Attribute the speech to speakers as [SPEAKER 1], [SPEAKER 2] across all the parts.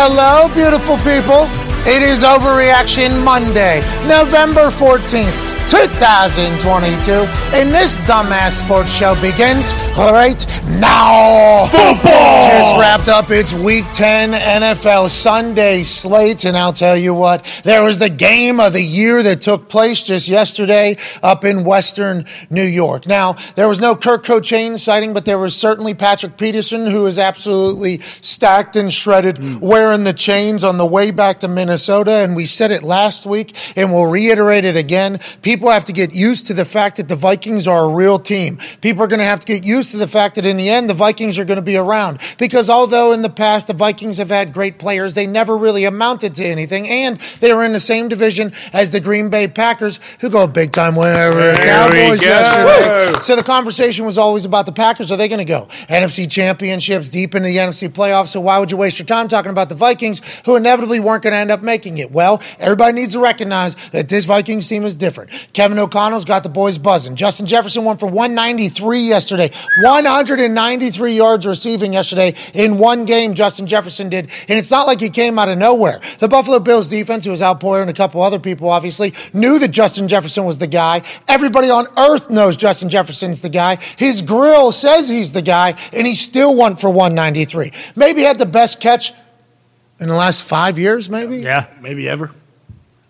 [SPEAKER 1] hello, beautiful people. It is Overreaction Monday, November 14th. 2022, and this dumbass sports show begins right now.
[SPEAKER 2] Football!
[SPEAKER 1] Just wrapped up its Week 10 NFL Sunday slate, and I'll tell you what, there was the game of the year that took place just yesterday up in Western New York. Now, there was no Kirko Chainz sighting, but there was certainly Patrick Peterson, who is absolutely stacked and shredded, wearing the chains on the way back to Minnesota, and we said it last week, and we'll reiterate it again. People have to get used to the fact that the Vikings are a real team. People are going to have to get used to the fact that in the end, the Vikings are going to be around. Because although in the past the Vikings have had great players, they never really amounted to anything. And they were in the same division as the Green Bay Packers, who go big time
[SPEAKER 2] we
[SPEAKER 1] Cowboys
[SPEAKER 2] go.
[SPEAKER 1] yesterday. So the conversation was always about the Packers. Are they going to go NFC championships deep into the NFC playoffs? So why would you waste your time talking about the Vikings, who inevitably weren't going to end up making it? Well, everybody needs to recognize that this Vikings team is different. Kevin O'Connell's got the boys buzzing. Justin Jefferson went for 193 yesterday, 193 yards receiving yesterday in one game. Justin Jefferson did, and it's not like he came out of nowhere. The Buffalo Bills defense, who was outpouring a couple other people, obviously knew that Justin Jefferson was the guy. Everybody on earth knows Justin Jefferson's the guy. His grill says he's the guy, and he still went for 193. Maybe had the best catch in the last five years, maybe.
[SPEAKER 2] Yeah, maybe ever.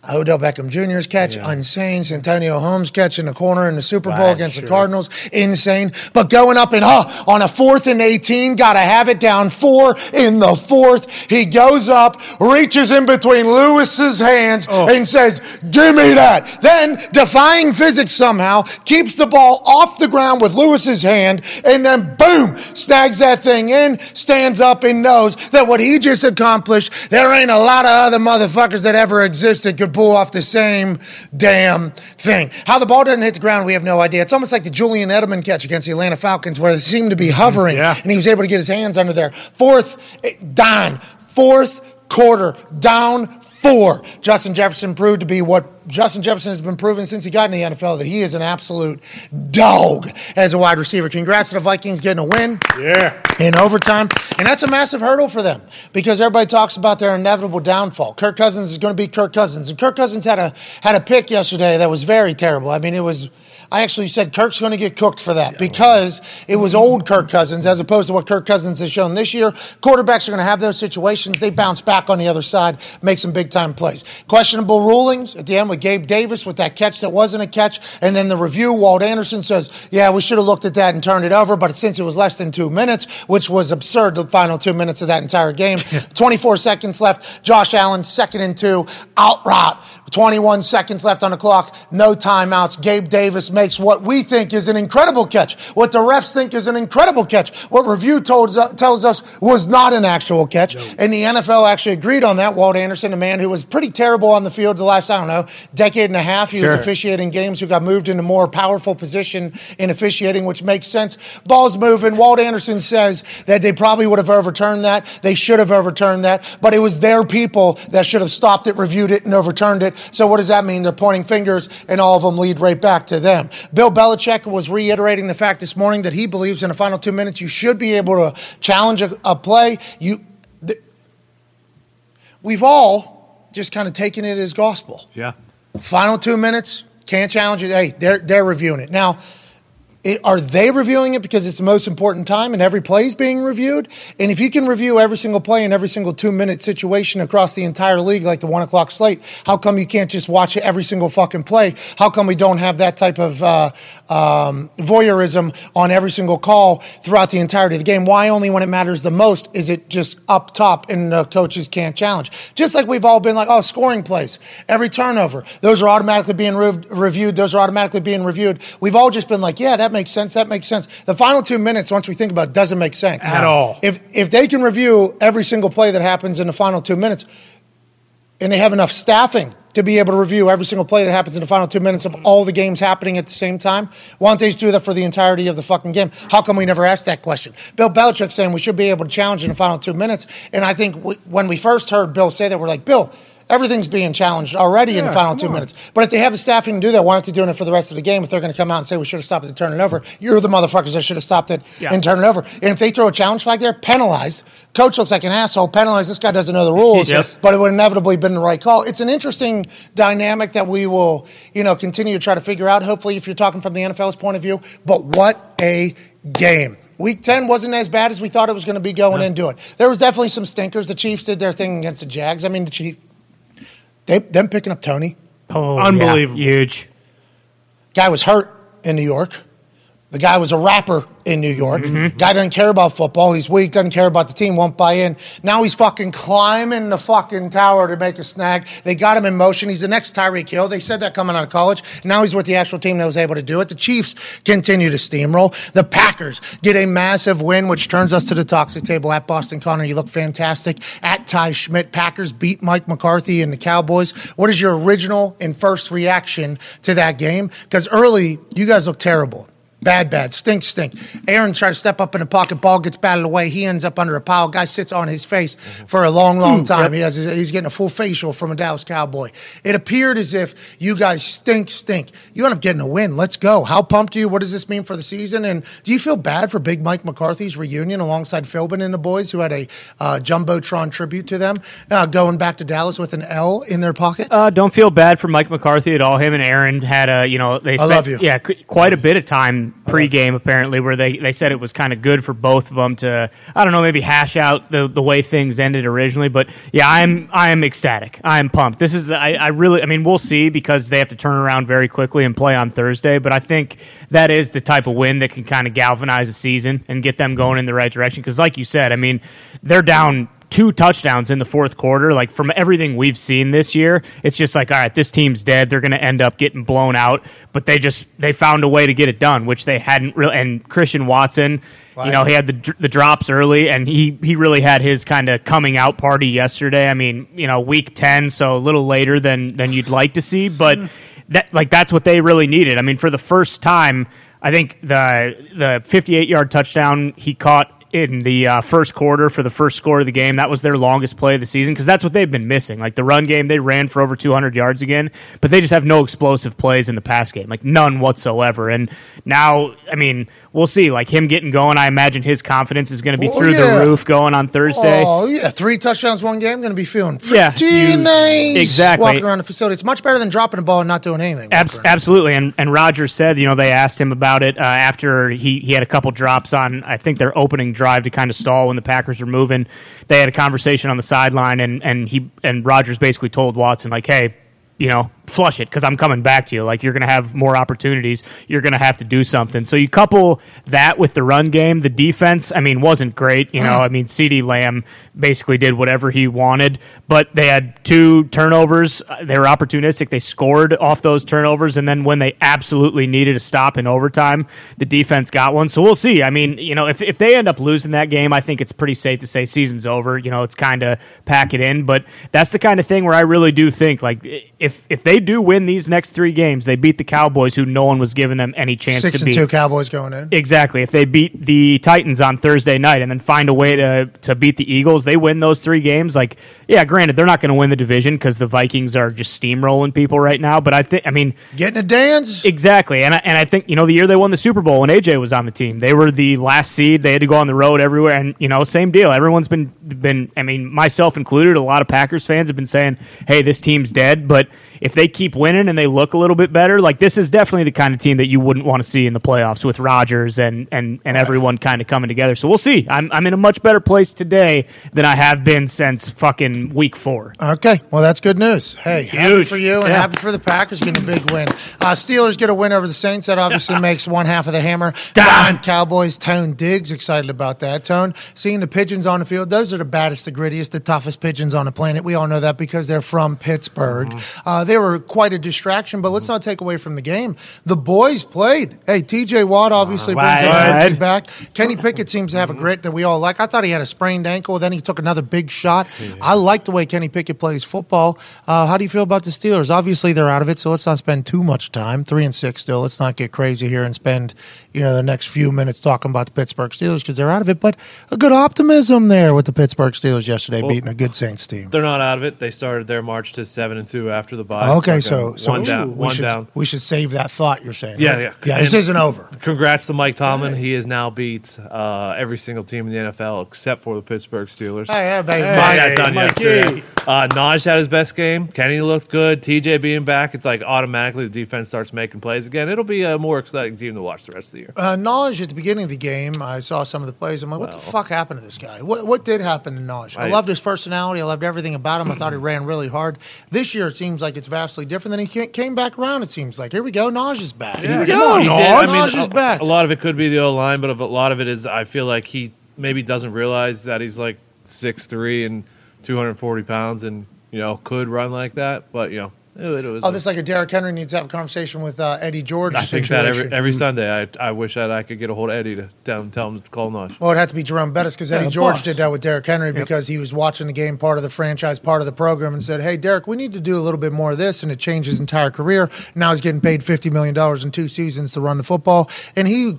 [SPEAKER 1] Odell Beckham Jr.'s catch, insane. Santonio Holmes catch in the corner in the Super Bowl against the. Cardinals, insane. But going up and oh, uh, on a fourth and 18, got to have it down four in the fourth. He goes up, reaches in between Lewis's hands,
[SPEAKER 2] Oh.
[SPEAKER 1] and says, Give me that. Then, defying physics somehow, keeps the ball off the ground with Lewis's hand, and then boom, snags that thing in, stands up, and knows that what he just accomplished, there ain't a lot of other motherfuckers that ever existed could pull off the same damn thing. How the ball doesn't hit the ground, we have no idea. It's almost like the Julian Edelman catch against the Atlanta Falcons, where they seemed to be hovering,
[SPEAKER 2] Yeah.
[SPEAKER 1] and he was able to get his hands under there. Fourth eh, down, fourth quarter, down four. Justin Jefferson proved to be what Justin Jefferson has been proven since he got in the NFL that he is an absolute dog as a wide receiver. Congrats to the Vikings getting a win
[SPEAKER 2] Yeah.
[SPEAKER 1] in overtime. And that's a massive hurdle for them because everybody talks about their inevitable downfall. Kirk Cousins is going to be Kirk Cousins. And Kirk Cousins had a had a pick yesterday that was very terrible. I mean, it was I actually said Kirk's going to get cooked for that because it was old Kirk Cousins as opposed to what Kirk Cousins has shown this year. Quarterbacks are going to have those situations. They bounce back on the other side, make some big time plays. Questionable rulings at the end with Gabe Davis with that catch that wasn't a catch. And then the review, Walt Anderson says, yeah, we should have looked at that and turned it over. But since it was less than two minutes, which was absurd, the final two minutes of that entire game, 24 seconds left. Josh Allen, second and two, out route. 21 seconds left on the clock, no timeouts. Gabe Davis makes what we think is an incredible catch, what the refs think is an incredible catch, what review told, uh, tells us was not an actual catch. And the NFL actually agreed on that. Walt Anderson, a man who was pretty terrible on the field the last, I don't know, decade and a half, he was officiating games, who got moved into more powerful position in officiating, which makes sense. Ball's moving. Walt Anderson says that they probably would have overturned that. They should have overturned that, but it was their people that should have stopped it, reviewed it, and overturned it. So what does that mean? They're pointing fingers, and all of them lead right back to them. Bill Belichick was reiterating the fact this morning that he believes in the final two minutes you should be able to challenge a, a play. You, th- we've all just kind of taken it as gospel.
[SPEAKER 2] Yeah.
[SPEAKER 1] Final two minutes, can't challenge it. Hey, they're, they're reviewing it. Now, it, are they reviewing it because it's the most important time and every play is being reviewed? And if you can review every single play in every single two minute situation across the entire league, like the one o'clock slate, how come you can't just watch every single fucking play? How come we don't have that type of uh, um, voyeurism on every single call throughout the entirety of the game? Why only when it matters the most is it just up top and the coaches can't challenge? Just like we've all been like, oh, scoring plays, every turnover, those are automatically being rev- reviewed, those are automatically being reviewed. We've all just been like, yeah, that makes sense, that makes sense. The final two minutes, once we think about it, doesn't make sense
[SPEAKER 2] At all.
[SPEAKER 1] If if they can review every single play that happens in the final two minutes, and they have enough staffing to be able to review every single play that happens in the final two minutes of all the games happening at the same time. Why don't they just do that for the entirety of the fucking game? How come we never asked that question? Bill Belichick saying we should be able to challenge in the final two minutes. And I think we, when we first heard Bill say that, we're like, Bill, everything's being challenged already in the final two
[SPEAKER 2] on.
[SPEAKER 1] minutes. But if they have the staffing to do that, why aren't they doing it for the rest of the game? If they're going to come out and say we should have stopped it and turn it over, you're the motherfuckers that should have stopped it
[SPEAKER 3] Yeah.
[SPEAKER 1] and turned it over. And if they throw a challenge flag there, penalized. Coach looks like an asshole. Penalized. This guy doesn't know the rules.
[SPEAKER 3] Yep.
[SPEAKER 1] But it would inevitably been the right call. It's an interesting dynamic that we will, you know, continue to try to figure out. Hopefully, if you're talking from the NFL's point of view. But what a game! Week 10 wasn't as bad as we thought it was going to be going into it. There was definitely some stinkers. The Chiefs did their thing against the Jags. I mean, the Chiefs, they, them picking up Toney.
[SPEAKER 3] Oh,
[SPEAKER 2] Unbelievable.
[SPEAKER 3] yeah, huge.
[SPEAKER 1] Guy was hurt in New York. The guy was a rapper in New York.
[SPEAKER 3] Mm-hmm.
[SPEAKER 1] Guy doesn't care about football. He's weak, doesn't care about the team, won't buy in. Now he's fucking climbing the fucking tower to make a snag. They got him in motion. He's the next Tyreek Hill. They said that coming out of college. Now he's with the actual team that was able to do it. The Chiefs continue to steamroll. The Packers get a massive win, which turns us to the toxic table at Boston Connor. You look fantastic. At Ty Schmit, Packers beat Mike McCarthy and the Cowboys. What is your original and first reaction to that game? Because early, you guys look terrible. Bad, bad. Stink, stink. Aaron tries to step up in the pocket. Ball gets batted away. He ends up under a pile. Guy sits on his face for a long, long time. He has, he's getting a full facial from a Dallas Cowboy. It appeared as if you guys stink, stink. You end up getting a win. Let's go. How pumped are you? What does this mean for the season? And do you feel bad for Big Mike McCarthy's reunion alongside Philbin and the boys who had a uh, Jumbotron tribute to them uh, going back to Dallas with an L in their pocket?
[SPEAKER 3] Uh, don't feel bad for Mike McCarthy at all. Him and Aaron had a, you know, they spent,
[SPEAKER 1] love you.
[SPEAKER 3] yeah, qu- quite a bit of time pregame apparently, where they, they said it was kind of good for both of them to, I don't know, maybe hash out the, the way things ended originally. But yeah, I'm I'm ecstatic. I'm pumped. This is I, I really, I mean, we'll see because they have to turn around very quickly and play on Thursday. But I think that is the type of win that can kind of galvanize the season and get them going in the right direction. Because like you said, I mean, they're down two touchdowns in the fourth quarter. Like from everything we've seen this year, it's just like, all right, this team's dead. They're going to end up getting blown out. But they just they found a way to get it done, which they hadn't really. And Christian Watson, you know, he had the the drops early, and he he really had his kind of coming out party yesterday. I mean, you know, week ten, so a little later than than you'd like to see, but that like that's what they really needed. I mean, for the first time. I think the the 58 yard touchdown he caught in the uh, first quarter for the first score of the game. That was their longest play of the season because that's what they've been missing. Like the run game, they ran for over 200 yards again, but they just have no explosive plays in the pass game, like none whatsoever. And now, I mean, we'll see. Like him getting going, I imagine his confidence is going to be
[SPEAKER 1] Oh,
[SPEAKER 3] through
[SPEAKER 1] yeah.
[SPEAKER 3] the roof going on Thursday.
[SPEAKER 1] Oh yeah, three touchdowns, one game. Going to be feeling pretty
[SPEAKER 3] Yeah, you-
[SPEAKER 1] nice.
[SPEAKER 3] exactly.
[SPEAKER 1] Walking around the facility, it's much better than dropping a ball and not doing anything.
[SPEAKER 3] Abs- absolutely, and and Rodgers said, you know, they asked him about it uh, after he he had a couple drops on, I think their opening drive to kind of stall when the Packers were moving. They had a conversation on the sideline, and and he and Rodgers basically told Watson like, hey. You know, flush it because I'm coming back to you. Like you're going to have more opportunities. You're going to have to do something. So you couple that with the run game. The defense, I mean, wasn't great. You know, mm-hmm. I mean, CeeDee Lamb basically did whatever he wanted, but they had two turnovers. They were opportunistic. They scored off those turnovers, and then when they absolutely needed a stop in overtime, the defense got one. So we'll see. I mean, you know, if if they end up losing that game, I think it's pretty safe to say season's over. You know, it's kind of pack it in, but that's the kind of thing where I really do think like if if they do win these next three games, they beat the Cowboys, who no one was giving them any chance
[SPEAKER 1] Six
[SPEAKER 3] to
[SPEAKER 1] and
[SPEAKER 3] beat.
[SPEAKER 1] two Cowboys going in.
[SPEAKER 3] Exactly. If they beat the Titans on Thursday night and then find a way to to beat the Eagles, they win those three games. Like, yeah, granted, they're not going to win the division because the Vikings are just steamrolling people right now. But I think, I mean,
[SPEAKER 1] Getting a dance.
[SPEAKER 3] exactly, and I, and I think you know the year they won the Super Bowl when AJ was on the team, they were the last seed. They had to go on the road everywhere, and you know, same deal. Everyone's been been. I mean, myself included, a lot of Packers fans have been saying, "Hey, this team's dead," but if they keep winning and they look a little bit better, like this is definitely the kind of team that you wouldn't want to see in the playoffs with Rodgers and and and everyone kind of coming together. So we'll see. I'm I'm in a much better place today than I have been since fucking week four.
[SPEAKER 1] Okay, well that's good news. Hey, happy
[SPEAKER 3] Huge.
[SPEAKER 1] for you and
[SPEAKER 3] Yeah.
[SPEAKER 1] happy for the Packers getting a big win. Uh, Steelers get a win over the Saints. That obviously makes one half of the hammer. Down Cowboys. Tone Digz excited about that. Tone seeing the pigeons on the field. Those are the baddest, the grittiest, the toughest pigeons on the planet. We all know that because they're from Pittsburgh. Uh, they were were quite a distraction, but let's not take away from the game. The boys played. Hey, TJ Watt obviously brings
[SPEAKER 3] Right.
[SPEAKER 1] that energy back. Kenny Pickett seems to have a grit that we all like. I thought he had a sprained ankle, then he took another big shot. I like the way Kenny Pickett plays football. Uh, how do you feel about the Steelers? Obviously, they're out of it, so let's not spend too much time. Three and six still. Let's not get crazy here and spend you know the next few minutes talking about the Pittsburgh Steelers because they're out of it. But a good optimism there with the Pittsburgh Steelers yesterday beating a good Saints team.
[SPEAKER 2] They're not out of it. They started their march to seven and two after the bye.
[SPEAKER 1] Okay, so
[SPEAKER 2] um,
[SPEAKER 1] so
[SPEAKER 2] one
[SPEAKER 1] we
[SPEAKER 2] down.
[SPEAKER 1] should, we
[SPEAKER 2] One
[SPEAKER 1] should,
[SPEAKER 2] down.
[SPEAKER 1] We should save that thought. You're saying,
[SPEAKER 2] Yeah,
[SPEAKER 1] right?
[SPEAKER 2] yeah.
[SPEAKER 1] yeah. This
[SPEAKER 2] And-
[SPEAKER 1] isn't over.
[SPEAKER 2] Congrats to Mike Tomlin. He has now beat uh, every single team in the NFL except for the Pittsburgh Steelers.
[SPEAKER 1] Hey, yeah, baby.
[SPEAKER 3] Hey.
[SPEAKER 1] Mike.
[SPEAKER 2] Got done
[SPEAKER 3] Mikey.
[SPEAKER 2] yesterday. Uh, Naj had his best game. Kenny looked good. TJ being back, it's like automatically the defense starts making plays again. It'll be a more exciting team to watch the rest of the year.
[SPEAKER 1] Uh, Naj at the beginning of the game, I saw some of the plays. I'm like, what the fuck happened to this guy? What what did happen to Naj? I,
[SPEAKER 2] I-
[SPEAKER 1] loved his personality. I loved everything about him. I thought he ran really hard. This year, it seems like it's vastly different. Then he came back around. It seems like here we go. Naj is back.
[SPEAKER 3] Yeah.
[SPEAKER 2] No, he did.
[SPEAKER 1] Naj
[SPEAKER 2] I mean,
[SPEAKER 1] is
[SPEAKER 2] a,
[SPEAKER 1] back.
[SPEAKER 2] a lot of it could be the O line, but a lot of it is I feel like he maybe doesn't realize that he's like six three and two hundred forty pounds, and you know could run like that. But you know, it, it was.
[SPEAKER 1] Oh, this is like a Derrick Henry needs to have a conversation with uh, Eddie George
[SPEAKER 2] I think that every every Sunday, I I wish that I could get a hold of Eddie to tell him, tell him to call Naj.
[SPEAKER 1] Well, it had to be Jerome Bettis because Eddie
[SPEAKER 3] the
[SPEAKER 1] George
[SPEAKER 3] boss.
[SPEAKER 1] did that with Derrick Henry because he was watching the game, part of the franchise, part of the program, and said, "Hey, Derrick, we need to do a little bit more of this," and it changed his entire career. Now he's getting paid fifty million dollars in two seasons to run the football, and he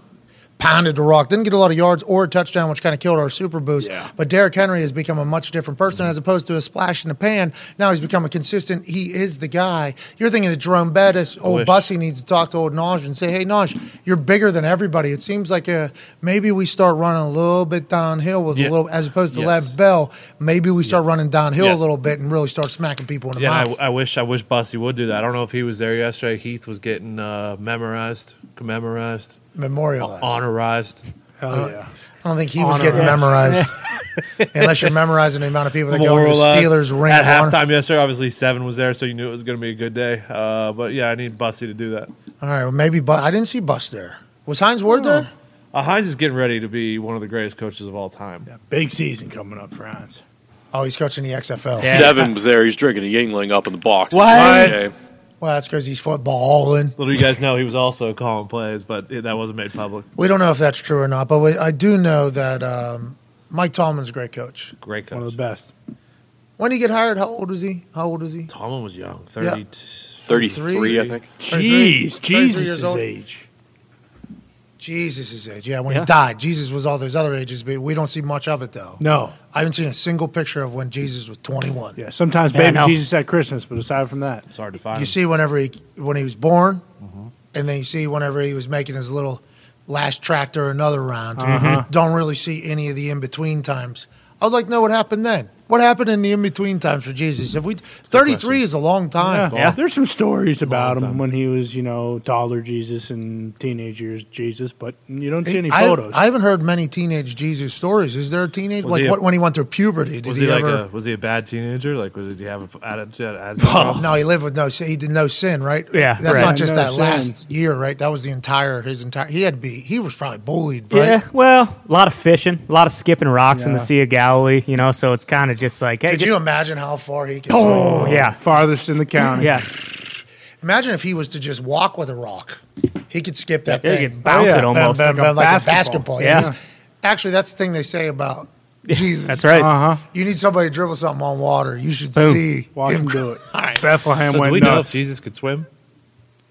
[SPEAKER 1] pounded the rock. Didn't get a lot of yards or a touchdown, which kind of killed our super boost.
[SPEAKER 3] Yeah.
[SPEAKER 1] But Derrick Henry has become a much different person as opposed to a splash in the pan. Now he's become a consistent. He is the guy. You're thinking that Jerome Bettis, old. Bussy, needs to talk to old Naj and say, "Hey, Naj, you're bigger than everybody. It seems like uh, maybe we start running a little bit downhill with a little, as opposed to
[SPEAKER 2] Yes.
[SPEAKER 1] Lev Bell. Maybe we start running downhill
[SPEAKER 2] Yes.
[SPEAKER 1] a little bit and really start smacking people in the
[SPEAKER 2] Yeah,
[SPEAKER 1] mouth."
[SPEAKER 2] I, I wish I wish Bussy would do that. I don't know if he was there yesterday. Heath was getting uh, memorized, commemorized,
[SPEAKER 1] Memorialized.
[SPEAKER 2] honorized.
[SPEAKER 3] Hell yeah.
[SPEAKER 1] I don't think he was
[SPEAKER 3] Honor
[SPEAKER 1] getting memorized. Unless you're memorizing the amount of people that go to the
[SPEAKER 2] Memorialized.
[SPEAKER 1] Steelers ring
[SPEAKER 2] at
[SPEAKER 1] of honor.
[SPEAKER 2] halftime yesterday. Obviously, seven was there, so you knew it was going to be a good day. Uh, but yeah, I need Bussy to do that.
[SPEAKER 1] All right, well, maybe, but I didn't see Bus there. Was Hines Ward there?
[SPEAKER 2] Uh, Hines is getting ready to be one of the greatest coaches of all time.
[SPEAKER 3] Big season coming up for Hans.
[SPEAKER 1] Oh, he's coaching the XFL.
[SPEAKER 3] Yeah.
[SPEAKER 4] Seven was there. He's drinking a Yuengling up in the box.
[SPEAKER 3] What?
[SPEAKER 4] Yeah.
[SPEAKER 1] Well, that's because he's footballing.
[SPEAKER 2] Little do you guys know, he was also calling plays, but it, that wasn't made public.
[SPEAKER 1] We don't know if that's true or not, but we, I do know that um, Mike Tomlin's a great coach.
[SPEAKER 2] Great coach.
[SPEAKER 3] One of the best.
[SPEAKER 1] When did he get hired? How old was he? How old was he?
[SPEAKER 2] Tomlin was young,
[SPEAKER 1] Yeah.
[SPEAKER 2] 30.
[SPEAKER 4] 33, I think.
[SPEAKER 1] 33
[SPEAKER 3] Jeez,
[SPEAKER 1] 33 years
[SPEAKER 3] Jesus'
[SPEAKER 1] old.
[SPEAKER 3] age.
[SPEAKER 1] Jesus' age. Yeah, when
[SPEAKER 3] Yeah.
[SPEAKER 1] he died. Jesus was all those other ages, but we don't see much of it, though.
[SPEAKER 3] No.
[SPEAKER 1] I haven't seen a single picture of when Jesus was 21.
[SPEAKER 3] Yeah, sometimes Yeah, baby no. Jesus at Christmas, but aside from that,
[SPEAKER 2] It's hard to find.
[SPEAKER 1] You see whenever he when he was born,
[SPEAKER 3] Mm-hmm.
[SPEAKER 1] and then you see whenever he was making his little last tractor another round.
[SPEAKER 3] Uh-huh.
[SPEAKER 1] Don't really see any of the in between times. I'd like to know what happened then. What happened in the in between times for Jesus? If we thirty three is a long time.
[SPEAKER 3] yeah, there's some stories about him
[SPEAKER 2] time.
[SPEAKER 3] when he was, you know, toddler Jesus and teenage years Jesus, but you don't see any
[SPEAKER 1] I,
[SPEAKER 3] photos.
[SPEAKER 1] I haven't heard many teenage Jesus stories. Is there a teenage
[SPEAKER 2] Was
[SPEAKER 1] like
[SPEAKER 2] he a-
[SPEAKER 1] what, when he went through puberty? Did
[SPEAKER 2] was
[SPEAKER 1] he,
[SPEAKER 2] he, like
[SPEAKER 1] ever?
[SPEAKER 2] a was he a bad teenager? Like was did he have a attitude? attitude
[SPEAKER 3] Oh.
[SPEAKER 1] no, he lived with no sin. He did no sin, right?
[SPEAKER 3] Yeah,
[SPEAKER 1] that's
[SPEAKER 3] right.
[SPEAKER 1] not just
[SPEAKER 3] No
[SPEAKER 1] that
[SPEAKER 3] sin.
[SPEAKER 1] last year, right? That was the entire his entire. He had to be. He was probably bullied,
[SPEAKER 3] yeah, well, a lot of fishing, a lot of skipping rocks in the Sea of Galilee, you know, so it's kind of just like, hey,
[SPEAKER 1] Could
[SPEAKER 3] just-
[SPEAKER 1] you imagine how far he could?
[SPEAKER 3] oh,
[SPEAKER 1] swing?
[SPEAKER 3] yeah,
[SPEAKER 5] farthest in the county.
[SPEAKER 3] yeah.
[SPEAKER 1] Imagine if he was to just walk with a rock. He could skip that
[SPEAKER 3] They
[SPEAKER 1] thing.
[SPEAKER 3] could bounce
[SPEAKER 5] yeah.
[SPEAKER 3] it almost.
[SPEAKER 1] Bam, bam, bam, like,
[SPEAKER 5] basketball.
[SPEAKER 1] a basketball.
[SPEAKER 3] Yeah.
[SPEAKER 1] he's- Actually, that's the thing they say about Jesus.
[SPEAKER 3] That's right.
[SPEAKER 5] Uh huh.
[SPEAKER 1] You need somebody to dribble something on water. You should
[SPEAKER 3] Boom.
[SPEAKER 1] see
[SPEAKER 5] Watch him
[SPEAKER 1] him
[SPEAKER 5] do it.
[SPEAKER 1] All right.
[SPEAKER 5] Bethlehem
[SPEAKER 2] So do
[SPEAKER 5] went
[SPEAKER 2] we know if
[SPEAKER 5] nuts.
[SPEAKER 2] Jesus could swim?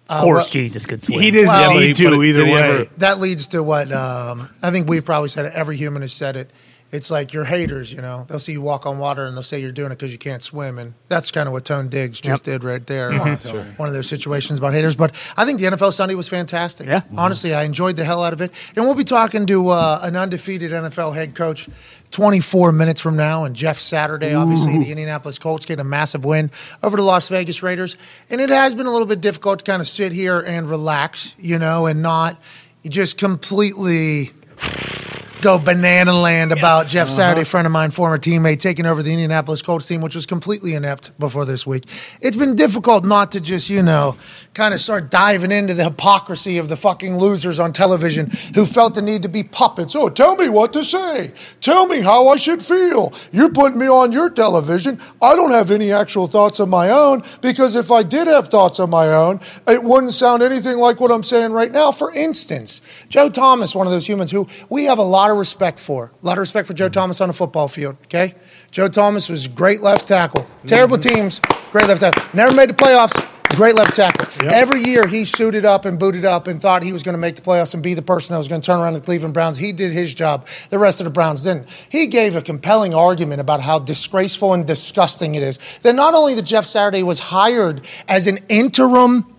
[SPEAKER 3] Of course,
[SPEAKER 1] well,
[SPEAKER 3] Jesus could swim.
[SPEAKER 5] He doesn't
[SPEAKER 1] Well-
[SPEAKER 5] need
[SPEAKER 2] Yeah, but he-
[SPEAKER 5] to
[SPEAKER 2] but
[SPEAKER 5] either
[SPEAKER 2] did he
[SPEAKER 5] way.
[SPEAKER 2] ever-
[SPEAKER 1] That leads to what um, I think we've probably said it. Every human has said it. It's like your haters, you know, they'll see you walk on water and they'll say you're doing it because you can't swim. And that's kind of what Tone Digz just did right there.
[SPEAKER 5] Mm-hmm.
[SPEAKER 1] One of those situations about haters. But I think the NFL Sunday was fantastic.
[SPEAKER 3] Yeah.
[SPEAKER 1] Honestly, I enjoyed the hell out of it. And we'll be talking to uh, an undefeated NFL head coach 24 minutes from now. And Jeff Saturday, obviously, the Indianapolis Colts get a massive win over the Las Vegas Raiders. And it has been a little bit difficult to kind of sit here and relax, you know, and not just completely go banana land about Jeff uh-huh. Saturday, friend of mine, former teammate, taking over the Indianapolis Colts team, which was completely inept before this week. It's been difficult not to just, you know, kind of start diving into the hypocrisy of the fucking losers on television who felt the need to be puppets. Oh, tell me what to say. Tell me how I should feel. You put me on your television. I don't have any actual thoughts of my own because if I did have thoughts of my own, it wouldn't sound anything like what I'm saying right now. For instance, Joe Thomas, one of those humans who we have a lot of respect for. A lot of respect for Joe Thomas on the football field, okay? Joe Thomas was great left tackle. Terrible mm-hmm. teams, great left tackle. Never made the playoffs, great left tackle. Every year he suited up and booted up and thought he was going to make the playoffs and be the person that was going to turn around the Cleveland Browns. He did his job. The rest of the Browns didn't. He gave a compelling argument about how disgraceful and disgusting it is that not only that Jeff Saturday was hired as an interim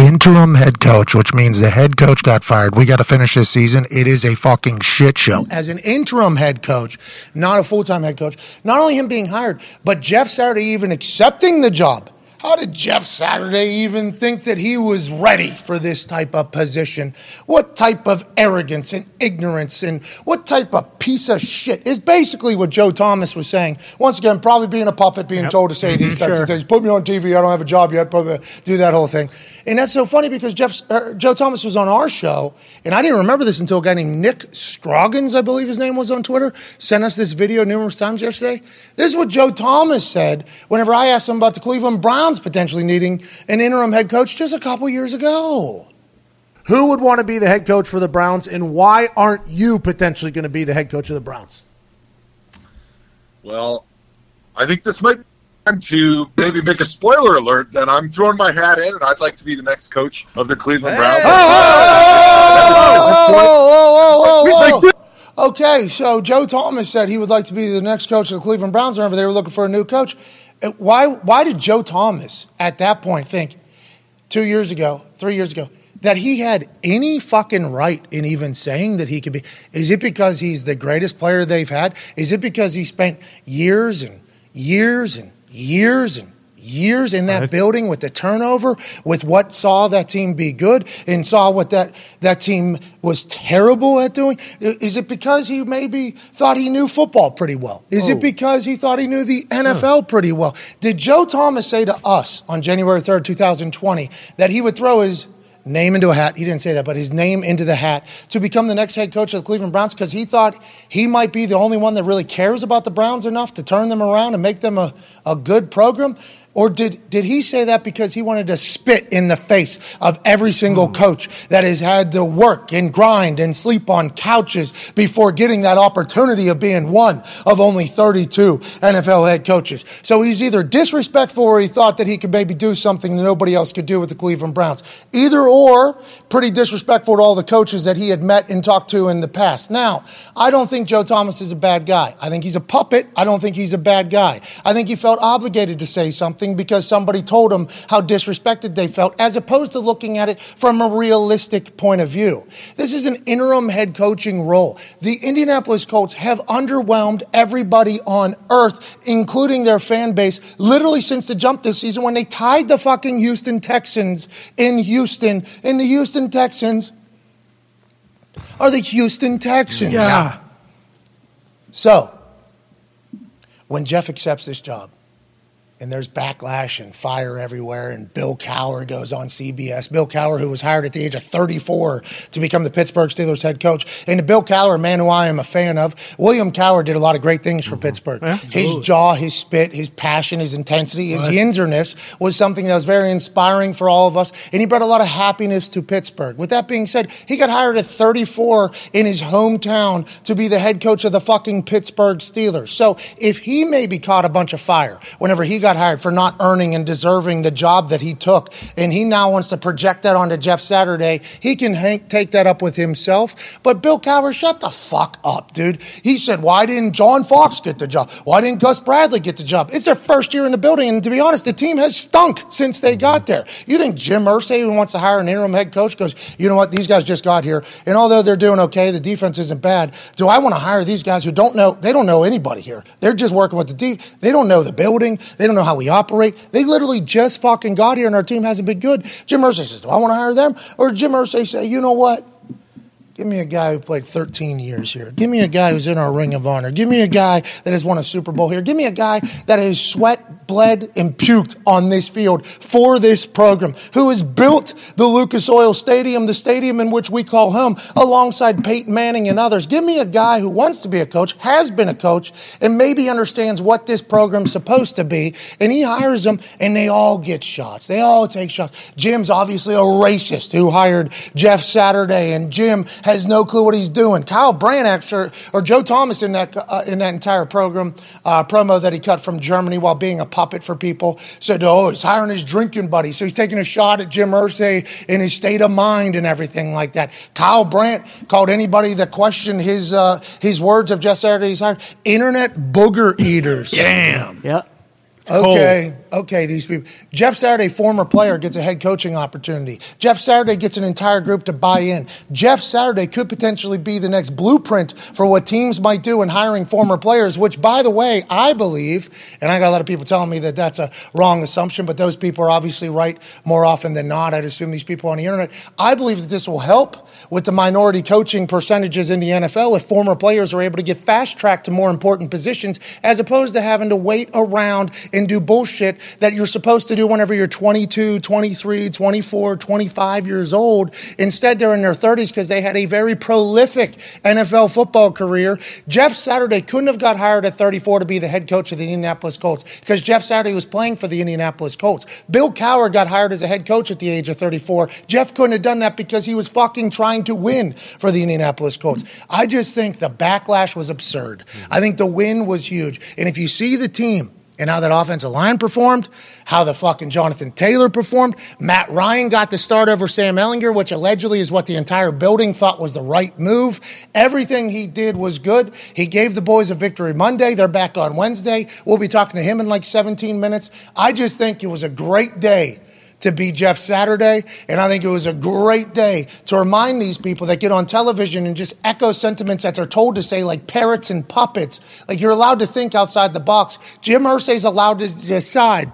[SPEAKER 1] interim head coach, which means the head coach got fired. We got to finish this season. It is a fucking shit show. As an interim head coach, not a full time head coach, not only him being hired, but Jeff Saturday even accepting the job. How did Jeff Saturday even think that he was ready for this type of position? What type of arrogance and ignorance and what type of piece of shit is basically what Joe Thomas was saying. Once again, probably being a puppet, being told to say these mm-hmm. types
[SPEAKER 3] Sure.
[SPEAKER 1] of things. Put me on TV. I don't have a job yet. Probably do that whole thing. And that's so funny because Jeff, uh, Joe Thomas was on our show, and I didn't remember this until a guy named Nick Scroggins, I believe his name was on Twitter, sent us this video numerous times yesterday. This is what Joe Thomas said whenever I asked him about the Cleveland Browns potentially needing an interim head coach just a couple years ago. Who would want to be the head coach for the Browns, and why aren't you potentially going to be the head coach of the Browns?
[SPEAKER 5] Well, I think this might be time to maybe make a spoiler alert that I'm throwing my hat in and I'd like to be the next coach of the Cleveland Browns.
[SPEAKER 1] Okay, so Joe Thomas said he would like to be the next coach of the Cleveland Browns. Remember, they were looking for a new coach. Uh, Why? Why did Joe Thomas at that point think two years ago, three years ago, that he had any fucking right in even saying that he could be? Is it because he's the greatest player they've had? Is it because he spent years and years and years and years in that building with the turnover, with what saw that team be good and saw what that, that team was terrible at doing? Is it because he maybe thought he knew football pretty well? Is it oh. because he thought he knew the NFL pretty well? Did Joe Thomas say to us on January 3rd, 2020, that he would throw his name into a hat. He didn't say that, but his name into the hat to become the next head coach of the Cleveland Browns because he thought he might be the only one that really cares about the Browns enough to turn them around and make them a, a good program. Or did, did he say that because he wanted to spit in the face of every single hmm. coach that has had to work and grind and sleep on couches before getting that opportunity of being one of only 32 NFL head coaches? So he's either disrespectful or he thought that he could maybe do something that nobody else could do with the Cleveland Browns. Either or, pretty disrespectful to all the coaches that he had met and talked to in the past. Now, I don't think Joe Thomas is a bad guy. I think he's a puppet. I don't think he's a bad guy. I think he felt obligated to say something because somebody told them how disrespected they felt, as opposed to looking at it from a realistic point of view. This is an interim head coaching role. The Indianapolis Colts have underwhelmed everybody on earth, including their fan base, literally since the jump this season when they tied the fucking Houston Texans in Houston. And the Houston Texans are the Houston Texans.
[SPEAKER 3] Yeah.
[SPEAKER 1] So, when Jeff accepts this job, and there's backlash and fire everywhere, and Bill Cowher goes on CBS. Bill Cowher, who was hired at the age of 34 to become the Pittsburgh Steelers head coach. And to Bill Cowher, a man who I am a fan of, William Cowher did a lot of great things for mm-hmm. Pittsburgh. his jaw, his spit, his passion, his intensity, his yinzerness was something that was very inspiring for all of us. And he brought a lot of happiness to Pittsburgh. With that being said, he got hired at 34 in his hometown to be the head coach of the fucking Pittsburgh Steelers. So if he maybe caught a bunch of fire whenever he got hired for not earning and deserving the job that he took, and he now wants to project that onto Jeff Saturday, he can hank, take that up with himself. But Bill Cowher, shut the fuck up, dude. He said, why didn't John Fox get the job? Why didn't Gus Bradley get the job? It's their first year in the building, and to be honest, the team has stunk since they got there. You think Jim Irsay, who wants to hire an interim head coach, goes, you know what, these guys just got here, and although they're doing okay, the defense isn't bad. Do I want to hire these guys who don't know, they don't know anybody here. They're just working with the deep, they don't know the building, they don't know how we operate. They literally just fucking got here, and our team hasn't been good. Jim Irsay says, do I want to hire them? Or Jim Irsay say, you know what? Give me a guy who played 13 years here. Give me a guy who's in our Ring of Honor. Give me a guy that has won a Super Bowl here. Give me a guy that has sweat, bled, and puked on this field for this program, who has built the Lucas Oil Stadium, the stadium in which we call home, alongside Peyton Manning and others. Give me a guy who wants to be a coach, has been a coach, and maybe understands what this program's supposed to be. And he hires them, and they all get shots. They all take shots. Jim's obviously a racist who hired Jeff Saturday, and Jim has no clue what he's doing. Kyle Brandt, actually, or Joe Thomas in that uh, in that entire program uh, promo that he cut from Germany while being a puppet for people said, "Oh, he's hiring his drinking buddy, so he's taking a shot at Jim Irsay in his state of mind and everything like that." Kyle Brandt called anybody that questioned his uh, his words of Jeff Saturday he's hired internet booger eaters.
[SPEAKER 2] Damn.
[SPEAKER 3] Yeah.
[SPEAKER 1] Okay, okay, these people. Jeff Saturday, former player, gets a head coaching opportunity. Jeff Saturday gets an entire group to buy in. Jeff Saturday could potentially be the next blueprint for what teams might do in hiring former players, which, by the way, I believe, and I got a lot of people telling me that that's a wrong assumption, but those people are obviously right more often than not. I'd assume these people on the internet. I believe that this will help with the minority coaching percentages in the NFL if former players are able to get fast tracked to more important positions as opposed to having to wait around and do bullshit that you're supposed to do whenever you're 22, 23, 24, 25 years old. Instead, they're in their 30s because they had a very prolific NFL football career. Jeff Saturday couldn't have got hired at 34 to be the head coach of the Indianapolis Colts because Jeff Saturday was playing for the Indianapolis Colts. Bill Cowher got hired as a head coach at the age of 34. Jeff couldn't have done that because he was fucking trying to win for the Indianapolis Colts. I just think the backlash was absurd. I think the win was huge. And if you see the team, and how that offensive line performed, how the fucking Jonathan Taylor performed. Matt Ryan got the start over Sam Ehlinger, which allegedly is what the entire building thought was the right move. Everything he did was good. He gave the boys a victory Monday. They're back on Wednesday. We'll be talking to him in like 17 minutes. I just think it was a great day to be Jeff Saturday. And I think it was a great day to remind these people that get on television and just echo sentiments that they're told to say, like parrots and puppets. Like you're allowed to think outside the box. Jim Irsay's allowed to decide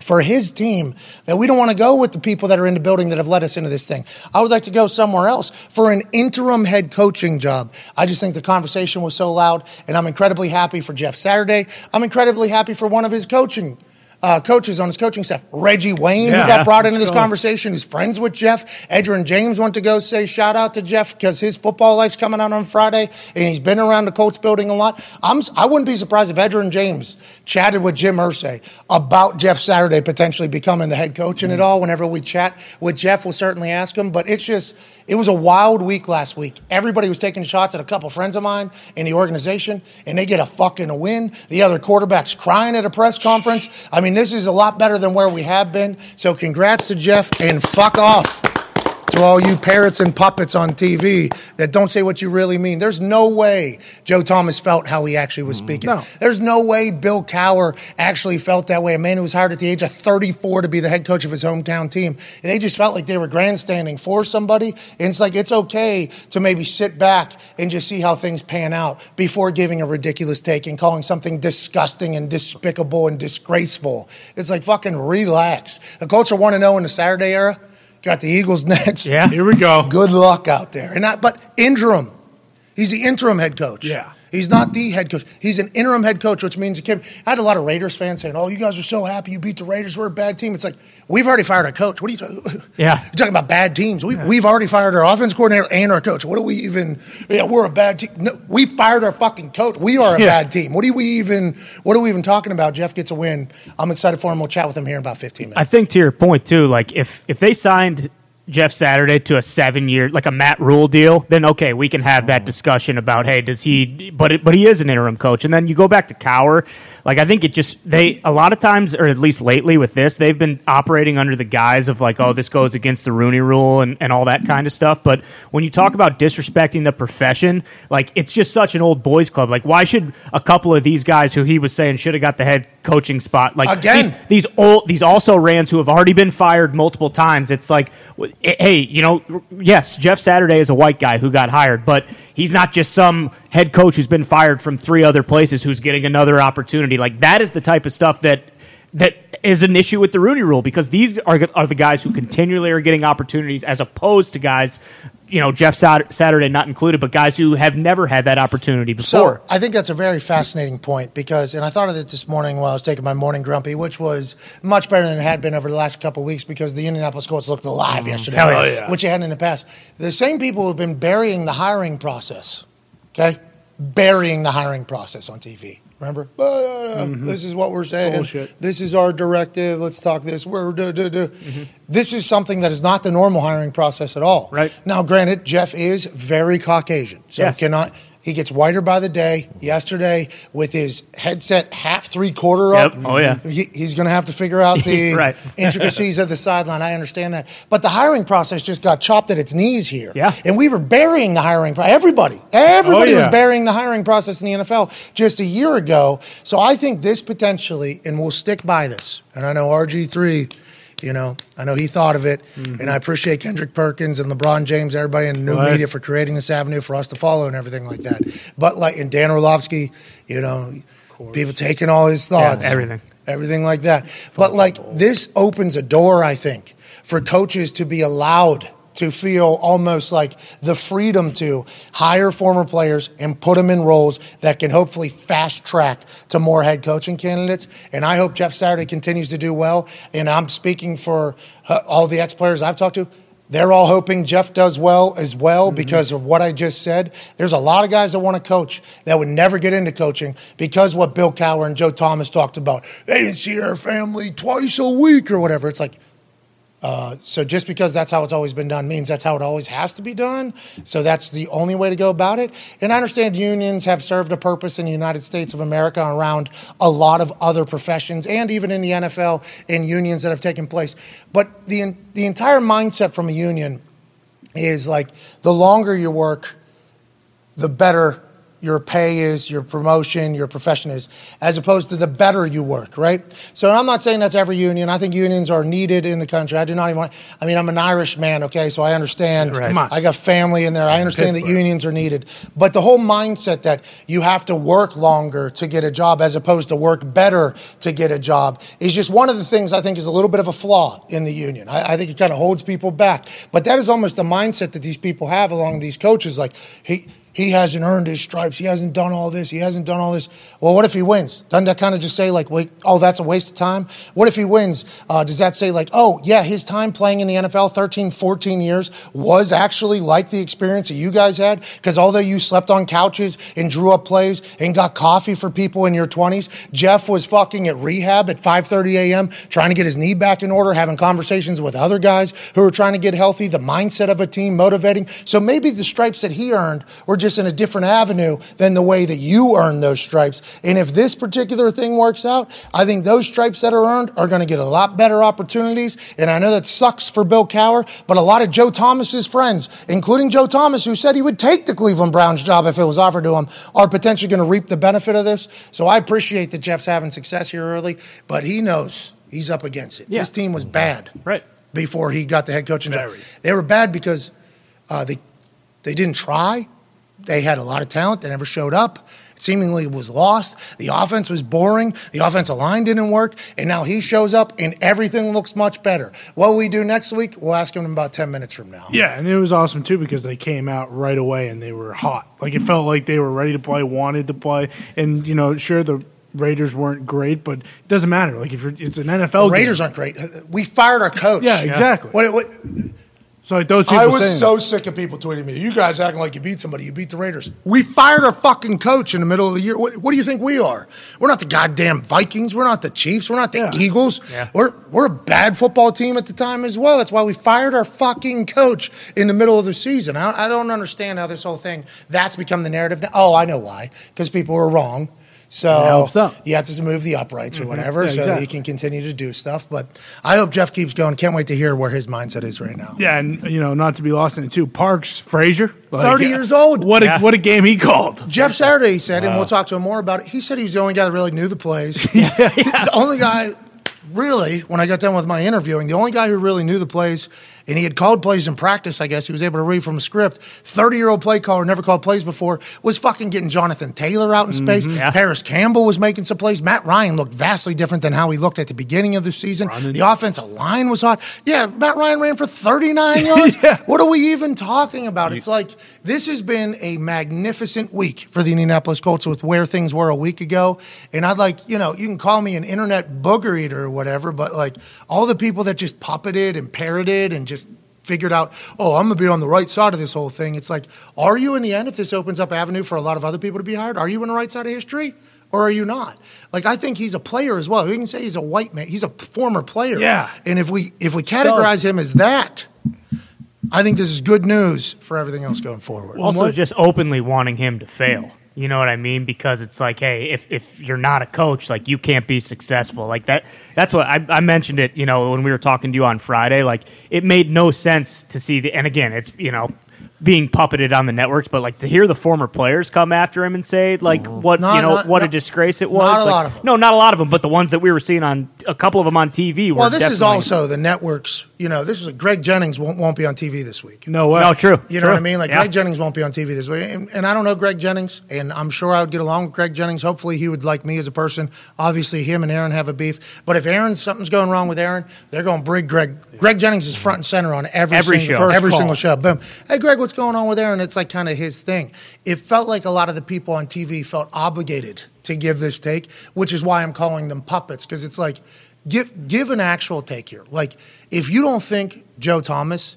[SPEAKER 1] for his team that we don't want to go with the people that are in the building that have led us into this thing. I would like to go somewhere else for an interim head coaching job. I just think the conversation was so loud, and I'm incredibly happy for Jeff Saturday. I'm incredibly happy for one of his coaching uh, coaches on his coaching staff. Reggie Wayne, who got brought into this conversation, who's friends with Jeff. Edgerrin James went to go say shout out to Jeff because his football life's coming out on Friday, and he's been around the Colts building a lot. I'm, I wouldn't be surprised if Edgerrin James chatted with Jim Irsay about Jeff Saturday potentially becoming the head coach in it all. Whenever we chat with Jeff, we'll certainly ask him. But it's just, it was a wild week last week. Everybody was taking shots at a couple friends of mine in the organization, and they get a fucking win. The other quarterback's crying at a press conference. I mean, this is a lot better than where we have been. So congrats to Jeff, and fuck off to all you parrots and puppets on TV that don't say what you really mean. There's no way Joe Thomas felt how he actually was mm-hmm. speaking.
[SPEAKER 2] No.
[SPEAKER 1] There's no way Bill Cowher actually felt that way. A man who was hired at the age of 34 to be the head coach of his hometown team. They just felt like they were grandstanding for somebody. And it's like, it's okay to maybe sit back and just see how things pan out before giving a ridiculous take and calling something disgusting and despicable and disgraceful. It's like, fucking relax. The Colts are 1 0 in the Saturday era. Got the Eagles next.
[SPEAKER 3] Yeah.
[SPEAKER 2] Here we go.
[SPEAKER 1] Good luck out there. And not, but interim. He's the interim head coach.
[SPEAKER 2] Yeah.
[SPEAKER 1] He's not the head coach. He's an interim head coach, which means he came. I had a lot of Raiders fans saying, "Oh, you guys are so happy you beat the Raiders. We're a bad team." It's like we've already fired our coach. What are you talking?
[SPEAKER 3] Yeah.
[SPEAKER 1] You're talking about bad teams. We, We've already fired our offense coordinator and our coach. What do we even? Yeah, we're a bad team. No, we fired our fucking coach. We are a
[SPEAKER 3] Yeah.
[SPEAKER 1] bad team. What are we even? What are we even talking about? Jeff gets a win. I'm excited for him. We'll chat with him here in about 15 minutes.
[SPEAKER 3] I think to your point too, like if if they signed Jeff Saturday to a seven year like a Matt Rhule deal, then okay, we can have that mm-hmm. discussion about hey, does he? But it, but he is an interim coach, and then you go back to Cowher. Like I think it just they a lot of times, or at least lately with this, they've been operating under the guise of like, oh, this goes against the Rooney Rule and, and all that kind of stuff. But when you talk about disrespecting the profession, like it's just such an old boys club. Like why should a couple of these guys who he was saying should have got the head coaching spot like
[SPEAKER 1] Again.
[SPEAKER 3] these, these old these also rans who have already been fired multiple times it's like eh, hey you know yes jeff saturday is a white guy who got hired but he's not just some head coach who's been fired from three other places who's getting another opportunity. Like that is the type of stuff that that is an issue with the Rooney Rule because these are, are the guys who continually are getting opportunities as opposed to guys you know Jeff Sat- Saturday not included, but guys who have never had that opportunity before.
[SPEAKER 1] So
[SPEAKER 3] before.
[SPEAKER 1] I think that's a very fascinating point because, and I thought of it this morning while I was taking my morning grumpy, which was much better than it had been over the last couple of weeks because the Indianapolis Colts looked alive mm-hmm. yesterday,
[SPEAKER 3] Hell yeah. Yeah.
[SPEAKER 1] which it hadn't in the past. The same people who have been burying the hiring process, okay, burying the hiring process on TV. Remember, Uh, this is what we're saying.
[SPEAKER 6] Bullshit.
[SPEAKER 1] This is our directive. Let's talk this. We're do, do, do. This is something that is not the normal hiring process at all.
[SPEAKER 3] Right.
[SPEAKER 1] now, granted, Jeff is very Caucasian, so
[SPEAKER 3] Yes.
[SPEAKER 1] cannot. He gets whiter by the day. Yesterday, with his headset half three quarter
[SPEAKER 3] Yep.
[SPEAKER 1] up,
[SPEAKER 3] Oh, yeah.
[SPEAKER 1] he- he's going to have to figure out the intricacies of the sideline. I understand that, but the hiring process just got chopped at its knees here.
[SPEAKER 3] Yeah.
[SPEAKER 1] and we were burying the hiring. Pro- everybody, everybody
[SPEAKER 6] Oh,
[SPEAKER 1] was burying the hiring process in the NFL just a year ago. So I think this potentially, and we'll stick by this. And I know RG three. You know, I know he thought of it,
[SPEAKER 6] Mm-hmm.
[SPEAKER 1] and I appreciate Kendrick Perkins and LeBron James, everybody in the new
[SPEAKER 6] Right.
[SPEAKER 1] media for creating this avenue for us to follow and everything like that. But like, and Dan Orlovsky, you know, people taking all his thoughts,
[SPEAKER 3] everything.
[SPEAKER 1] everything like that. But like, this opens a door, I think, for coaches to be allowed to feel almost like the freedom to hire former players and put them in roles that can hopefully fast track to more head coaching candidates. And I hope Jeff Saturday continues to do well. And I'm speaking for uh, all the ex players I've talked to. They're all hoping Jeff does well as well because of what I just said. There's a lot of guys that want to coach that would never get into coaching because what Bill Cowher and Joe Thomas talked about. They didn't see their family twice a week or whatever. It's like, uh, so just because that's how it's always been done means that's how it always has to be done. So that's the only way to go about it. And I understand unions have served a purpose in the United States of America around a lot of other professions and even in the NFL in unions that have taken place. But the the entire mindset from a union is like the longer you work, the better your pay is, your promotion, your profession is, as opposed to the better you work, right? So I'm not saying that's every union. I think unions are needed in the country. I do not even want, I mean, I'm an Irish man, okay, so I understand.
[SPEAKER 3] Right. Come on.
[SPEAKER 1] I got family in there. I understand that unions are needed. But the whole mindset that you have to work longer to get a job as opposed to work better to get a job is just one of the things I think is a little bit of a flaw in the union. I, I think it kind of holds people back. But that is almost the mindset that these people have along these coaches. Like, he, he hasn't earned his stripes. He hasn't done all this. He hasn't done all this. Well, what if he wins? Doesn't that kind of just say, like, wait, oh, that's a waste of time? What if he wins? Uh, does that say, like, oh, yeah, his time playing in the NFL, 13, 14 years, was actually like the experience that you guys had? Because although you slept on couches and drew up plays and got coffee for people in your 20s, Jeff was fucking at rehab at 5.30 a.m., trying to get his knee back in order, having conversations with other guys who were trying to get healthy, the mindset of a team, motivating. So maybe the stripes that he earned were just in a different avenue than the way that you earned those stripes. And if this particular thing works out, I think those stripes that are earned are going to get a lot better opportunities. And I know that sucks for Bill Cowher, but a lot of Joe Thomas's friends, including Joe Thomas, who said he would take the Cleveland Browns job if it was offered to him, are potentially going to reap the benefit of this. So I appreciate that Jeff's having success here early, but he knows he's up against it.
[SPEAKER 3] Yeah.
[SPEAKER 1] This team was bad
[SPEAKER 3] Right.
[SPEAKER 1] before he got the head coaching job. They were bad because uh, they they didn't try. They had a lot of talent. They never showed up. It Seemingly was lost. The offense was boring. The offensive line didn't work. And now he shows up and everything looks much better. What will we do next week? We'll ask him in about 10 minutes from now.
[SPEAKER 6] Yeah, and it was awesome too because they came out right away and they were hot. Like it felt like they were ready to play, wanted to play, and you know, sure the Raiders weren't great, but it doesn't matter. Like if you're, it's an NFL.
[SPEAKER 1] The Raiders
[SPEAKER 6] game.
[SPEAKER 1] aren't great. We fired our coach.
[SPEAKER 6] Yeah, exactly.
[SPEAKER 1] What, what,
[SPEAKER 6] So those people.
[SPEAKER 1] I was so
[SPEAKER 6] that.
[SPEAKER 1] sick of people tweeting me. You guys acting like you beat somebody. You beat the Raiders. We fired our fucking coach in the middle of the year. What, what do you think we are? We're not the goddamn Vikings. We're not the Chiefs. We're not the
[SPEAKER 6] Yeah.
[SPEAKER 1] Eagles.
[SPEAKER 3] Yeah.
[SPEAKER 1] We're we're a bad football team at the time as well. That's why we fired our fucking coach in the middle of the season. I, I don't understand how this whole thing. That's become the narrative now. Oh, I know why. Because people were wrong. So
[SPEAKER 6] helps out.
[SPEAKER 1] you have to move the uprights or mm-hmm. whatever,
[SPEAKER 6] Yeah,
[SPEAKER 1] so that
[SPEAKER 6] exactly.
[SPEAKER 1] you can continue to do stuff. But I hope Jeff keeps going. Can't wait to hear where his mindset is right now.
[SPEAKER 6] Yeah, and you know, not to be lost in it too. Parks Frazier, like,
[SPEAKER 1] 30 years old.
[SPEAKER 6] What a
[SPEAKER 3] Yeah.
[SPEAKER 6] what a game he called.
[SPEAKER 1] Jeff Saturday He said, and we'll talk to him more about it. He said he was the only guy that really knew the plays. The only guy, really, when I got done with my interviewing, the only guy who really knew the plays and he had called plays in practice. I guess he was able to read from a script. Thirty year old play caller never called plays before was fucking getting Jonathan Taylor out in mm-hmm. space.
[SPEAKER 3] Yeah.
[SPEAKER 1] Parris Campbell was making some plays. Matt Ryan looked vastly different than how he looked at the beginning of the season. The offensive line was hot. Yeah, Matt Ryan ran for 39 yards. What are we even talking about? It's like this has been a magnificent week for the Indianapolis Colts with where things were a week ago. And I'd like, you know, you can call me an internet booger eater or whatever, but like all the people that just puppeted and parroted and just figured out, oh, I'm going to be on the right side of this whole thing. It's like, are you in the end, if this opens up avenue for a lot of other people to be hired, are you on the right side of history? Or are you not? Like I think he's a player as well. We can say he's a white man. He's a former player.
[SPEAKER 6] Yeah.
[SPEAKER 1] And if we if we categorize him as that, I think this is good news for everything else going forward.
[SPEAKER 3] Also, just openly wanting him to fail. You know what I mean? Because it's like, hey, if, if you're not a coach, like you can't be successful. Like that. That's what I, I mentioned it. You know, when we were talking to you on Friday, like it made no sense to see the. And again, it's you know being puppeted on the networks, but like to hear the former players come after him and say like what
[SPEAKER 1] Not-
[SPEAKER 3] you know
[SPEAKER 1] not-
[SPEAKER 3] what a disgrace it
[SPEAKER 1] not
[SPEAKER 3] was.
[SPEAKER 1] a
[SPEAKER 3] Like,
[SPEAKER 1] lot of 'em.
[SPEAKER 3] No, not a lot of them, but the ones that we were seeing on a couple of them on TV. Were
[SPEAKER 1] Well, this is also the networks. You know, this is Greg Jennings won't, won't be on TV this week.
[SPEAKER 6] No way.
[SPEAKER 3] no true.
[SPEAKER 1] You know
[SPEAKER 3] True.
[SPEAKER 1] what I mean? Like
[SPEAKER 3] Yeah.
[SPEAKER 1] Greg Jennings won't be on TV this week, and, and I don't know Greg Jennings, and I'm sure I would get along with Greg Jennings. Hopefully, he would like me as a person. Obviously, him and Aaron have a beef, but if Aaron something's going wrong with Aaron, they're going to bring Greg. Greg Jennings is front and center on every
[SPEAKER 3] Every
[SPEAKER 1] single,
[SPEAKER 3] show.
[SPEAKER 1] every
[SPEAKER 6] First
[SPEAKER 1] single
[SPEAKER 6] call.
[SPEAKER 1] show. Boom. Hey, Greg, what's going on with Aaron? It's like kind of his thing. It felt like a lot of the people on TV felt obligated to give this take, which is why I'm calling them puppets because it's like give give an actual take here. Like if you don't think Joe Thomas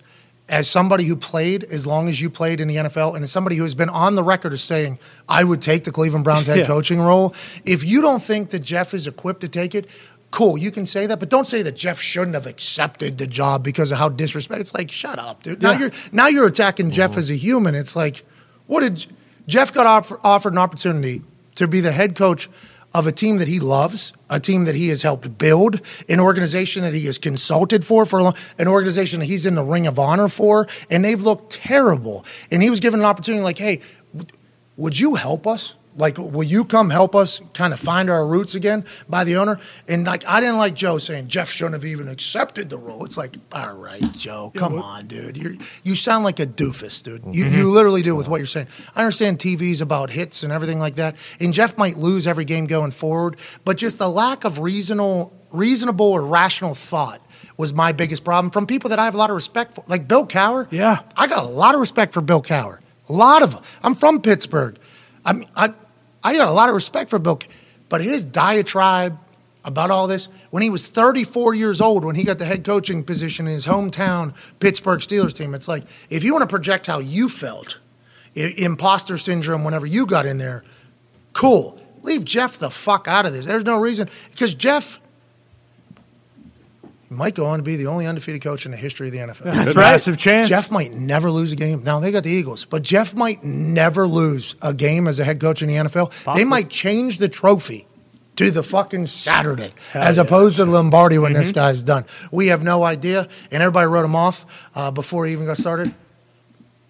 [SPEAKER 1] as somebody who played as long as you played in the NFL and as somebody who has been on the record as saying I would take the Cleveland Browns head
[SPEAKER 6] Yeah.
[SPEAKER 1] coaching role, if you don't think that Jeff is equipped to take it, cool, you can say that, but don't say that Jeff shouldn't have accepted the job because of how disrespect. It's like shut up, dude. Now
[SPEAKER 6] Yeah.
[SPEAKER 1] you're now you're attacking Jeff mm-hmm. as a human. It's like what did Jeff got off, offered an opportunity to be the head coach of a team that he loves, a team that he has helped build, an organization that he has consulted for for a long, an organization that he's in the ring of honor for, and they've looked terrible. And he was given an opportunity like, hey, w- would you help us? Like, will you come help us kind of find our roots again by the owner? And like, I didn't like Joe saying Jeff shouldn't have even accepted the role. It's like, all right, Joe, come on, dude. You you sound like a doofus, dude. You, you literally do with what you're saying. I understand TV's about hits and everything like that, and Jeff might lose every game going forward, but just the lack of reasonable, reasonable or rational thought was my biggest problem from people that I have a lot of respect for, like Bill Cowher.
[SPEAKER 6] Yeah.
[SPEAKER 1] I got a lot of respect for Bill Cowher. A lot of them. I'm from Pittsburgh. I mean, I, I got a lot of respect for Bill, but his diatribe about all this when he was 34 years old when he got the head coaching position in his hometown Pittsburgh Steelers team. It's like if you want to project how you felt, i- imposter syndrome whenever you got in there, cool. Leave Jeff the fuck out of this. There's no reason because Jeff might go on to be the only undefeated coach in the history of the NFL.
[SPEAKER 6] That's
[SPEAKER 3] right.
[SPEAKER 6] Massive chance.
[SPEAKER 1] Jeff might never lose a game. Now they got the Eagles, but Jeff might never lose a game as a head coach in the NFL. They might change the trophy to the fucking Saturday as
[SPEAKER 6] yeah.
[SPEAKER 1] opposed to Lombardi when
[SPEAKER 3] Mm-hmm.
[SPEAKER 1] this guy's done. We have no idea, and everybody wrote him off uh, before he even got started.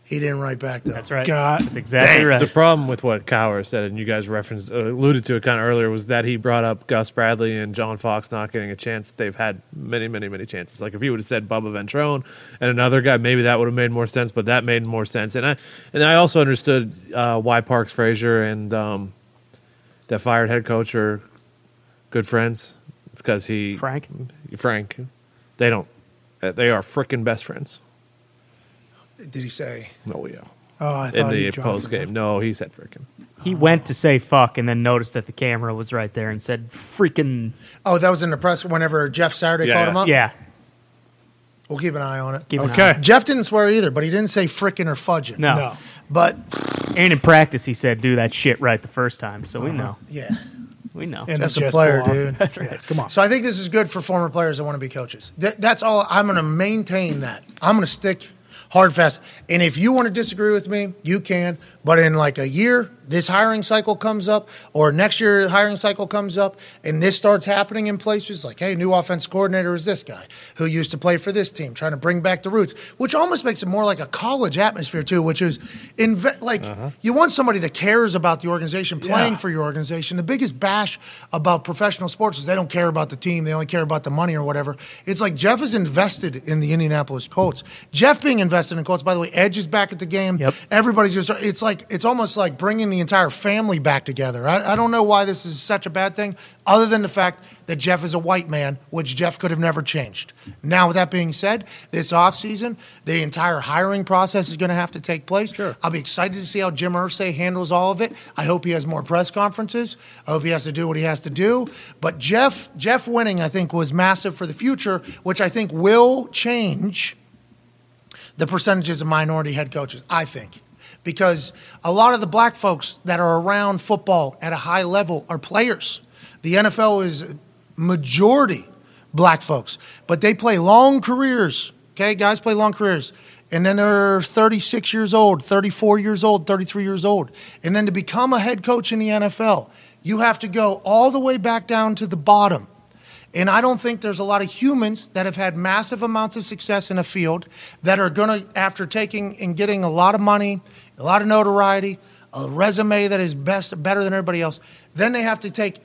[SPEAKER 1] He didn't write back though.
[SPEAKER 3] That's right.
[SPEAKER 6] God
[SPEAKER 3] That's exactly right.
[SPEAKER 2] The problem with what Cowher said, and you guys referenced, uh, alluded to it kind of earlier, was that he brought up Gus Bradley and John Fox not getting a chance. They've had many, many, many chances. Like if he would have said Bubba Ventrone and another guy, maybe that would have made more sense. But that made more sense, and I and I also understood uh, why Parks Frazier and um, that fired head coach are good friends. It's because he
[SPEAKER 3] Frank?
[SPEAKER 2] Frank, they don't. uh, They are freaking best friends.
[SPEAKER 1] Did he say?
[SPEAKER 2] Oh yeah.
[SPEAKER 6] Oh, I
[SPEAKER 2] In
[SPEAKER 6] thought he
[SPEAKER 2] the
[SPEAKER 6] dropped
[SPEAKER 2] post game. no, he said freaking.
[SPEAKER 3] He went to say fuck and then noticed that the camera was right there and said freaking
[SPEAKER 1] Oh, that was in the press whenever Jeff Saturday
[SPEAKER 2] Yeah,
[SPEAKER 1] called
[SPEAKER 2] yeah.
[SPEAKER 1] him up.
[SPEAKER 3] yeah.
[SPEAKER 1] we'll keep an eye on it.
[SPEAKER 3] Keep an eye
[SPEAKER 6] Okay.
[SPEAKER 3] on it.
[SPEAKER 1] Jeff didn't swear either, but he didn't say frickin' or fudging.
[SPEAKER 3] No.
[SPEAKER 6] No.
[SPEAKER 1] but
[SPEAKER 3] And in practice, he said do that shit right the first time. So we uh-huh. know.
[SPEAKER 1] yeah.
[SPEAKER 3] We know.
[SPEAKER 6] And
[SPEAKER 1] Jeff's
[SPEAKER 6] the
[SPEAKER 1] a
[SPEAKER 6] Jets
[SPEAKER 1] player,
[SPEAKER 6] belong.
[SPEAKER 1] dude.
[SPEAKER 3] That's right.
[SPEAKER 6] Yeah, come on.
[SPEAKER 1] So I think this is good for former players that want to be coaches. Th- that's all. I'm going to maintain that. I'm going to stick hard fast. And if you want to disagree with me, you can. But in like a year, this hiring cycle comes up or next year hiring cycle comes up and this starts happening in places like, hey, new offense coordinator is this guy who used to play for this team, trying to bring back the roots, which almost makes it more like a college atmosphere too, which is inve- like uh-huh. you want somebody that cares about the organization playing
[SPEAKER 6] Yeah.
[SPEAKER 1] for your organization. The biggest bash about professional sports is they don't care about the team, they only care about the money or whatever. It's like Jeff is invested in the Indianapolis Colts. Jeff being invested in Colts, by the way, Edge is back at the game.
[SPEAKER 3] Yep.
[SPEAKER 1] Everybody's just, it's like, it's almost like bringing the entire family back together. I, I don't know why this is such a bad thing, other than the fact that Jeff is a white man, which Jeff could have never changed. Now, with that being said, this offseason, the entire hiring process is going to have to take place. Sure. I'll be excited to see how Jim Irsay handles all of it. I hope he has more press conferences. I hope he has to do what he has to do. But Jeff, Jeff winning, I think, was massive for the future, which I think will change the percentages of minority head coaches, I think. Because a lot of the black folks that are around football at a high level are players. The NFL is majority black folks, but they play long careers. Okay, guys play long careers. And then they're 36 years old, 34 years old, 33 years old. And then to become a head coach in the NFL, you have to go all the way back down to the bottom. And I don't think there's a lot of humans that have had massive amounts of success in a field that are going to, after taking and getting a lot of money, a lot of notoriety, a resume that is best, better than everybody else, then they have to take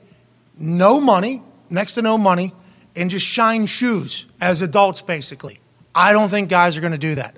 [SPEAKER 1] no money, next to no money, and just shine shoes as adults, basically. I don't think guys are going to do that.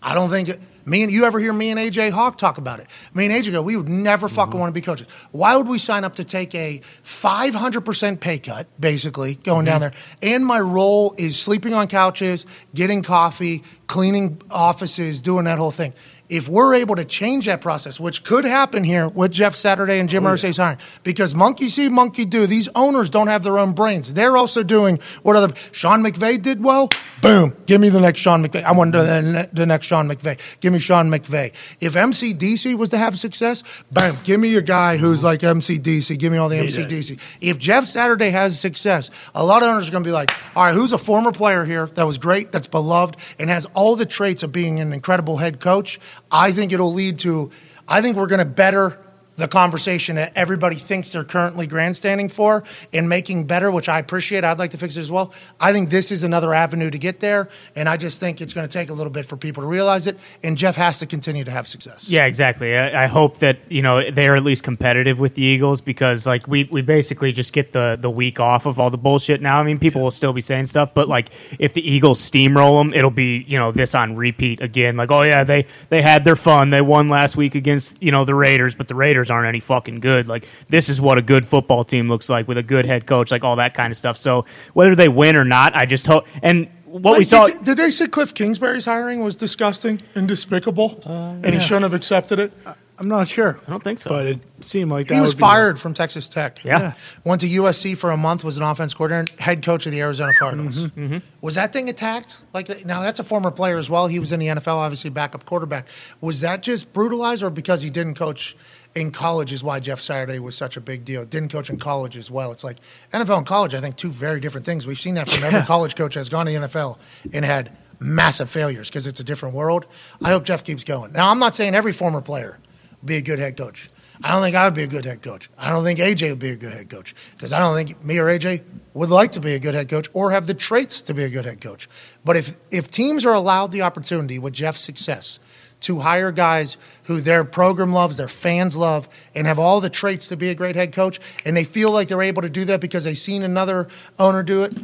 [SPEAKER 1] I don't think me and you ever hear me and AJ Hawk talk about it. Me and AJ go, we would never fucking want to be coaches. Why would we sign up to take a 500% pay cut, basically, going down mm-hmm. there? And my role is sleeping on couches, getting coffee, cleaning offices, doing that whole thing. If we're able to change that process, which could happen here with Jeff Saturday and Jim oh, Irsay's hiring, because monkey see, monkey do. These owners don't have their own brains. They're also doing what other Sean McVay did well. Boom, give me the next Sean McVay. I want the, the next Sean McVay. Give me Sean McVay. If MCDC was to have success, boom, give me a guy who's like MCDC. Give me all the MCDC. If Jeff Saturday has success, a lot of owners are going to be like, all right, who's a former player here that was great, that's beloved, and has all the traits of being an incredible head coach? I think it'll lead to, I think we're going to better the conversation that everybody thinks they're currently grandstanding for and making better, which I appreciate. I'd like to fix it as well. I think this is another avenue to get there, and I just think it's going to take a little bit for people to realize it. And Jeff has to continue to have success.
[SPEAKER 3] Yeah, exactly. I, I hope that you know they're at least competitive with the Eagles because like we, we basically just get the the week off of all the bullshit now. I mean, people will still be saying stuff, but like if the Eagles steamroll them, it'll be you know this on repeat again. Like oh yeah, they they had their fun. They won last week against you know the Raiders, but the Raiders aren't any fucking good. Like this is what a good football team looks like with a good head coach, like all that kind of stuff. So whether they win or not, I just hope and. What we saw,
[SPEAKER 1] did, did they say Cliff Kingsbury's hiring was disgusting and despicable, and he shouldn't have accepted it?
[SPEAKER 6] I'm not sure.
[SPEAKER 3] I don't think so.
[SPEAKER 6] But it seemed like that
[SPEAKER 1] He was
[SPEAKER 6] would be-
[SPEAKER 1] fired from Texas Tech.
[SPEAKER 3] Yeah.
[SPEAKER 1] Went to USC for a month, was an offense coordinator, head coach of the Arizona Cardinals.
[SPEAKER 6] Mm-hmm,
[SPEAKER 1] Was that thing attacked? Like now, that's a former player as well. He was in the NFL, obviously backup quarterback. Was that just brutalized, or because he didn't coach in college is why Jeff Saturday was such a big deal? Didn't coach in college as well. It's like NFL and college. I think two very different things. We've seen that from every college coach has gone to the NFL and had massive failures because it's a different world. I hope Jeff keeps going. Now, I'm not saying every former player will be a good head coach. I don't think I would be a good head coach. I don't think AJ would be a good head coach because I don't think me or AJ would like to be a good head coach or have the traits to be a good head coach. But if if teams are allowed the opportunity with Jeff's success to hire guys who their program loves, their fans love, and have all the traits to be a great head coach, and they feel like they're able to do that because they've seen another owner do it,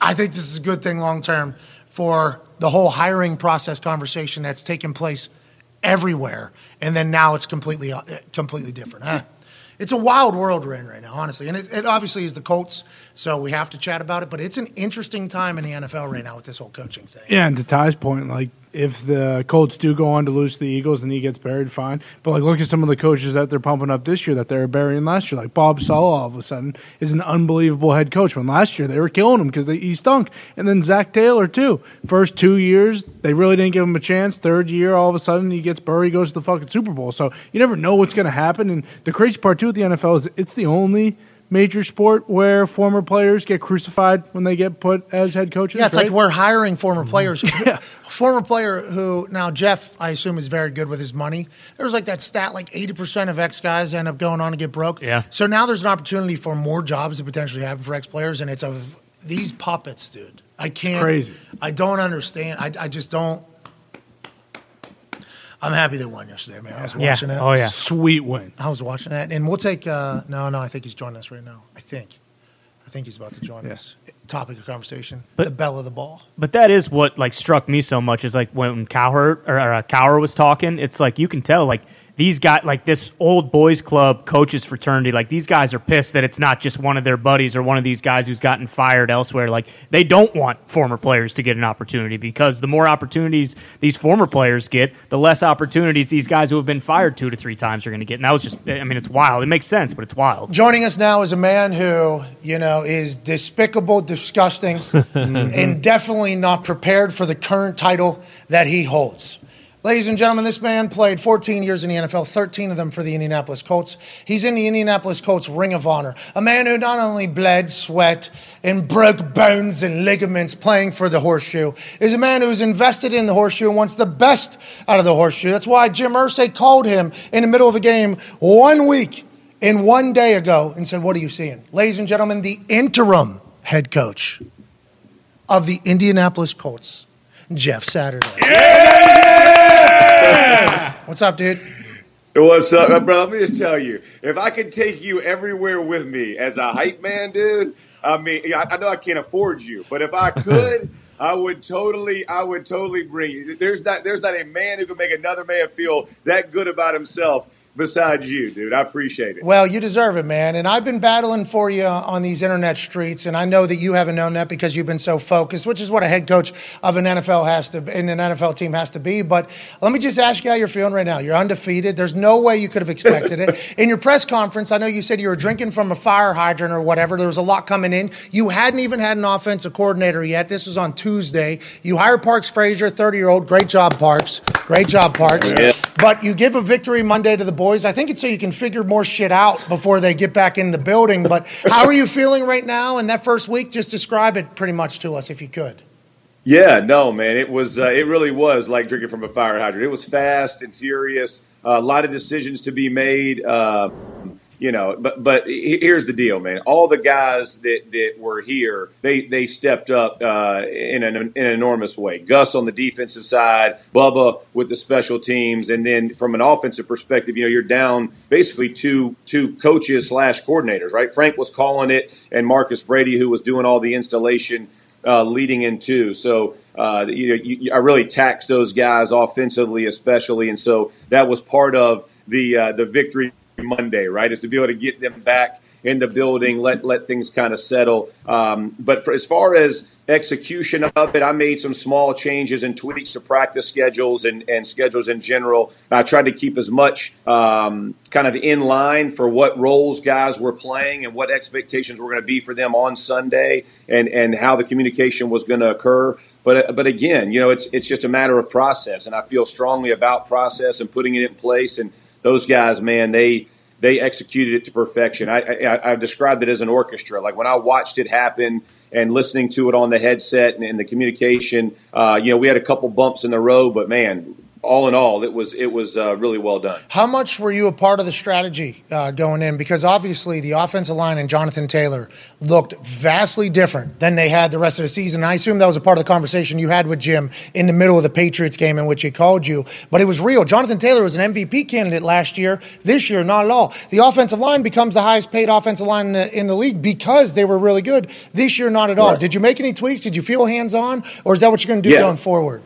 [SPEAKER 1] I think this is a good thing long term for the whole hiring process conversation that's taken place everywhere, and then now it's completely uh, completely different. Huh? It's a wild world we're in right now, honestly, and it, it obviously is the Colts, so we have to chat about it. But it's an interesting time in the NFL right now with this whole coaching thing.
[SPEAKER 6] Yeah, and to Ty's point, like if the Colts do go on to lose to the Eagles and he gets buried, fine. But like look at some of the coaches that they're pumping up this year that they're burying last year. Like Bob Saleh, all of a sudden, is an unbelievable head coach. When last year they were killing him because he stunk. And then Zac Taylor too. First two years they really didn't give him a chance. Third year, all of a sudden he gets buried, goes to the fucking Super Bowl. So you never know what's going to happen. And the crazy part too with the NFL is it's the only major sport where former players get crucified when they get put as head coaches.
[SPEAKER 1] Yeah, it's
[SPEAKER 6] right?
[SPEAKER 1] like we're hiring former mm-hmm. players. yeah. Former player who now Jeff, I assume, is very good with his money. There's like that stat, like 80% of ex guys end up going on to get broke.
[SPEAKER 3] Yeah.
[SPEAKER 1] So now there's an opportunity for more jobs to potentially happen for ex players, and it's of these puppets, dude. I can't.
[SPEAKER 6] Crazy.
[SPEAKER 1] I don't understand. I, I just don't. I'm happy they won yesterday, man. I was
[SPEAKER 3] Yeah.
[SPEAKER 1] watching that.
[SPEAKER 3] Oh yeah.
[SPEAKER 6] sweet win.
[SPEAKER 1] I was watching that, and we'll take. Uh, no, no, I think he's joining us right now. I think, I think he's about to join us. Topic of conversation:
[SPEAKER 3] But-
[SPEAKER 1] the bell of the ball.
[SPEAKER 3] But that is what like struck me so much is like when Cowher or, or uh, Cowher was talking. It's like you can tell like these guys like this old boys club coaches fraternity. Like these guys are pissed that it's not just one of their buddies or one of these guys who's gotten fired elsewhere. Like they don't want former players to get an opportunity because the more opportunities these former players get, the less opportunities these guys who have been fired two to three times are going to get. And that was just I mean it's wild. It makes sense, but it's wild.
[SPEAKER 1] Joining us now is a man who, you know, is despicable, disgusting, and definitely not prepared for the current title that he holds. Ladies and gentlemen, this man played 14 years in the NFL, 13 of them for the Indianapolis Colts. He's in the Indianapolis Colts Ring of Honor. A man who not only bled, sweat, and broke bones and ligaments playing for the horseshoe, is a man who's invested in the horseshoe and wants the best out of the horseshoe. That's why Jim Irsay called him in the middle of a game one week and one day ago and said, What are you seeing? Ladies and gentlemen, the interim head coach of the Indianapolis Colts, Jeff Saturday. What's up, dude?
[SPEAKER 7] What's up, bro? Let me just tell you, if I could take you everywhere with me as a hype man, dude. I mean, I I know I can't afford you, but if I could, I would totally, I would totally bring you. There's not, there's not a man who can make another man feel that good about himself besides you, dude. I appreciate it.
[SPEAKER 1] Well, you deserve it, man. And I've been battling for you on these internet streets, and I know that you haven't known that because you've been so focused, which is what a head coach of an NFL has to, in an NFL team has to be. But let me just ask you how you're feeling right now. You're undefeated. There's no way you could have expected it. In your press conference, I know you said you were drinking from a fire hydrant or whatever. There was a lot coming in. You hadn't even had an offensive coordinator yet. This was on Tuesday. You hire Parks Frazier, 30 year old. Great job, Parks. Great job, Parks.
[SPEAKER 7] Yeah.
[SPEAKER 1] But you give a victory Monday to the boys. I think it's so you can figure more shit out before they get back in the building. But how are you feeling right now in that first week? Just describe it pretty much to us if you could.
[SPEAKER 7] Yeah, no, man. It was. Uh, it really was like drinking from a fire hydrant. It was fast and furious. Uh, a lot of decisions to be made. Uh, you know, but but here's the deal, man. All the guys that, that were here, they they stepped up uh, in an in an enormous way. Gus on the defensive side, Bubba with the special teams, and then from an offensive perspective, you know, you're down basically two two coaches slash coordinators, right? Frank was calling it, and Marcus Brady, who was doing all the installation uh, leading into. So uh, you, you, I really taxed those guys offensively, especially, and so that was part of the uh, the victory Monday, right? Is to be able to get them back in the building, let let things kind of settle. Um, but for, as far as execution of it, I made some small changes and tweaks to practice schedules and, and schedules in general. I tried to keep as much um, kind of in line for what roles guys were playing and what expectations were going to be for them on Sunday, and and how the communication was going to occur. But but again, you know, it's it's just a matter of process, and I feel strongly about process and putting it in place. And those guys, man, they they executed it to perfection. I, I, I described it as an orchestra. Like when I watched it happen and listening to it on the headset and, and the communication, uh, you know, we had a couple bumps in the road, but man, all in all, it was it was uh, really well done.
[SPEAKER 1] How much were you a part of the strategy uh, going in? Because obviously the offensive line and Jonathan Taylor looked vastly different than they had the rest of the season. I assume that was a part of the conversation you had with Jim in the middle of the Patriots game in which he called you. But it was real. Jonathan Taylor was an MVP candidate last year. This year, not at all. The offensive line becomes the highest paid offensive line in the, in the league because they were really good. This year, not at all.
[SPEAKER 7] Right.
[SPEAKER 1] Did you make any tweaks? Did you feel hands on? Or is that what you're going to do
[SPEAKER 7] Yeah.
[SPEAKER 1] going forward?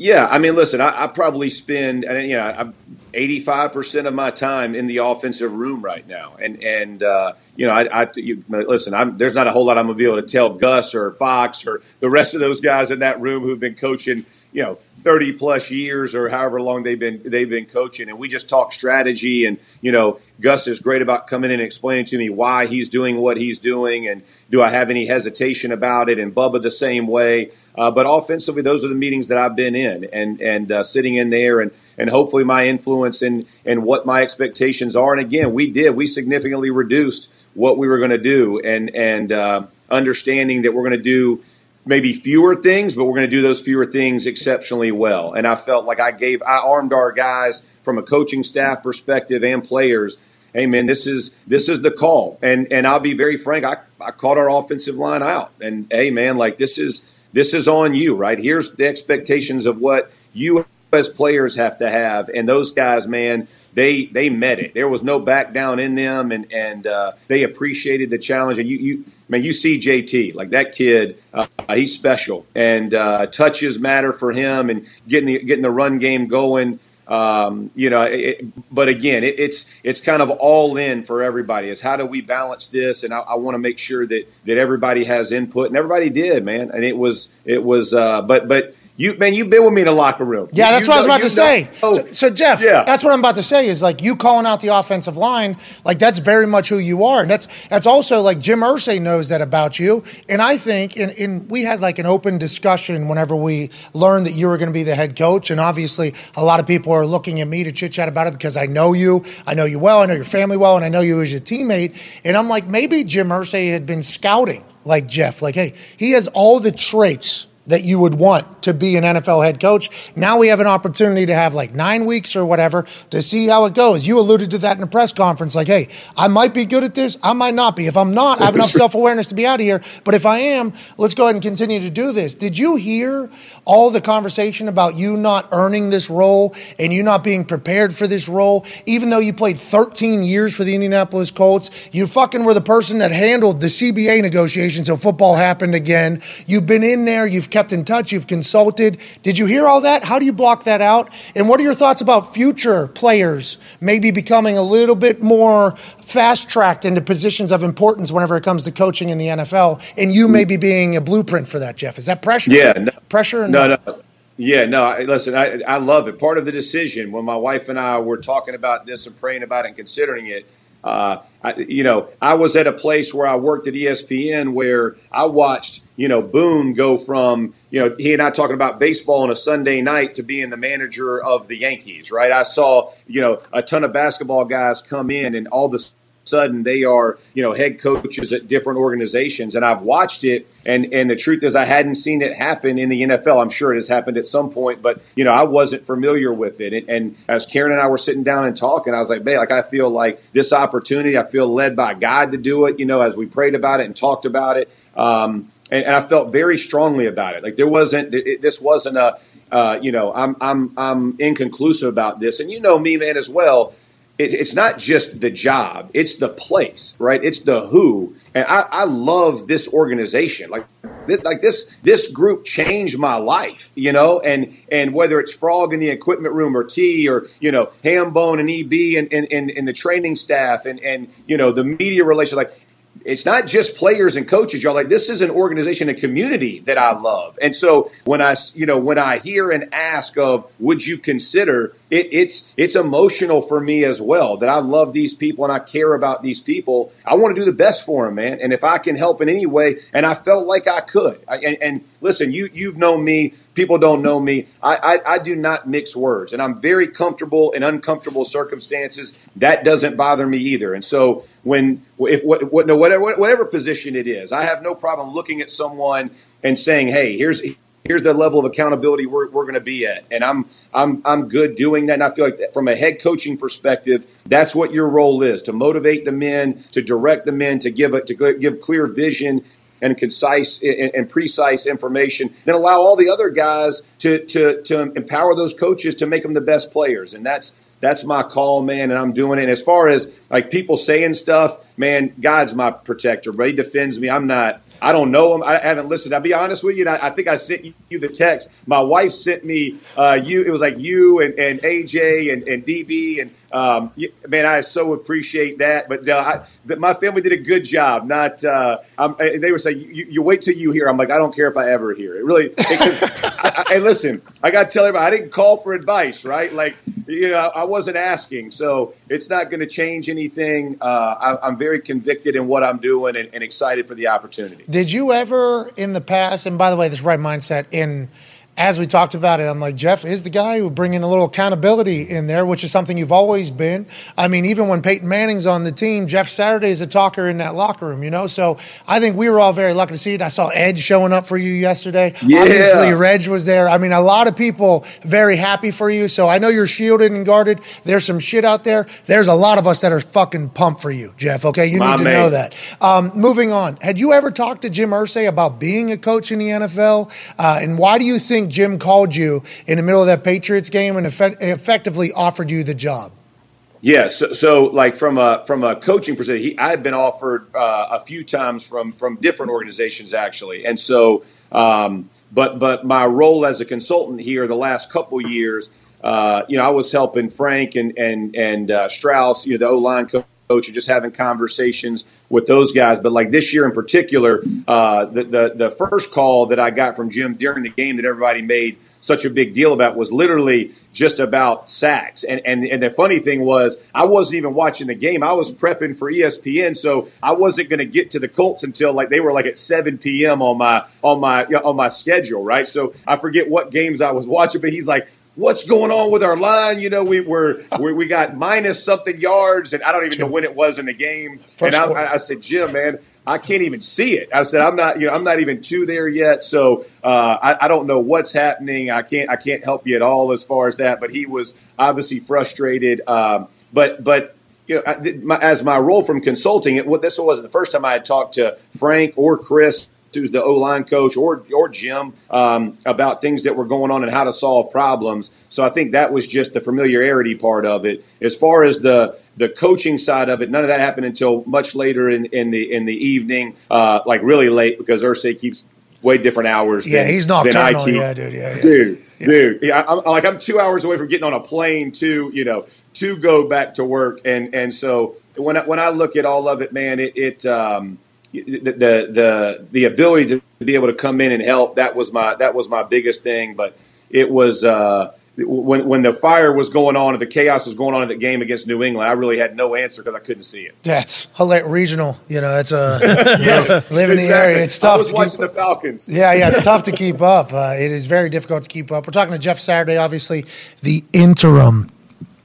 [SPEAKER 7] Yeah, I mean, listen, I, I probably spend, you know, 85 percent of my time in the offensive room right now, and and uh, you know, I, I you, listen, I'm, there's not a whole lot I'm gonna be able to tell Gus or Fox or the rest of those guys in that room who've been coaching, you know 30 plus years or however long they've been they've been coaching. And we just talk strategy and you know Gus is great about coming in and explaining to me why he's doing what he's doing and do I have any hesitation about it and Bubba the same way. Uh, but offensively those are the meetings that I've been in and and uh, sitting in there and and hopefully my influence and and what my expectations are. And again we did we significantly reduced what we were going to do and and uh, understanding that we're going to do maybe fewer things, but we're going to do those fewer things exceptionally well. And I felt like I gave, I armed our guys from a coaching staff perspective and players. Hey man, this is this is the call, and and I'll be very frank. I, I called our offensive line out, and hey man, like this is this is on you, right? Here's the expectations of what you as players have to have, and those guys, man, they they met it. There was no back down in them, and and uh, they appreciated the challenge. And you you man, you see JT like that kid. Uh, he's special, and uh, touches matter for him, and getting the, getting the run game going. Um, you know, it, but again, it, it's it's kind of all in for everybody. Is how do we balance this? And I, I want to make sure that that everybody has input, and everybody did, man. And it was it was, uh, but but you man, you've been with me in the locker room.
[SPEAKER 1] Yeah, that's
[SPEAKER 7] you
[SPEAKER 1] what I was about to
[SPEAKER 7] you
[SPEAKER 1] say.
[SPEAKER 7] know-
[SPEAKER 1] So, so Jeff,
[SPEAKER 7] Yeah.
[SPEAKER 1] that's what I'm about to say is like you calling out the offensive line, like that's very much who you are. And that's that's also like Jim Irsay knows that about you. And I think in, in we had like an open discussion whenever we learned that you were going to be the head coach. And obviously a lot of people are looking at me to chit chat about it because I know you, I know you well, I know your family well, and I know you as your teammate. And I'm like, maybe Jim Irsay had been scouting like Jeff. Like, hey, he has all the traits that you would want to be an NFL head coach. Now we have an opportunity to have like nine weeks or whatever to see how it goes. You alluded to that in a press conference, like, hey, I might be good at this, I might not be. If I'm not, I have enough self awareness to be out of here. But if I am, let's go ahead and continue to do this. Did you hear all the conversation about you not earning this role and you not being prepared for this role, even though you played 13 years for the Indianapolis Colts? You fucking were the person that handled the CBA negotiations so football happened again. You've been in there, you've kept in touch, you've consulted. Did you hear all that? How do you block that out? And what are your thoughts about future players maybe becoming a little bit more fast tracked into positions of importance whenever it comes to coaching in the NFL? And you maybe being a blueprint for that, Jeff. Is that pressure?
[SPEAKER 7] Yeah, no-
[SPEAKER 1] Pressure? Or
[SPEAKER 7] No, no. Yeah, no. I, listen, I, I love it. Part of the decision when my wife and I were talking about this and praying about it and considering it, uh, I, you know, I was at a place where I worked at ESPN where I watched, you know, Boone go from, you know, he and I talking about baseball on a Sunday night to being the manager of the Yankees, right? I saw, you know, a ton of basketball guys come in and all this sudden they are you know head coaches at different organizations and I've watched it and and the truth is I hadn't seen it happen in the NFL I'm sure it has happened at some point but you know I wasn't familiar with it. And, and as Karen and I were sitting down and talking I was like man like I feel like this opportunity I feel led by God to do it you know as we prayed about it and talked about it. Um, and, and I felt very strongly about it. Like there wasn't it, this wasn't a uh, you know I'm I'm I'm inconclusive about this. And you know me man as well it, it's not just the job; it's the place, right? It's the who. And I, I love this organization. Like, thi- like this this group changed my life, you know. And and whether it's Frog in the equipment room or T or you know Hambone and EB and and, and, and the training staff and and you know the media relations, like it's not just players and coaches y'all. Like this is an organization a community that i love. And so when i you know when i hear and ask of would you consider it, it's it's emotional for me as well that i love these people and i care about these people. I want to do the best for them man. And if i can help in any way and i felt like i could. I, and, and listen you you've known me people don't know me I, I i do not mix words. And i'm very comfortable in uncomfortable circumstances. That doesn't bother me either. And so when if what, what no whatever whatever position it is i have no problem looking at someone and saying hey here's here's the level of accountability we're, we're going to be at. And i'm i'm i'm good doing that. And i feel like from a head coaching perspective that's what your role is to motivate the men to direct the men to give it to give clear vision and concise and, and precise information, then allow all the other guys to, to to empower those coaches to make them the best players. And that's that's my call, man. And I'm doing it. And as far as like people saying stuff, man, God's my protector, but He defends me. I'm not. I don't know him. I haven't listened. I'll be honest with you. I, I think I sent you the text. My wife sent me uh, you. It was like you and, and AJ and, and DB and um, man, I so appreciate that. But uh, I, the, my family did a good job. Not uh, they were saying you, you, wait till you hear. I'm like I don't care if I ever hear it. Really, because and listen, I got to tell everybody I didn't call for advice, right? Like you know, I wasn't asking, so it's not going to change anything. Uh, I, am very convicted in what I'm doing and, and excited for the opportunity.
[SPEAKER 1] Did you ever in the past? And by the way, this right mindset in as we talked about it, I'm like, Jeff is the guy who bring in a little accountability in there, which is something you've always been. I mean, even when Peyton Manning's on the team, Jeff Saturday is a talker in that locker room, you know? So I think we were all very lucky to see it. I saw Ed showing up for you yesterday.
[SPEAKER 7] Yeah.
[SPEAKER 1] Obviously, Reg was there. I mean, a lot of people very happy for you. So I know you're shielded and guarded. There's some shit out there. There's a lot of us that are fucking pumped for you, Jeff, okay? You
[SPEAKER 7] My
[SPEAKER 1] need to
[SPEAKER 7] man.
[SPEAKER 1] know that. Um, moving on. Had you ever talked to Jim Irsay about being a coach in the NFL? Uh, and why do you think Jim called you in the middle of that Patriots game and effect- effectively offered you the job?
[SPEAKER 7] Yeah, so, so, like from a from a coaching perspective, I've been offered uh, a few times from from different organizations actually, and so um, but but my role as a consultant here the last couple years, uh, you know, I was helping Frank and and and uh, Strauss, you know, the O line coach, and just having conversations with those guys. But like this year in particular, uh, the, the the first call that I got from Jim during the game that everybody made such a big deal about was literally just about sacks. And, and and the funny thing was, I wasn't even watching the game. I was prepping for ESPN, so I wasn't going to get to the Colts until like they were like at 7 p.m. on my on my on my schedule, right? So I forget what games I was watching, but he's like. What's going on with our line? You know, we were we, we got minus something yards, and I don't even know when it was in the game.
[SPEAKER 1] First
[SPEAKER 7] and. I, I said, Jim, man, I can't even see it. I said, I'm not, you know, I'm not even to there yet. So uh, I, I don't know what's happening. I can't, I can't help you at all as far as that. But he was obviously frustrated. Um, but, but you know, as my role from consulting, it, what this wasn't the first time I had talked to Frank or Chris, who's the O line coach, or or Jim, um, about things that were going on and how to solve problems. So I think that was just the familiarity part of it. As far as the the coaching side of it, none of that happened until much later in, in the in the evening, uh, like really late, because Irsay keeps way different hours.
[SPEAKER 1] Yeah,
[SPEAKER 7] than,
[SPEAKER 1] he's nocturnal. Yeah, dude. Yeah, yeah.
[SPEAKER 7] Dude, dude, yeah, I'm, like I'm two hours away from getting on a plane to, you know, to go back to work, and and so when I, when I look at all of it, man, it, it um, the, the the the ability to be able to come in and help that was my that was my biggest thing, but it was. Uh, when when the fire was going on and the chaos was going on in the game against New England, I really had no answer because I couldn't see it.
[SPEAKER 1] That's hilarious. Regional, you know, it's a live in the area. It's
[SPEAKER 7] I
[SPEAKER 1] tough.
[SPEAKER 7] was
[SPEAKER 1] to
[SPEAKER 7] watching
[SPEAKER 1] keep,
[SPEAKER 7] the Falcons.
[SPEAKER 1] yeah, yeah, it's tough to keep up. Uh, it is very difficult to keep up. We're talking to Jeff Saturday, obviously the interim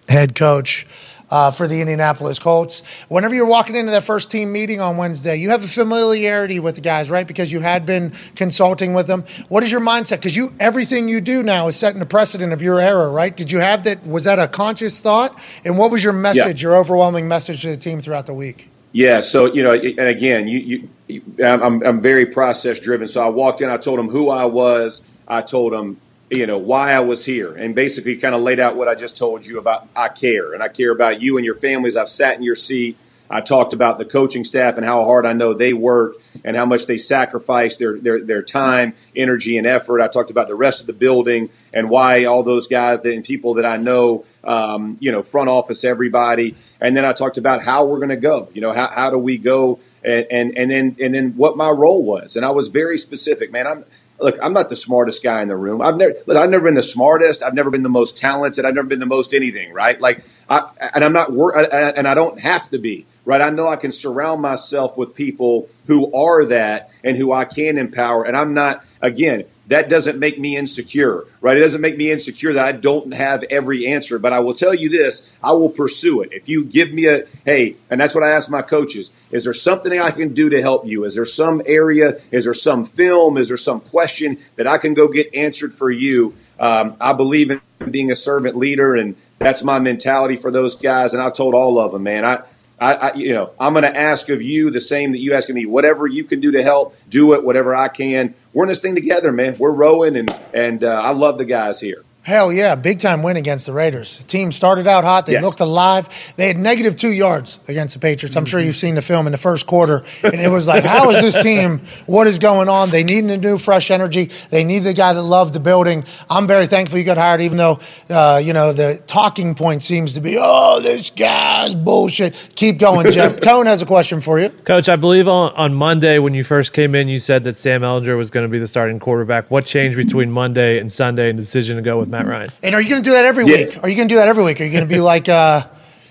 [SPEAKER 1] head coach uh, for the Indianapolis Colts. Whenever you're walking into that first team meeting on Wednesday, you have a familiarity with the guys, right? Because you had been consulting with them. What is your mindset? Because you everything you do now is setting a precedent of your era, right? Did you have that? Was that a conscious thought? And what was your message, your overwhelming message to the team throughout the week?
[SPEAKER 7] Yeah, so you know, and again, you, you, you I'm, I'm very process driven. So I walked in, I told them who I was, I told them, you know, why I was here, and basically kind of laid out what I just told you about. I care, and I care about you and your families. I've sat in your seat. I talked about the coaching staff and how hard I know they work and how much they sacrifice their, their their time, energy, and effort. I talked about the rest of the building and why all those guys and people that I know, um, you know, front office, everybody. And then I talked about how we're going to go. You know, how, how do we go? And, and and then and then what my role was. And I was very specific, man. I'm look, I'm not the smartest guy in the room. I've never, look, I've never been the smartest. I've never been the most talented. I've never been the most anything, right? Like, I, and I'm not, wor- and I don't have to be, right? I know I can surround myself with people who are that and who I can empower. And I'm not, again, that doesn't make me insecure, right? It doesn't make me insecure that I don't have every answer. But I will tell you this: I will pursue it. If you give me a hey, and that's what I ask my coaches: Is there something I can do to help you? Is there some area? Is there some film? Is there some question that I can go get answered for you? Um, I believe in being a servant leader, and that's my mentality for those guys. And I told all of them, man, I. I, I, you know, I'm going to ask of you the same that you ask of me. Whatever you can do to help, do it. Whatever I can. We're in this thing together, man. We're rowing, and and uh, I love the guys here.
[SPEAKER 1] Hell yeah, big time win against the Raiders. The team started out hot. They
[SPEAKER 7] Yes.
[SPEAKER 1] looked alive. They had negative two yards against the Patriots. I'm sure you've seen the film in the first quarter. And it was like, how is this team? What is going on? They needed a new, fresh energy. They needed a guy that loved the building. I'm very thankful you got hired, even though, uh, you know, the talking point seems to be, oh, this guy's bullshit. Keep going, Jeff. Tone has a question for you.
[SPEAKER 2] Coach, I believe on, on Monday when you first came in, you said that Sam Ehlinger was going to be the starting quarterback. What changed between Monday and Sunday and the decision to go with Matt Ryan?
[SPEAKER 1] And are you going to do that every
[SPEAKER 7] Yeah.
[SPEAKER 1] week? Are you going to do that every week? Are you going to be like, uh,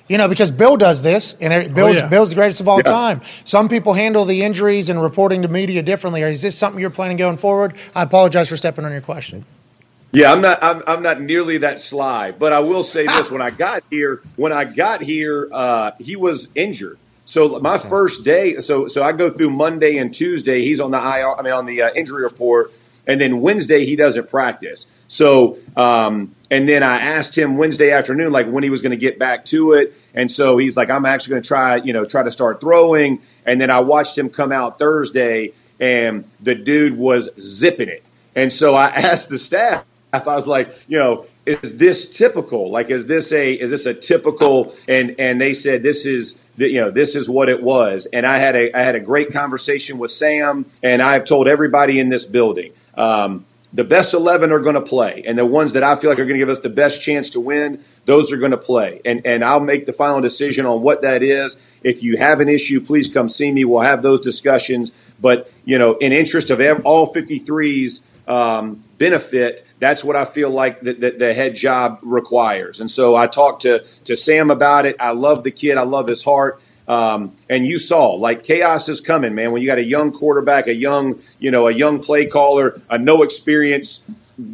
[SPEAKER 1] you know, because Bill does this, and it- Bill's,
[SPEAKER 6] yeah.
[SPEAKER 1] Bill's the greatest of all
[SPEAKER 7] Yeah.
[SPEAKER 1] time. Some people handle the injuries and reporting to media differently. Is this something you're planning going forward? I apologize for stepping on your question.
[SPEAKER 7] Yeah, I'm not. I'm, I'm not nearly that sly, but I will say this: when I got here, when I got here, uh, he was injured. So my first day, so so I go through Monday and Tuesday. He's on the IR. I mean, on the uh, injury report, and then Wednesday he doesn't practice. So um, and then I asked him Wednesday afternoon, like when he was going to get back to it, and so he's like, I'm actually going to try, you know, try to start throwing. And then I watched him come out Thursday, and the dude was zipping it. And so I asked the staff. I was like, you know, is this typical? Like, is this a is this a typical? And and they said this is you know this is what it was. And I had a I had a great conversation with Sam, and I've told everybody in this building. Um, the best 11 are going to play and the ones that i feel like are going to give us the best chance to win those are going to play. And and i'll make the final decision on what that is. If you have an issue please come see me. We'll have those discussions. But you know in interest of all 53's um, benefit that's what i feel like that the, the head job requires. And so i talked to to sam about it. I love the kid. I love his heart um, and you saw like chaos is coming, man. When you got a young quarterback, a young, you know, a young play caller, a no experience,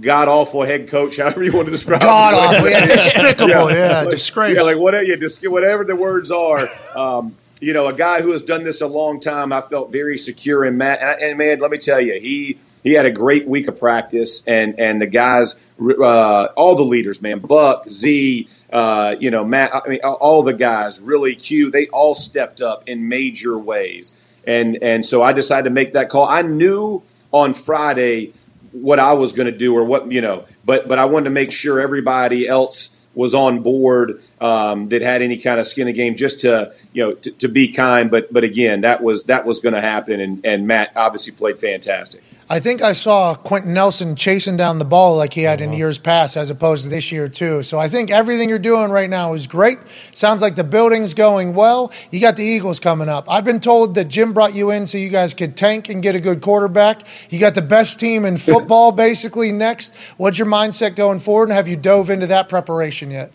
[SPEAKER 7] god awful head coach, however you want to describe
[SPEAKER 1] God awful, yeah, despicable, yeah,
[SPEAKER 7] Like,
[SPEAKER 1] disgrace.
[SPEAKER 7] Yeah, like whatever, yeah, whatever the words are. Um, you know, a guy who has done this a long time. I felt very secure in Matt. And, and man, let me tell you, he he had a great week of practice, and and the guys, uh, all the leaders, man, Buck, Z, uh, you know, Matt. I mean, all the guys, really, Q. They all stepped up in major ways, and and so I decided to make that call. I knew on Friday what I was going to do or what you know, but but I wanted to make sure everybody else was on board um, that had any kind of skin in the game, just to you know to, be kind. But but again, that was that was going to happen, and and Matt obviously played fantastic.
[SPEAKER 1] I think I saw Quenton Nelson chasing down the ball like he had in uh-huh. years past, as opposed to this year too. So I think everything you're doing right now is great. Sounds like the building's going well. You got the Eagles coming up. I've been told that Jim brought you in so you guys could tank and get a good quarterback. You got the best team in football basically next. What's your mindset going forward, and have you dove into that preparation yet?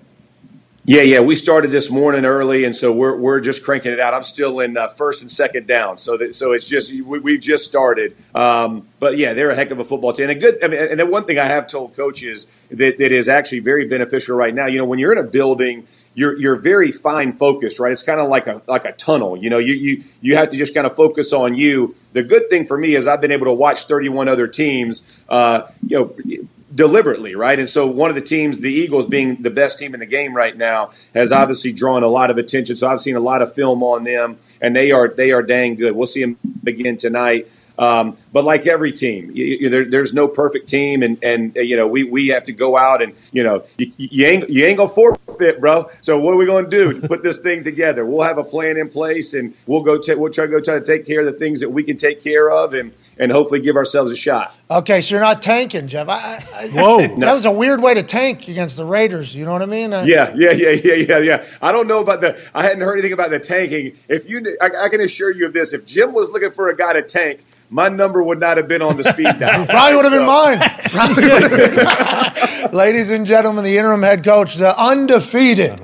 [SPEAKER 7] Yeah, yeah, we started this morning early, and so we're we're just cranking it out. I'm still in uh, first and second down, so that so it's just we, we've just started. Um, but yeah, they're a heck of a football team, and a good. I mean, and the one thing I have told coaches that, that is actually very beneficial right now. You know, when you're in a building, you're you're very fine focused, right? It's kind of like a like a tunnel. You know, you you you have to just kind of focus on you. The good thing for me is I've been able to watch 31 other teams. Uh, you know deliberately, right? And so one of the teams, the Eagles being the best team in the game right now, has obviously drawn a lot of attention. So I've seen a lot of film on them, and they are they are dang good. We'll see them again tonight. Um, but like every team, you, you, there, there's no perfect team, and and uh, you know we we have to go out and you know you, you ain't you ain't gonna forfeit, bro. So what are we gonna do to put this thing together? We'll have a plan in place, and we'll go ta- we'll try to go try to take care of the things that we can take care of, and and hopefully give ourselves a shot.
[SPEAKER 1] Okay, so you're not tanking, Jeff. I, I,
[SPEAKER 6] Whoa.
[SPEAKER 1] that was a weird way to tank against the Raiders. You know what I mean? I-
[SPEAKER 7] Yeah, yeah, yeah, yeah, yeah, yeah. I don't know about the. I hadn't heard anything about the tanking. If you, I, I can assure you of this: if Jim was looking for a guy to tank, my number would not have been on the speed dial.
[SPEAKER 1] Probably would have been mine. Probably would have been. Ladies and gentlemen, the interim head coach, the undefeated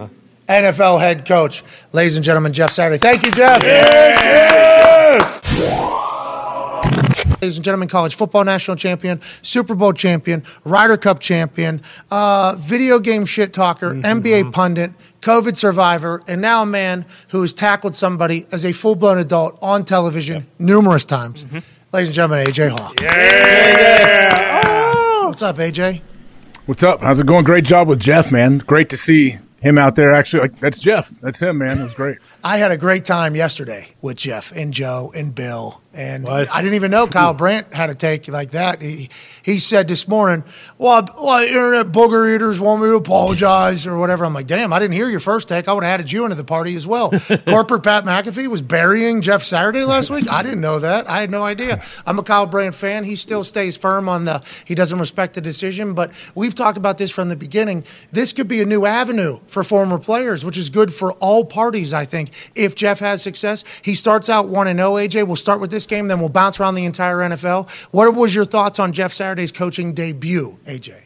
[SPEAKER 1] NFL head coach. Ladies and gentlemen, Jeff Saturday. Thank you, Jeff. Ladies and gentlemen, college football national champion, Super Bowl champion, Ryder Cup champion, uh, video game shit talker, NBA pundit, COVID survivor, and now a man who has tackled somebody as a full blown adult on television numerous times. Mm-hmm. Ladies and gentlemen, AJ Hawk. Yeah. What's up, AJ?
[SPEAKER 8] What's up? How's it going? Great job with Jeff, man. Great to see him out there. Actually, like that's Jeff. That's him, man. It was great.
[SPEAKER 1] I had a great time yesterday with Jeff and Joe and Bill. And
[SPEAKER 6] What?
[SPEAKER 1] I didn't even know Kyle Brandt had a take like that. He, he said this morning, well, well, internet booger eaters want me to apologize or whatever. I'm like, damn, I didn't hear your first take. I would have added you into the party as well. Corporate Pat McAfee was burying Jeff Saturday last week. I didn't know that. I had no idea. I'm a Kyle Brandt fan. He still stays firm on the, he doesn't respect the decision. But we've talked about this from the beginning. This could be a new avenue for former players, which is good for all parties, I think. If Jeff has success, he starts out 1 and 0, AJ. We'll start with this game, then we'll bounce around the entire NFL. What was your thoughts on Jeff Saturday's coaching debut, AJ?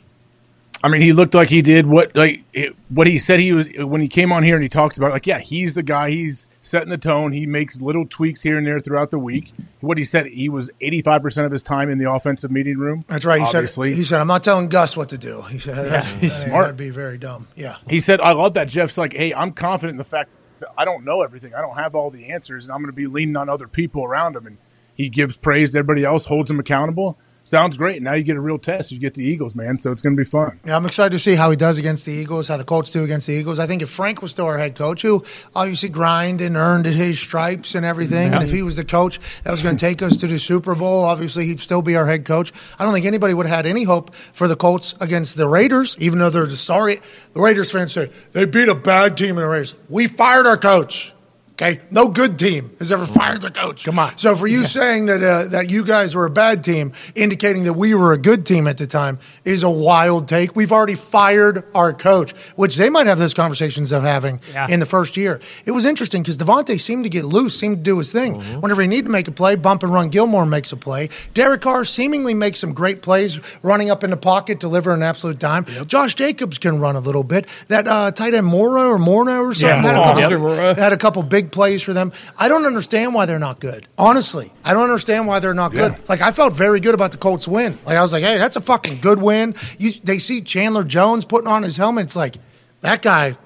[SPEAKER 8] I mean, he looked like he did what like it, what he said he was when he came on here and he talks about like, yeah, he's the guy. He's setting the tone. He makes little tweaks here and there throughout the week. What he said, he was eighty five percent of his time in the offensive meeting room.
[SPEAKER 1] That's right. He
[SPEAKER 8] obviously.
[SPEAKER 1] said, he said, I'm not telling Gus what to do. He said, that,
[SPEAKER 8] he's smart.
[SPEAKER 1] that'd be very dumb. Yeah.
[SPEAKER 8] he said, I love that Jeff's like, hey, I'm confident in the fact I don't know everything. I don't have all the answers, and I'm going to be leaning on other people around him. And he gives praise to everybody else, holds him accountable. Sounds great. Now you get a real test. You get the Eagles, man. So it's going to be fun.
[SPEAKER 1] Yeah, I'm excited to see how he does against the Eagles, how the Colts do against the Eagles. I think if Frank was still our head coach, who obviously grinded and earned his stripes and everything, and if he was the coach that was going to take us to the Super Bowl, obviously he'd still be our head coach. I don't think anybody would have had any hope for the Colts against the Raiders, even though they're the sorry. The Raiders fans say they beat a bad team in the Raiders. We fired our coach. Okay, no good team has ever fired their coach.
[SPEAKER 6] Come on.
[SPEAKER 1] So for you saying that uh, that you guys were a bad team, indicating that we were a good team at the time, is a wild take. We've already fired our coach, which they might have those conversations of having
[SPEAKER 3] Yeah.
[SPEAKER 1] in the first year. It was interesting because Davante seemed to get loose, seemed to do his thing. Whenever he needed to make a play, bump and run. Gilmore makes a play. Derek Carr seemingly makes some great plays, running up in the pocket, delivering an absolute dime. Josh Jacobs can run a little bit. That uh, tight end Mora or Morno or something
[SPEAKER 3] Yeah,
[SPEAKER 1] had, a couple,
[SPEAKER 2] Yep.
[SPEAKER 1] Had a couple big plays for them. I don't understand why they're not good. Honestly, I don't understand why they're not good.
[SPEAKER 8] Yeah.
[SPEAKER 1] Like I felt very good about the Colts win. Like I was like, hey, that's a fucking good win. You, they see Chandler Jones putting on his helmet. It's like that guy.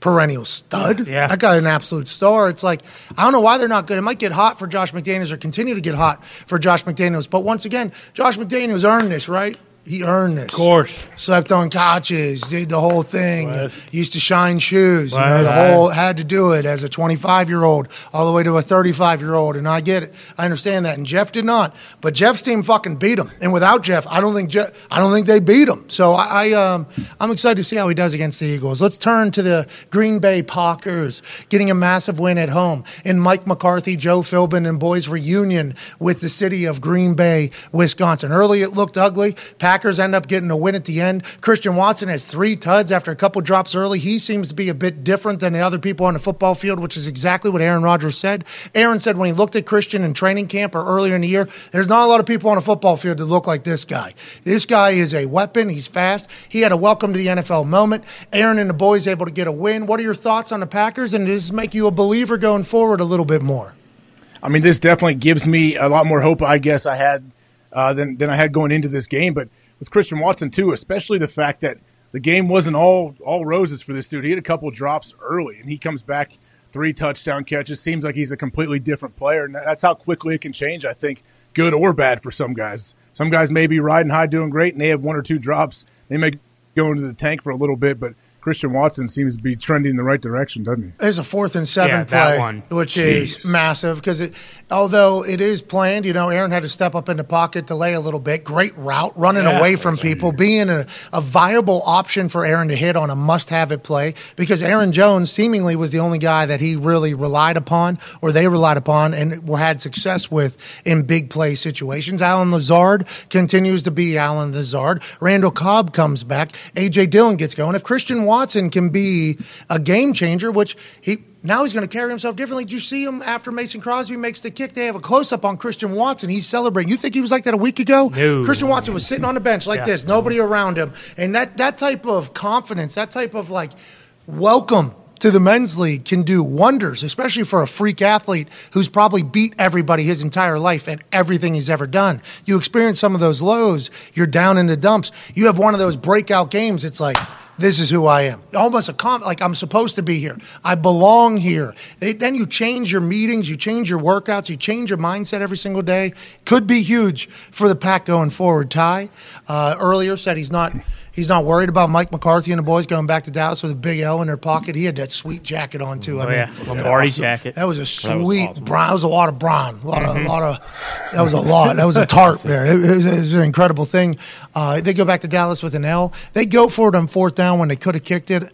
[SPEAKER 1] Perennial stud.
[SPEAKER 3] Yeah.
[SPEAKER 1] That guy, an absolute star. It's like, I don't know why they're not good. It might get hot for Josh McDaniels or continue to get hot for Josh McDaniels. But once again, Josh McDaniels earned this, right? He earned this. Of
[SPEAKER 6] course.
[SPEAKER 1] Slept on couches, did the whole thing.
[SPEAKER 6] What?
[SPEAKER 1] Used to shine shoes. You know, the whole had to do it as a 25 year old all the way to a 35 year old. And I get it. I understand that. And Jeff did not. But Jeff's team fucking beat him. And without Jeff, I don't think Jeff, I don't think they beat him. So I, I um, I'm excited to see how he does against the Eagles. Let's turn to the Green Bay Packers getting a massive win at home in Mike McCarthy, Joe Philbin, and boys reunion with the city of Green Bay, Wisconsin. Early it looked ugly. Packers end up getting a win at the end. Christian Watson has three tuds after a couple drops early. He seems to be a bit different than the other people on the football field, which is exactly what Aaron Rodgers said. Aaron said when he looked at Christian in training camp or earlier in the year, there's not a lot of people on a football field that look like this guy. This guy is a weapon. He's fast. He had a welcome to the NFL moment. Aaron and the boys able to get a win. What are your thoughts on the Packers? And does this make you a believer going forward a little bit more?
[SPEAKER 8] I mean, this definitely gives me a lot more hope, I guess, I had uh, than than I had going into this game. But with Christian Watson too, especially the fact that the game wasn't all all roses for this dude. He had a couple drops early, and he comes back three touchdown catches. Seems like he's a completely different player, and that's how quickly it can change. I think good or bad for some guys. Some guys may be riding high, doing great, and they have one or two drops. They may go into the tank for a little bit, but Christian Watson seems to be trending in the right direction, doesn't he?
[SPEAKER 1] There's a fourth and seven
[SPEAKER 3] Yeah, that
[SPEAKER 1] play,
[SPEAKER 3] one.
[SPEAKER 1] which is massive because it, although it is planned, you know, Aaron had to step up in the pocket, delay a little bit. Great route, running
[SPEAKER 6] Yeah.
[SPEAKER 1] away from people, being a, a viable option for Aaron to hit on a must-have it play because Aaron Jones seemingly was the only guy that he really relied upon or they relied upon and had success with in big play situations. Allen Lazard continues to be Allen Lazard. Randall Cobb comes back. AJ Dillon gets going. If Christian Watson can be a game changer, which he now he's going to carry himself differently. Did you see him after Mason Crosby makes the kick? They have a close up on Christian Watson. He's celebrating. You think he was like that a week ago?
[SPEAKER 3] No.
[SPEAKER 1] Christian Watson was sitting on the bench like
[SPEAKER 3] Yeah.
[SPEAKER 1] this, nobody around him, and that that type of confidence, that type of like welcome to the men's league can do wonders, especially for a freak athlete who's probably beat everybody his entire life at everything he's ever done. You experience some of those lows, you're down in the dumps. You have one of those breakout games. It's like, this is who I am. Almost a com- like I'm supposed to be here. I belong here. They, then you change your meetings, you change your workouts, you change your mindset every single day. Could be huge for the pack going forward. Ty uh, earlier said he's not He's not worried about Mike McCarthy and the boys going back to Dallas with a big L in their pocket. He had that sweet jacket on too. I
[SPEAKER 3] Oh
[SPEAKER 1] mean,
[SPEAKER 3] yeah, Lombardi jacket.
[SPEAKER 1] that was a sweet
[SPEAKER 2] awesome.
[SPEAKER 1] brown. That was a lot of brown. A lot
[SPEAKER 3] Mm-hmm.
[SPEAKER 1] of, a lot of. That was a lot. That was a tarp there. It, it was, it was an incredible thing. Uh, they go back to Dallas with an L. They go for it on fourth down when they could have kicked it.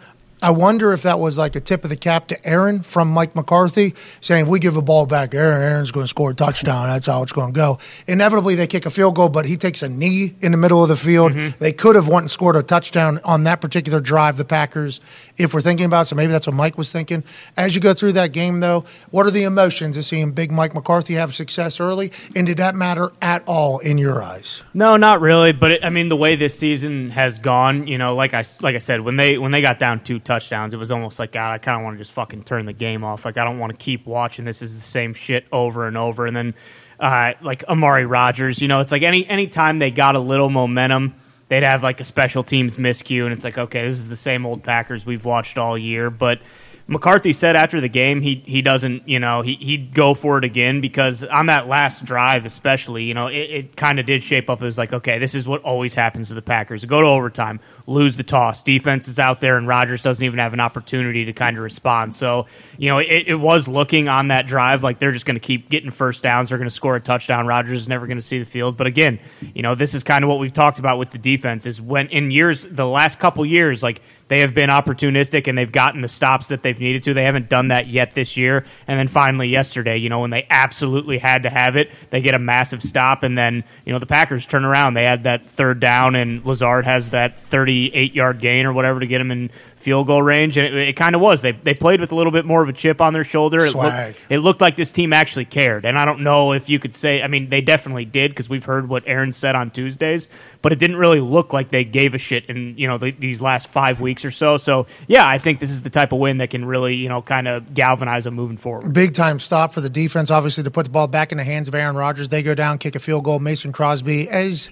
[SPEAKER 1] I wonder if that was like a tip of the cap to Aaron from Mike McCarthy, saying if we give a ball back, Aaron, Aaron's going to score a touchdown. That's how it's going to go. Inevitably, they kick a field goal, but he takes a knee in the middle of the field.
[SPEAKER 3] Mm-hmm.
[SPEAKER 1] They could have went and scored a touchdown on that particular drive. The Packers, if we're thinking about, it, so maybe that's what Mike was thinking. As you go through that game, though, what are the emotions of seeing Big Mike McCarthy have success early, and did that matter at all in your eyes?
[SPEAKER 3] No, not really. But it, I mean, the way this season has gone, you know, like I like I said, when they when they got down two touchdowns, it was almost like God, I kind of want to just fucking turn the game off. Like I don't want to keep watching this is the same shit over and over. And then, uh, like Amari Rodgers, you know, it's like any any time they got a little momentum, they'd have like a special teams miscue, and it's like okay, this is the same old Packers we've watched all year, but. McCarthy said after the game he he doesn't you know he he'd go for it again because on that last drive especially you know it, it kind of did shape up. As like okay this is what always happens to the Packers. Go to overtime lose the toss. Defense is out there and Rodgers doesn't even have an opportunity to kind of respond. So you know it, it was looking on that drive like they're just going to keep getting first downs. They're going to score a touchdown. Rodgers is never going to see the field. But again you know this is kind of what we've talked about with the defense is when in years the last couple years like they have been opportunistic and they've gotten the stops that they've needed to. They haven't done that yet this year. And then finally yesterday, you know, when they absolutely had to have it, they get a massive stop and then, you know, the Packers turn around. They had that third down and Lazard has that 38 yard gain or whatever to get him in field goal range and it, it kind of was. They they played with a little bit more of a chip on their shoulder. It
[SPEAKER 1] Swag.
[SPEAKER 3] looked, it looked like this team actually cared. And I don't know if you could say, I mean, they definitely did because we've heard what Aaron said on Tuesdays, but it didn't really look like they gave a shit in, you know, the, these last five weeks or so. So, yeah, I think this is the type of win that can really, you know, kind of galvanize them moving forward.
[SPEAKER 1] Big time stop for the defense, obviously, to put the ball back in the hands of Aaron Rodgers. They go down, kick a field goal. Mason Crosby, as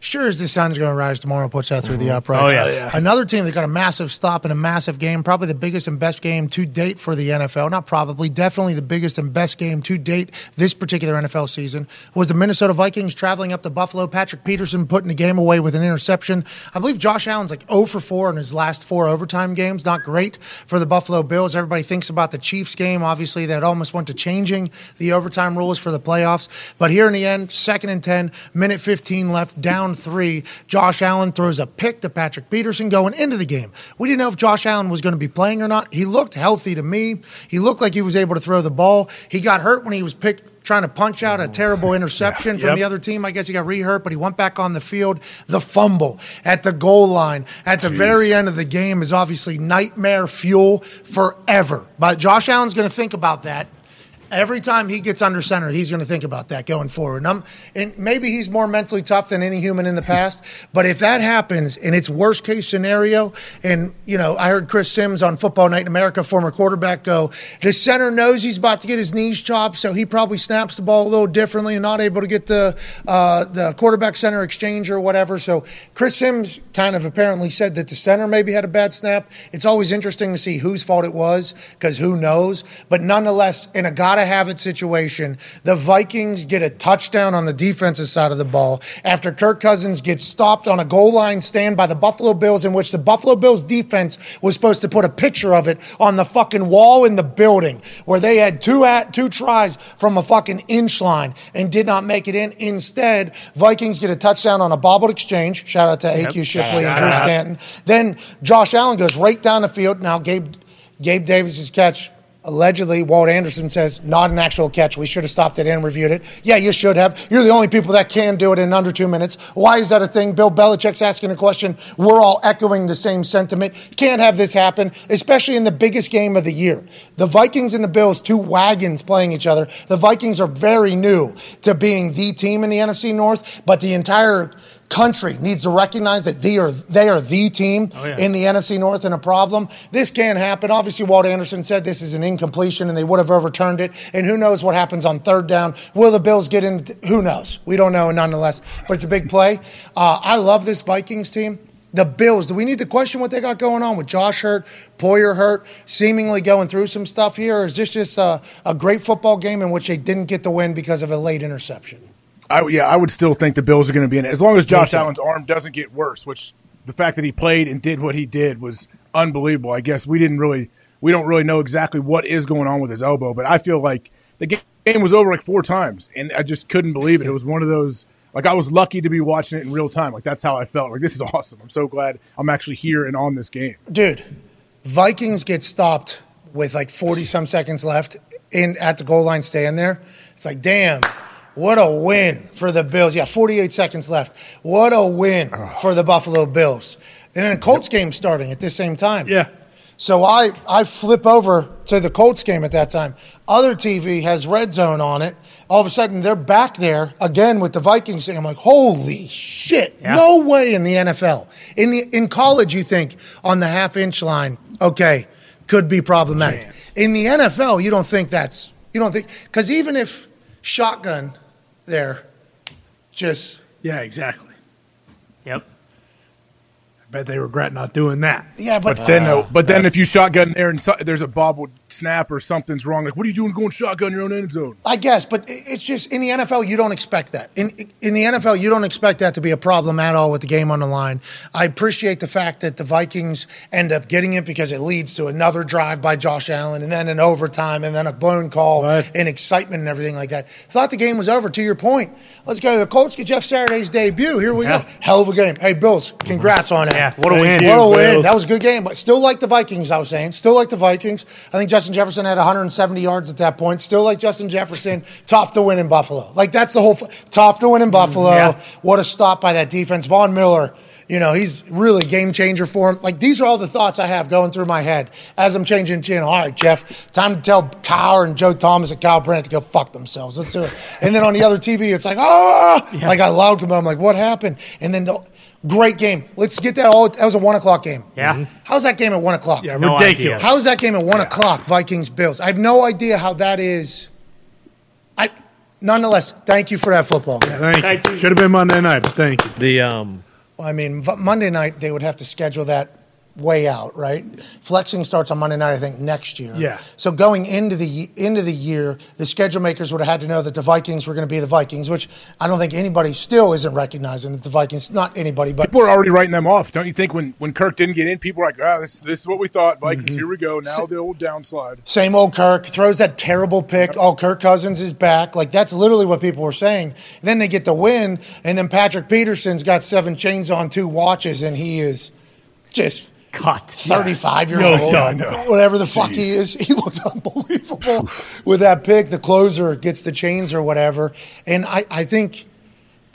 [SPEAKER 1] sure as the sun's going to rise tomorrow, puts that through the mm-hmm. uprights.
[SPEAKER 3] Oh, yeah. Yeah.
[SPEAKER 1] Another team that got a massive stop in a massive game, probably the biggest and best game to date for the NFL. Not probably, definitely the biggest and best game to date this particular NFL season was the Minnesota Vikings traveling up to Buffalo. Patrick Peterson putting the game away with an interception. I believe Josh Allen's like 0 for 4 in his last four overtime games. Not great for the Buffalo Bills. Everybody thinks about the Chiefs game. Obviously, that almost went to changing the overtime rules for the playoffs. But here in the end, second and 10, minute 15 left, down three. Josh Allen throws a pick to Patrick Peterson going into the game. We didn't know if Josh Allen was going to be playing or not. He looked healthy to me. He looked like he was able to throw the ball. He got hurt when he was picked trying to punch out a terrible interception from
[SPEAKER 6] Yep.
[SPEAKER 1] the other team. I guess he got re-hurt, but he went back on the field. The fumble at the goal line at the very end of the game is obviously nightmare fuel forever. But Josh Allen's going to think about that. Every time he gets under center, he's going to think about that going forward. And, and maybe he's more mentally tough than any human in the past. But if that happens and it's worst case scenario, and you know, I heard Chris Sims on Football Night in America, former quarterback, go, the center knows he's about to get his knees chopped, so he probably snaps the ball a little differently and not able to get the uh, the quarterback center exchange or whatever. So Chris Sims kind of apparently said that the center maybe had a bad snap. It's always interesting to see whose fault it was because who knows. But nonetheless, in a gotta have it situation, the Vikings get a touchdown on the defensive side of the ball after Kirk Cousins gets stopped on a goal line stand by the Buffalo Bills, in which the Buffalo Bills defense was supposed to put a picture of it on the fucking wall in the building where they had two at two tries from a fucking inch line and did not make it in. Instead, Vikings get a touchdown on a bobbled exchange. Shout out to AQ Shipley and Drew Stanton. Then Josh Allen goes right down the field. Now Gabe Gabe Davis's catch. Allegedly, Walt Anderson says not an actual catch. We should have stopped it and reviewed it. Yeah, you should have. You're the only people that can do it in under two minutes. Why is that a thing? Bill Belichick's asking a question. We're all echoing the same sentiment. Can't have this happen, especially in the biggest game of the year. The Vikings and the Bills, two wagons playing each other. The Vikings are very new to being the team in the NFC North, but the entire country needs to recognize that they are they are the team in the NFC North and a problem. This can't happen. Obviously, Walt Anderson said this is an incompletion and they would have overturned it. And who knows what happens on third down? Will the Bills get in? Who knows? We don't know nonetheless. But it's a big play. Uh, I love this Vikings team. The Bills, do we need to question what they got going on with Josh Hurt, Poyer Hurt, seemingly going through some stuff here? Or is this just a, a great football game in which they didn't get the win because of a late interception?
[SPEAKER 8] I, yeah, I would still think the Bills are going to be in it as long as Josh. Allen's arm doesn't get worse, which the fact that he played and did what he did was unbelievable. I guess we didn't really we don't really know exactly what is going on with his elbow, but I feel like the game was over like four times, and I just couldn't believe it. It was one of those like I was lucky to be watching it in real time. Like that's how I felt. Like this is awesome. I'm so glad I'm actually here and on this game.
[SPEAKER 1] Dude, Vikings get stopped with like 40 some seconds left in at the goal line stand there. It's like, damn, what a win for the Bills. Yeah, 48 seconds left. What a win for the Buffalo Bills. And then a Colts game starting at the same time.
[SPEAKER 6] Yeah.
[SPEAKER 1] So I, I flip over to the Colts game at that time. Other TV has red zone on it. All of a sudden, they're back there again with the Vikings thing. I'm like, holy shit!
[SPEAKER 3] Yeah.
[SPEAKER 1] No way in the NFL. In the in college, you think on the half inch line, okay, could be problematic. In the NFL, you don't think that's you don't think because even if shotgun there, just
[SPEAKER 6] Yeah, exactly.
[SPEAKER 3] Yep.
[SPEAKER 6] I bet they regret not doing that.
[SPEAKER 1] yeah, but,
[SPEAKER 8] But then, ah, though, but then if you shotgun there and so, there's a bobbled snap or something's wrong, like what are you doing going shotgun your own end zone?
[SPEAKER 1] I guess, but it's just in the NFL you don't expect that. In in the NFL you don't expect that to be a problem at all with the game on the line. I appreciate the fact that the Vikings end up getting it because it leads to another drive by Josh Allen and then an overtime and then a blown call
[SPEAKER 6] Right.
[SPEAKER 1] and excitement and everything like that. Thought the game was over. To your point, let's go to the Colts. Get Jeff Saturday's debut. Here we
[SPEAKER 3] Yeah.
[SPEAKER 1] go. Hell of a game. Hey Bills, congrats on it.
[SPEAKER 3] Yeah, what a win.
[SPEAKER 1] What a win. That was a good game, but still like the Vikings, I was saying. Still like the Vikings. I think Justin Jefferson had 170 yards at that point. Still like Justin Jefferson. Tough to win in Buffalo. Like, that's the whole. F- tough to win in Buffalo.
[SPEAKER 3] Yeah.
[SPEAKER 1] What a stop by that defense. Von Miller, you know, he's really game changer for him. Like, these are all the thoughts I have going through my head as I'm changing channel. All right, Jeff, time to tell Kyle and Joe Thomas and Kyle Brandt to go fuck themselves. Let's do it. And then on the other TV, it's like, ah! Like, I loud them. I'm like, what happened? And then the. Great game. Let's get that all. That was a one o'clock game.
[SPEAKER 3] Yeah.
[SPEAKER 1] How's that game at one o'clock?
[SPEAKER 6] Yeah,
[SPEAKER 3] No
[SPEAKER 6] ridiculous.
[SPEAKER 3] idea.
[SPEAKER 1] How's that game at one o'clock? Vikings Bills. I have no idea how that is. I, nonetheless, thank you for that football game.
[SPEAKER 6] Thank,
[SPEAKER 3] Thank
[SPEAKER 6] you.
[SPEAKER 3] you.
[SPEAKER 6] Should have been Monday night, but thank you.
[SPEAKER 2] The um,
[SPEAKER 1] I mean, v- Monday night they would have to schedule that way out, right? Flexing starts on Monday night, I think, next year.
[SPEAKER 6] Yeah.
[SPEAKER 1] So going into the into the year, the schedule makers would have had to know that the Vikings were going to be the Vikings, which I don't think anybody still isn't recognizing that the Vikings. Not anybody, but
[SPEAKER 8] People are already writing them off, don't you think? When when Kirk didn't get in, people were like, "Ah, this this is what we thought, Vikings. Here we go. Now the old downslide."
[SPEAKER 1] Same old Kirk throws that terrible pick. Oh, Kirk Cousins is back. Like that's literally what people were saying. Then they get the win, and then Patrick Peterson's got seven chains on two watches, and he is just
[SPEAKER 3] Cut.
[SPEAKER 1] thirty-five years
[SPEAKER 6] No,
[SPEAKER 1] old, whatever the fuck he is. He looks unbelievable with that pick. The closer gets the chains or whatever, and I, I think,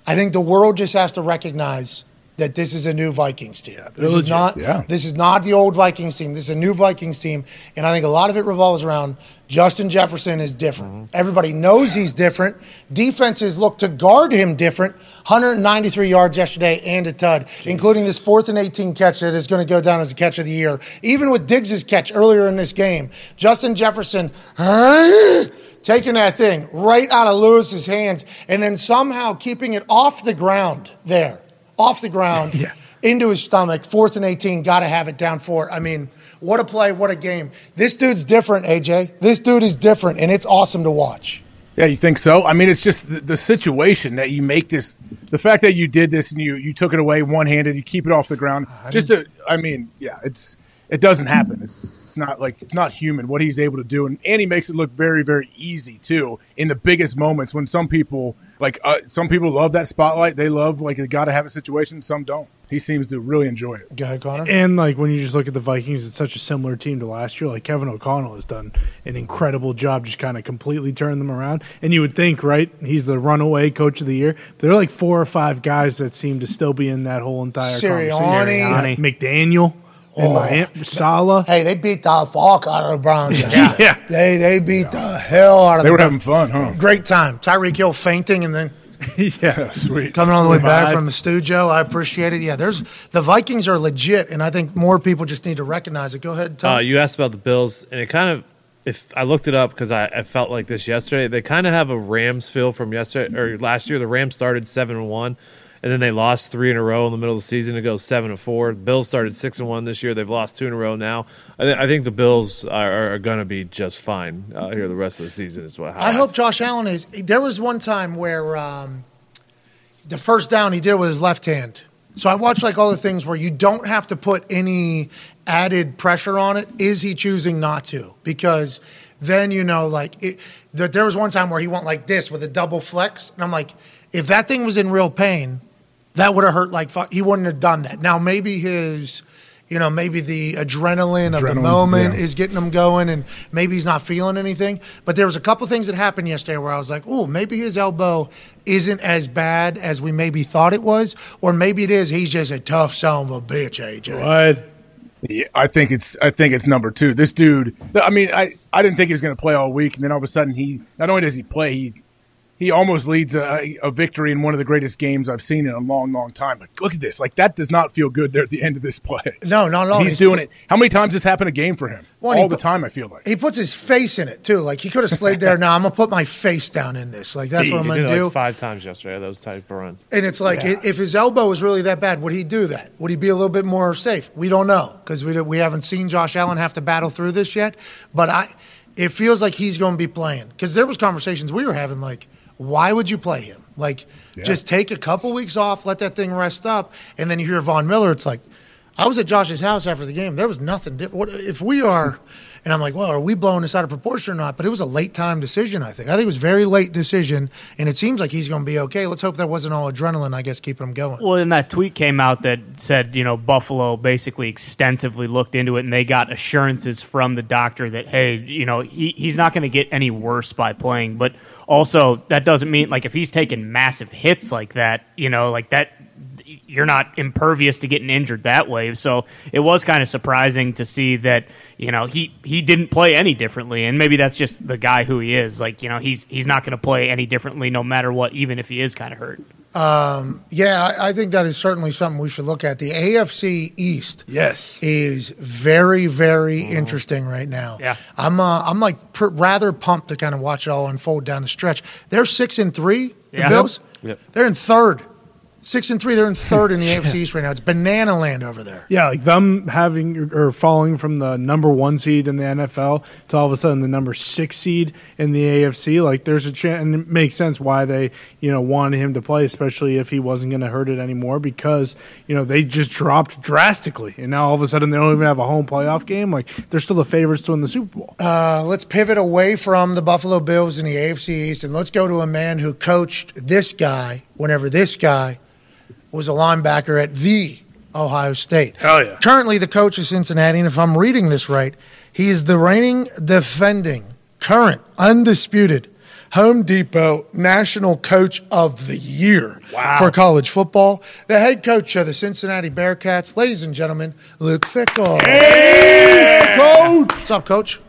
[SPEAKER 1] I think the world just has to recognize that this is a new Vikings team. this is not.
[SPEAKER 8] Yeah.
[SPEAKER 1] This is not the old Vikings team. This is a new Vikings team, and I think a lot of it revolves around Justin Jefferson is different. Mm-hmm. Everybody knows he's different. Defenses look to guard him different. 193 yards yesterday and a tud, including this fourth and 18 catch that is going to go down as a catch of the year. Even with Diggs's catch earlier in this game, Justin Jefferson taking that thing right out of Lewis's hands and then somehow keeping it off the ground there, off the ground
[SPEAKER 6] Yeah.
[SPEAKER 1] into his stomach. Fourth and 18, got to have it down for it. I mean, what a play, what a game. This dude's different, AJ. This dude is different, and it's awesome to watch.
[SPEAKER 8] Yeah, you think so? I mean, it's just the, the situation that you make this, the fact that you did this and you you took it away one handed, you keep it off the ground. Just to, I mean, yeah, it's it doesn't happen. It's not like it's not human what he's able to do, and and he makes it look very very easy too in the biggest moments when some people like uh, some people love that spotlight. They love like a got to have a situation. Some don't. He seems to really enjoy it.
[SPEAKER 1] Go ahead, Connor.
[SPEAKER 6] And like when you just look at the Vikings, it's such a similar team to last year. Like Kevin O'Connell has done an incredible job, just kind of completely turning them around. And you would think, right? He's the runaway coach of the year. There are like four or five guys that seem to still be in that whole entire
[SPEAKER 1] Sirianni.
[SPEAKER 6] conversation.
[SPEAKER 3] Sirianni.
[SPEAKER 6] McDaniel, and
[SPEAKER 1] Oh.
[SPEAKER 6] Miami, Saleh.
[SPEAKER 1] Hey, they beat the fuck out of the Browns.
[SPEAKER 6] Yeah. Yeah.
[SPEAKER 1] They they beat the hell out of
[SPEAKER 8] They
[SPEAKER 1] the
[SPEAKER 8] were
[SPEAKER 1] Browns.
[SPEAKER 8] having fun, huh?
[SPEAKER 1] Great time. Tyreek Hill fainting and then
[SPEAKER 6] yeah.
[SPEAKER 8] Sweet.
[SPEAKER 1] coming all the way back from the studio. I appreciate it. Yeah, there's the Vikings are legit, and I think more people just need to recognize it. Go ahead, Tom.
[SPEAKER 2] Uh, you asked about the Bills, and it kind of, if I looked it up because I, I felt like this yesterday, they kind of have a Rams feel from yesterday or last year. The Rams started seven and one, and then they lost three in a row in the middle of the season to go seven and four. The Bills started six and one this year. They've lost two in a row now. I, th- I think the Bills are, are going to be just fine uh, here the rest of the season. Is what
[SPEAKER 1] I hope Josh Allen is. There was one time where um, the first down he did with his left hand, So I watch like all the things where you don't have to put any added pressure on it. Is he choosing not to? Because then you know, like it, that there was one time where he went like this with a double flex, and I'm like, if that thing was in real pain, that would have hurt like fuck. He wouldn't have done that. Now maybe his. You know, maybe the adrenaline, of the moment
[SPEAKER 8] yeah.
[SPEAKER 1] is getting him going, and maybe he's not feeling anything. But there was a couple things that happened yesterday where I was like, "Oh, maybe his elbow isn't as bad as we maybe thought it was, or maybe it is. He's just a tough son of a bitch, AJ."
[SPEAKER 6] What?
[SPEAKER 8] Yeah, I think it's I think it's number two. This dude. I mean, I, I didn't think he was going to play all week, and then all of a sudden he not only does he play, he he almost leads a, a victory in one of the greatest games I've seen in a long, long time. But look at this, like that does not feel good there at the end of this play.
[SPEAKER 1] No, not at all.
[SPEAKER 8] He's
[SPEAKER 1] He's
[SPEAKER 8] doing
[SPEAKER 1] put-
[SPEAKER 8] it. How many times has happened a game for him?
[SPEAKER 1] Well,
[SPEAKER 8] all the
[SPEAKER 1] put-
[SPEAKER 8] time. I feel like.
[SPEAKER 1] He puts his face in it too. Like he could have slid there. Now I'm gonna put my face down in this. Like that's what I'm gonna do.
[SPEAKER 2] like five times yesterday. Those type of runs.
[SPEAKER 1] And it's like, i if his elbow was really that bad, would he do that? Would he be a little bit more safe? We don't know because we, we haven't seen Josh Allen have to battle through this yet. But I, it feels like he's going to be playing because there was conversations we were having like, why would you play him? Like, just take a couple weeks off, let that thing rest up, and then you hear Von Miller. It's like, I was at Josh's house after the game. There was nothing different. If we are, and I'm like, well, are we blowing this out of proportion or not? But it was a late time decision. I think. I think it was a very late decision, and it seems like he's going to be okay. Let's hope that wasn't all adrenaline. I guess keeping him going.
[SPEAKER 3] Well, then that tweet came out that said, you know, Buffalo basically extensively looked into it and they got assurances from the doctor that, hey, you know, he, he's not going to get any worse by playing. But also, that doesn't mean, like, if he's taking massive hits like that, you know, like that, you're not impervious to getting injured that way. So it was kind of surprising to see that, you know, he, he didn't play any differently. And maybe that's just the guy who he is. Like, you know, he's, he's not going to play any differently no matter what, even if he is kind of hurt.
[SPEAKER 1] Yeah, I, I think that is certainly something we should look at. The AFC East
[SPEAKER 6] Yes.
[SPEAKER 1] is very, very interesting right now.
[SPEAKER 3] Yeah.
[SPEAKER 1] I'm uh, I'm like pr- rather pumped to kind of watch it all unfold down the stretch. They're six and three. The
[SPEAKER 3] Yeah.
[SPEAKER 1] Bills.
[SPEAKER 2] Yep.
[SPEAKER 1] They're in third. Six and three. They're in third in the AFC East right now. It's banana land over there.
[SPEAKER 6] Yeah, like them having or falling from the number one seed in the NFL to all of a sudden the number six seed in the AFC. Like there's a chance, and it makes sense why they you know wanted him to play, especially if he wasn't going to hurt it anymore because you know they just dropped drastically, and now all of a sudden they don't even have a home playoff game. Like they're still the favorites to win the Super Bowl.
[SPEAKER 1] Uh, let's pivot away from the Buffalo Bills in the AFC East and let's go to a man who coached this guy whenever this guy was a linebacker at the Ohio State.
[SPEAKER 6] Hell yeah.
[SPEAKER 1] Currently the coach of Cincinnati, and if I'm reading this right, he is the reigning, defending, current, undisputed Home Depot National Coach of the Year for college football. The head coach of the Cincinnati Bearcats, ladies and gentlemen, Luke Fickell. Yeah! Hey, coach. What's up, coach?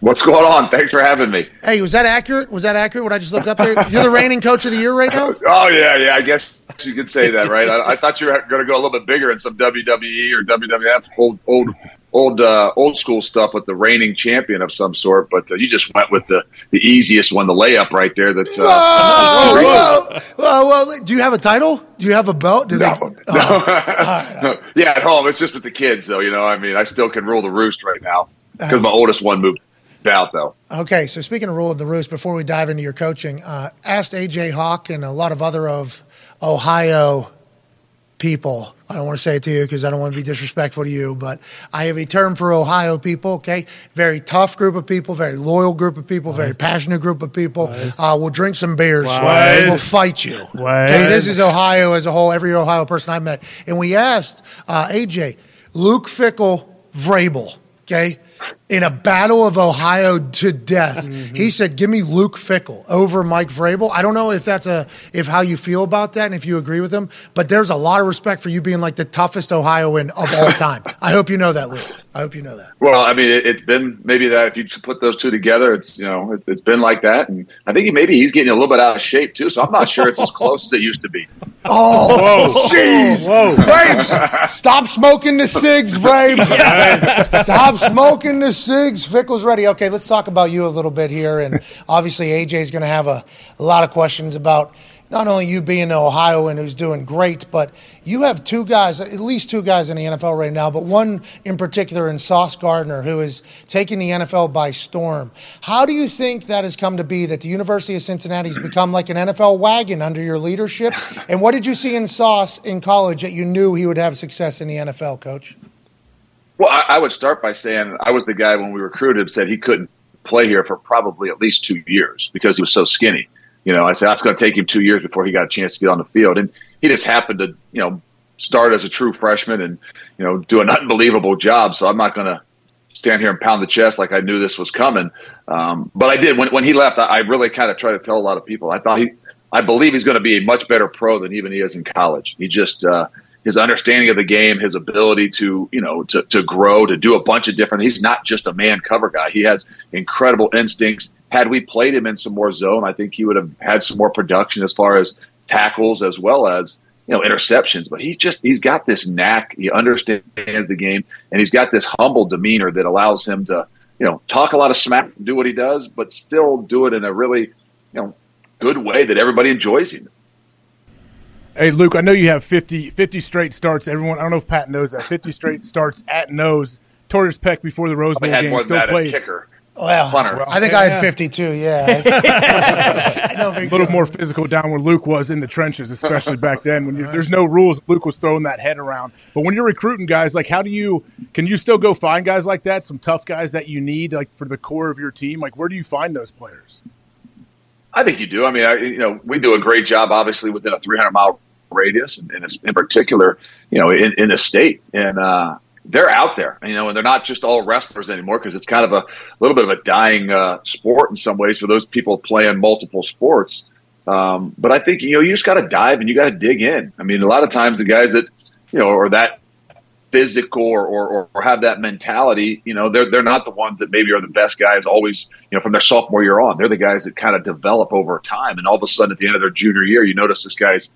[SPEAKER 9] What's going on? Thanks for having me.
[SPEAKER 1] Hey, was that accurate? Was that accurate? What I just looked up there? You're the reigning coach of the year right now.
[SPEAKER 9] Oh yeah, yeah. I guess you could say that, right? I, I thought you were going to go a little bit bigger in some WWE or WWF old, old, old, uh, old school stuff with the reigning champion of some sort. But uh, you just went with the, the easiest one, the layup right there. That uh,
[SPEAKER 1] Whoa, whoa, whoa, well, do you have a title? Do you have a belt? Do they? Oh,
[SPEAKER 9] yeah, at home. It's just with the kids, though. You know, I mean, I still can rule the roost right now because my oldest one moved out, though.
[SPEAKER 1] Okay, so speaking of rule of the roost, before we dive into your coaching, uh, asked AJ Hawk and a lot of other of Ohio people. I don't want to say it to you because I don't want to be disrespectful to you, but I have a term for Ohio people. Okay, very tough group of people, very loyal group of people, very passionate group of people. Uh, we'll drink some beers.
[SPEAKER 3] Right.
[SPEAKER 1] We'll fight you. Okay, this is Ohio as a whole. Every Ohio person I've met, and we asked uh, AJ, Luke Fickell, Vrabel. Okay, in a battle of Ohio to death, mm-hmm. he said, "Give me Luke Fickell over Mike Vrabel." I don't know if that's a if how you feel about that and if you agree with him, but there's a lot of respect for you being like the toughest Ohioan of all time. I hope you know that, Luke. I hope you know that.
[SPEAKER 9] Well, I mean, it, it's been maybe that if you put those two together, it's you know, it's, it's been like that, and I think he, maybe he's getting a little bit out of shape too. So I'm not sure it's as close as it used to be.
[SPEAKER 1] Oh, jeez. Vrabes, stop smoking the cigs, Vrabes. stop smoking the cigs. Fickell's ready. Okay, let's talk about you a little bit here. And obviously, AJ is going to have a, a lot of questions about not only you being an Ohioan who's doing great, but you have two guys, at least two guys in the NFL right now, but one in particular in Sauce Gardner who is taking the NFL by storm. How do you think that has come to be that the University of Cincinnati has become like an NFL wagon under your leadership? And what did you see in Sauce in college that you knew he would have success in the NFL, coach?
[SPEAKER 7] Well, I, I would start by saying I was the guy when we recruited him said he couldn't play here for probably at least two years because he was so skinny. You know, I said that's going to take him two years before he got a chance to get on the field, and he just happened to, you know, start as a true freshman and you know do an unbelievable job. So I'm not going to stand here and pound the chest like I knew this was coming. Um, but I did when when he left. I, I really kind of tried to tell a lot of people. I thought he, I believe he's going to be a much better pro than even he is in college. He just uh, his understanding of the game, his ability to you know to to grow, to do a bunch of different. He's not just a man cover guy. He has incredible instincts had we played him in some more zone, I think he would have had some more production as far as tackles as well as you know interceptions. But he's just he's got this knack. He understands the game, and he's got this humble demeanor that allows him to you know talk a lot of smack, and do what he does, but still do it in a really you know good way that everybody enjoys him.
[SPEAKER 8] Hey, Luke, I know you have 50, 50 straight starts. Everyone, I don't know if Pat knows that. 50 straight starts at nose. Torres Peck before the Rose Bowl game still played.
[SPEAKER 7] Kicker.
[SPEAKER 1] Well,
[SPEAKER 7] Punter.
[SPEAKER 1] I think I had 52. Yeah, no
[SPEAKER 8] a little more physical down where Luke was in the trenches, especially back then. When you, there's no rules, Luke was throwing that head around. But when you're recruiting guys, like how do you can you still go find guys like that? Some tough guys that you need, like for the core of your team. Like where do you find those players?
[SPEAKER 7] I think you do. I mean, I, you know, we do a great job, obviously, within a 300 mile radius, and, in particular, you know, in, in state. And uh, they're out there, you know, and they're not just all wrestlers anymore because it's kind of a, a, little bit of a dying uh, sport in some ways for those people playing multiple sports. Um, but I think you know you just got to dive and you got to dig in. I mean, a lot of times the guys that you know are that physical or, or, or have that mentality, you know, they're they're not the ones that maybe are the best guys always, you know, from their sophomore year on. They're the guys that kind of develop over time, and all of a sudden at the end of their junior year, you notice this guy's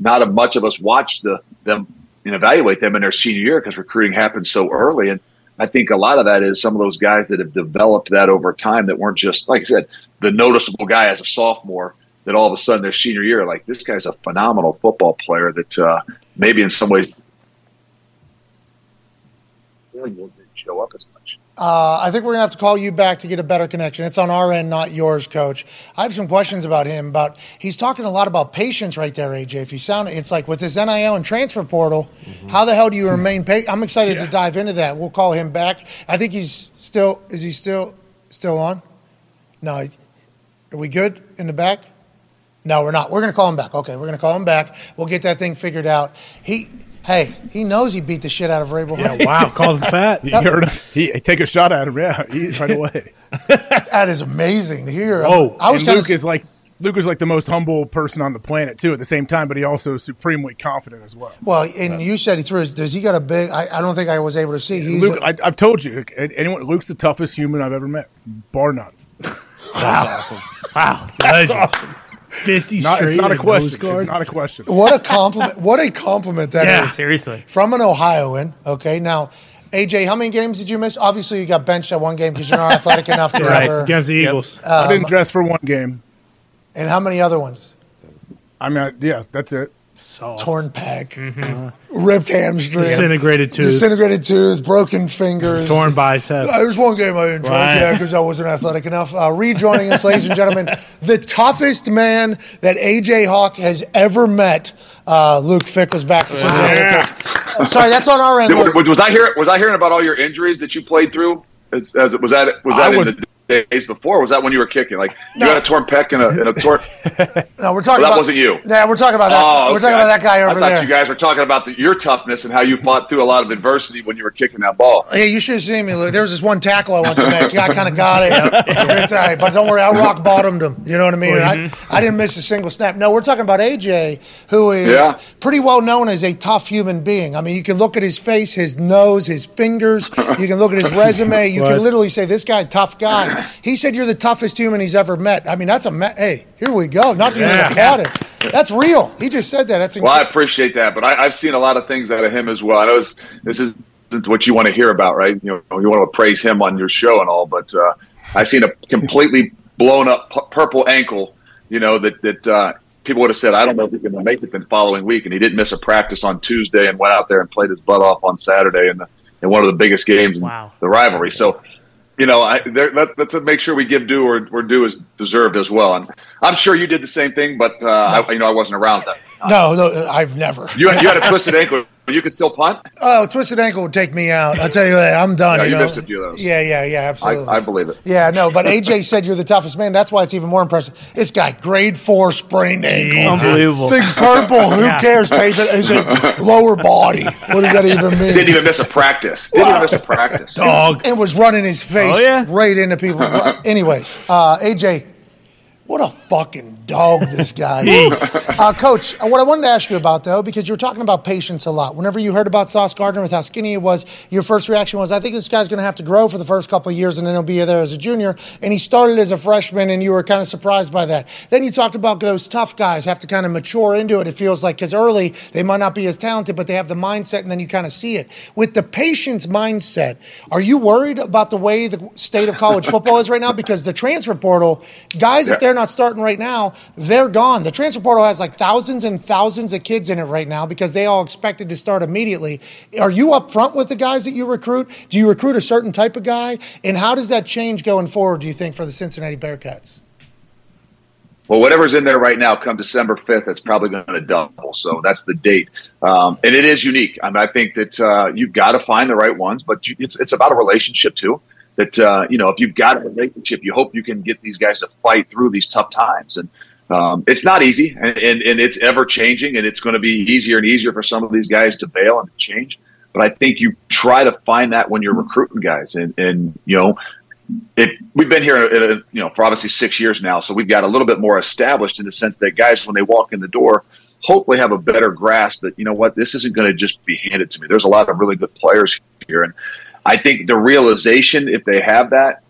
[SPEAKER 7] not a much of us watch the them and evaluate them in their senior year because recruiting happens so early. And I think a lot of that is some of those guys that have developed that over time that weren't just, like I said, the noticeable guy as a sophomore that all of a sudden their senior year, like this guy's a phenomenal football player that uh, maybe in some ways didn't show up as much.
[SPEAKER 1] Uh, I think we're gonna have to call you back to get a better connection. It's on our end, not yours, Coach. I have some questions about him. About he's talking a lot about patience right there, AJ. If you sound, it's like with this NIL and transfer portal. Mm-hmm. How the hell do you remain patient? I'm excited yeah. to dive into that. We'll call him back. I think he's still. Is he still still on? No. Are we good in the back? No, we're not. We're going to call him back. Okay, we're going to call him back. We'll get that thing figured out. He Hey, he knows he beat the shit out of Vrabel.
[SPEAKER 6] Yeah, wow, called him fat.
[SPEAKER 8] he heard him. He take a shot at him. Yeah, he right away.
[SPEAKER 1] that is amazing to hear.
[SPEAKER 8] Oh, I was and Luke is like Luke is like the most humble person on the planet too. At the same time, but he also is supremely confident as well.
[SPEAKER 1] Well, and you said he threw his. Does he got a big? I, I don't think I was able to see.
[SPEAKER 8] He's Luke, a, I, I've told you. Anyone, Luke's the toughest human I've ever met, bar none.
[SPEAKER 6] wow, awesome. Wow, that's awesome. Fifty
[SPEAKER 8] not,
[SPEAKER 6] straight.
[SPEAKER 8] It's not a question. It's not a question.
[SPEAKER 1] What a compliment! what a compliment that
[SPEAKER 3] yeah,
[SPEAKER 1] is.
[SPEAKER 3] seriously.
[SPEAKER 1] From an Ohioan. Okay, now. AJ, how many games did you miss? Obviously, you got benched at one game because you're not athletic enough to
[SPEAKER 6] right.
[SPEAKER 1] ever.
[SPEAKER 6] Against the Eagles.
[SPEAKER 8] Um, I didn't dress for one game.
[SPEAKER 1] And how many other ones?
[SPEAKER 8] I mean, yeah, that's it.
[SPEAKER 1] Soft. Torn pec, mm-hmm. uh, ripped hamstring,
[SPEAKER 6] disintegrated tooth,
[SPEAKER 1] disintegrated tooth, broken fingers,
[SPEAKER 6] torn bicep.
[SPEAKER 1] I there's one game I didn't right. because I wasn't athletic enough. Uh, rejoining us, ladies and gentlemen, the toughest man that AJ Hawk has ever met. Uh, Luke Fickell is back. Yeah. sorry, that's on our end.
[SPEAKER 7] Was, was, I hearing? Was I hearing about all your injuries that you played through? As, as was that was that I in was, the days before? was that when you were kicking? Like you had a torn pec and a, and a torn.
[SPEAKER 1] no, we're talking.
[SPEAKER 7] Well,
[SPEAKER 1] about,
[SPEAKER 7] that wasn't you.
[SPEAKER 1] Yeah, we're talking about that. Oh, okay. We're talking about that guy over
[SPEAKER 7] I thought
[SPEAKER 1] there.
[SPEAKER 7] You guys were talking about the, your toughness and how you fought through a lot of adversity when you were kicking that ball.
[SPEAKER 1] Yeah, you should have seen me. There was this one tackle I went to make. I kind of got it. but don't worry, I rock bottomed him. You know what I mean? Mm-hmm. I, I didn't miss a single snap. No, we're talking about AJ, who is yeah. pretty well known as a tough human being. I mean, you can look at his face, his nose, his fingers. You can look at his resume. You can literally say, "This guy, tough guy." He said, "You're the toughest human he's ever met. I mean, that's a me- hey. Here we go. Not to yeah. applaud it. That's real. He just said that. That's
[SPEAKER 7] incredible. well. I appreciate that, but I, have seen a lot of things out of him as well. I know this isn't what you want to hear about, right? You know, you want to praise him on your show and all, but uh, I seen a completely blown up p- purple ankle you know, that that uh, people would have said, I don't know if he's going to make it the following week, and he didn't miss a practice on Tuesday and went out there and played his butt off on Saturday in, the, in one of the biggest games in the rivalry. So, you know, I, there, let, let's make sure we give due where due is deserved as well. And I'm sure you did the same thing, but uh, I, you know, I wasn't around then.
[SPEAKER 1] No, no, I've never.
[SPEAKER 7] You, you had a twisted ankle. You could still punt.
[SPEAKER 1] Oh, twisted ankle would take me out. I'll tell you that. I'm done.
[SPEAKER 7] Yeah,
[SPEAKER 1] you
[SPEAKER 7] you
[SPEAKER 1] know?
[SPEAKER 7] missed a few of those.
[SPEAKER 1] Yeah, yeah, yeah, absolutely.
[SPEAKER 7] I, I believe it.
[SPEAKER 1] yeah, no, but AJ said you're the toughest man. That's why it's even more impressive. This guy, grade four sprained ankle.
[SPEAKER 3] Unbelievable.
[SPEAKER 1] Thing's purple. Who
[SPEAKER 3] Yeah.
[SPEAKER 1] cares, Tape? Is it lower body? What does that even mean?
[SPEAKER 7] Didn't even miss a practice. Didn't even miss a practice.
[SPEAKER 1] Dog. And was running his face
[SPEAKER 3] Oh, yeah?
[SPEAKER 1] right into people. Anyways, uh, AJ, what a fucking dog this guy is. uh, Coach, uh, what I wanted to ask you about, though, because you were talking about patience a lot. Whenever you heard about Sauce Gardner with how skinny he was, your first reaction was, I think this guy's going to have to grow for the first couple of years and then he'll be there as a junior. And he started as a freshman and you were kind of surprised by that. Then you talked about those tough guys have to kind of mature into it, it feels like, because early they might not be as talented, but they have the mindset and then you kind of see it. With the patience mindset, are you worried about the way the state of college football is right now? Because the transfer portal, guys, if they're not starting right now, they're gone. The transfer portal has like thousands and thousands of kids in it right now because they all expected to start immediately. Are you up front with the guys that you recruit? Do you recruit a certain type of guy? And how does that change going forward, do you think, for the Cincinnati Bearcats?
[SPEAKER 7] Well, whatever's in there right now, come December 5th, it's probably going to double. So that's the date. Um, and it is unique. I mean, I think that uh, you've got to find the right ones, but you, it's, it's about a relationship too. That, uh, you know, if you've got a relationship, you hope you can get these guys to fight through these tough times. And um, it's not easy, and, and, and it's ever changing, and it's going to be easier and easier for some of these guys to bail and to change. But I think you try to find that when you're recruiting guys. And, and you know, it, we've been here, uh, you know, for obviously six years now, so we've got a little bit more established in the sense that guys, when they walk in the door, hopefully have a better grasp that you know what, this isn't going to just be handed to me. There's a lot of really good players here, and I think the realization, if they have that,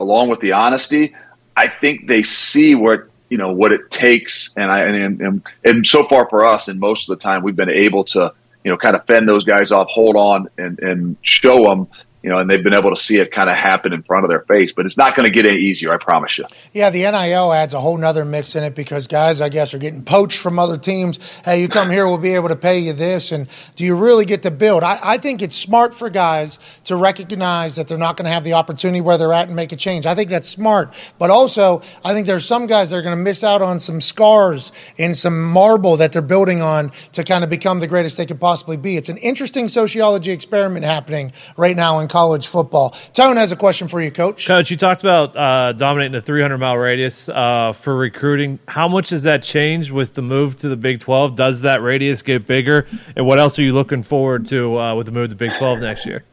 [SPEAKER 7] along with the honesty, I think they see what you know what it takes, and I and and, and so far for us, and most of the time, we've been able to you know kind of fend those guys off, hold on, and and show them. You know, and they've been able to see it kind of happen in front of their face, but it's not going to get any easier. I promise you.
[SPEAKER 1] Yeah, the NIL adds a whole nother mix in it because guys, I guess, are getting poached from other teams. Hey, you come here, we'll be able to pay you this. And do you really get to build? I, I think it's smart for guys to recognize that they're not going to have the opportunity where they're at and make a change. I think that's smart. But also, I think there's some guys that are going to miss out on some scars and some marble that they're building on to kind of become the greatest they could possibly be. It's an interesting sociology experiment happening right now in college football. Tone has a question for you, coach.
[SPEAKER 2] Coach, you talked about uh, dominating the 300 mile radius uh, for recruiting. How much has that changed with the move to the Big 12? Does that radius get bigger? And what else are you looking forward to uh, with the move to Big 12 next year?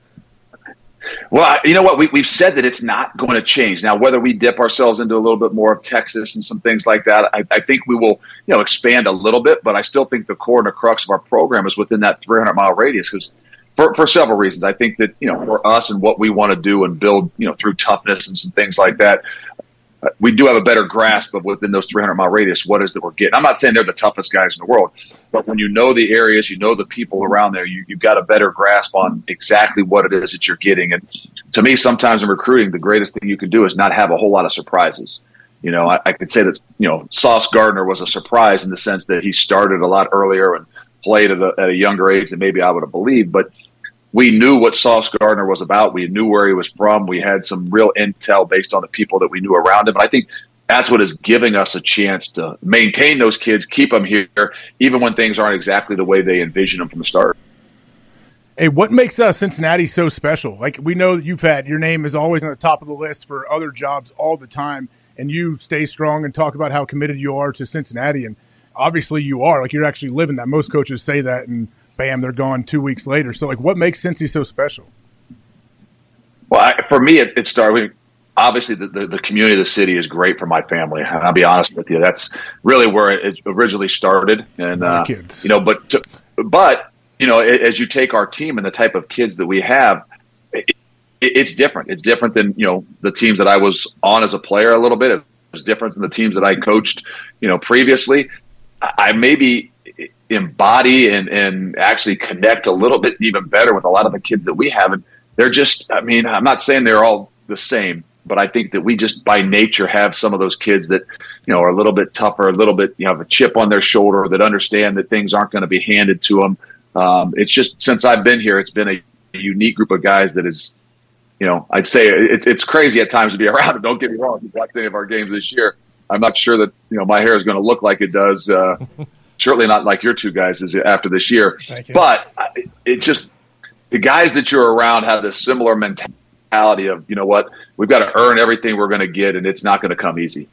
[SPEAKER 7] Well, you know what? We, we've said that it's not going to change. Now, whether we dip ourselves into a little bit more of Texas and some things like that, I, I think we will, you know, expand a little bit. But I still think the core and the crux of our program is within that 300 mile radius because for, for several reasons. I think that you know, for us and what we want to do and build, you know, through toughness and some things like that, uh, we do have a better grasp of within those 300 mile radius what is that we're getting. I'm not saying they're the toughest guys in the world, but when you know the areas, you know the people around there, you, you've got a better grasp on exactly what it is that you're getting. And to me, sometimes in recruiting, the greatest thing you can do is not have a whole lot of surprises. You know, I, I could say that you know Sauce Gardner was a surprise in the sense that he started a lot earlier and played at a, at a younger age than maybe I would have believed, but we knew what Sauce Gardner was about. We knew where he was from. We had some real intel based on the people that we knew around him. And I think that's what is giving us a chance to maintain those kids, keep them here, even when things aren't exactly the way they envision them from the start.
[SPEAKER 8] Hey, what makes uh, Cincinnati so special? Like we know that you've had your name is always on the top of the list for other jobs all the time, and you stay strong and talk about how committed you are to Cincinnati, and obviously you are. Like you're actually living that. Most coaches say that, and bam, they're gone two weeks later. So like, what makes Cincy so special?
[SPEAKER 7] Well, I, for me, it, it started. Obviously, the, the, the community of the city is great for my family. And I'll be honest with you, that's really where it originally started. And uh,
[SPEAKER 8] kids.
[SPEAKER 7] you know, but to, but you know, as you take our team and the type of kids that we have, it, it, it's different. It's different than you know the teams that I was on as a player a little bit. It's different than the teams that I coached, you know, previously. I I maybe embody and, and actually connect a little bit even better with a lot of the kids that we have. And they're just, I mean, I'm not saying they're all the same, but I think that we just by nature have some of those kids that you know, are a little bit tougher, a little bit, you know, have a chip on their shoulder that understand that things aren't going to be handed to them. Um, it's just since I've been here, it's been a unique group of guys that is, you know, I'd say it, it's crazy at times to be around. Don't get me wrong. If you watch any of our games this year, I'm not sure that you know my hair is going to look like it does. Uh, certainly not like your two guys is after this year. But it just the guys that you're around have this similar mentality of you know what we've got to earn everything we're going to get, and it's not going to come easy.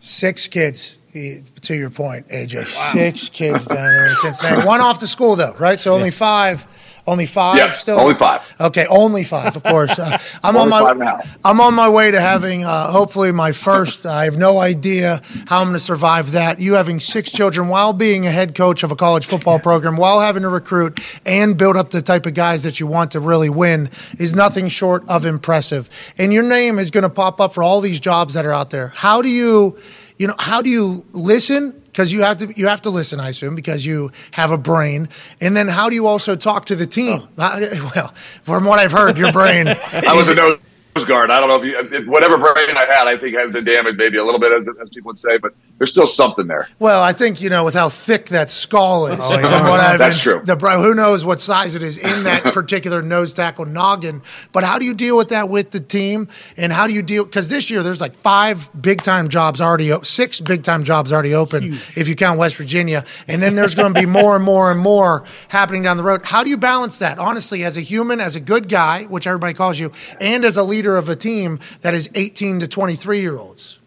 [SPEAKER 1] Six kids, eh, to your point, AJ. Six kids down there in Cincinnati. One off to school though, right? So only five. Only five
[SPEAKER 7] Yep,
[SPEAKER 1] still.
[SPEAKER 7] only five.
[SPEAKER 1] Okay, only five, of course. Uh, I'm on my
[SPEAKER 7] five now.
[SPEAKER 1] I'm on my way to having uh, hopefully my first. I have no idea how I'm going to survive that. You having six children while being a head coach of a college football program, while having to recruit and build up the type of guys that you want to really win is nothing short of impressive. And your name is going to pop up for all these jobs that are out there. How do you, you know, how do you listen? Because you have to, you have to listen, I assume, because you have a brain. And then, how do you also talk to the team? Oh. How- Well, from what I've heard, your brain.
[SPEAKER 7] I was a nose guard. I don't know if you, if whatever brain I had, I think has been damaged maybe a little bit, as, as people would say, but there's still something there.
[SPEAKER 1] Well, I think you know with how thick that skull is.
[SPEAKER 7] Oh, yeah.
[SPEAKER 1] from what I've
[SPEAKER 7] That's
[SPEAKER 1] been-
[SPEAKER 7] true.
[SPEAKER 1] The bro, who knows what size it is in that particular nose tackle noggin? But how do you deal with that with the team? And how do you deal? Because this year there's like five big time jobs already, six big time jobs already open if you count West Virginia, and then there's going to be more and more and more happening down the road. How do you balance that? Honestly, as a human, as a good guy, which everybody calls you, and as a leader of a team that is 18 to 23 year olds.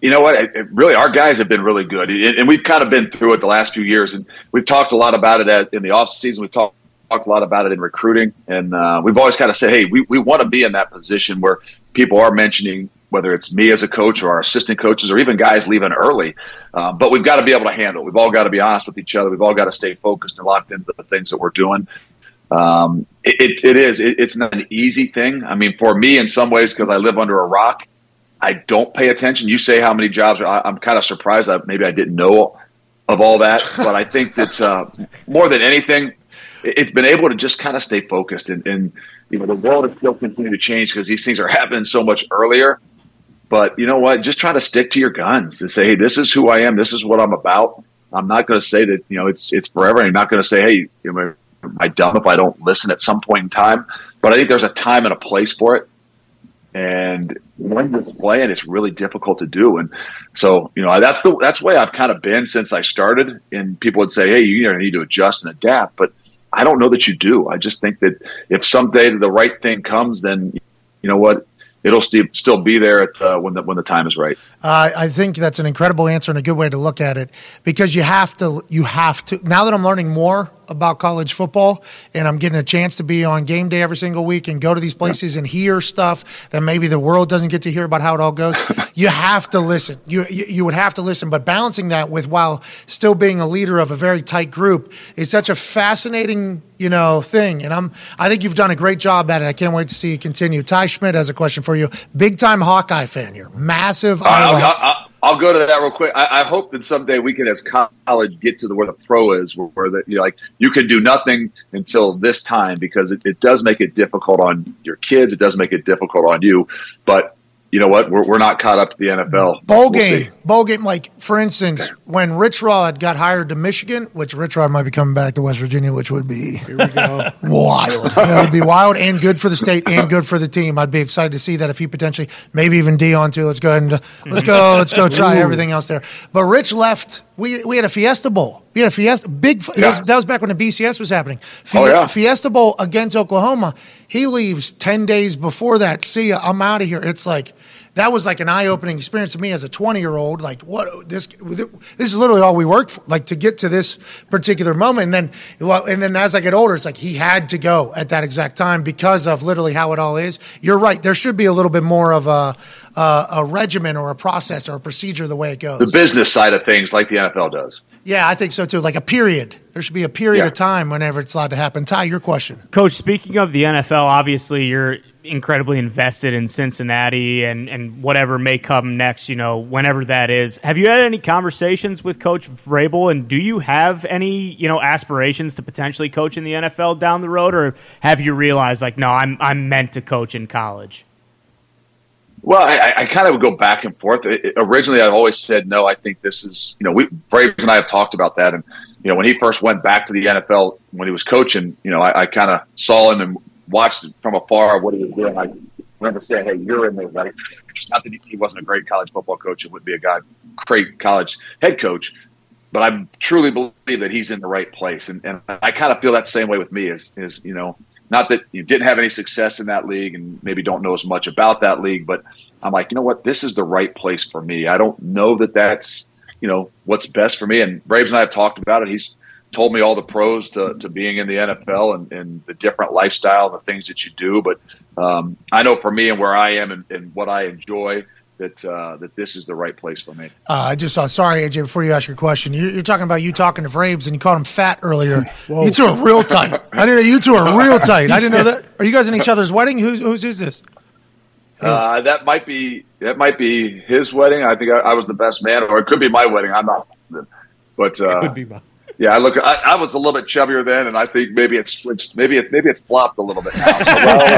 [SPEAKER 7] you know what? It, it really, our guys have been really good, and and we've kind of been through it the last few years, and we've talked a lot about it at, in the off season. We've talked talked a lot about it in recruiting, and uh, we've always kind of said, hey, we, we want to be in that position where people are mentioning whether it's me as a coach or our assistant coaches or even guys leaving early. Uh, but we've got to be able to handle. it. We've all got to be honest with each other. We've all got to stay focused and locked into the things that we're doing. Um, it, it, is. It, it's not an easy thing. I mean, for me, in some ways, because I live under a rock, I don't pay attention. You say how many jobs? I, I'm kind of surprised that maybe I didn't know of all that. but I think that uh, more than anything, it- it's been able to just kind of stay focused. And, and you know, the world is still continuing to change because these things are happening so much earlier. But you know what? Just try to stick to your guns and say, "Hey, this is who I am. This is what I'm about." I'm not going to say that you know it's it's forever. I'm not going to say, "Hey, you know, am I dumb if I don't listen at some point in time?" But I think there's a time and a place for it. And when it's playing, it's really difficult to do. And so, you know, that's the that's the way I've kind of been since I started. And people would say, "Hey, you need to adjust and adapt," but I don't know that you do. I just think that if someday the right thing comes, then you know what, it'll st- still be there at uh, when the when the time is right.
[SPEAKER 1] Uh, I think that's an incredible answer and a good way to look at it because you have to. You have to. Now that I'm learning more about college football and I'm getting a chance to be on game day every single week and go to these places and hear stuff that maybe the world doesn't get to hear about how it all goes. you have to listen. You, you you would have to listen, but balancing that with while still being a leader of a very tight group is such a fascinating you know thing. And I'm I think you've done a great job at it. I can't wait to see you continue. Ty Schmit has a question for you. Big time Hawkeye fan here. Massive.
[SPEAKER 7] Oh, I'll,
[SPEAKER 1] Iowa-
[SPEAKER 7] I'll, go to that real quick. I, I hope that someday we can, as college, get to the where the pro is, where, where the, you know, like you can do nothing until this time because it, it does make it difficult on your kids. It does make it difficult on you. But you know what? We're, we're not caught up to the NFL.
[SPEAKER 1] Bowl
[SPEAKER 7] We'll
[SPEAKER 1] game,
[SPEAKER 7] see.
[SPEAKER 1] bowl game. Like for instance, when Rich Rod got hired to Michigan, which Rich Rod might be coming back to West Virginia, which would be wild. It would be wild and good for the state and good for the team. I'd be excited to see that if he potentially, maybe even Dion too. Let's go ahead and let's go. Let's go try everything else there. But Rich left. We we had a Fiesta Bowl. We had a Fiesta big. it was- that was back when the BCS was happening. Oh, Fie-
[SPEAKER 7] Oh, yeah.
[SPEAKER 1] Fiesta Bowl against Oklahoma. He leaves 10 days before that. See ya, I'm out of here. It's like, that was like an eye opening experience to me as a 20 year old. Like, what this, this is literally all we worked for, like to get to this particular moment. And then, well, and then as I get older, it's like he had to go at that exact time because of literally how it all is. You're right. There should be a little bit more of a, a, a regimen or a process or a procedure the way it goes.
[SPEAKER 7] The business side of things, like the NFL does.
[SPEAKER 1] yeah, I think so too. Like a period. There should be a period
[SPEAKER 7] Yeah.
[SPEAKER 1] of time whenever it's allowed to happen. Ty, your question.
[SPEAKER 3] Coach, speaking of the NFL, obviously you're incredibly invested in Cincinnati and, and whatever may come next, you know, whenever that is. Have you had any conversations with Coach Vrabel and do you have any, you know, aspirations to potentially coach in the NFL down the road or have you realized like, no, I'm I'm meant to coach in college?
[SPEAKER 7] Well, I, I kind of go back and forth. It, originally, I always said no. I think this is, you know, we Vrabes and I have talked about that, and you know, when he first went back to the NFL when he was coaching, you know, I, I kind of saw him and watched from afar what he was doing. I remember saying, "Hey, you're in there, buddy." Not that he wasn't a great college football coach; it would be a guy, great college head coach. But I truly believe that he's in the right place, and, and I kind of feel that same way with me. Is is you know not that you didn't have any success in that league and maybe don't know as much about that league, but I'm like, you know what? This is the right place for me. I don't know that that's, you know, what's best for me. And Vrabes and I have talked about it. He's told me all the pros to, to being in the NFL and, and the different lifestyle, the things that you do. But um, I know for me and where I am and, and what I enjoy, that uh, that this is the right place for me.
[SPEAKER 1] Uh, I just saw. Sorry, AJ. Before you ask your question, you, are talking about you talking to Vrabes and you called him fat earlier. You two are real tight. I didn't know you two are real tight. I didn't know that. Are you guys in each other's wedding? Who's whose is this?
[SPEAKER 7] Uh, that might be that might be his wedding. I think I, I, was the best man, or it could be my wedding. I'm not, but uh, could be my. Yeah, I look. I, I, was a little bit chubbier then, and I think maybe it's switched. Maybe it maybe it's flopped a little bit now. So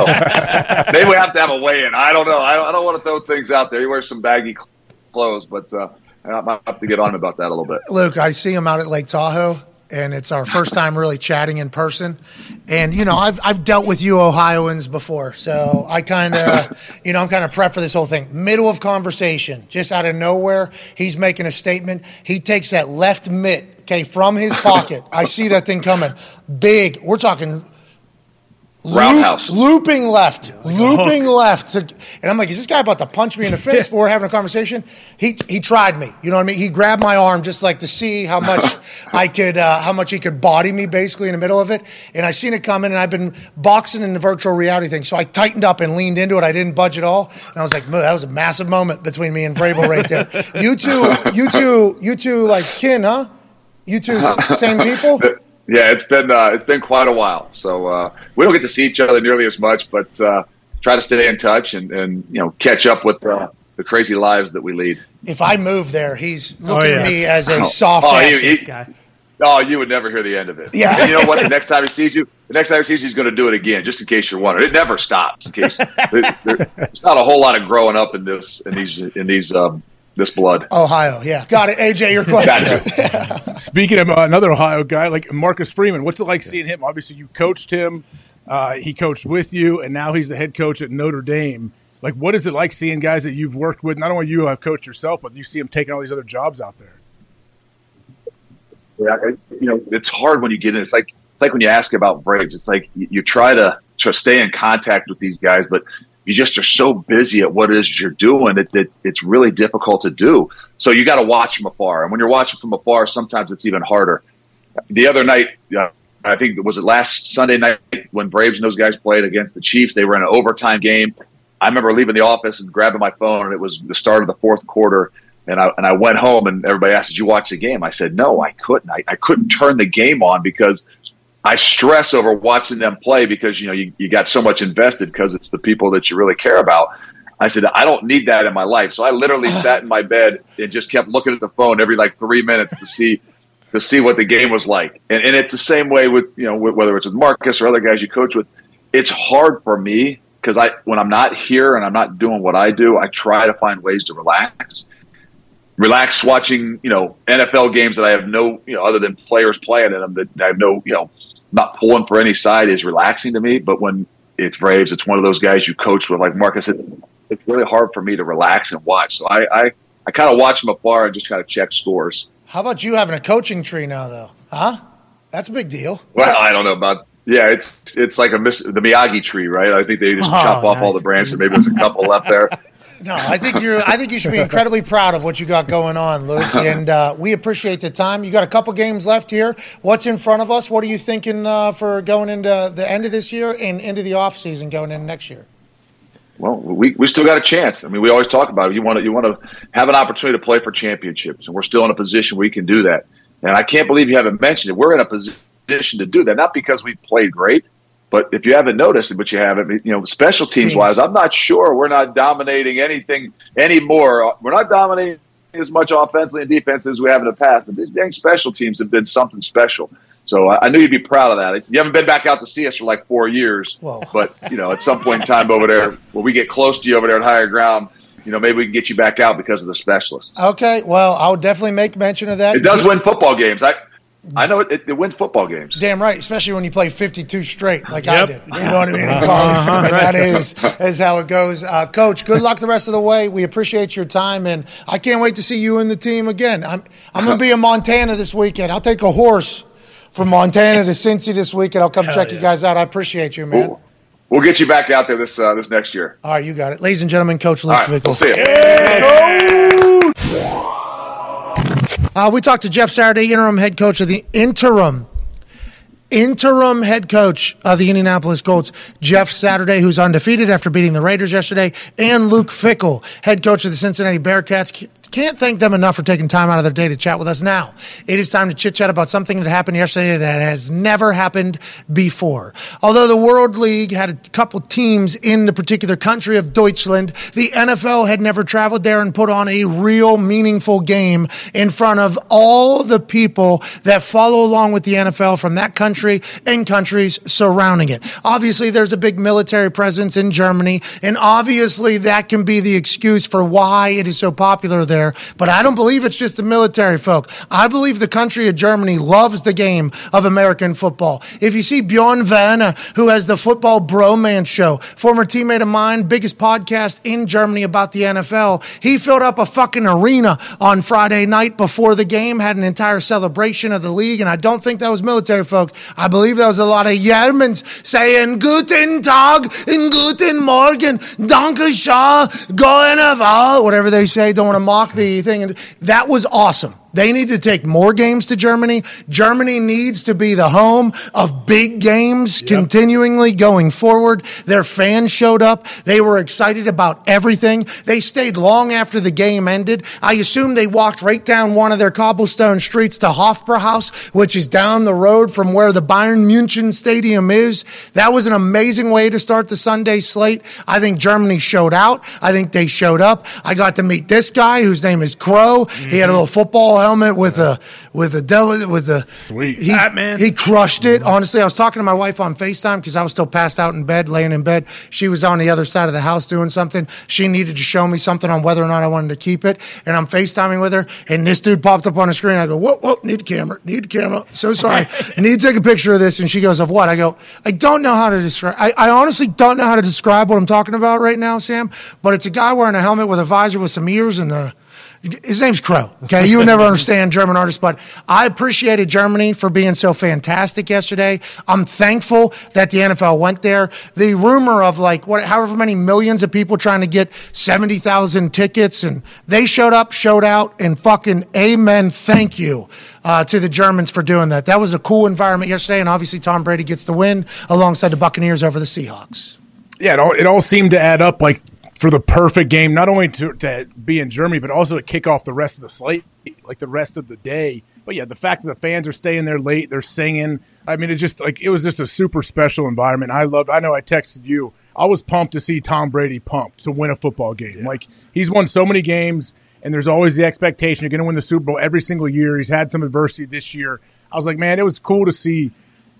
[SPEAKER 7] I maybe we have to have a weigh-in. I don't know. I don't, I don't want to throw things out there. He wears some baggy clothes, but uh, I might have to get on about that a little bit.
[SPEAKER 1] Luke, I see him out at Lake Tahoe, and it's our first time really chatting in person. And you know, I've I've dealt with you Ohioans before, so I kind of, you know, I'm kind of prepped for this whole thing. Middle of conversation, just out of nowhere, he's making a statement. He takes that left mitt okay, from his pocket. I see that thing coming. Big. We're talking
[SPEAKER 7] roundhouse,
[SPEAKER 1] loop, looping left, like looping left. To, and I'm like, is this guy about to punch me in the face? but we're having a conversation. He he tried me. You know what I mean? He grabbed my arm just like to see how much I could, uh, how much he could body me basically in the middle of it. And I seen it coming, and I've been boxing in the virtual reality thing. So I tightened up and leaned into it. I didn't budge at all. And I was like, that was a massive moment between me and Vrabel right there. you two, you two, you two, like kin, huh? You two, same people.
[SPEAKER 7] Yeah, it's been uh, it's been quite a while. So uh, we don't get to see each other nearly as much, but uh, try to stay in touch and, and you know catch up with uh, the crazy lives that we lead.
[SPEAKER 1] If I move there, he's looking oh, yeah. at me as a oh, soft oh, he, he, guy.
[SPEAKER 7] Oh, you would never hear the end of it.
[SPEAKER 1] Yeah.
[SPEAKER 7] And you know what? The next time he sees you, the next time he sees you, he's going to do it again, just in case you're wondering. It never stops. In case there, there's not a whole lot of growing up in this in these in these um, this blood.
[SPEAKER 1] Ohio, yeah. Got it. AJ, your question.
[SPEAKER 8] Speaking of uh, another Ohio guy, like Marcus Freeman, what's it like seeing him? Obviously, you coached him, uh, he coached with you, and now he's the head coach at Notre Dame. Like, what is it like seeing guys that you've worked with? Not only you have coached yourself, but you see him taking all these other jobs out there.
[SPEAKER 7] Yeah, you know, it's hard when you get in. It's like it's like when you ask about Vrabes. It's like you, you try to to stay in contact with these guys, but you just are so busy at what it is you're doing that, that it's really difficult to do. So you got to watch from afar. And when you're watching from afar, sometimes it's even harder. The other night, uh, I think was it last Sunday night when Vrabes and those guys played against the Chiefs. They were in an overtime game. I remember leaving the office and grabbing my phone, and it was the start of the fourth quarter. And I and I went home, and everybody asked, "Did you watch the game?" I said, "No, I couldn't. I, I couldn't turn the game on because I stress over watching them play because you know you, you got so much invested because it's the people that you really care about. I said I don't need that in my life, so I literally sat in my bed and just kept looking at the phone every like three minutes to see to see what the game was like. And, and it's the same way with you know whether it's with Marcus or other guys you coach with. It's hard for me because I when I'm not here and I'm not doing what I do, I try to find ways to relax. Relax watching, you know, NFL games that I have no, you know, other than players playing in them that I have no, you know, not pulling for any side is relaxing to me. But when it's Vrabes, it's one of those guys you coach with. Like Marcus said, it's really hard for me to relax and watch. So I, I, I kind of watch them afar and just kind of check scores.
[SPEAKER 1] How about you having a coaching tree now, though? Huh? That's a big deal.
[SPEAKER 7] Well, I don't know about. Yeah, it's it's like a the Miyagi tree, right? I think they just oh, chop off all the branches. Maybe there's a couple left there.
[SPEAKER 1] No, I think you're. I think you should be incredibly proud of what you got going on, Luke. And uh, we appreciate the time. You got a couple games left here. What's in front of us? What are you thinking uh, for going into the end of this year and into the off season going into next year?
[SPEAKER 7] Well, we, we still got a chance. I mean, we always talk about it. You want to you want to have an opportunity to play for championships, and we're still in a position where we can do that. And I can't believe you haven't mentioned it. We're in a position to do that, not because we played great, but if you haven't noticed, but you haven't, you know, special teams, teams. wise, I'm not sure we're not dominating anything anymore. We're not dominating as much offensively and defensively as we have in the past. But these dang special teams have been something special.
[SPEAKER 9] So I, I knew you'd be proud of that. You haven't been back out to see us for like four years,
[SPEAKER 1] Whoa.
[SPEAKER 9] but you know, at some point in time over there, when we get close to you over there at higher ground, you know, maybe we can get you back out because of the specialists.
[SPEAKER 1] Okay, well, I'll definitely make mention of that.
[SPEAKER 9] It does win football games. I I know it, it, it wins football games.
[SPEAKER 1] Damn right, especially when you play 52 straight like I did. You know what I mean? In college. And that is, is how it goes. Uh, Coach, good luck the rest of the way. We appreciate your time, and I can't wait to see you and the team again. I'm, I'm going to be in Montana this weekend. I'll take a horse from Montana to Cincy this weekend. I'll come check you guys out. I appreciate you, man.
[SPEAKER 9] We'll, we'll get you back out there this uh, this next year.
[SPEAKER 1] All right, you got it. Ladies and gentlemen, Coach Luke
[SPEAKER 9] right,
[SPEAKER 1] Fickell.
[SPEAKER 9] we'll see you.
[SPEAKER 1] Uh, we talked to Jeff Saturday, interim head coach of the interim interim head coach of the Indianapolis Colts, Jeff Saturday, who's undefeated after beating the Raiders yesterday, and Luke Fickell, head coach of the Cincinnati Bearcats. Can't thank them enough for taking time out of their day to chat with us. Now, it is time to chit chat about something that happened yesterday that has never happened before. Although the World League had a couple teams in the particular country of Deutschland, the NFL had never traveled there and put on a real meaningful game in front of all the people that follow along with the NFL from that country and countries surrounding it. Obviously, there's a big military presence in Germany, and obviously that can be the excuse for why it is so popular there. But I don't believe it's just the military folk. I believe the country of Germany loves the game of American football. If you see Bjorn Werner, who has the Football Bromance Show, former teammate of mine, biggest podcast in Germany about the NFL, he filled up a fucking arena on Friday night before the game, had an entire celebration of the league, and I don't think that was military folk. I believe that was a lot of Germans saying Guten Tag and Guten Morgen, Danke schön, go NFL, whatever they say. Don't want to mock the thing. And that was awesome. They need to take more games to Germany. Germany needs to be the home of big games continually going forward. Their fans showed up. They were excited about everything. They stayed long after the game ended. I assume they walked right down one of their cobblestone streets to Hofbrauhaus, which is down the road from where the Bayern München Stadium is. That was an amazing way to start the Sunday slate. I think Germany showed out. I think they showed up. I got to meet this guy whose name is Crow. He had a mm-hmm. little football helmet with a with a devil with a
[SPEAKER 8] Sweet.
[SPEAKER 1] He,
[SPEAKER 6] Batman.
[SPEAKER 1] he crushed it. Honestly, I was talking to my wife on FaceTime because I was still passed out in bed, laying in bed. She was on the other side of the house doing something. She needed to show me something on whether or not I wanted to keep it. And I'm FaceTiming with her, and this dude popped up on the screen. I go, whoop, whoop, need a camera, need a camera. So sorry. need to take a picture of this. And she goes, of what? I go, I don't know how to describe. I, I honestly don't know how to describe what I'm talking about right now, Sam, but it's a guy wearing a helmet with a visor with some ears and a, his name's Crow. Okay, you would never understand German artists, but I appreciated Germany for being so fantastic yesterday. I'm thankful that the NFL went there. The rumor of like what, however many millions of people trying to get seventy thousand tickets, and they showed up, showed out, and fucking amen. Thank you uh, to the Germans for doing that. That was a cool environment yesterday, and obviously Tom Brady gets the win alongside the Buccaneers over the Seahawks.
[SPEAKER 8] yeah, it all, it all seemed to add up like for the perfect game, not only to, to be in Germany, but also to kick off the rest of the slate, like the rest of the day. But yeah, the fact that the fans are staying there late, they're singing. I mean, it just like it was just a super special environment. I loved. I know I texted you. I was pumped to see Tom Brady pumped to win a football game. Like he's won so many games, and there's always the expectation you're going to win the Super Bowl every single year. He's had some adversity this year. I was like, man, it was cool to see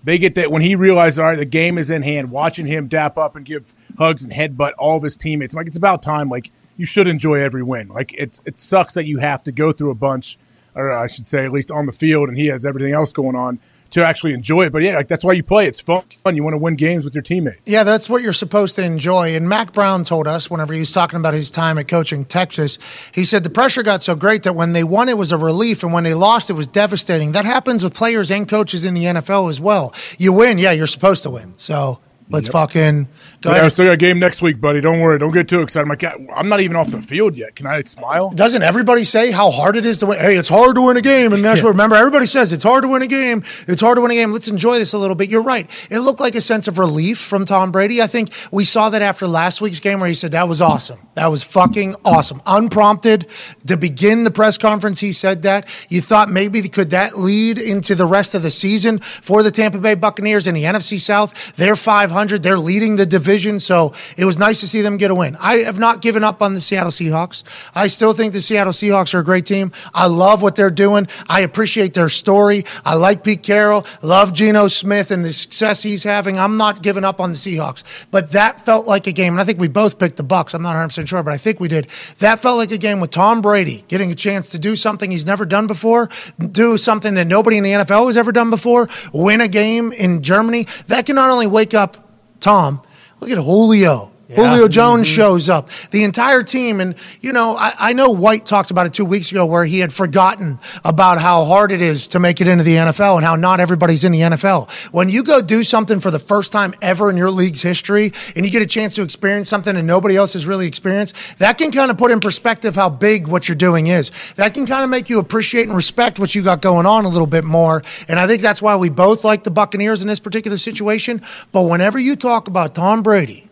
[SPEAKER 8] they get that when he realized, all right, the game is in hand, watching him dap up and give hugs and headbutt all of his teammates. Like, it's about time. Like, you should enjoy every win. Like, it's it sucks that you have to go through a bunch, or I should say, at least on the field, and he has everything else going on to actually enjoy it. But yeah, like that's why you play. It's fun. You want to win games with your teammates.
[SPEAKER 1] Yeah, that's what you're supposed to enjoy. And Mack Brown told us whenever he was talking about his time at coaching Texas, he said the pressure got so great that when they won, it was a relief, and when they lost, it was devastating. That happens with players and coaches in the NFL as well. You win, yeah, you're supposed to win. So let's fucking go
[SPEAKER 8] Yeah, I still got a game next week, buddy. Don't worry. Don't get too excited. I'm like, I'm not even off the field yet. Can I smile?
[SPEAKER 1] Doesn't everybody say how hard it is to win? Hey, it's hard to win a game, and that's what. Remember, everybody says it's hard to win a game. It's hard to win a game. Let's enjoy this a little bit. You're right. It looked like a sense of relief from Tom Brady. I think we saw that after last week's game where he said that was awesome. That was fucking awesome. Unprompted to begin the press conference, he said that. You thought maybe could that lead into the rest of the season for the Tampa Bay Buccaneers in the NFC South? They're 500. 500. They're leading the division, so it was nice to see them get a win. I have not given up on the Seattle Seahawks. I still think the Seattle Seahawks are a great team. I love what they're doing. I appreciate their story. I like Pete Carroll. Love Geno Smith and the success he's having. I'm not giving up on the Seahawks, but that felt like a game, and I think we both picked the Bucks. I'm not 100 percent sure, but I think we did. That felt like a game with Tom Brady getting a chance to do something he's never done before, do something that nobody in the NFL has ever done before, win a game in Germany. That can not only wake up Tom. Look at Julio. Julio mm-hmm. Jones shows up. The entire team, and you know, I, I know White talked about it two weeks ago where he had forgotten about how hard it is to make it into the NFL and how not everybody's in the NFL. When you go do something for the first time ever in your league's history and you get a chance to experience something and nobody else has really experienced, that can kind of put in perspective how big what you're doing is. That can kind of make you appreciate and respect what you got going on a little bit more. And I think that's why we both like the Buccaneers in this particular situation. But whenever you talk about Tom Brady,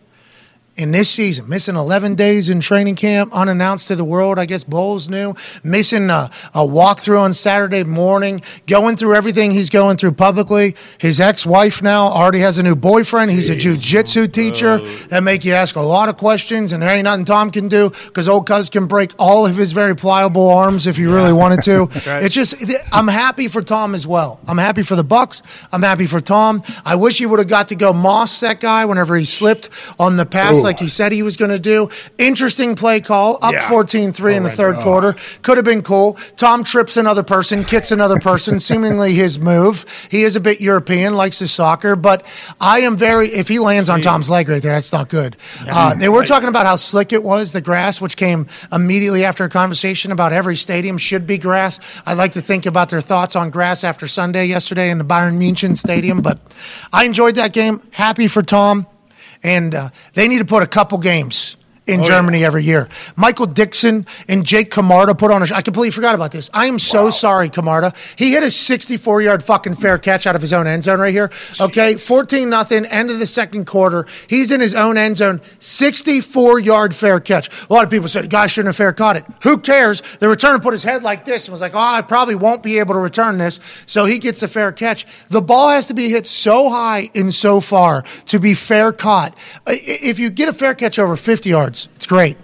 [SPEAKER 1] in this season, missing 11 days in training camp, unannounced to the world. I guess Bowles knew. Missing a, a walkthrough on Saturday morning, going through everything he's going through publicly. His ex-wife now already has a new boyfriend. He's a jujitsu oh, teacher. That make you ask a lot of questions, and there ain't nothing Tom can do because old cuz can break all of his very pliable arms if he really wanted to. It's just, I'm happy for Tom as well. I'm happy for the Bucks. I'm happy for Tom. I wish he would have got to go moss that guy whenever he slipped on the pass like he said he was going to do. Interesting play call, up
[SPEAKER 8] Yeah.
[SPEAKER 1] 14 3 in the third quarter. Could have been cool. Tom trips another person, kicks another person, seemingly his move. He is a bit European, likes his soccer, but I am very, if he lands on Tom's leg right there, that's not good. Uh, they were talking about how slick it was, the grass, which came immediately after a conversation about every stadium should be grass. I'd like to think about their thoughts on grass after Sunday yesterday in the Bayern München Stadium, but I enjoyed that game. Happy for Tom and uh, they need to put a couple games in oh, Germany every year. Michael Dickson and Jake Camarda put on a. I completely forgot about this. I am so sorry, Camarda. He hit a 64 yard fucking fair catch out of his own end zone right here. Okay, 14 nothing. End of the second quarter. He's in his own end zone. 64 yard fair catch. A lot of people said, the "Guy shouldn't have fair caught it." Who cares? The returner put his head like this and was like, "Oh, I probably won't be able to return this." So he gets a fair catch. The ball has to be hit so high and so far to be fair caught. If you get a fair catch over 50 yards, it's great.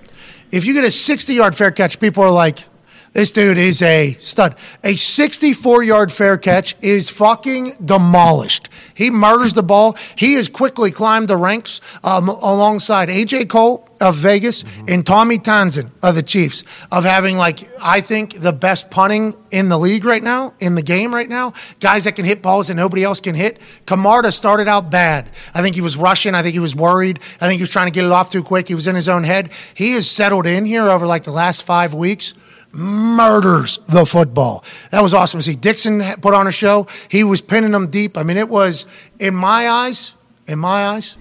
[SPEAKER 1] If you get a 60 yard fair catch, people are like, this dude is a stud. A 64 yard fair catch is fucking demolished. He murders the ball. He has quickly climbed the ranks um, alongside AJ Cole of Vegas mm-hmm. and Tommy Townsend of the Chiefs of having like I think the best punting in the league right now in the game right now. Guys that can hit balls that nobody else can hit. Camarda started out bad. I think he was rushing. I think he was worried. I think he was trying to get it off too quick. He was in his own head. He has settled in here over like the last five weeks murders the football. That was awesome to see. Dickson put on a show. He was pinning them deep. I mean, it was, in my eyes, in my eyes,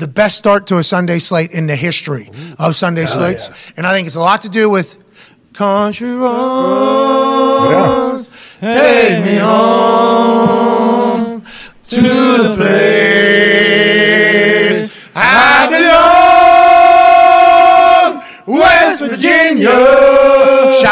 [SPEAKER 1] the best start to a Sunday slate in the history of Sunday slates. And I think it's a lot to do with Country Roads, take me home to the place I belong, West Virginia.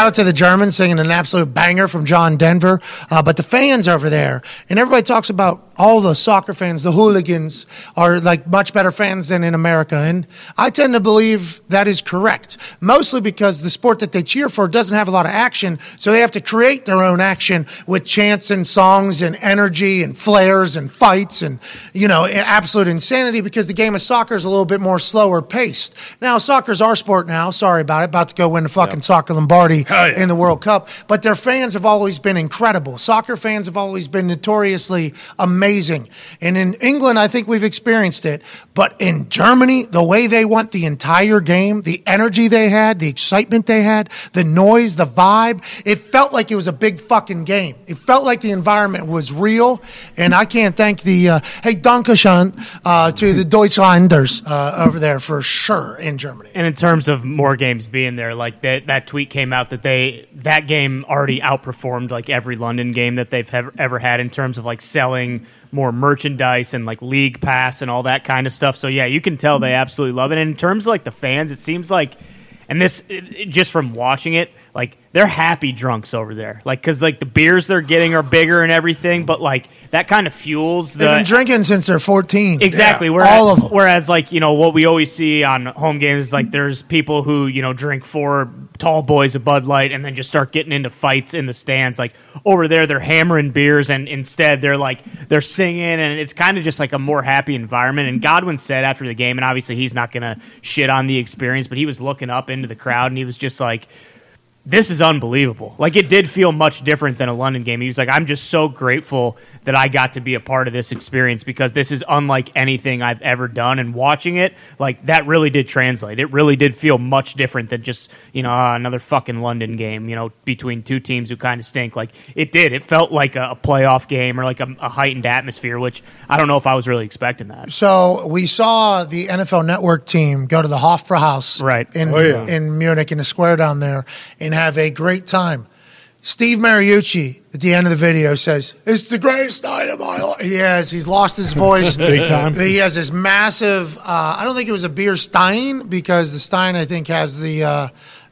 [SPEAKER 1] Out to the Germans singing an absolute banger from John Denver. Uh, but the fans over there, and everybody talks about all the soccer fans, the hooligans are like much better fans than in America. And I tend to believe that is correct, mostly because the sport that they cheer for doesn't have a lot of action. So they have to create their own action with chants and songs and energy and flares and fights and, you know, absolute insanity because the game of soccer is a little bit more slower paced. Now, soccer's our sport now. Sorry about it. About to go win the fucking soccer Lombardi in the World Cup. But their fans have always been incredible. Soccer fans have always been notoriously amazing. And in England, I think we've experienced it. But in Germany, the way they want the entire game, the energy they had, the excitement they had, the noise, the vibe, it felt like it was a big fucking game. It felt like the environment was real. And I can't thank the, uh, hey, Dankeschön, uh, to the Deutschlanders, uh, over there for sure in Germany.
[SPEAKER 3] And in terms of more games being there, like that, that tweet came out that they that game already outperformed like every London game that they've ever, ever had in terms of like selling more merchandise and like league pass and all that kind of stuff. So yeah, you can tell they mm-hmm. absolutely love it. And in terms of like the fans, it seems like, and this it- it- just from watching it, like they're happy drunks over there. Like because like the beers they're getting are bigger and everything, but like that kind of fuels the
[SPEAKER 1] They've been drinking since they're 14.
[SPEAKER 3] Exactly.
[SPEAKER 1] Yeah.
[SPEAKER 3] Whereas,
[SPEAKER 1] All of them.
[SPEAKER 3] Whereas, like you know, what we always see on home games, like there's people who you know drink four tall boys of Bud Light and then just start getting into fights in the stands. Like over there, they're hammering beers, and instead they're like they're singing, and it's kind of just like a more happy environment. And Godwin said after the game, and obviously he's not to shit on the experience, but he was looking up into the crowd, and he was just like this is unbelievable. Like it did feel much different than a London game. He was like, I'm just so grateful that I got to be a part of this experience because this is unlike anything I've ever done. And watching it, like that really did translate. It really did feel much different than just, you know, uh, another fucking London game, you know, between two teams who kind of stink. Like it did. It felt like a, a playoff game or like a, a heightened atmosphere, which I don't know if I was really expecting that.
[SPEAKER 1] So we saw the NFL Network team go to the Hofbrauhaus
[SPEAKER 3] Right.
[SPEAKER 1] in
[SPEAKER 6] Oh, yeah.
[SPEAKER 1] in Munich in the square down there and have a great time. Steve Mariucci at the end of the video says, "It's the greatest night of my life." He has. He's lost his voice
[SPEAKER 6] Big time.
[SPEAKER 1] He has this massive. Uh, I don't think it was a beer Stein because the Stein I think has the uh,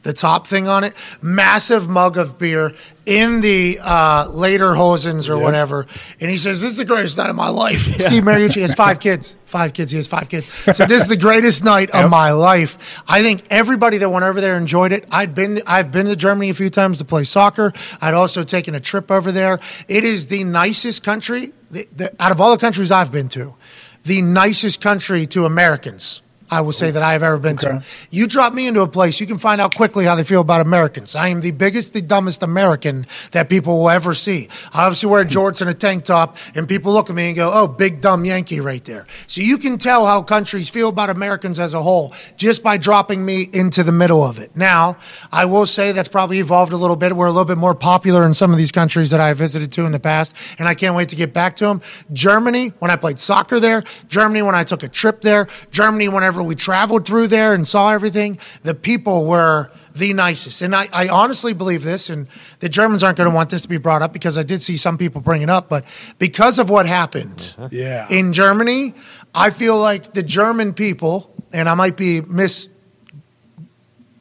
[SPEAKER 1] the top thing on it. Massive mug of beer in the uh, Lederhosens or whatever, and he says, "This is the greatest night of my life." Steve Mariucci has five kids. Five kids. He has five kids. So this is the greatest night of my life. I think everybody that went over there enjoyed it. I'd been. I've been to Germany a few times to play soccer. I'd also taken a trip over there. It is the nicest country the, the, out of all the countries I've been to. The nicest country to Americans. I will say that I have ever been to. You drop me into a place, you can find out quickly how they feel about Americans. I am the biggest, the dumbest American that people will ever see. I obviously wear jorts and a tank top, and people look at me and go, "Oh, big dumb Yankee right there." So you can tell how countries feel about Americans as a whole just by dropping me into the middle of it. Now, I will say that's probably evolved a little bit. We're a little bit more popular in some of these countries that I visited to in the past, and I can't wait to get back to them. Germany, when I played soccer there, Germany, when I took a trip there, Germany, whenever we traveled through there and saw everything, the people were the nicest. And I, I honestly believe this, and the Germans aren't going to want this to be brought up because I did see some people bring it up, but because of what happened uh-huh.
[SPEAKER 6] Yeah.
[SPEAKER 1] in Germany, I feel like the German people, and I might be mis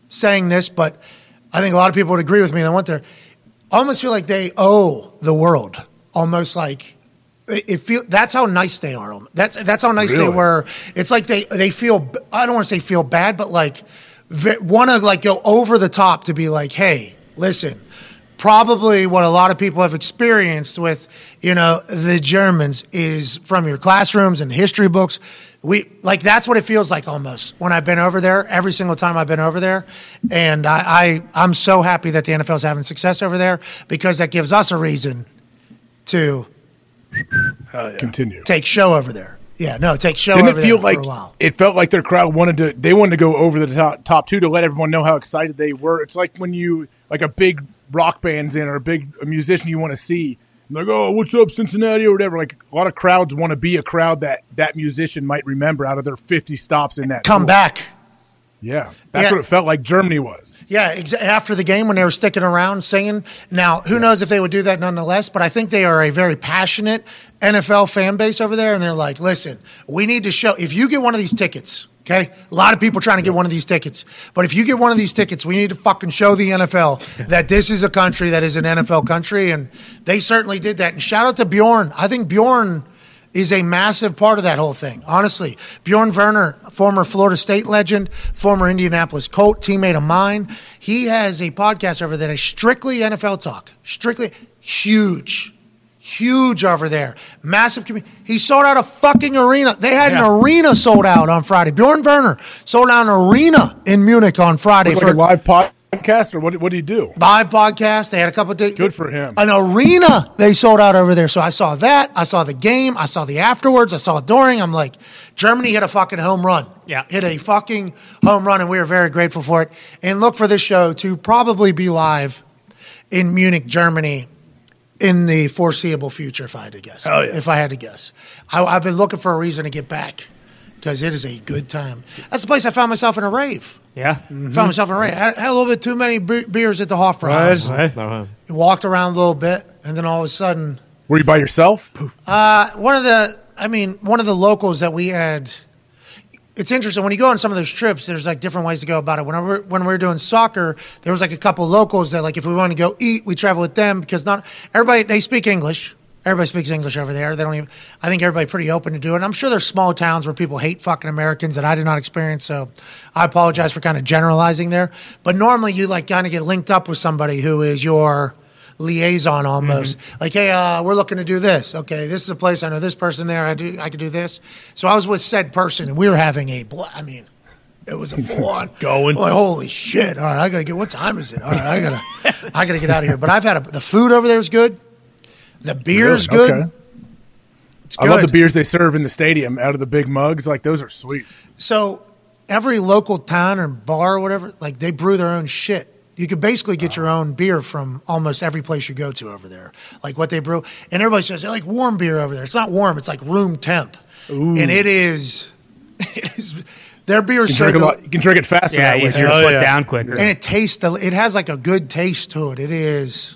[SPEAKER 1] saying this, but I think a lot of people would agree with me that went there. Almost feel like they owe the world, almost like it feel. That's how nice they are. That's that's how nice they were. It's like they they feel. I don't want to say feel bad, but like want to like go over the top to be like, hey, listen. Probably what a lot of people have experienced with, you know, the Germans is from your classrooms and history books. We like that's what it feels like almost when I've been over there. Every single time I've been over there, and I, I I'm so happy that the NFL is having success over there because that gives us a reason to
[SPEAKER 8] Continue.
[SPEAKER 1] take show over there. Yeah, no, take show
[SPEAKER 8] Didn't
[SPEAKER 1] over
[SPEAKER 8] it feel
[SPEAKER 1] there
[SPEAKER 8] like
[SPEAKER 1] for a while.
[SPEAKER 8] it felt like their crowd wanted to? They wanted to go over the top, top two to let everyone know how excited they were. It's like when you like a big rock band's in or a big musician you want to see. And like, oh, what's up, Cincinnati or whatever. Like a lot of crowds want to be a crowd that that musician might remember out of their fifty stops in that.
[SPEAKER 1] Come
[SPEAKER 8] tour.
[SPEAKER 1] back.
[SPEAKER 8] Yeah, that's
[SPEAKER 1] Yeah.
[SPEAKER 8] what it felt like. Germany was.
[SPEAKER 1] Yeah, exa- after the game when they were sticking around singing. Now, who knows if they would do that nonetheless, but I think they are a very passionate NFL fan base over there. And they're like, listen, we need to show, if you get one of these tickets, okay, a lot of people trying to get one of these tickets, but if you get one of these tickets, we need to fucking show the NFL that this is a country that is an NFL country. And they certainly did that. And shout out to Bjorn. I think Bjorn is a massive part of that whole thing. Honestly, Bjorn Werner, former Florida State legend, former Indianapolis Colt teammate of mine, he has a podcast over there that is strictly NFL talk, strictly huge. Huge over there, massive. commu- He sold out a fucking arena. They had
[SPEAKER 8] Yeah.
[SPEAKER 1] an arena sold out on Friday. Bjorn Werner sold out an arena in Munich on Friday
[SPEAKER 8] Like
[SPEAKER 1] for
[SPEAKER 8] a live podcast or what? What do you do?
[SPEAKER 1] live podcast. They had a couple of days.
[SPEAKER 8] Good for him.
[SPEAKER 1] An arena they sold out over there. So I saw that. I saw the game. I saw the afterwards. I saw it during. I'm like, Germany hit a fucking home run.
[SPEAKER 3] Yeah.
[SPEAKER 1] Hit a fucking home run, and we are very grateful for it. And look for this show to probably be live in Munich, Germany in the foreseeable future, if I had to guess.
[SPEAKER 8] Hell yeah.
[SPEAKER 1] If I had to guess. I, I've been looking for a reason to get back because it is a good time. That's the place I found myself in a rave.
[SPEAKER 3] Yeah.
[SPEAKER 1] Found myself in a rave. I had, had a little bit too many be- beers at the Hofbrauhaus.
[SPEAKER 2] Right? Uh-huh.
[SPEAKER 1] Walked around a little bit, and then all of a sudden,
[SPEAKER 8] Were you by yourself?
[SPEAKER 1] uh, one of the, I mean, one of the locals that we had, it's interesting when you go on some of those trips. There's like different ways to go about it. When we were, when we were doing soccer, there was like a couple locals that like if we want to go eat, we travel with them because not everybody they speak English. Everybody speaks English over there. They don't even. I think everybody pretty open to do it. And I'm sure there's small towns where people hate fucking Americans that I did not experience. So I apologize for kind of generalizing there. But normally you like kind of get linked up with somebody who is your liaison almost. Like, hey, uh, we're looking to do this. Okay, this is a place I know this person there. I do. I could do this. So I was with said person, and we were having a. Bl- I mean. It was a full on
[SPEAKER 6] Going.
[SPEAKER 1] Like, holy shit! All right, I gotta get. What time is it? All right, I gotta, I gotta get out of here. But I've had a, the food over there is good. The beer's
[SPEAKER 8] Really?
[SPEAKER 1] good.
[SPEAKER 8] Okay.
[SPEAKER 1] It's
[SPEAKER 8] I love the beers they serve in the stadium out of the big mugs. Like those are sweet.
[SPEAKER 1] So every local town and bar or whatever, like they brew their own shit. You could basically get ah. your own beer from almost every place you go to over there. Like what they brew, and everybody says they like warm beer over there. It's not warm; it's like room temp, Ooh. and it is. It is their beer
[SPEAKER 8] You can, drink a lot, you can drink it faster.
[SPEAKER 3] Yeah,
[SPEAKER 8] that way.
[SPEAKER 3] easier to
[SPEAKER 6] Oh,
[SPEAKER 3] put
[SPEAKER 6] yeah.
[SPEAKER 3] down quicker.
[SPEAKER 1] and it tastes. It has like a good taste to it. It is.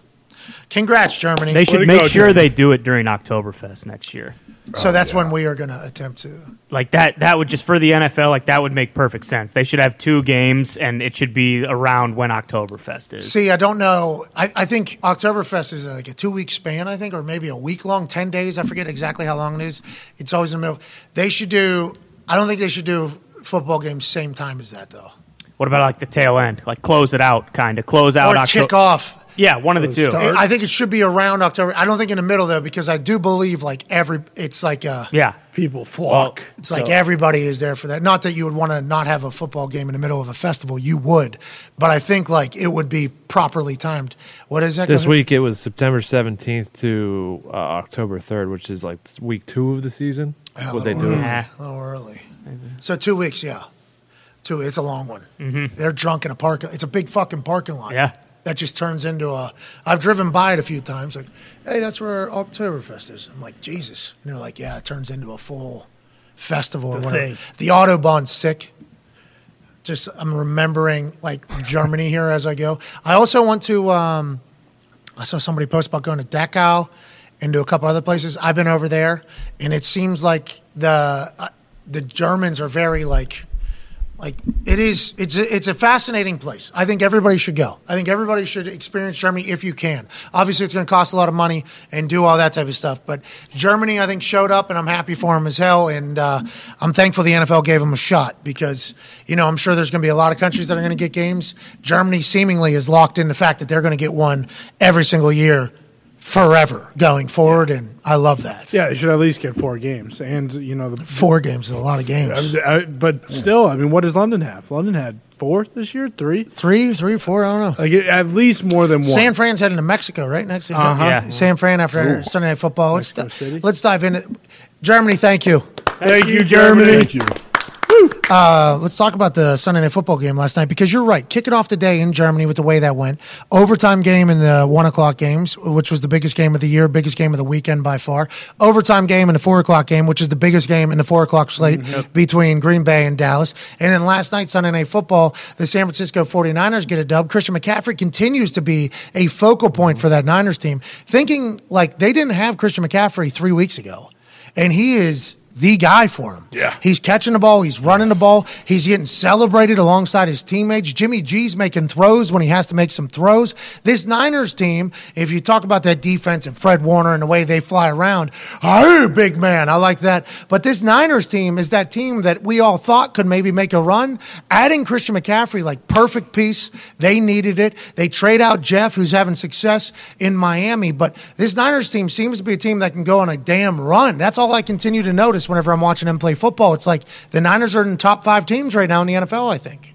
[SPEAKER 1] Congrats, Germany.
[SPEAKER 3] They should
[SPEAKER 6] to
[SPEAKER 3] make
[SPEAKER 6] go,
[SPEAKER 3] sure
[SPEAKER 6] Jim.
[SPEAKER 3] they do it during Oktoberfest next year.
[SPEAKER 1] so oh, that's when we are going to attempt to.
[SPEAKER 3] Like that, that would just for the NFL, like that would make perfect sense. They should have two games, and it should be around when Oktoberfest is.
[SPEAKER 1] See, I don't know. I, I think Oktoberfest is like a two week span, I think, or maybe a week long, 10 days. I forget exactly how long it is. It's always in the middle. They should do, I don't think they should do football games same time as that, though.
[SPEAKER 3] What about like the tail end, like close it out, kind of close out
[SPEAKER 1] Or
[SPEAKER 3] Octo-
[SPEAKER 1] kick off.
[SPEAKER 3] Yeah, one of the two.
[SPEAKER 6] start.
[SPEAKER 1] I think it should be around October. I don't think in the middle, though, because I do believe like every, it's like, uh,
[SPEAKER 3] Yeah,
[SPEAKER 6] People flock.
[SPEAKER 1] it's like everybody is there for that. Not that you would want to not have a football game in the middle of a festival. You would. But I think like it would be properly timed. What is that?
[SPEAKER 2] This
[SPEAKER 1] Go ahead.
[SPEAKER 2] week it was September 17th to uh, October 3rd, which is like week two of the season.
[SPEAKER 1] A
[SPEAKER 2] What they do.
[SPEAKER 3] Yeah.
[SPEAKER 1] A little early. So two weeks, yeah. Two. It's a long one. They're drunk in a park. It's a big fucking parking lot.
[SPEAKER 3] Yeah.
[SPEAKER 1] That just turns into a. I've driven by it a few times. Like, hey, that's where Oktoberfest is. I'm like, Jesus. And they're like, yeah, it turns into a full festival or
[SPEAKER 6] The
[SPEAKER 1] whatever.
[SPEAKER 6] thing.
[SPEAKER 1] The Autobahn's sick. Just I'm remembering like Germany here as I go. I also want to. Um, I saw somebody post about going to Dachau and to a couple other places. I've been over there, and it seems like the uh, the Germans are very like like it is. It's a, it's a fascinating place. I think everybody should go. I think everybody should experience Germany if you can. Obviously, it's going to cost a lot of money and do all that type of stuff. But Germany, I think, showed up, and I'm happy for them as hell. And uh, I'm thankful the NFL gave them a shot because you know I'm sure there's going to be a lot of countries that are going to get games. Germany seemingly is locked in the fact that they're going to get one every single year forever going forward, and I love that.
[SPEAKER 6] Yeah, they should at least get four games, and you know the.
[SPEAKER 1] Four games is a lot of games.
[SPEAKER 6] I I- but still, I mean, what does London have? London had four this year, three,
[SPEAKER 1] Three, three, four. I don't know.
[SPEAKER 6] like at least more than one.
[SPEAKER 1] San Fran's heading to Mexico, right? Next, is
[SPEAKER 6] Uh-huh.
[SPEAKER 3] Yeah.
[SPEAKER 1] San Fran after Sunday Night Football. Let's
[SPEAKER 6] Mexico
[SPEAKER 1] di- let's dive into Germany. Thank you.
[SPEAKER 6] Thank you, Germany.
[SPEAKER 8] Thank you.
[SPEAKER 1] Uh, let's talk about the Sunday Night Football game last night because you're right. Kicking off the day in Germany with the way that went, overtime game in the one o'clock games, which was the biggest game of the year, biggest game of the weekend by far. Overtime game in the four o'clock game, which is the biggest game in the four o'clock slate between Green Bay and Dallas. And then last night, Sunday Night Football, the San Francisco 49ers get a dub. Christian McCaffrey continues to be a focal point for that Niners team, thinking like they didn't have Christian McCaffrey three weeks ago. And he is the guy for him.
[SPEAKER 8] Yeah.
[SPEAKER 1] He's catching the ball. He's running the ball. He's getting celebrated alongside his teammates. Jimmy G's making throws when he has to make some throws. This Niners team, if you talk about that defense and Fred Warner and the way they fly around, hey, big man, I like that. But this Niners team is that team that we all thought could maybe make a run. Adding Christian McCaffrey, like perfect piece. They needed it. They trade out Jeff, who's having success in Miami. But this Niners team seems to be a team that can go on a damn run. That's all I continue to notice whenever I'm watching them play football. It's like the Niners are in the top five teams right now in the NFL, I think.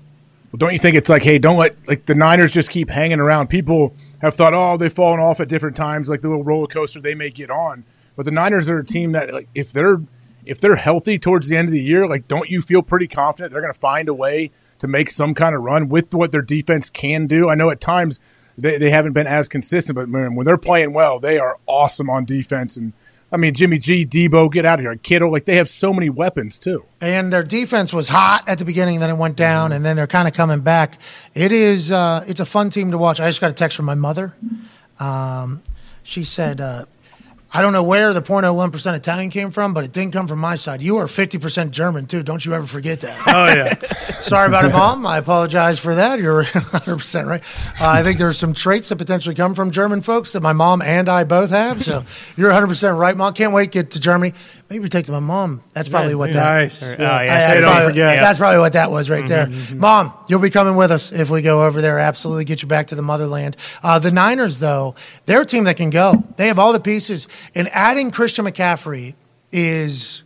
[SPEAKER 8] Well, don't you think it's like, hey, don't let like the Niners just keep hanging around? People have thought, oh, they've fallen off at different times, like the little roller coaster they may get on. But the Niners are a team that, like, if they're if they're healthy towards the end of the year, like, don't you feel pretty confident they're going to find a way to make some kind of run with what their defense can do? I know at times they, they haven't been as consistent, but man, when they're playing well, they are awesome on defense. And I mean, Jimmy G, Deebo, get out of here, Kittle, like they have so many weapons too.
[SPEAKER 1] And their defense was hot at the beginning, then it went down, and then they're kind of coming back. It is, uh, it's a fun team to watch. I just got a text from my mother. Um, she said, uh, I don't know where the 0.01% Italian came from, but it didn't come from my side. You are 50% German too. Don't you ever forget that.
[SPEAKER 6] Oh yeah.
[SPEAKER 1] Sorry about it, Mom. I apologize for that. You're 100% right. Uh, I think there's some traits that potentially come from German folks that my mom and I both have. So you're 100% right, Mom. Can't wait to get to Germany. Maybe take to my mom. That's probably what that
[SPEAKER 6] Nice.
[SPEAKER 3] Oh,
[SPEAKER 1] uh,
[SPEAKER 3] I-
[SPEAKER 1] that's, probably,
[SPEAKER 6] forget.
[SPEAKER 1] that's probably what that was right mm-hmm, there. Mm-hmm. Mom, you'll be coming with us if we go over there. Absolutely get you back to the motherland. Uh, the Niners, though, they're a team that can go. They have all the pieces. And adding Christian McCaffrey is.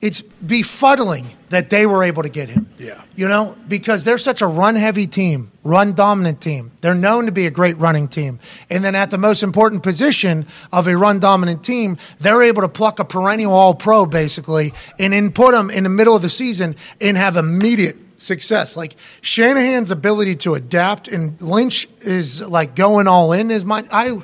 [SPEAKER 1] It's befuddling that they were able to get him.
[SPEAKER 6] Yeah.
[SPEAKER 1] You know, because they're such a run heavy team, run dominant team. They're known to be a great running team. And then at the most important position of a run dominant team, they're able to pluck a perennial all pro basically and then put them in the middle of the season and have immediate success. Like Shanahan's ability to adapt and Lynch is like going all in is my I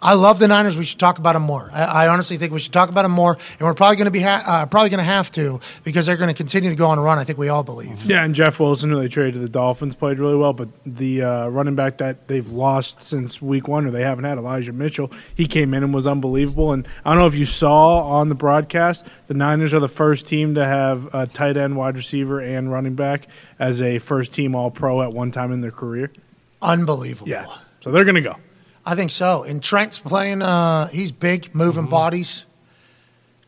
[SPEAKER 1] I love the Niners. We should talk about them more. I, I honestly think we should talk about them more, and we're probably going to be ha- uh, probably going to have to because they're going to continue to go on a run. I think we all believe.
[SPEAKER 6] Yeah, and Jeff Wilson, who they traded to the Dolphins, played really well. But the uh, running back that they've lost since week one, or they haven't had, Elijah Mitchell, he came in and was unbelievable. And I don't know if you saw on the broadcast, the Niners are the first team to have a tight end, wide receiver, and running back as a first team All Pro at one time in their career.
[SPEAKER 1] Unbelievable.
[SPEAKER 6] Yeah, so they're going to go.
[SPEAKER 1] I think so. And Trent's playing. Uh, he's big, moving
[SPEAKER 6] Mm-hmm.
[SPEAKER 1] bodies.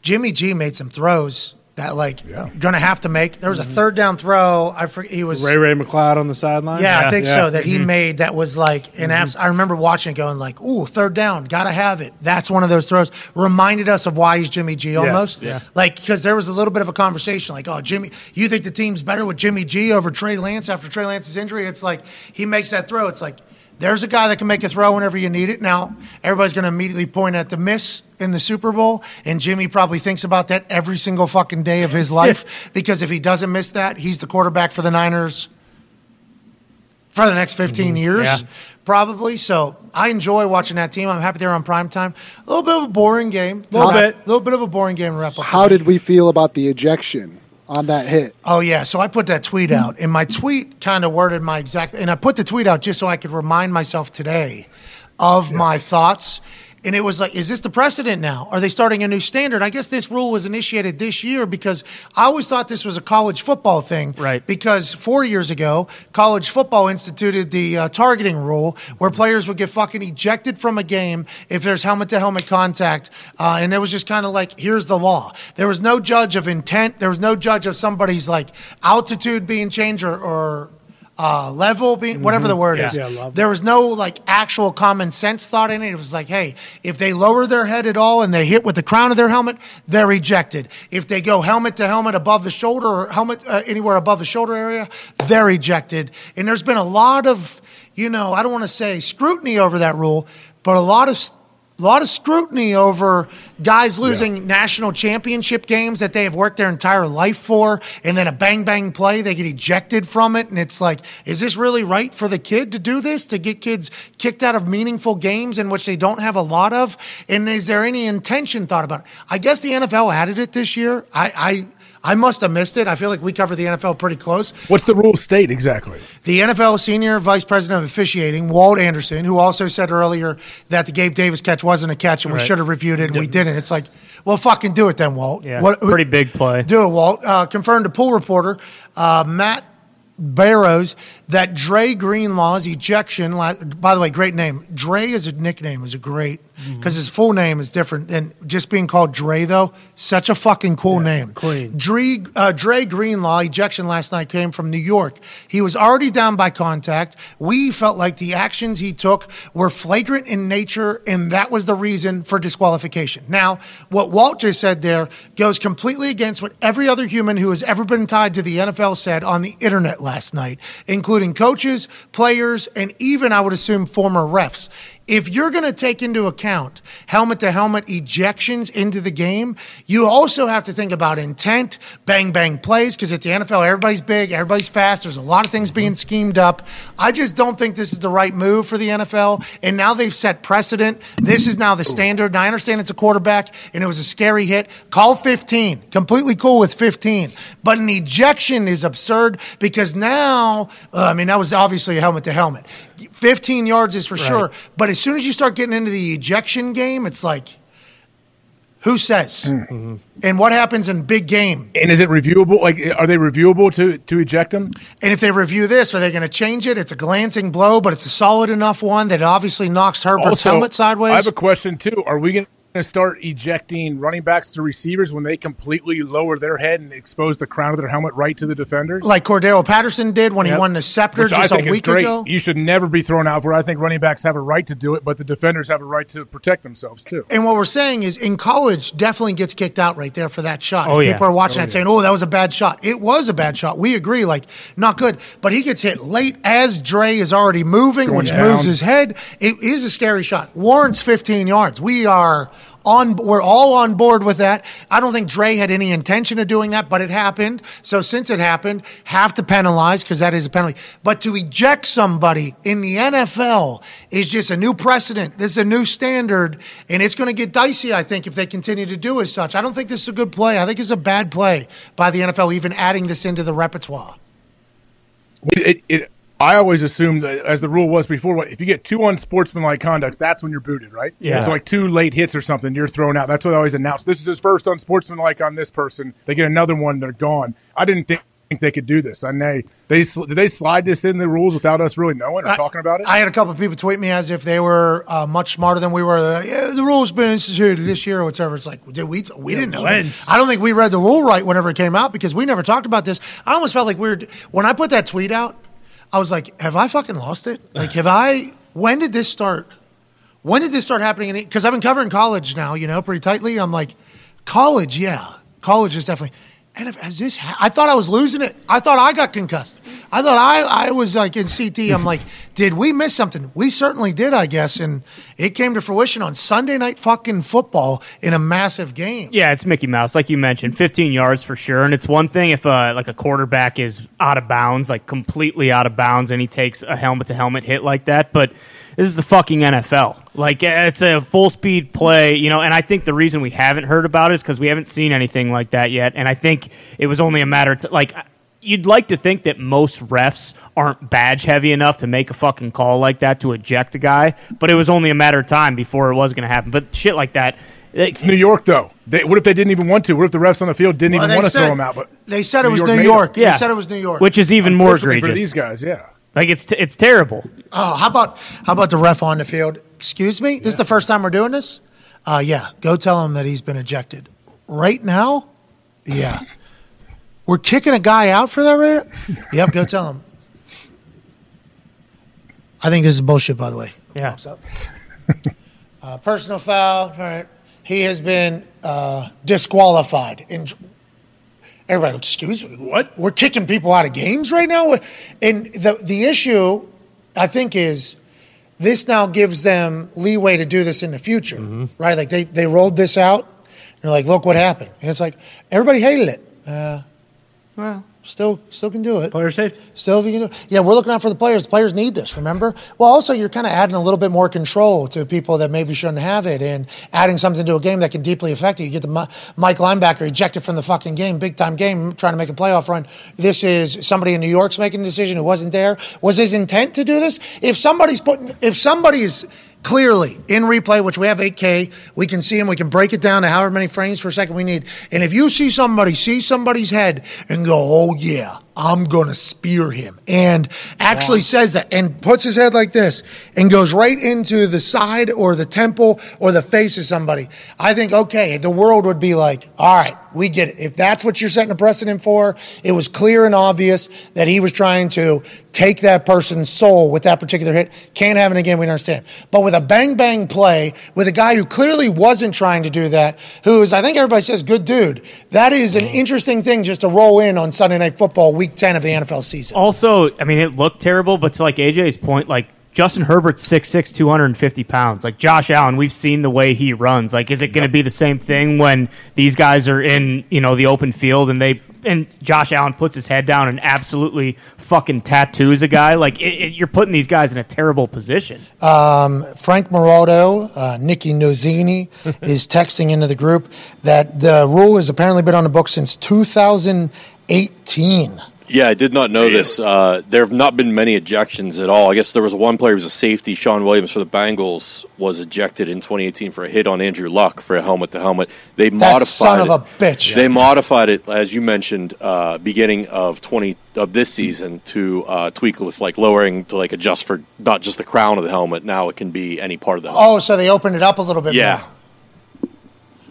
[SPEAKER 1] Jimmy G made some throws that like you're going to have to make. There was a third down throw. I forget. He was
[SPEAKER 6] Ray Ray McCloud on the sideline.
[SPEAKER 1] Yeah, I think so. That he
[SPEAKER 6] Mhm.
[SPEAKER 1] made that was like an abs- I remember watching it going like, "Ooh, third down, gotta have it." That's one of those throws. Reminded us of why he's Jimmy G almost.
[SPEAKER 6] yeah.
[SPEAKER 1] Like because there was a little bit of a conversation like, "Oh, Jimmy, you think the team's better with Jimmy G over Trey Lance after Trey Lance's injury?" It's like he makes that throw. It's like there's a guy that can make a throw whenever you need it. Now everybody's going to immediately point at the miss in the Super Bowl, and Jimmy probably thinks about that every single fucking day of his life because if he doesn't miss that, he's the quarterback for the Niners for the next 15 mm-hmm. years,
[SPEAKER 3] Yeah.
[SPEAKER 1] probably. So I enjoy watching that team. I'm happy they're on prime time. A little bit of a boring game. A
[SPEAKER 6] Little bit.
[SPEAKER 1] A little bit of a boring game to wrap up.
[SPEAKER 10] How did we feel about the ejection on that hit?
[SPEAKER 1] Oh yeah, so I put that tweet out, and my tweet kind of worded my exact, and I put the tweet out just so I could remind myself today of my thoughts. And it was like, is this the precedent now? Are they starting a new standard? I guess this rule was initiated this year because I always thought this was a college football thing.
[SPEAKER 3] Right.
[SPEAKER 1] Because four years ago, college football instituted the uh, targeting rule where players would get fucking ejected from a game if there's helmet to helmet contact. Uh, and it was just kind of like, here's the law. There was no judge of intent. There was no judge of somebody's like altitude being changed or, or uh, level being, whatever the word is.
[SPEAKER 6] Yeah.
[SPEAKER 1] There was no like actual common sense thought in it. It was like, hey, if they lower their head at all and they hit with the crown of their helmet, they're ejected. If they go helmet to helmet above the shoulder or helmet uh, anywhere above the shoulder area, they're ejected. And there's been a lot of, you know, I don't want to say scrutiny over that rule, but a lot of a lot of scrutiny over guys losing national championship games that they have worked their entire life for, and then a bang bang play, they get ejected from it. And it's like, is this really right for the kid to do this? To get kids kicked out of meaningful games in which they don't have a lot of? And is there any intention thought about it? I guess the NFL added it this year. I, I I must have missed it. I feel like we covered the NFL pretty close.
[SPEAKER 8] What's the rule state exactly?
[SPEAKER 1] The NFL senior vice president of officiating, Walt Anderson, who also said earlier that the Gabe Davis catch wasn't a catch and we should have reviewed it and we didn't. It's like, well, fucking do it then, Walt.
[SPEAKER 3] Yeah,
[SPEAKER 1] What-
[SPEAKER 3] pretty big play.
[SPEAKER 1] Do it, Walt. Uh, confirmed to pool reporter uh, Matt Barrows that Dre Greenlaw's ejection. By the way, great name. Dre is a nickname. Is a great because his full name is different than just being called Dre. Though such a fucking cool name.
[SPEAKER 6] clean.
[SPEAKER 1] Dre, uh, Dre Greenlaw ejection last night came from New York. He was already down by contact. We felt like the actions he took were flagrant in nature, and that was the reason for disqualification. Now, what Walt just said there goes completely against what every other human who has ever been tied to the NFL said on the internet last night, including coaches, players, and even, I would assume, former refs. If you're going to take into account helmet to helmet ejections into the game, you also have to think about intent, bang bang plays, because at the NFL, everybody's big, everybody's fast. There's a lot of things being schemed up. I just don't think this is the right move for the NFL. And now they've set precedent. This is now the standard. And I understand it's a quarterback and it was a scary hit. Call 15. Completely cool with 15. But an ejection is absurd because now, uh, I mean, that was obviously a helmet to helmet. 15 yards is for sure. But as soon as you start getting into the ejection game, it's like, who says?
[SPEAKER 8] Mm-hmm.
[SPEAKER 1] And what happens in big game?
[SPEAKER 8] And is it reviewable? Like, are they reviewable to to eject them?
[SPEAKER 1] And if they review this, are they going to change it? It's a glancing blow, but it's a solid enough one that obviously knocks Herbert's helmet sideways.
[SPEAKER 8] I have a question too. Are we going to start ejecting running backs to receivers when they completely lower their head and expose the crown of their helmet right to the defender?
[SPEAKER 1] like Cordarrelle Patterson did when he won the scepter
[SPEAKER 8] Which
[SPEAKER 1] just a
[SPEAKER 8] think is
[SPEAKER 1] week
[SPEAKER 8] great.
[SPEAKER 1] ago.
[SPEAKER 8] You should never be thrown out for. it. I think running backs have a right to do it, but the defenders have a right to protect themselves too.
[SPEAKER 1] And what we're saying is, in college, definitely gets kicked out right there for that shot.
[SPEAKER 8] Oh, yeah.
[SPEAKER 1] People are watching
[SPEAKER 8] Oh,
[SPEAKER 1] that
[SPEAKER 8] yeah.
[SPEAKER 1] saying, "Oh, that was a bad shot." It was a bad shot. We agree, like not good. But he gets hit late as Dre is already moving,
[SPEAKER 8] Going
[SPEAKER 1] which
[SPEAKER 8] down.
[SPEAKER 1] moves his head. It is a scary shot. Warrants 15 yards. We are on. We're all on board with that. I don't think Dre had any intention of doing that, but it happened. So since it happened, have to penalize because that is a penalty. But to eject somebody in the NFL is just a new precedent. This is a new standard, and it's going to get dicey. I think if they continue to do as such. I don't think this is a good play. I think it's a bad play by the NFL, even adding this into the repertoire.
[SPEAKER 8] It, it, I always assumed that, as the rule was before, if you get two unsportsmanlike conduct, that's when you're booted, right?
[SPEAKER 3] Yeah.
[SPEAKER 8] So like two late hits or something, you're thrown out. That's what I always announced. This is his first unsportsmanlike on this person. They get another one, they're gone. I didn't think they could do this. And they they did they slide this in the rules without us really knowing or talking about it?
[SPEAKER 1] I had a couple of people tweet me as if they were uh, much smarter than we were. Like, yeah, the rule's been instituted this year or whatever. It's like, did we? We didn't know.
[SPEAKER 6] when?
[SPEAKER 1] I don't think we read the rule right whenever it came out because we never talked about this. I almost felt like we were when I put that tweet out. I was like, have I fucking lost it? Like, have I? When did this start? When did this start happening? Because I've been covering college now, you know, pretty tightly. I'm like, college, yeah, college is definitely. And if, has this? Ha- I thought I was losing it. I thought I got concussed. I thought I, I was like in CT. I'm like, did we miss something? We certainly did, I guess. And it came to fruition on Sunday night fucking football in a massive game.
[SPEAKER 3] Yeah, it's Mickey Mouse, like you mentioned, 15 yards for sure. And it's one thing if uh, like a quarterback is out of bounds, like completely out of bounds, and he takes a helmet to helmet hit like that. But this is the fucking NFL. Like it's a full speed play, you know. And I think the reason we haven't heard about it is because we haven't seen anything like that yet. And I think it was only a matter of t- like you'd like to think that most refs aren't badge heavy enough to make a fucking call like that to eject a guy, but it was only a matter of time before it was going to happen. But shit like that.
[SPEAKER 8] It's New York, though. They, what if they didn't even want to? What if the refs on the field didn't
[SPEAKER 1] Well,
[SPEAKER 8] even want to throw him out? But
[SPEAKER 1] they said it was New York.
[SPEAKER 8] it.
[SPEAKER 1] They said it was New York.
[SPEAKER 3] which is even more
[SPEAKER 8] Unfortunately
[SPEAKER 3] egregious
[SPEAKER 8] for these guys. Yeah.
[SPEAKER 3] Like it's t- it's terrible.
[SPEAKER 1] Oh, how about how about the ref on the field? Excuse me, this is the first time we're doing this. Uh, yeah, go tell him that he's been ejected right now. Yeah, we're kicking a guy out for that. Right? Yep, go tell him. I think this is bullshit. By the way.
[SPEAKER 3] Yeah.
[SPEAKER 1] Uh, personal foul. All right. He has been uh, disqualified. And everybody, excuse me, what? We're kicking people out of games right now. And the the issue, I think, is this now gives them leeway to do this in the future, right? Like they they rolled this out. And they're like, look what happened. And it's like everybody hated it. Uh,
[SPEAKER 3] well,
[SPEAKER 1] still still can do it.
[SPEAKER 6] Player safety.
[SPEAKER 1] Still, you can do Yeah, we're looking out for the players. The players need this, remember? Well, also, you're kind of adding a little bit more control to people that maybe shouldn't have it and adding something to a game that can deeply affect you. You get the Mike linebacker ejected from the fucking game, big time game, trying to make a playoff run. This is somebody in New York's making a decision who wasn't there. Was his intent to do this? If somebody's putting, if somebody's clearly in replay, which we have 8K, we can see them, we can break it down to however many frames per second we need. And if you see somebody see somebody's head and go, oh yeah, I'm gonna spear him, and actually says that and puts his head like this and goes right into the side or the temple or the face of somebody, I think okay, the world would be like, all right, we get it. If that's what you're setting a precedent for, it was clear and obvious that he was trying to take that person's soul with that particular hit. Can't have it again, we understand. But with a bang bang play, with a guy who clearly wasn't trying to do that, who is, I think everybody says, good dude, that is an mm-hmm. interesting thing just to roll in on Sunday Night Football, week 10 of the NFL season.
[SPEAKER 3] Also, I mean, it looked terrible, but to like AJ's point, like Justin Herbert's 6'6", 250 pounds. Like Josh Allen, we've seen the way he runs. Like, is it going to be the same thing when these guys are in, you know, the open field and they and Josh Allen puts his head down and absolutely fucking tattoos a guy? Like, it, it, you're putting these guys in a terrible position.
[SPEAKER 1] Um, Frank Morodo, uh, Nikki Nozini is texting into the group that the rule has apparently been on the book since 2018.
[SPEAKER 4] Yeah, I did not know this. Uh, there have not been many ejections at all. I guess there was one player who was a safety, Shawn Williams for the Bengals, was ejected in 2018 for a hit on Andrew Luck for a helmet to helmet. They
[SPEAKER 1] That
[SPEAKER 4] modified
[SPEAKER 1] son of
[SPEAKER 4] it.
[SPEAKER 1] a bitch.
[SPEAKER 4] They modified it, as you mentioned, uh, beginning of 20 of this season to uh, tweak with like lowering to like adjust for not just the crown of the helmet. Now it can be any part of the helmet.
[SPEAKER 1] Oh, so they opened it up a little bit
[SPEAKER 4] yeah.
[SPEAKER 1] more.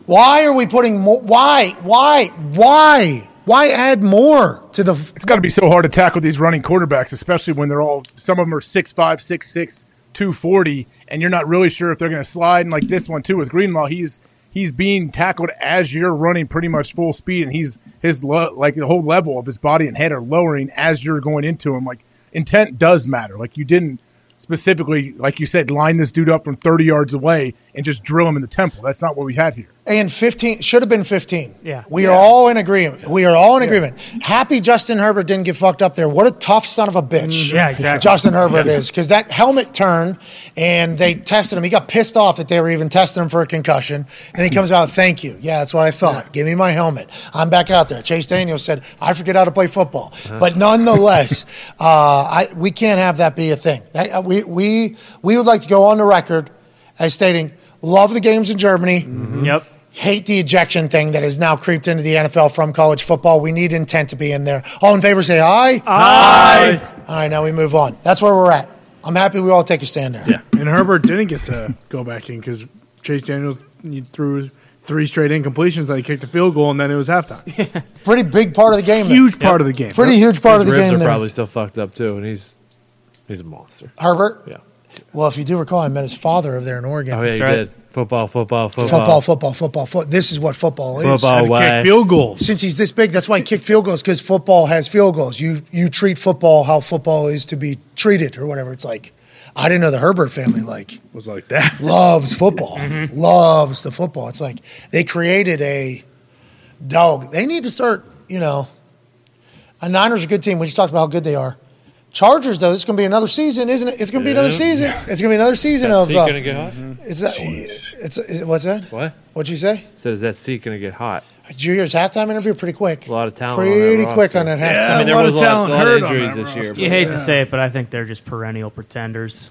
[SPEAKER 1] Why are we putting more? Why? Why? Why? Why add more to the?
[SPEAKER 8] It's got to be so hard to tackle these running quarterbacks, especially when they're all some of them are 6'5", 6'6", 240, and you're not really sure if they're going to slide. And like this one too with Greenlaw, he's he's being tackled as you're running pretty much full speed, and he's his lo- like the whole level of his body and head are lowering as you're going into him. Like intent does matter. Like you didn't specifically, like you said, line this dude up from 30 yards away and just drill him in the temple. That's not what we had here.
[SPEAKER 1] And 15 should have been 15.
[SPEAKER 3] Yeah.
[SPEAKER 1] We are all in agreement. We are all in agreement. Happy Justin Herbert didn't get fucked up there. What a tough son of a bitch.
[SPEAKER 3] Yeah, exactly.
[SPEAKER 1] Justin Herbert is because that helmet turned and they tested him. He got pissed off that they were even testing him for a concussion. And he comes out, thank you. Yeah, that's what I thought. Give me my helmet. I'm back out there. Chase Daniels said, I forget how to play football. But nonetheless, uh, I, we can't have that be a thing. That- uh, we, we, we would like to go on the record as stating, love the games in Germany mm-hmm.
[SPEAKER 3] Yep.
[SPEAKER 1] hate the ejection thing that has now creeped into the NFL from college football. We need intent to be in there. All in favor say aye.
[SPEAKER 3] Aye.
[SPEAKER 1] All right, now we move on. That's where we're at. I'm happy we all take a stand there.
[SPEAKER 2] Yeah.
[SPEAKER 6] And Herbert didn't get to go back in because Chase Daniels threw three straight incompletions, then he kicked a field goal, and then it was halftime. Yeah.
[SPEAKER 1] Pretty big part of the game. there.
[SPEAKER 6] Huge part of the game.
[SPEAKER 1] Pretty huge part
[SPEAKER 2] His
[SPEAKER 1] of the
[SPEAKER 2] ribs
[SPEAKER 1] game
[SPEAKER 2] are
[SPEAKER 1] there.
[SPEAKER 2] probably still fucked up too, and he's he's a monster.
[SPEAKER 1] Herbert.
[SPEAKER 2] Yeah.
[SPEAKER 1] Well, if you do recall, I met his father over there in Oregon.
[SPEAKER 2] Oh yeah, you
[SPEAKER 3] right.
[SPEAKER 2] did. Football, football, football,
[SPEAKER 1] Football, football, football, foot. This is what football is.
[SPEAKER 2] Football
[SPEAKER 6] Had kick field goals.
[SPEAKER 1] Since he's this big, that's why he kicked field goals because football has field goals. You you treat football how football is to be treated or whatever. It's like I didn't know the Herbert family like
[SPEAKER 6] was like that.
[SPEAKER 1] loves football, mm-hmm. loves the football. It's like they created a dog. They need to start, you know. A Niners are a good team. We just talked about how good they are. Chargers, though, it's going to be another season, isn't it? It's going to be another
[SPEAKER 2] Yeah.
[SPEAKER 1] season. It's going to be another season
[SPEAKER 2] Is that
[SPEAKER 1] of.
[SPEAKER 2] seat
[SPEAKER 1] Uh,
[SPEAKER 2] gonna get hot?
[SPEAKER 1] it's, a, it's, it's what's that?
[SPEAKER 2] What?
[SPEAKER 1] What'd you say?
[SPEAKER 2] Said is that seat gonna get hot?
[SPEAKER 1] Did you hear his halftime interview? Pretty quick.
[SPEAKER 2] A lot of talent.
[SPEAKER 1] Pretty
[SPEAKER 2] that
[SPEAKER 1] quick
[SPEAKER 2] roster.
[SPEAKER 1] on that halftime.
[SPEAKER 2] I mean, there
[SPEAKER 6] a lot
[SPEAKER 2] was
[SPEAKER 6] of
[SPEAKER 2] a lot,
[SPEAKER 6] talent
[SPEAKER 2] a lot of injuries
[SPEAKER 6] that
[SPEAKER 2] this year.
[SPEAKER 3] You
[SPEAKER 2] but-
[SPEAKER 3] hate to say it, but I think they're just perennial pretenders.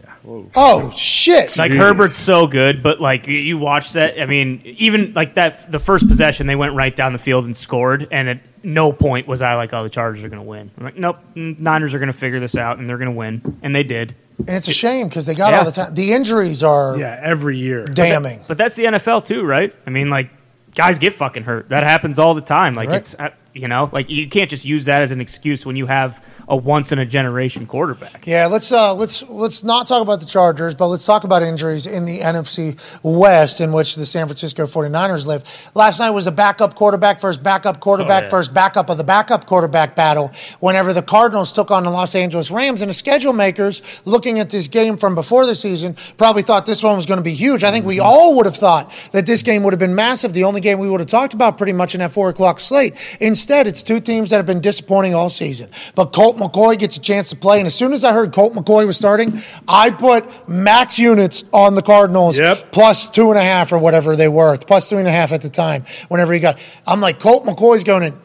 [SPEAKER 1] Oh shit!
[SPEAKER 3] Like Herbert's so good, but like you- you watch that. I mean, even like that, the first possession, they went right down the field and scored, and at no point was I like, "Oh, the Chargers are going to win." I'm like, "Nope, Niners are going to figure this out, and they're going to win," and they did.
[SPEAKER 1] and it's a shame because they got
[SPEAKER 3] Yeah.
[SPEAKER 1] all the time. The injuries are
[SPEAKER 6] Yeah, every year.
[SPEAKER 1] damning.
[SPEAKER 3] But that's the NFL too, right? I mean, like guys get fucking hurt. That happens all the time. Like
[SPEAKER 1] Right.
[SPEAKER 3] it's uh, you know, like you can't just use that as an excuse when you have a once in a generation quarterback.
[SPEAKER 1] Yeah, let's uh, let's let's not talk about the Chargers, but let's talk about injuries in the NFC West, in which the San Francisco 49ers live. Last night was a backup quarterback versus backup quarterback
[SPEAKER 2] Oh, yeah.
[SPEAKER 1] versus backup of the backup quarterback battle. Whenever the Cardinals took on the Los Angeles Rams, and the schedule makers, looking at this game from before the season, probably thought this one was going to be huge. I think we all would have thought that this game would have been massive. The only game we would have talked about pretty much in that four o'clock slate. Instead, it's two teams that have been disappointing all season. But Colt McCoy gets a chance to play, and as soon as I heard Colt McCoy was starting, I put max units on the Cardinals
[SPEAKER 6] Yep.
[SPEAKER 1] plus two and a half or whatever they were, plus three and a half at the time. Whenever he got, I'm like Colt McCoy's going in.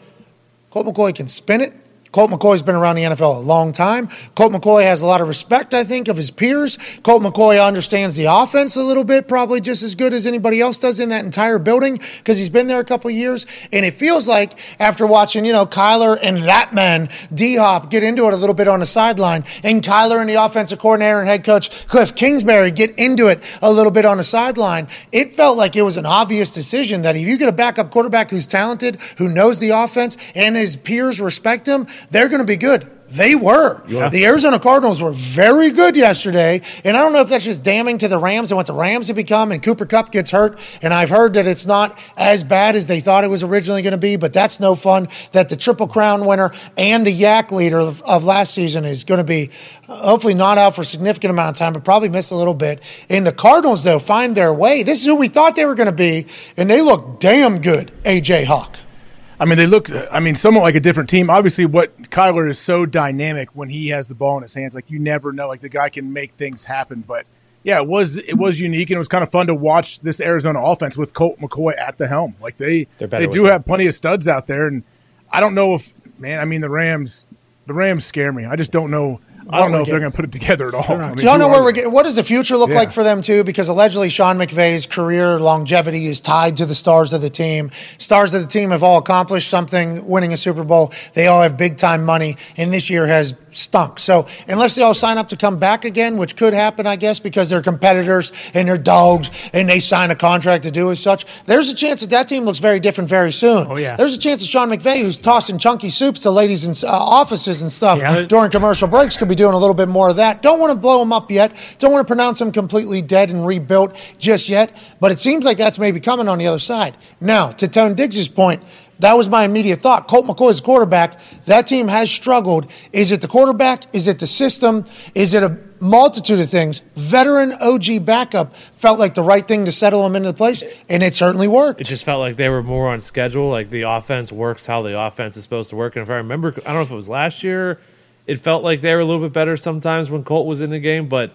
[SPEAKER 1] Colt McCoy can spin it. Colt McCoy's been around the NFL a long time. Colt McCoy has a lot of respect, I think, of his peers. Colt McCoy understands the offense a little bit, probably just as good as anybody else does in that entire building because he's been there a couple of years. And it feels like after watching, you know, Kyler and that man, D Hop, get into it a little bit on the sideline, and Kyler and the offensive coordinator and head coach Cliff Kingsbury get into it a little bit on the sideline, it felt like it was an obvious decision that if you get a backup quarterback who's talented, who knows the offense, and his peers respect him, they're going to be good. They were. The Arizona Cardinals were very good yesterday. And I don't know if that's just damning to the Rams and what the Rams have become. And Cooper Kupp gets hurt. And I've heard that it's not as bad as they thought it was originally going to be. But that's no fun that the Triple Crown winner and the YAC leader of, of last season is going to be hopefully not out for a significant amount of time, but probably miss a little bit. And the Cardinals, though, find their way. This is who we thought they were going to be. And they look damn good, AJ Hawk.
[SPEAKER 8] I mean, they look. I mean, somewhat like a different team. Obviously, what Kyler is so dynamic when he has the ball in his hands. Like you never know. Like the guy can make things happen. But yeah, it was it was unique and it was kind of fun to watch this Arizona offense with Colt McCoy at the helm. Like they they do have plenty of studs out there, and I don't know if man. I mean, the Rams. the Rams scare me. I just don't know. I don't know if they're going to put it together at all. I mean,
[SPEAKER 1] Do y'all
[SPEAKER 8] who
[SPEAKER 1] know where we're getting? What does the future look
[SPEAKER 8] Yeah.
[SPEAKER 1] like for them too? Because allegedly Sean McVay's career longevity is tied to the stars of the team. Stars of the team have all accomplished something, winning a Super Bowl. They all have big time money, and this year has stunk. So unless they all sign up to come back again, which could happen, I guess, because they're competitors and they're dogs, and they sign a contract to do as such, there's a chance that that team looks very different very soon. Oh
[SPEAKER 3] yeah.
[SPEAKER 1] There's a chance that Sean McVay, who's tossing chunky soups to ladies in uh, offices and stuff
[SPEAKER 3] Yeah.
[SPEAKER 1] during commercial breaks, could be doing a little bit more of that. Don't want to blow him up yet. Don't want to pronounce him completely dead and rebuilt just yet. But it seems like that's maybe coming on the other side. Now, to Tone Digz's point, that was my immediate thought. Colt McCoy is quarterback. That team has struggled. Is it the quarterback? Is it the system? Is it a multitude of things? Veteran OG backup felt like the right thing to settle him into the place, and it certainly worked.
[SPEAKER 2] It just felt like they were more on schedule. Like the offense works how the offense is supposed to work. And if I remember, I don't know if it was last year, it felt like they were a little bit better sometimes when Colt was in the game, but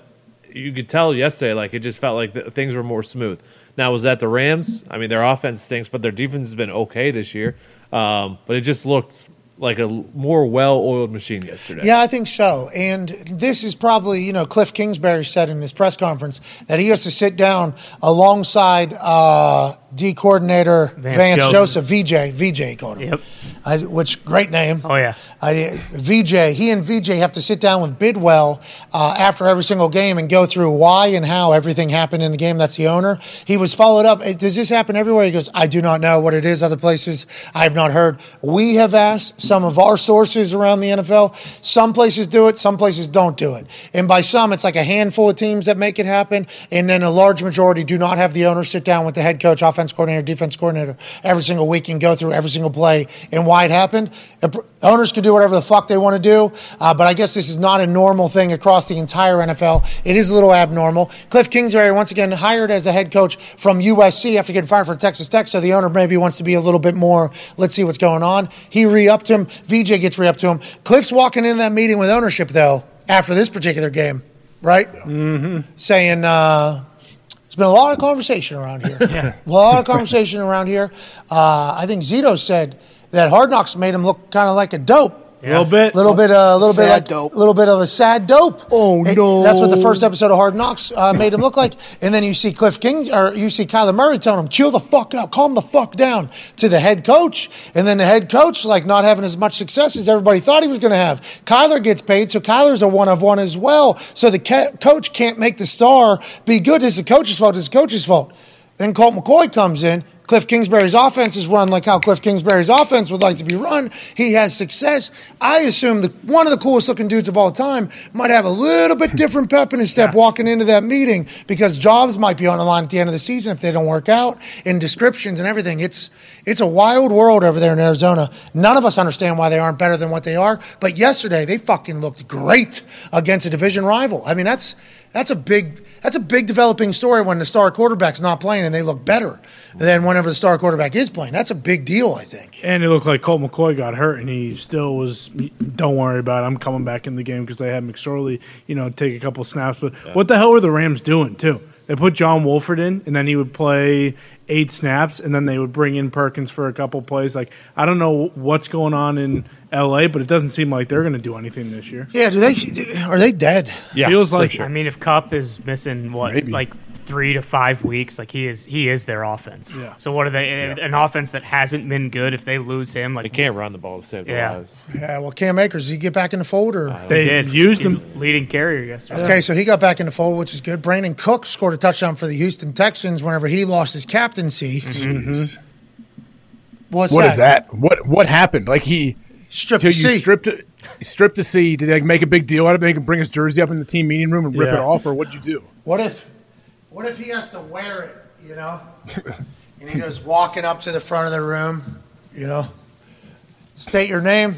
[SPEAKER 2] you could tell yesterday, like it just felt like the, things were more smooth. Now, was that the Rams? I mean, their offense stinks, but their defense has been okay this year. Um, but it just looked like a more well-oiled machine yesterday.
[SPEAKER 1] Yeah, I think so. And this is probably, you know, Cliff Kingsbury said in his press conference that he has to sit down alongside uh, D coordinator Vance,
[SPEAKER 3] Vance
[SPEAKER 1] Joseph.
[SPEAKER 3] Joseph.
[SPEAKER 1] VJ, VJ he called him.
[SPEAKER 3] Yep.
[SPEAKER 1] I, which great name.
[SPEAKER 3] Oh yeah.
[SPEAKER 1] I, VJ, he and VJ have to sit down with Bidwill uh, after every single game and go through why and how everything happened in the game. That's the owner. He was followed up. Does this happen everywhere? He goes, I do not know what it is. Other places I have not heard. We have asked some of our sources around the NFL. Some places do it, some places don't do it. And by some, it's like a handful of teams that make it happen. And then a large majority do not have the owner sit down with the head coach, offense coordinator, defense coordinator every single week and go through every single play and why it happened. Uh, Owners can do whatever the fuck they want to do, uh, but I guess this is not a normal thing across the entire NFL. It is a little abnormal. Cliff Kingsbury, once again, hired as a head coach from USC after getting fired from Texas Tech, so the owner maybe wants to be a little bit more, let's see what's going on. He re upped him. VJ gets re upped to him. Cliff's walking in that meeting with ownership, though, after this particular game, right? Mm-hmm. Saying, uh, there's been a lot of conversation around here. Yeah. A lot of conversation around here. Uh, I think Zito said that Hard Knocks made him look kind of like a dope.
[SPEAKER 6] A little bit.
[SPEAKER 1] little bit, a little bit
[SPEAKER 10] Sad
[SPEAKER 1] like
[SPEAKER 10] dope.
[SPEAKER 1] a little bit of a sad dope.
[SPEAKER 6] Oh,
[SPEAKER 1] It-
[SPEAKER 6] no.
[SPEAKER 1] That's what the first episode of Hard Knocks uh, made him look like. And then you see Cliff King or you see Kyler Murray telling him, "Chill the fuck out, calm the fuck down." To the head coach, and then the head coach like not having as much success as everybody thought he was going to have. Kyler gets paid, so Kyler's a one of one as well. So the ca- coach can't make the star be good. It's the coach's fault. It's the coach's fault. Then Colt McCoy comes in. Cliff Kingsbury's offense is run like how Cliff Kingsbury's offense would like to be run. He has success. I assume that one of the coolest looking dudes of all time might have a little bit different pep in his step walking into that meeting because jobs might be on the line at the end of the season if they don't work out in descriptions and everything. It's it's a wild world over there in Arizona. None of us understand why they aren't better than what they are. But yesterday they fucking looked great against a division rival. I mean that's that's a big that's a big developing story when the star quarterback's not playing and they look better than whenever the star quarterback is playing. That's a big deal, I think.
[SPEAKER 6] And it looked like Colt McCoy got hurt, and he still was. Don't worry about it. I'm coming back in the game because they had McSorley, you know, take a couple snaps. But what the hell were the Rams doing too? They put John Wolford in, and then he would play eight snaps, and then they would bring in Perkins for a couple plays. Like I don't know what's going on in L.A., but it doesn't seem like they're going to do anything this year.
[SPEAKER 1] Yeah, do they are they dead?
[SPEAKER 2] Yeah,
[SPEAKER 6] Feels like
[SPEAKER 2] sure.
[SPEAKER 3] I mean, if Kupp is missing what
[SPEAKER 8] Maybe.
[SPEAKER 3] like three to five weeks, like he is, he is their offense.
[SPEAKER 6] Yeah.
[SPEAKER 3] So what are they? An offense that hasn't been good. If they lose him, like
[SPEAKER 2] They
[SPEAKER 3] like
[SPEAKER 2] can't run the ball to save their
[SPEAKER 3] Yeah.
[SPEAKER 2] lives.
[SPEAKER 1] Yeah, well Cam Akers, did he get back in the fold or uh,
[SPEAKER 6] They
[SPEAKER 3] he did.
[SPEAKER 6] used him.
[SPEAKER 3] leading carrier yesterday.
[SPEAKER 1] Okay, so he got back in the fold, which is good. Brandin Cook scored a touchdown for the Houston Texans whenever he lost his captaincy. Mm-hmm. What's
[SPEAKER 8] What
[SPEAKER 1] that?
[SPEAKER 8] is that? What what happened? Like he
[SPEAKER 1] Stripped the
[SPEAKER 8] you
[SPEAKER 1] C.
[SPEAKER 8] stripped it, stripped the C. Did they make a big deal out of it? They can bring his jersey up in the team meeting room and rip
[SPEAKER 6] Yeah.
[SPEAKER 8] it off, or what'd you do?
[SPEAKER 1] What if, what if he has to wear it? You know, and he goes walking up to the front of the room. You know, state your name.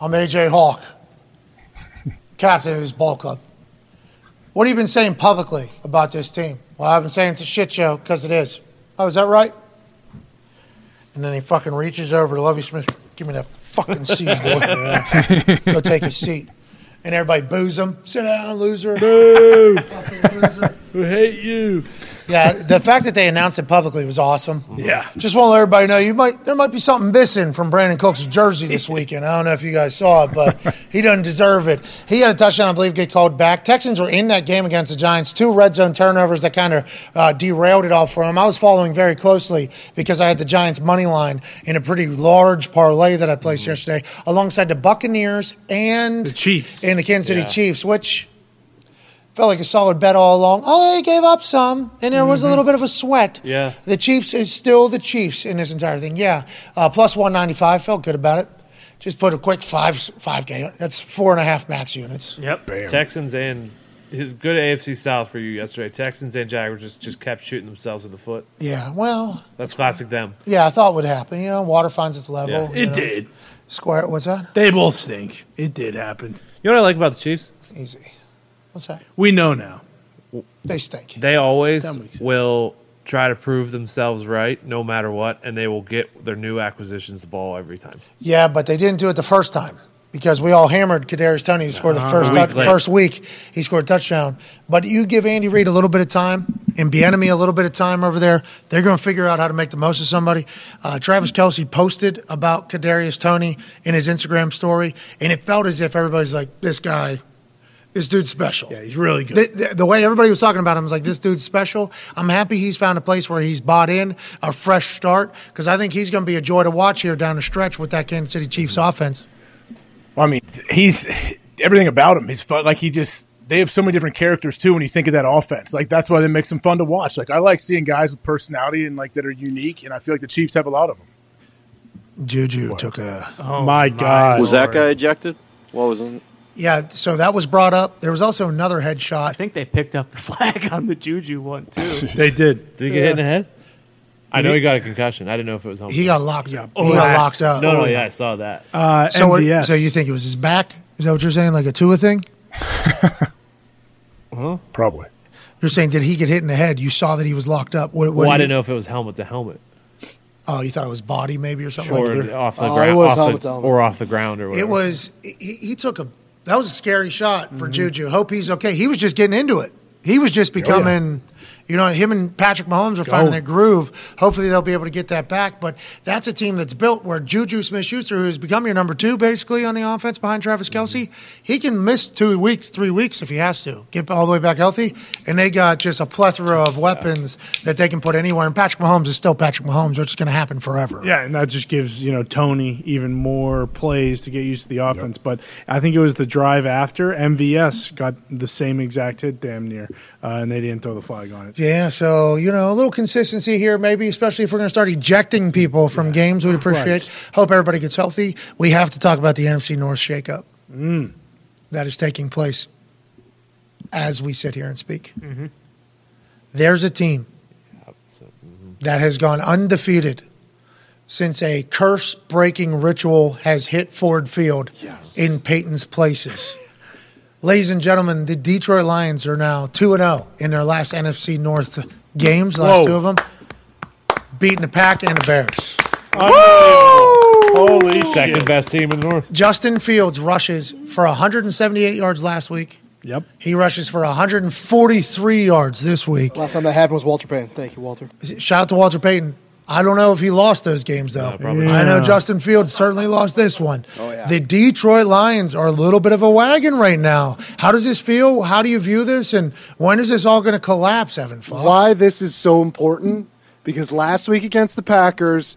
[SPEAKER 1] I'm AJ Hawk, captain of this ball club. What have you been saying publicly about this team? Well, I've been saying it's a shit show because it is. Oh, is that right? And then he fucking reaches over to Lovie Smith. Give me that fucking seat, boy. Go take a seat. And everybody boos him. Sit down, loser.
[SPEAKER 6] Boo!
[SPEAKER 1] Fucking loser.
[SPEAKER 6] We hate you.
[SPEAKER 1] Yeah, the fact that they announced it publicly was awesome.
[SPEAKER 6] Yeah.
[SPEAKER 1] Just want to let everybody know you might there might be something missing from Brandin Cooks' jersey this weekend. I don't know if you guys saw it, but he doesn't deserve it. He had a touchdown, I believe, get called back. Texans were in that game against the Giants. Two red zone turnovers that kind of uh, derailed it all for him. I was following very closely because I had the Giants money line in a pretty large parlay that I placed yesterday, alongside the Buccaneers and
[SPEAKER 6] The Chiefs.
[SPEAKER 1] and the Kansas City Chiefs, which felt like a solid bet all along. Oh, they gave up some, and there was a little bit of a sweat.
[SPEAKER 2] Yeah.
[SPEAKER 1] The Chiefs is still the Chiefs in this entire thing. Yeah. Uh, plus 195. Felt good about it. Just put a quick five five K. That's four and a half max units.
[SPEAKER 3] Yep.
[SPEAKER 2] Texans and his good AFC South for you yesterday. Texans and Jaguars just, just kept shooting themselves in the foot.
[SPEAKER 1] Yeah. Well,
[SPEAKER 2] That's classic them.
[SPEAKER 1] yeah, I thought would happen. You know, water finds its level.
[SPEAKER 2] Yeah.
[SPEAKER 6] It
[SPEAKER 1] know.
[SPEAKER 6] did.
[SPEAKER 1] Square. What's that?
[SPEAKER 6] They both stink. It did happen.
[SPEAKER 2] You know what I like about the Chiefs?
[SPEAKER 1] Easy. What's that?
[SPEAKER 6] We know now.
[SPEAKER 1] They stink.
[SPEAKER 2] They always
[SPEAKER 6] That makes sense.
[SPEAKER 2] will try to prove themselves right no matter what, and they will get their new acquisitions the ball every time.
[SPEAKER 1] Yeah, but they didn't do it the first time because we all hammered Kadarius Toney to score the first
[SPEAKER 2] Uh-huh. Week
[SPEAKER 1] tou-
[SPEAKER 2] late.
[SPEAKER 1] first week. He scored a touchdown. But you give Andy Reid a little bit of time and Bieniemy a little bit of time over there, they're going to figure out how to make the most of somebody. Uh, Travis Kelce posted about Kadarius Toney in his Instagram story, and it felt as if everybody's like, "This guy." This dude's special.
[SPEAKER 6] Yeah, he's really good.
[SPEAKER 1] The, the, the way everybody was talking about him was like, this dude's special. I'm happy he's found a place where he's bought in, a fresh start, because I think he's going to be a joy to watch here down the stretch with that Kansas City Chiefs mm-hmm. offense.
[SPEAKER 8] I mean, he's everything about him. He's fun. Like he just they have so many different characters too. When you think of that offense, like that's why they make them fun to watch. Like I like seeing guys with personality and like that are unique, and I feel like the Chiefs have a lot of them.
[SPEAKER 1] Juju took a.
[SPEAKER 6] Oh my God.
[SPEAKER 4] Was that guy ejected? What was it?
[SPEAKER 1] Yeah, so that was brought up. There was also another headshot.
[SPEAKER 3] I think they picked up the flag on the Juju one too.
[SPEAKER 6] They did.
[SPEAKER 2] Did he get hit in the head? I know he got a concussion. I didn't know if it was home.
[SPEAKER 1] He got locked.
[SPEAKER 6] Yeah,
[SPEAKER 1] he got
[SPEAKER 6] blast.
[SPEAKER 1] locked up.
[SPEAKER 2] no, no, yeah, I saw that.
[SPEAKER 6] Uh,
[SPEAKER 1] So, what,
[SPEAKER 6] MVS.
[SPEAKER 1] so you think it was his back? Is that what you're saying? Like a Tua thing?
[SPEAKER 8] Probably.
[SPEAKER 1] You're saying did he get hit in the head? You saw that he was locked up. What, what
[SPEAKER 2] Well, I
[SPEAKER 1] you-
[SPEAKER 2] didn't know if it was helmet to helmet
[SPEAKER 1] Oh, you thought it was body maybe or something
[SPEAKER 2] or
[SPEAKER 1] like that?
[SPEAKER 2] off the
[SPEAKER 10] Oh, it
[SPEAKER 2] ground,
[SPEAKER 10] was
[SPEAKER 2] off
[SPEAKER 10] helmet to
[SPEAKER 2] the,
[SPEAKER 10] helmet.
[SPEAKER 2] or off the ground or whatever.
[SPEAKER 1] It was. He, he took a. That was a scary shot for mm-hmm. Juju. Hope he's okay. He was just getting into it. He was just oh, becoming. You know, him and Patrick Mahomes are finding oh. their groove. Hopefully, they'll be able to get that back. But that's a team that's built where Juju Smith Schuster, who's become your number two basically on the offense behind Travis mm-hmm. Kelce, he can miss two weeks, three weeks if he has to, get all the way back healthy. And they got just a plethora of weapons that they can put anywhere. And Patrick Mahomes is still Patrick Mahomes. It's going to happen forever.
[SPEAKER 6] Yeah, and that just gives you know Toney even more plays to get used to the offense. But I think it was the drive after MVS got the same exact hit, damn near, uh, and they didn't throw the flag on it.
[SPEAKER 1] Yeah, so you know, a little consistency here, maybe, especially if we're going to start ejecting people from games. We'd appreciate. Hope everybody gets healthy. We have to talk about the NFC North shakeup mm. that is taking place as we sit here and speak. Mm-hmm. There's a team mm-hmm. that has gone undefeated since a curse-breaking ritual has hit Ford Field in Peyton's places. Ladies and gentlemen, the Detroit Lions are now 2 0 in their last NFC North games, the last
[SPEAKER 6] Whoa.
[SPEAKER 1] two of them, beating the Pack and the Bears.
[SPEAKER 6] Holy
[SPEAKER 2] second
[SPEAKER 6] shit!
[SPEAKER 2] best team in the North.
[SPEAKER 1] Justin Fields rushes for 178 yards last week.
[SPEAKER 6] Yep.
[SPEAKER 1] He rushes for 143 yards this week.
[SPEAKER 10] Last time that happened was Walter Payton. Thank you, Walter.
[SPEAKER 1] Shout out to Walter Payton. I don't know if he lost those games though.
[SPEAKER 2] probably
[SPEAKER 1] I know. Justin Fields certainly lost this one.
[SPEAKER 10] Oh, yeah.
[SPEAKER 1] The Detroit Lions are a little bit of a wagon right now. How does this feel? How do you view this? And when is this all going to collapse, Evan Fox?
[SPEAKER 10] Why this is so important? Because last week against the Packers,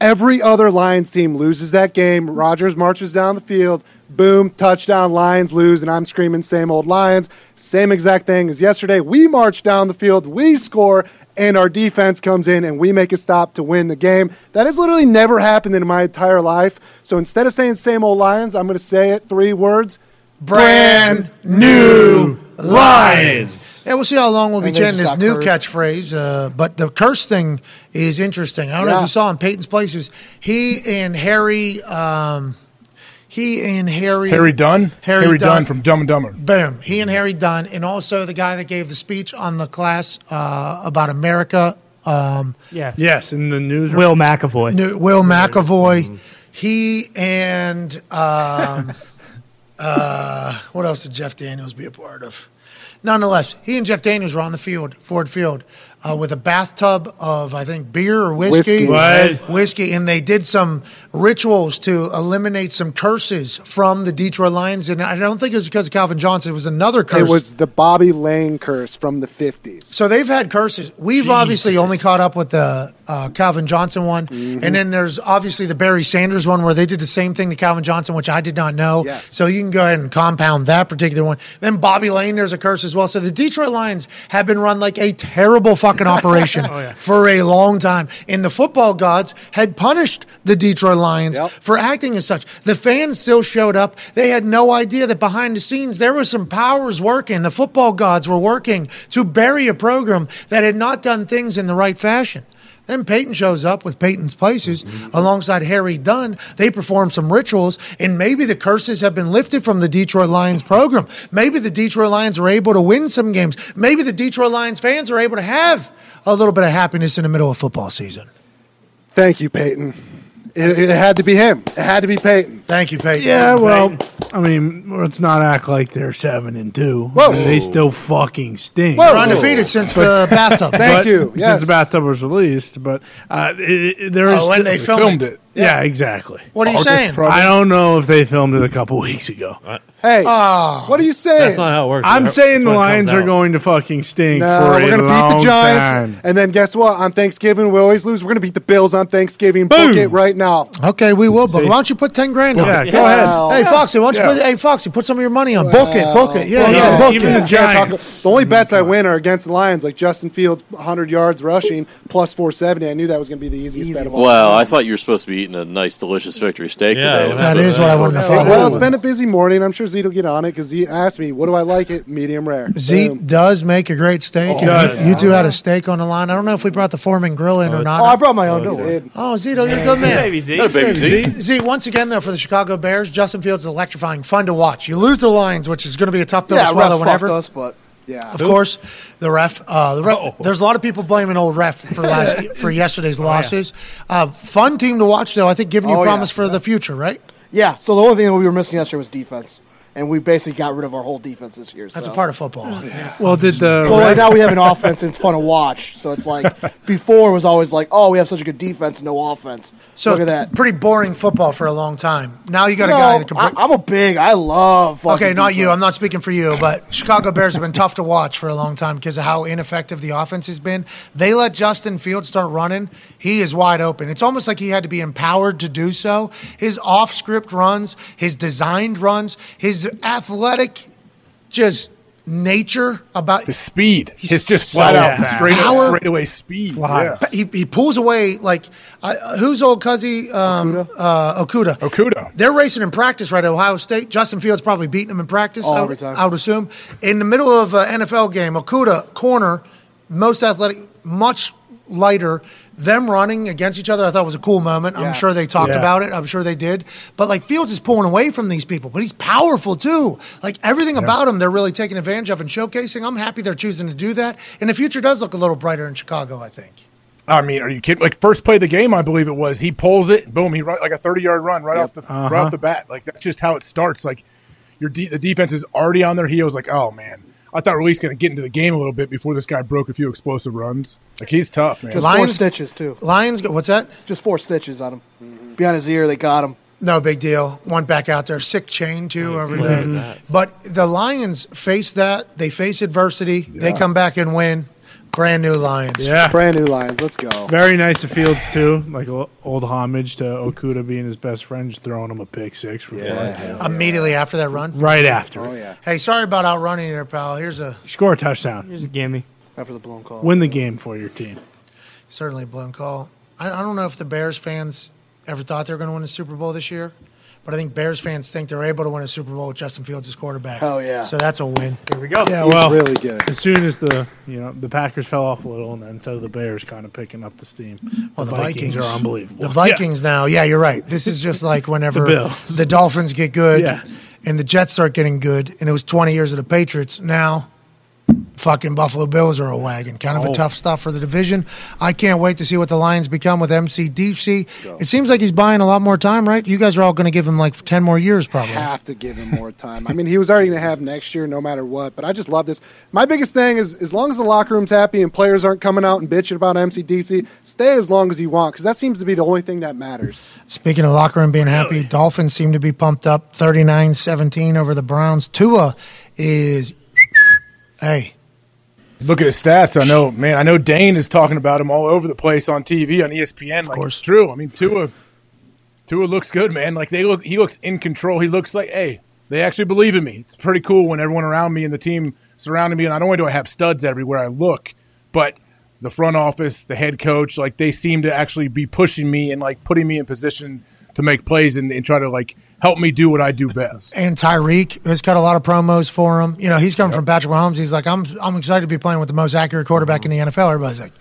[SPEAKER 10] every other Lions team loses that game. Rodgers marches down the field, boom, touchdown, Lions lose, and I'm screaming, same old Lions. Same exact thing as yesterday. We march down the field, we score, and our defense comes in and we make a stop to win the game. That has literally never happened in my entire life. So instead of saying same old Lions, I'm going to say it three words
[SPEAKER 1] brand new Lions. Yeah, we'll see how long we'll be chanting this new
[SPEAKER 10] cursed.
[SPEAKER 1] catchphrase. Uh, but the curse thing is interesting. I don't know if you saw in Peyton's places. He and Harry, um, he and Harry,
[SPEAKER 8] Harry Dunne.
[SPEAKER 1] Harry
[SPEAKER 8] Dunne.
[SPEAKER 1] Dunn.
[SPEAKER 8] from Dumb and Dumber.
[SPEAKER 1] Boom. He and Harry Dunne, and also the guy that gave the speech on the class uh, about America, um,
[SPEAKER 3] Yeah.
[SPEAKER 6] Yes, in the news.
[SPEAKER 3] Will McAvoy.
[SPEAKER 1] New- Will McAvoy. He and um, uh, what else did Jeff Daniels be a part of? Nonetheless, he and Jeff Daniels were on the field, Ford Field, uh, with a bathtub of I think beer or whiskey,
[SPEAKER 10] Whiskey.
[SPEAKER 3] What?
[SPEAKER 1] whiskey, and they did some rituals to eliminate some curses from the Detroit Lions. And I don't think it was because of Calvin Johnson; it was another curse.
[SPEAKER 10] It was the Bobby Layne curse from the 50s.
[SPEAKER 1] So they've had curses. We've obviously only caught up with the uh, Calvin Johnson one,
[SPEAKER 10] Mm-hmm.
[SPEAKER 1] and then there's obviously the Barry Sanders one where they did the same thing to Calvin Johnson, which I did not know.
[SPEAKER 10] Yes.
[SPEAKER 1] So you can go ahead and compound that particular one. Then Bobby Layne, there's a curse as well. So the Detroit Lions have been run like a terrible fucking operation
[SPEAKER 10] Oh,
[SPEAKER 1] for a long time, and the football gods had punished the Detroit Lions
[SPEAKER 10] Yep.
[SPEAKER 1] for acting as such. The fans still showed up. They had no idea that behind the scenes there was some powers working. The football gods were working to bury a program that had not done things in the right fashion. Then Peyton shows up with Peyton's Places alongside Harry Dunne. They perform some rituals, and maybe the curses have been lifted from the Detroit Lions program. Maybe the Detroit Lions are able to win some games. Maybe the Detroit Lions fans are able to have a little bit of happiness in the middle of football season.
[SPEAKER 10] Thank you, Peyton. It, it had to be him. It had to be Peyton.
[SPEAKER 1] Thank you, Peyton.
[SPEAKER 6] Yeah, well, I mean, let's not act like they're seven and two.
[SPEAKER 10] Whoa.
[SPEAKER 6] they still fucking stink.
[SPEAKER 1] We're undefeated since the bathtub.
[SPEAKER 10] Thank
[SPEAKER 6] But-
[SPEAKER 10] you. Yes.
[SPEAKER 6] Since the bathtub was released, but uh, it, it, there is
[SPEAKER 1] Oh, when
[SPEAKER 6] still-
[SPEAKER 1] they filmed it.
[SPEAKER 6] Yeah, exactly.
[SPEAKER 1] What are you
[SPEAKER 8] August
[SPEAKER 1] saying?
[SPEAKER 8] probably.
[SPEAKER 6] I don't know if they filmed it a couple weeks ago.
[SPEAKER 10] Hey,
[SPEAKER 1] Oh.
[SPEAKER 10] what are you saying?
[SPEAKER 2] That's not how it works.
[SPEAKER 6] I'm
[SPEAKER 2] That's
[SPEAKER 6] saying the
[SPEAKER 2] when it comes
[SPEAKER 6] Lions are
[SPEAKER 2] out.
[SPEAKER 6] going to fucking stink
[SPEAKER 10] No,
[SPEAKER 6] for
[SPEAKER 10] we're
[SPEAKER 6] a
[SPEAKER 10] gonna beat
[SPEAKER 6] long
[SPEAKER 10] the Giants,
[SPEAKER 6] time.
[SPEAKER 10] and then guess what? On Thanksgiving, we always lose. We're gonna beat the Bills on Thanksgiving. Book
[SPEAKER 6] Boom.
[SPEAKER 10] it right now.
[SPEAKER 1] Okay, we will, but why don't you put ten grand on
[SPEAKER 6] Yeah,
[SPEAKER 1] it?
[SPEAKER 6] go ahead.
[SPEAKER 10] Well,
[SPEAKER 1] Hey Foxy, why don't you
[SPEAKER 6] Yeah.
[SPEAKER 1] put? Hey Foxy, put some of your money on. book it, book it. Yeah,
[SPEAKER 6] Well,
[SPEAKER 1] yeah,
[SPEAKER 6] no,
[SPEAKER 1] book
[SPEAKER 6] even
[SPEAKER 1] it.
[SPEAKER 6] the
[SPEAKER 10] Can't talk-
[SPEAKER 6] Giants.
[SPEAKER 10] the only bets I win are against the Lions, like Justin Fields, 100 yards rushing, plus 470. I knew that was going to be the easiest bet of all.
[SPEAKER 4] Well, I thought you were supposed to be eating a nice, delicious victory steak
[SPEAKER 2] Yeah,
[SPEAKER 4] today.
[SPEAKER 1] That is what I wanted to
[SPEAKER 10] Well,
[SPEAKER 1] follow.
[SPEAKER 10] well, it's been a busy morning. I'm sure Zeke will get on it because he asked me, "What do I like it? Medium rare."
[SPEAKER 1] Zeke
[SPEAKER 10] Boom.
[SPEAKER 1] does make a great steak. and
[SPEAKER 6] oh,
[SPEAKER 1] you, you two had a steak on the line. I don't know if we brought the Foreman grill in oh, or not.
[SPEAKER 11] Oh, I
[SPEAKER 1] not.
[SPEAKER 11] brought my own. Don't
[SPEAKER 10] He
[SPEAKER 11] worry.
[SPEAKER 10] did.
[SPEAKER 1] Oh, Zito, oh, you're a good man.
[SPEAKER 3] Baby Z.
[SPEAKER 4] Not baby Zeke.
[SPEAKER 1] Zeke, once again, though, for the Chicago Bears, Justin Fields is electrifying, fun to watch. You lose the Lions, which is going to be a tough pill
[SPEAKER 11] Yeah,
[SPEAKER 1] to swallow whenever.
[SPEAKER 11] us, but
[SPEAKER 10] Yeah.
[SPEAKER 1] Of course, the ref. Uh, the ref. There's a lot of people blaming old ref for last for yesterday's losses. Uh, fun team to watch, though. I think giving you
[SPEAKER 11] Oh, yeah.
[SPEAKER 1] promise for the future, right?
[SPEAKER 11] yeah. So the only thing that we were missing yesterday was defense, and we basically got rid of our whole defense this year.
[SPEAKER 1] That's
[SPEAKER 11] so.
[SPEAKER 1] a part of football.
[SPEAKER 6] Well, did the
[SPEAKER 11] Well, right now we have an offense and it's fun to watch. So it's like before it was always like, oh, we have such a good defense, no offense.
[SPEAKER 1] So
[SPEAKER 11] Look at that.
[SPEAKER 1] pretty boring football for a long time. Now you got a
[SPEAKER 11] No,
[SPEAKER 1] guy that can.
[SPEAKER 11] I,
[SPEAKER 1] bring-
[SPEAKER 11] I'm a big. I love.
[SPEAKER 1] Okay, not you. I'm not speaking for you, but Chicago Bears have been tough to watch for a long time because of how ineffective the offense has been. They let Justin Fields start running. He is wide open. It's almost like he had to be empowered to do so. His off script runs, his designed runs, his athletic just nature about
[SPEAKER 8] The speed.
[SPEAKER 1] He's
[SPEAKER 8] It's just
[SPEAKER 1] so
[SPEAKER 8] flat out
[SPEAKER 1] fast.
[SPEAKER 8] straight,
[SPEAKER 1] Power-
[SPEAKER 8] straight away speed. Yeah.
[SPEAKER 1] he, he pulls away like uh, who's old cuzzy um,
[SPEAKER 11] Okudah?
[SPEAKER 1] Uh, Okudah.
[SPEAKER 8] Okudah.
[SPEAKER 1] They're racing in practice right at Ohio State. Justin Fields probably beating him in practice.
[SPEAKER 11] Oh,
[SPEAKER 1] I,
[SPEAKER 11] every time.
[SPEAKER 1] I would assume in the middle of an NFL game, Okudah corner, most athletic, much lighter. Them running against each other, I thought was a cool moment.
[SPEAKER 11] Yeah.
[SPEAKER 1] I'm sure they talked
[SPEAKER 6] Yeah.
[SPEAKER 1] about it. I'm sure they did. But like Fields is pulling away from these people, but he's powerful too. Like everything about him, they're really taking advantage of and showcasing. I'm happy they're choosing to do that. And the future does look a little brighter in Chicago. I think.
[SPEAKER 8] I mean, are you kidding? Like first play of the game, I believe it was. He pulls it, boom, he run like a thirty yard run right off the right off uh-huh. the bat. Like that's just how it starts. Like your de- the defense is already on their heels. Like oh man, I thought we were at least going to get into the game a little bit before this guy broke a few explosive runs. Like he's tough, man.
[SPEAKER 11] Just four
[SPEAKER 1] Lions-
[SPEAKER 11] stitches too.
[SPEAKER 1] Lions, what's that?
[SPEAKER 11] Just four stitches on him. Behind his ear, they got him.
[SPEAKER 1] No big deal. One back out there, sick chain too over there. But the Lions face that. They face adversity. They come back and win. Brand new Lions.
[SPEAKER 6] yeah,
[SPEAKER 10] Brand new Lions. Let's go.
[SPEAKER 6] very nice of Fields too. Like o- old homage to Okudah being his best friend, just throwing him a pick six for fun.
[SPEAKER 1] Immediately after that run.
[SPEAKER 6] Right after,
[SPEAKER 10] Oh
[SPEAKER 6] it.
[SPEAKER 10] yeah.
[SPEAKER 1] Hey, sorry about outrunning you there, pal. Here's a
[SPEAKER 6] score a touchdown,
[SPEAKER 3] Here's a gimme.
[SPEAKER 11] After the blown call.
[SPEAKER 6] win the game for your team.
[SPEAKER 1] certainly blown call. I, I don't know if the Bears fans ever thought they were going to win a Super Bowl this year, but I think Bears fans think they're able to win a Super Bowl with Justin Fields as quarterback.
[SPEAKER 11] Oh yeah.
[SPEAKER 1] So that's a win.
[SPEAKER 3] Here we go.
[SPEAKER 6] Yeah,
[SPEAKER 10] He's
[SPEAKER 6] well,
[SPEAKER 10] really good.
[SPEAKER 6] as soon as the you know the Packers fell off a little, and then so the Bears kind of picking up the steam.
[SPEAKER 1] Well, the Vikings,
[SPEAKER 6] are unbelievable.
[SPEAKER 1] The Vikings now, yeah, you're right. This is just like whenever
[SPEAKER 6] The
[SPEAKER 1] the Dolphins get good
[SPEAKER 6] Yeah.
[SPEAKER 1] and the Jets start getting good, and it was 20 years of the Patriots. Now, fucking Buffalo Bills are a wagon. Kind of
[SPEAKER 6] Oh.
[SPEAKER 1] a tough stuff for the division. I can't wait to see what the Lions become with MCDC. It seems like he's buying a lot more time, right? You guys are all going to give him like 10 more years, probably.
[SPEAKER 10] have to give him more time. I mean, he was already going to have next year, no matter what. But I just love this. My biggest thing is, as long as the locker room's happy and players aren't coming out and bitching about MCDC, stay as long as you want because that seems to be the only thing that matters.
[SPEAKER 1] Speaking of locker room being happy, Dolphins seem to be pumped up 39 17 over the Browns. Tua is, hey,
[SPEAKER 8] Look at his stats. I know, man. I know Dane is talking about him all over the place on TV on ESPN. Like it's true. I mean, Tua, Tua looks good, man. Like they look, he looks in control. He looks like, hey, they actually believe in me. It's pretty cool when everyone around me and the team surrounding me. And not only do I have studs everywhere I look, but the front office, the head coach, like they seem to actually be pushing me and like putting me in position to make plays and, and try to like help me do what I do best.
[SPEAKER 1] and Tyreek has cut a lot of promos for him. You know, he's coming from Patrick Mahomes. He's like, I'm, I'm excited to be playing with the most accurate quarterback mm-hmm. in the NFL. Everybody's like,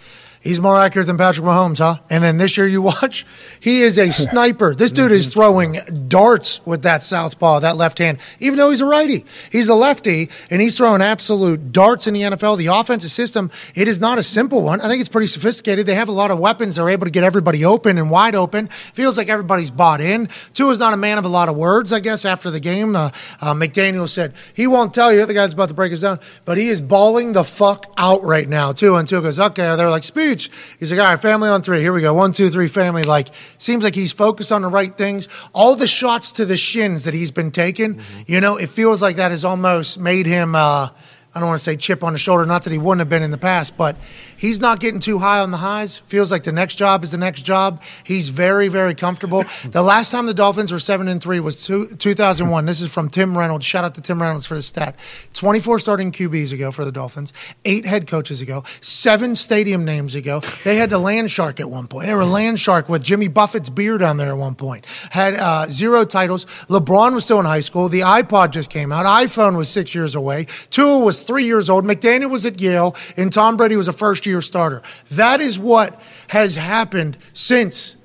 [SPEAKER 1] he's more accurate than Patrick Mahomes, huh? And then this year you watch, he is a sniper. This dude is throwing darts with that southpaw, that left hand, even though he's a righty. He's a lefty, and he's throwing absolute darts in the NFL. The offensive system, it is not a simple one. I think it's pretty sophisticated. They have a lot of weapons. They're able to get everybody open and wide open. Feels like everybody's bought in. Tua's not a man of a lot of words, I guess, after the game. Uh, uh, McDaniel said he won't tell you. The guy's about to break us down, but he is balling the fuck out right now, too. And Tua goes, okay. They're like, speech. He's like, all right, family on three. Here we go. One, two, three, family. Like, seems like he's focused on the right things. All the shots to the shins that he's been taking, you know, it feels like that has almost made him, uh, I don't want to say chip on the shoulder, not that he wouldn't have been in the past, but he's not getting too high on the highs. Feels like the next job is the next job. He's very, very comfortable. the last time the Dolphins were seven and three was two, 2001. This is from Tim Reynolds. Shout out to Tim Reynolds for the stat. 24 starting QBs ago for the Dolphins, eight head coaches ago, seven stadium names ago. They had the Land Shark at one point. They were Land Shark with Jimmy Buffett's beard on there at one point. Had uh, zero titles. LeBron was still in high school. The iPod just came out. iPhone was six years away. Tua was three years old. McDaniel was at Yale, and Tom Brady was a first year starter. That is what has happened since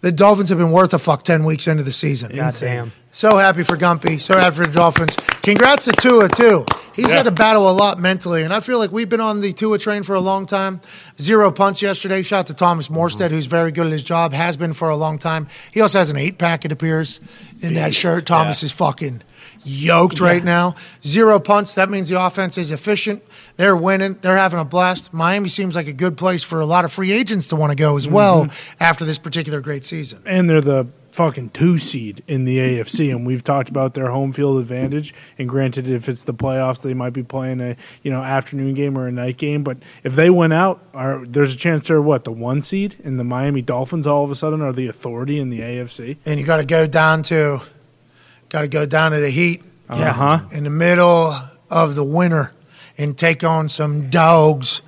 [SPEAKER 1] the Dolphins have been worth a fuck 10 weeks into the season.
[SPEAKER 3] Goddamn.
[SPEAKER 1] So happy for Gumpy. So happy for the Dolphins. Congrats to Tua, too. He's
[SPEAKER 3] Yeah.
[SPEAKER 1] had to battle a lot mentally, and I feel like we've been on the Tua train for a long time. Zero punts yesterday. Shout out to Thomas Morstead, who's very good at his job, has been for a long time. He also has an eight pack, it appears, in that shirt. Thomas is fucking yoked right now. Zero punts. That means the offense is efficient. They're winning. They're having a blast. Miami seems like a good place for a lot of free agents to want to go as well
[SPEAKER 6] Mhm.
[SPEAKER 1] after this particular great season.
[SPEAKER 6] and they're the fucking two seed in the AFC, and we've talked about their home field advantage. And granted, if it's the playoffs, they might be playing a you know afternoon game or a night game. But if they win out, are, there's a chance they're what the one seed, and the Miami Dolphins all of a sudden are the authority in the AFC.
[SPEAKER 1] and you got to go down to got to go down to the heat
[SPEAKER 6] Yeah. Uh-huh.
[SPEAKER 1] in the middle of the winter and take on some dogs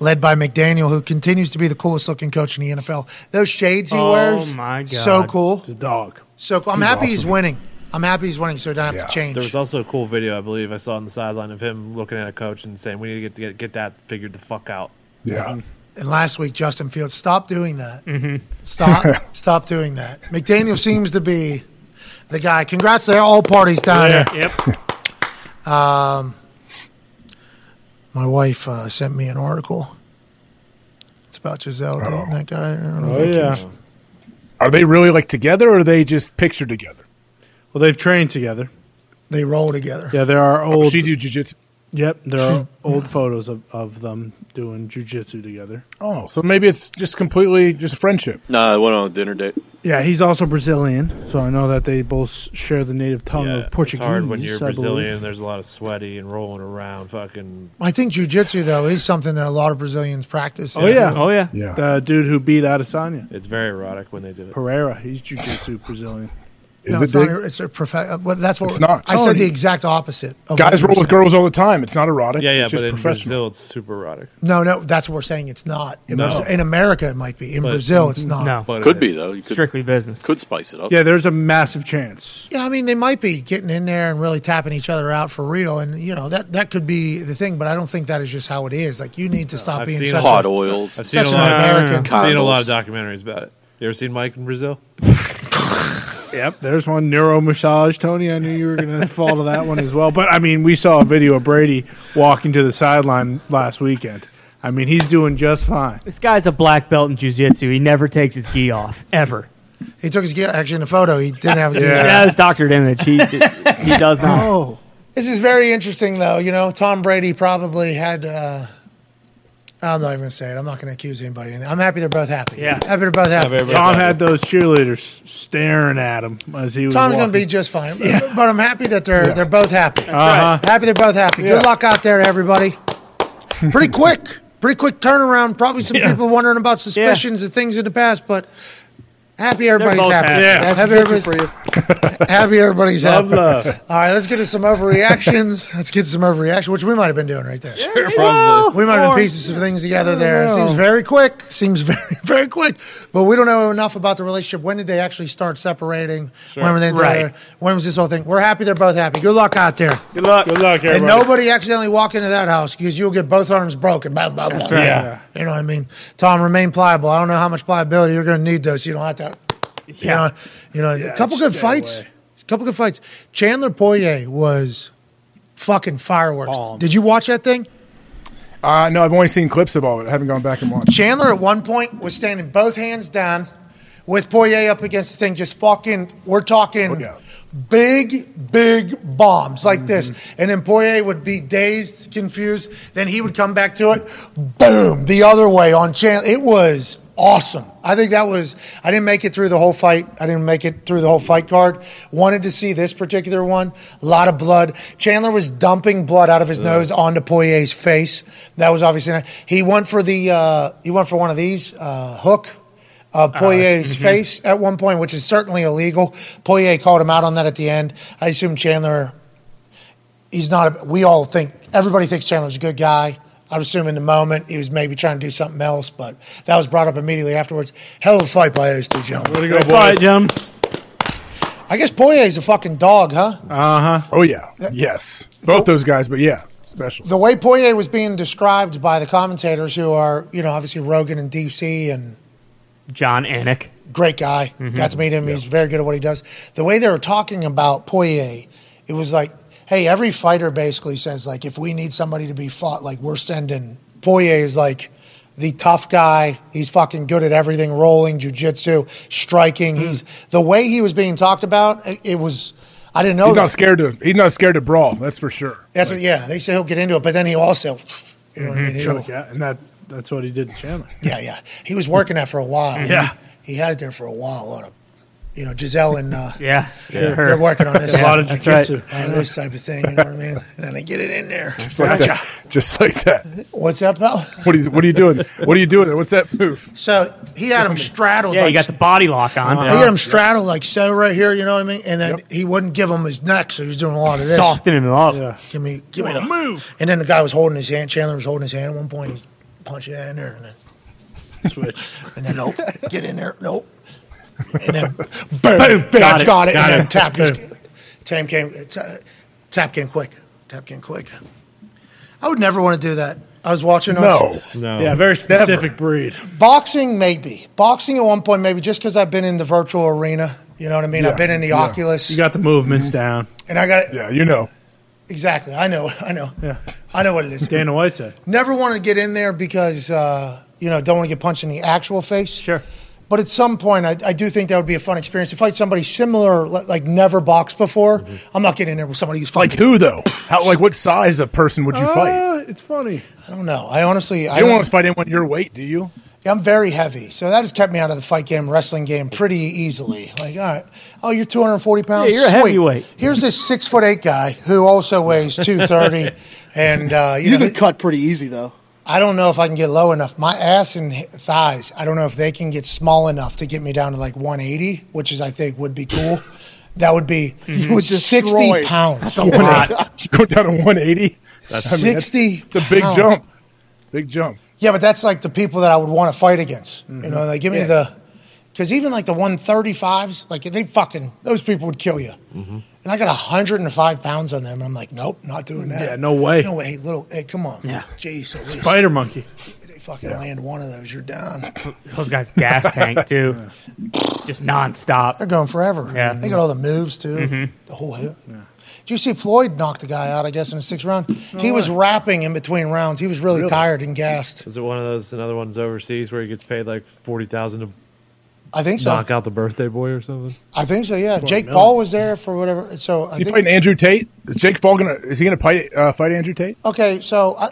[SPEAKER 1] led by McDaniel who continues to be the coolest looking coach in the NFL those shades he wears.
[SPEAKER 3] Oh,
[SPEAKER 1] wears
[SPEAKER 3] my God.
[SPEAKER 1] so cool
[SPEAKER 6] the dog
[SPEAKER 1] so cool. I'm
[SPEAKER 2] He's
[SPEAKER 1] happy he's winning I'm happy he's winning so I don't have to change
[SPEAKER 2] There was also a cool video I believe I saw on the sideline of him looking at a coach and saying, "We need to get get, get that figured the fuck out."
[SPEAKER 8] Yeah.
[SPEAKER 1] and last week Justin Fields stop doing that
[SPEAKER 3] Mhm.
[SPEAKER 1] stop stop doing that McDaniel seems to be the guy congrats to all parties down
[SPEAKER 3] Yeah,
[SPEAKER 1] there
[SPEAKER 3] Yep.
[SPEAKER 1] Um, my wife uh, sent me an article. It's about Gisele dating that guy. on
[SPEAKER 6] Oh,
[SPEAKER 1] vacation.
[SPEAKER 8] Are they really like together, or are they just pictured together?
[SPEAKER 6] Well, they've trained together.
[SPEAKER 1] They roll together.
[SPEAKER 6] Yeah, there are
[SPEAKER 8] Oh,
[SPEAKER 6] old.
[SPEAKER 8] she do jujitsu.
[SPEAKER 6] Yep, there are old photos of, of them doing jujitsu together.
[SPEAKER 8] Oh, so maybe it's just completely just a friendship.
[SPEAKER 4] No, I went on a dinner date.
[SPEAKER 6] Yeah, he's also Brazilian, so I know that they both share the native tongue
[SPEAKER 2] Yeah,
[SPEAKER 6] of Portuguese.
[SPEAKER 2] It's hard when you're
[SPEAKER 6] I believe.
[SPEAKER 2] Brazilian. There's a lot of sweaty and rolling around. Fucking
[SPEAKER 1] I think jujitsu though is something that a lot of Brazilians practice.
[SPEAKER 6] Oh yeah,
[SPEAKER 3] Oh, yeah.
[SPEAKER 8] Yeah.
[SPEAKER 6] The dude who beat Adesanya,
[SPEAKER 2] it's very erotic when they do it.
[SPEAKER 6] Pereira, he's jujitsu Brazilian.
[SPEAKER 8] Is
[SPEAKER 1] no,
[SPEAKER 8] it
[SPEAKER 1] it's not. It's a prof- uh, well, That's what
[SPEAKER 8] It's not.
[SPEAKER 1] I said.
[SPEAKER 8] Oh,
[SPEAKER 1] The exact opposite. Of what
[SPEAKER 8] Guys roll with girls all the time. It's not erotic.
[SPEAKER 2] Yeah, yeah,
[SPEAKER 8] it's just
[SPEAKER 2] but in. Brazil it's super erotic.
[SPEAKER 1] No, no, that's what we're saying. It's not. In,
[SPEAKER 2] No.
[SPEAKER 1] Brazil, in America, it might be. In
[SPEAKER 2] But-
[SPEAKER 1] Brazil, it's not.
[SPEAKER 3] No.
[SPEAKER 2] But
[SPEAKER 4] Could
[SPEAKER 2] it
[SPEAKER 4] be though. You could
[SPEAKER 3] Strictly business.
[SPEAKER 4] could spice it up.
[SPEAKER 6] Yeah, there's a massive chance.
[SPEAKER 1] Yeah, I mean, they might be getting in there and really tapping each other out for real, and you know that that could be the thing. But I don't think that is just how it is. Like you need to stop
[SPEAKER 2] I've
[SPEAKER 1] being
[SPEAKER 2] seen
[SPEAKER 1] such
[SPEAKER 4] Hot
[SPEAKER 1] a,
[SPEAKER 4] oils.
[SPEAKER 2] I've seen a lot. Of,
[SPEAKER 1] American.
[SPEAKER 2] I've seen a lot of documentaries about it. You ever seen Mike in Brazil?
[SPEAKER 6] Yep, there's one neuro massage, Tony. I knew you were going to fall to that one as well. But I mean, we saw a video of Brady walking to the sideline last weekend. I mean, he's doing just fine.
[SPEAKER 3] This guy's a black belt in jiu-jitsu. He never takes his gi off ever.
[SPEAKER 1] He took his gi Actually, in the photo, he didn't have a gear.
[SPEAKER 3] Yeah, that was doctored image. He he does not.
[SPEAKER 6] Oh,
[SPEAKER 1] This is very interesting, though. You know, Tom Brady probably had. Uh, I'm not even going to say it. I'm not going to accuse anybody. I'm happy they're both happy.
[SPEAKER 3] Yeah.
[SPEAKER 1] Happy they're both happy.
[SPEAKER 6] Tom had those cheerleaders staring at him as he was.
[SPEAKER 1] Tom's going to be just fine. But, but I'm happy that they're they're both happy.
[SPEAKER 6] Uh-huh.
[SPEAKER 1] Happy they're both happy. Good luck out there, everybody. Pretty quick. Pretty quick turnaround. Probably some
[SPEAKER 6] Yeah.
[SPEAKER 1] people wondering about suspicions and things in the past, but happy everybody's happy.
[SPEAKER 3] happy.
[SPEAKER 6] Yeah.
[SPEAKER 11] That's
[SPEAKER 1] Happy
[SPEAKER 11] jiu-jitsu for you.
[SPEAKER 1] Happy everybody's
[SPEAKER 6] Love,
[SPEAKER 1] happy.
[SPEAKER 6] love.
[SPEAKER 1] All right, let's get to some overreactions. let's get to some overreaction, which we might have been doing right there.
[SPEAKER 2] Probably.
[SPEAKER 1] We might have
[SPEAKER 3] Or-
[SPEAKER 1] been piecing some things together there. It
[SPEAKER 6] know.
[SPEAKER 1] seems very quick. Seems very, very quick. But we don't know enough about the relationship. When did they actually start separating? When were they
[SPEAKER 3] Right.
[SPEAKER 1] together? When was this whole thing? We're happy they're both happy. Good luck out there.
[SPEAKER 3] Good luck.
[SPEAKER 6] Good luck, everybody.
[SPEAKER 1] And nobody accidentally walk into that house because you'll get both arms broken. Blah, blah, blah.
[SPEAKER 3] right.
[SPEAKER 6] Yeah.
[SPEAKER 1] You know what I mean? Tom, remain pliable. I don't know how much pliability you're going to need, though, so you don't have to. You know, you know a couple good fights.
[SPEAKER 6] away.
[SPEAKER 1] A couple good fights. Chandler Poirier was fucking fireworks.
[SPEAKER 6] Bomb.
[SPEAKER 1] Did you watch that thing?
[SPEAKER 8] Uh, no, I've only seen clips of all of it. I haven't gone back and watched.
[SPEAKER 1] Chandler at one point was standing both hands down with Poirier up against the thing, just fucking, we're talking
[SPEAKER 8] yeah.
[SPEAKER 1] big, big bombs like this. And then Poirier would be dazed, confused. Then he would come back to it, boom, the other way on Chandler. It was awesome. I think that was, I didn't make it through the whole fight. I didn't make it through the whole fight card. Wanted to see this particular one. A lot of blood. Chandler was dumping blood out of his nose onto Poirier's face. That was obviously, not, he went for the, uh, he went for one of these, uh, hook of Poirier's face at one point, which is certainly illegal. Poirier called him out on that at the end. I assume Chandler, he's not, a, we all think, everybody thinks Chandler's a good guy. I would assume in the moment he was maybe trying to do something else, but that was brought up immediately afterwards. Hell of a fight by those two gentlemen.
[SPEAKER 6] Way to go,
[SPEAKER 3] Good fight. Jim.
[SPEAKER 1] I guess Poirier's a fucking dog, huh?
[SPEAKER 6] Uh huh.
[SPEAKER 8] Oh yeah, yes, both those guys. But yeah, special.
[SPEAKER 1] The way Poirier was being described by the commentators, who are, you know, obviously Rogan and DC and
[SPEAKER 3] Jon Anik.
[SPEAKER 1] great guy. Got to meet him. He's very good at what he does. The way they were talking about Poirier, it was like, hey, every fighter basically says like, if we need somebody to be fought, like we're sending Poirier is like the tough guy. He's fucking good at everything, rolling, jujitsu, striking. Hmm. He's the way he was being talked about. It, it was. I didn't know.
[SPEAKER 8] He's
[SPEAKER 1] that.
[SPEAKER 8] not scared to. He's not scared to brawl. That's for sure.
[SPEAKER 1] That's what. Yeah, they say he'll get into it, but then he also, you know what I mm-hmm. mean? He'll-
[SPEAKER 6] Yeah, and that that's what he did to Chandler.
[SPEAKER 1] Yeah, yeah. He was working that for a while.
[SPEAKER 6] Yeah.
[SPEAKER 1] He had it there for a while. A lot of, you know, Gisele and uh,
[SPEAKER 3] Yeah,
[SPEAKER 1] they're
[SPEAKER 3] sure.
[SPEAKER 1] working on this.
[SPEAKER 6] A lot of
[SPEAKER 3] That's right.
[SPEAKER 6] jiu-jitsu.
[SPEAKER 1] on this type of thing. You know what I mean? And then they get it in there.
[SPEAKER 8] Just like that. Just like that.
[SPEAKER 1] What's that, pal?
[SPEAKER 8] What are you? What are you doing? What are you doing? There? What's that move?
[SPEAKER 1] So he had him straddled.
[SPEAKER 3] Yeah,
[SPEAKER 1] like,
[SPEAKER 3] you got the body lock on.
[SPEAKER 1] He had him straddled like so right here. You know what I mean? And then he wouldn't give him his neck, so he was doing a lot of this.
[SPEAKER 3] Softening him up.
[SPEAKER 6] Yeah.
[SPEAKER 1] Give me, give me the move. And then the guy was holding his hand. Chandler was holding his hand. At one point, he's punching it in there, and then
[SPEAKER 6] Switch.
[SPEAKER 1] and then nope, get in there, nope. And then boom, boom,
[SPEAKER 3] Got
[SPEAKER 1] got
[SPEAKER 3] it.
[SPEAKER 1] it,
[SPEAKER 6] Got
[SPEAKER 1] and then
[SPEAKER 6] it.
[SPEAKER 1] tap just tap came, ta- tap came quick, tap came quick. I would never want to do that. I was watching. I was-
[SPEAKER 8] No.
[SPEAKER 2] No.
[SPEAKER 6] Yeah, very specific breed.
[SPEAKER 1] Boxing, maybe. Boxing at one point, maybe just because I've been in the virtual arena. You know what I mean?
[SPEAKER 8] Yeah,
[SPEAKER 1] I've been in the
[SPEAKER 8] yeah.
[SPEAKER 1] Oculus.
[SPEAKER 6] You got the movements down.
[SPEAKER 1] and I got it.
[SPEAKER 8] Yeah, you know.
[SPEAKER 1] Exactly. I know. I know.
[SPEAKER 6] Yeah.
[SPEAKER 1] I know what it is.
[SPEAKER 6] Dana White said.
[SPEAKER 1] Never want to get in there because, uh, you know, don't want to get punched in the actual face.
[SPEAKER 3] Sure.
[SPEAKER 1] But at some point, I, I do think that would be a fun experience to fight somebody similar, like never boxed before. I'm not getting in there with somebody who's
[SPEAKER 8] Like who though? How? Like what size of person would you fight?
[SPEAKER 6] Uh, it's funny.
[SPEAKER 1] I don't know. I honestly, I
[SPEAKER 8] You don't
[SPEAKER 1] don't,
[SPEAKER 8] want to fight anyone your weight, do you?
[SPEAKER 1] Yeah, I'm very heavy, so that has kept me out of the fight game, wrestling game, pretty easily. Like, all right, oh, you're 240 pounds.
[SPEAKER 3] Yeah, you're a heavyweight.
[SPEAKER 1] Here's this six foot eight guy who also weighs 230, and uh, you,
[SPEAKER 11] You
[SPEAKER 1] know,
[SPEAKER 11] could cut pretty easy though.
[SPEAKER 1] I don't know if I can get low enough. My ass and thighs, I don't know if they can get small enough to get me down to like 180, which is I think would be cool. That would be
[SPEAKER 11] would
[SPEAKER 1] 60
[SPEAKER 11] destroy.
[SPEAKER 1] pounds.
[SPEAKER 8] You go down to 180. That's,
[SPEAKER 1] 60
[SPEAKER 8] It's a big
[SPEAKER 1] pounds.
[SPEAKER 8] jump. Big jump.
[SPEAKER 1] Yeah, but that's like the people that I would want to fight against. You mm-hmm. know, they give me
[SPEAKER 8] Yeah.
[SPEAKER 1] the because even like the 135s, like they fucking those people would kill you. And I got 105 pounds on them. And I'm like, nope, not doing that.
[SPEAKER 6] Yeah, no way.
[SPEAKER 1] No way. Hey, little, hey, come on.
[SPEAKER 3] Yeah.
[SPEAKER 1] Jeez, at least
[SPEAKER 6] Spider monkey.
[SPEAKER 1] they fucking land one of those, you're down.
[SPEAKER 3] Those guys gas tank too. just nonstop.
[SPEAKER 1] They're going forever.
[SPEAKER 3] Yeah.
[SPEAKER 1] They got all the moves too.
[SPEAKER 3] Mhm.
[SPEAKER 1] The whole hit. Did you see Floyd knock the guy out? I guess in the sixth round. he was rapping in between rounds. He was really,
[SPEAKER 2] Really?
[SPEAKER 1] tired and gassed.
[SPEAKER 2] Is it one of those another ones overseas where he gets paid like forty thousand to
[SPEAKER 1] I think so.
[SPEAKER 2] knock out the birthday boy or something?
[SPEAKER 1] I think so. Yeah. Jake
[SPEAKER 2] million.
[SPEAKER 1] Paul was there for whatever. So I
[SPEAKER 8] he
[SPEAKER 1] think.
[SPEAKER 8] fighting Andrew Tate? Is Jake Paul gonna? Is he gonna fight uh, fight Andrew Tate?
[SPEAKER 1] Okay, so I,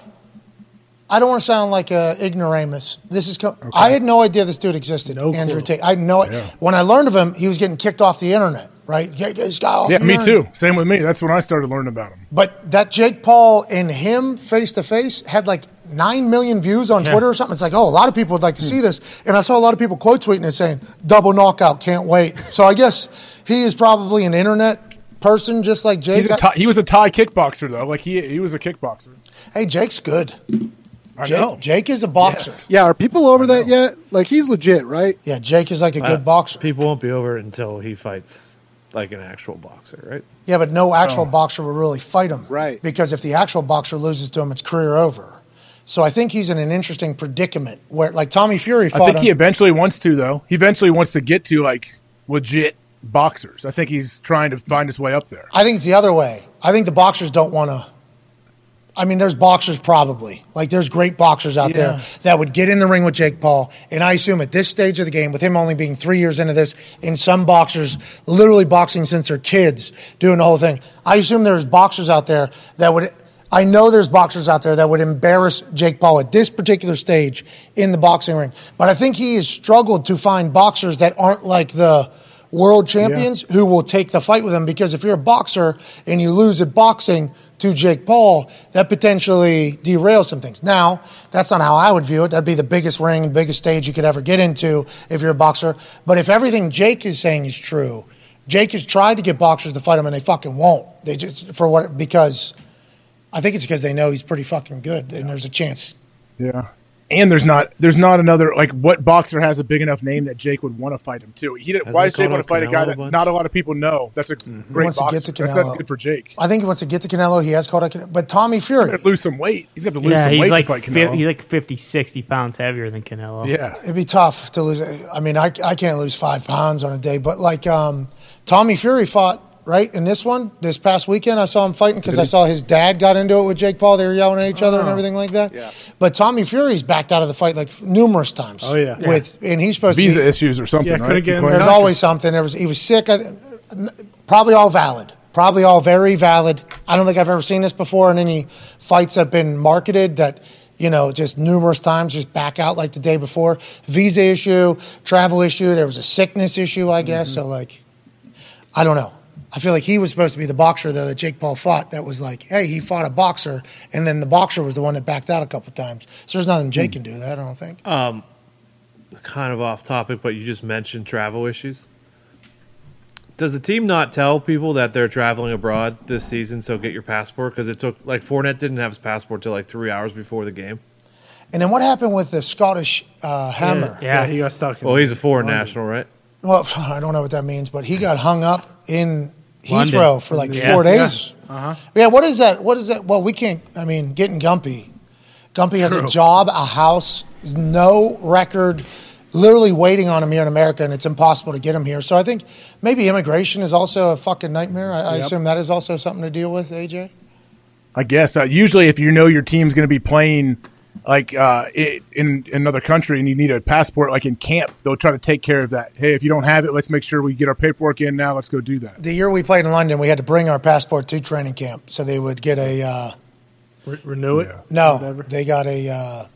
[SPEAKER 1] I don't want to sound like a ignoramus. This is co- I had no idea this dude existed, Andrew Tate. I had no. When I learned of him, he was getting kicked off the internet. Right? Yeah, this guy off
[SPEAKER 8] Yeah,
[SPEAKER 1] the
[SPEAKER 8] me
[SPEAKER 1] internet.
[SPEAKER 8] too. Same with me. That's when I started learning about him.
[SPEAKER 1] But that Jake Paul and him face to face had like nine million views on
[SPEAKER 8] Yeah.
[SPEAKER 1] Twitter or something. It's like, oh, a lot of people would like to see hmm. this. And I saw a lot of people quote tweeting it saying, double knockout, can't wait. So I guess he is probably an internet person just like Jake.
[SPEAKER 8] He's he was a Thai kickboxer though. Like he he was a kickboxer.
[SPEAKER 1] hey, Jake's good.
[SPEAKER 8] I
[SPEAKER 1] Jake,
[SPEAKER 8] know.
[SPEAKER 1] Jake is a boxer.
[SPEAKER 10] Yeah, are people over that yet? Like he's legit, right?
[SPEAKER 1] Yeah, Jake is like a
[SPEAKER 2] Uh,
[SPEAKER 1] good boxer.
[SPEAKER 2] People won't be over it until he fights like an actual boxer, right?
[SPEAKER 1] Yeah, but no actual
[SPEAKER 8] Oh.
[SPEAKER 1] boxer will really fight him. Right. Because if the actual boxer loses to him, it's career over. So I think he's in an interesting predicament where, like Tommy Fury
[SPEAKER 8] I think
[SPEAKER 1] him.
[SPEAKER 8] he eventually wants to though. He eventually wants to get to like legit boxers. I think he's trying to find his way up there.
[SPEAKER 1] I think it's the other way. I think the boxers don't want to. I mean, there's boxers probably. Like, there's great boxers out
[SPEAKER 8] Yeah.
[SPEAKER 1] there that would get in the ring with Jake Paul. And I assume at this stage of the game, with him only being three years into this, and some boxers literally boxing since they're kids, doing the whole thing, I assume there's boxers out there that would. I know there's boxers out there that would embarrass Jake Paul at this particular stage in the boxing ring. But I think he has struggled to find boxers that aren't like the world champions who will take the fight with him because if you're a boxer and you lose at boxing to Jake Paul, that potentially derails some things. Now, that's not how I would view it. That'd be the biggest ring and biggest stage you could ever get into if you're a boxer. But if everything Jake is saying is true, Jake has tried to get boxers to fight him and they fucking won't. They just for what because I think it's because they know he's pretty fucking good and there's a chance.
[SPEAKER 8] Yeah. And there's not there's not another like what boxer has a big enough name that Jake would want to fight him too. He didn't,
[SPEAKER 2] Hasn't
[SPEAKER 8] why
[SPEAKER 2] he
[SPEAKER 8] does Jake
[SPEAKER 2] called
[SPEAKER 8] want to fight a guy
[SPEAKER 2] Canelo a
[SPEAKER 8] that not a lot of people know? That's a
[SPEAKER 1] He
[SPEAKER 8] great
[SPEAKER 1] wants to
[SPEAKER 8] boxer.
[SPEAKER 1] get to
[SPEAKER 8] That's
[SPEAKER 1] Canelo.
[SPEAKER 8] not good for Jake.
[SPEAKER 1] I think he wants to get to Canelo. He has called out Canelo. But Tommy Fury.
[SPEAKER 8] He's to lose some weight. He's got to lose
[SPEAKER 3] Yeah,
[SPEAKER 8] some
[SPEAKER 3] he's
[SPEAKER 8] weight
[SPEAKER 3] like
[SPEAKER 8] to fight
[SPEAKER 3] fi- he's like 50, 60 pounds heavier than Canelo.
[SPEAKER 8] yeah.
[SPEAKER 1] It'd be tough to lose. I mean, I, I can't lose five pounds on a day, but like um, Tommy Fury fought right in this one this past weekend. I saw him fighting because I saw his dad got into it with Jake Paul. They were yelling at each other and
[SPEAKER 6] Oh.
[SPEAKER 1] everything like that. Yeah. But Tommy Fury's backed out of the fight like numerous times.
[SPEAKER 6] Oh, yeah.
[SPEAKER 1] with and he's supposed
[SPEAKER 8] Visa
[SPEAKER 1] to be, Visa
[SPEAKER 8] issues or something,
[SPEAKER 6] Yeah,
[SPEAKER 8] right?
[SPEAKER 6] couldn't get in
[SPEAKER 8] Quite-
[SPEAKER 6] there.
[SPEAKER 1] There's always something. There was he was sick. I- Probably all valid. Probably all very valid. I don't think I've ever seen this before in any fights that have been marketed that you know just numerous times just back out like the day before. Visa issue, travel issue. There was a sickness issue, I guess. Mm-hmm. So like, I don't know. I feel like he was supposed to be the boxer though that Jake Paul fought. That was like, hey, he fought a boxer, and then the boxer was the one that backed out a couple times. So there's nothing Jake can do that. I don't think.
[SPEAKER 2] Um, kind of off topic, but you just mentioned travel issues. Does the team not tell people that they're traveling abroad this season? So get your passport because it took like Fournette didn't have his passport till like three hours before the game.
[SPEAKER 1] And then what happened with the Scottish uh, Hammer?
[SPEAKER 6] Yeah, he got stuck. In
[SPEAKER 2] Well, he's a foreign national, right?
[SPEAKER 1] Well, I don't know what that means, but he got hung up in
[SPEAKER 3] London.
[SPEAKER 1] Heathrow for like
[SPEAKER 3] Yeah.
[SPEAKER 1] four days.
[SPEAKER 6] Uh-huh.
[SPEAKER 1] Yeah. what is that? What is that? Well, we can't. I mean, getting Gumpy. Gumpy has a job, a house, no record, literally waiting on him here in America, and it's impossible to get him here. So I think maybe immigration is also a fucking nightmare. I, I assume that is also something to deal with, AJ.
[SPEAKER 8] I guess uh, usually if you know your team's going to be playing like uh, i in, in another country and you need a passport, like in camp, they'll try to take care of that. Hey, if you don't have it, let's make sure we get our paperwork in now. Let's go do that.
[SPEAKER 1] The year we played in London, we had to bring our passport to training camp, so they would get a. Uh,
[SPEAKER 6] Re- renew it.
[SPEAKER 1] No,
[SPEAKER 6] Whatever.
[SPEAKER 1] they got a, uh, a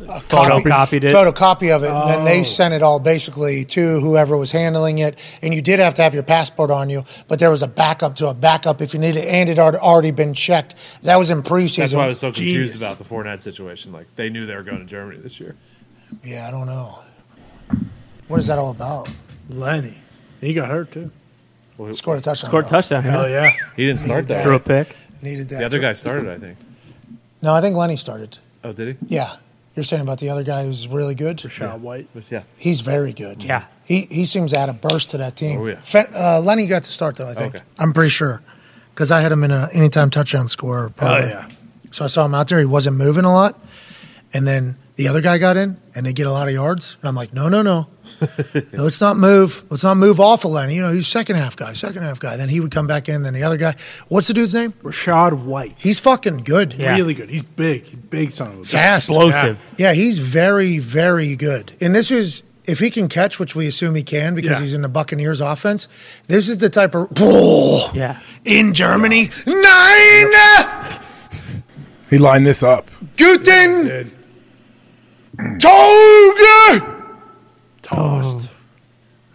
[SPEAKER 1] Uh,
[SPEAKER 3] photocopied it.
[SPEAKER 1] photocopy of it, and then they
[SPEAKER 6] Oh.
[SPEAKER 1] sent it all basically to whoever was handling it. And you did have to have your passport on you, but there was a backup to a backup if you needed, it, and it had already been checked. That was in preseason.
[SPEAKER 2] That's why I was so confused
[SPEAKER 6] Genius.
[SPEAKER 2] about the Fournette situation. Like they knew they were going to Germany this year.
[SPEAKER 1] yeah, I don't know. What is that all about?
[SPEAKER 6] Lenny. He got hurt too.
[SPEAKER 1] Scored a touchdown.
[SPEAKER 3] Scored a touchdown.
[SPEAKER 6] Hell
[SPEAKER 3] yeah.
[SPEAKER 6] yeah.
[SPEAKER 2] He didn't start that.
[SPEAKER 3] Threw a pick.
[SPEAKER 1] Needed that.
[SPEAKER 2] The other guy started, I think.
[SPEAKER 1] No, I think Lenny started.
[SPEAKER 2] Oh, did he?
[SPEAKER 1] Yeah, you're saying about the other guy who's really good.
[SPEAKER 6] Rachaad White.
[SPEAKER 2] Yeah.
[SPEAKER 1] He's very good.
[SPEAKER 3] Yeah.
[SPEAKER 1] He he seems to add a burst to that team.
[SPEAKER 2] Oh, yeah.
[SPEAKER 1] Fe- uh, Lenny got to start though. I think.
[SPEAKER 2] Okay.
[SPEAKER 1] I'm pretty sure because I had him in a anytime touchdown score.
[SPEAKER 6] Oh yeah.
[SPEAKER 1] So I saw him out there. He wasn't moving a lot, and then the other guy got in and they get a lot of yards. And I'm like, no, no, no. No, let's not move. Let's not move off of Lenny. You know, he's second half guy, second half guy. Then he would come back in. Then the other guy. What's the dude's name?
[SPEAKER 6] Rachaad White.
[SPEAKER 1] He's fucking good.
[SPEAKER 3] Yeah.
[SPEAKER 6] Really good. He's big. He's big son of a bitch.
[SPEAKER 1] Fast.
[SPEAKER 3] Explosive.
[SPEAKER 1] Yeah, he's very, very good. And this is if he can catch, which we assume he can because
[SPEAKER 6] Yeah.
[SPEAKER 1] he's in the Buccaneers offense. This is the type of oh,
[SPEAKER 3] Yeah.
[SPEAKER 1] in Germany nine
[SPEAKER 8] He lined this up.
[SPEAKER 1] Guten
[SPEAKER 6] Dude.
[SPEAKER 1] Tag.
[SPEAKER 6] Tossed.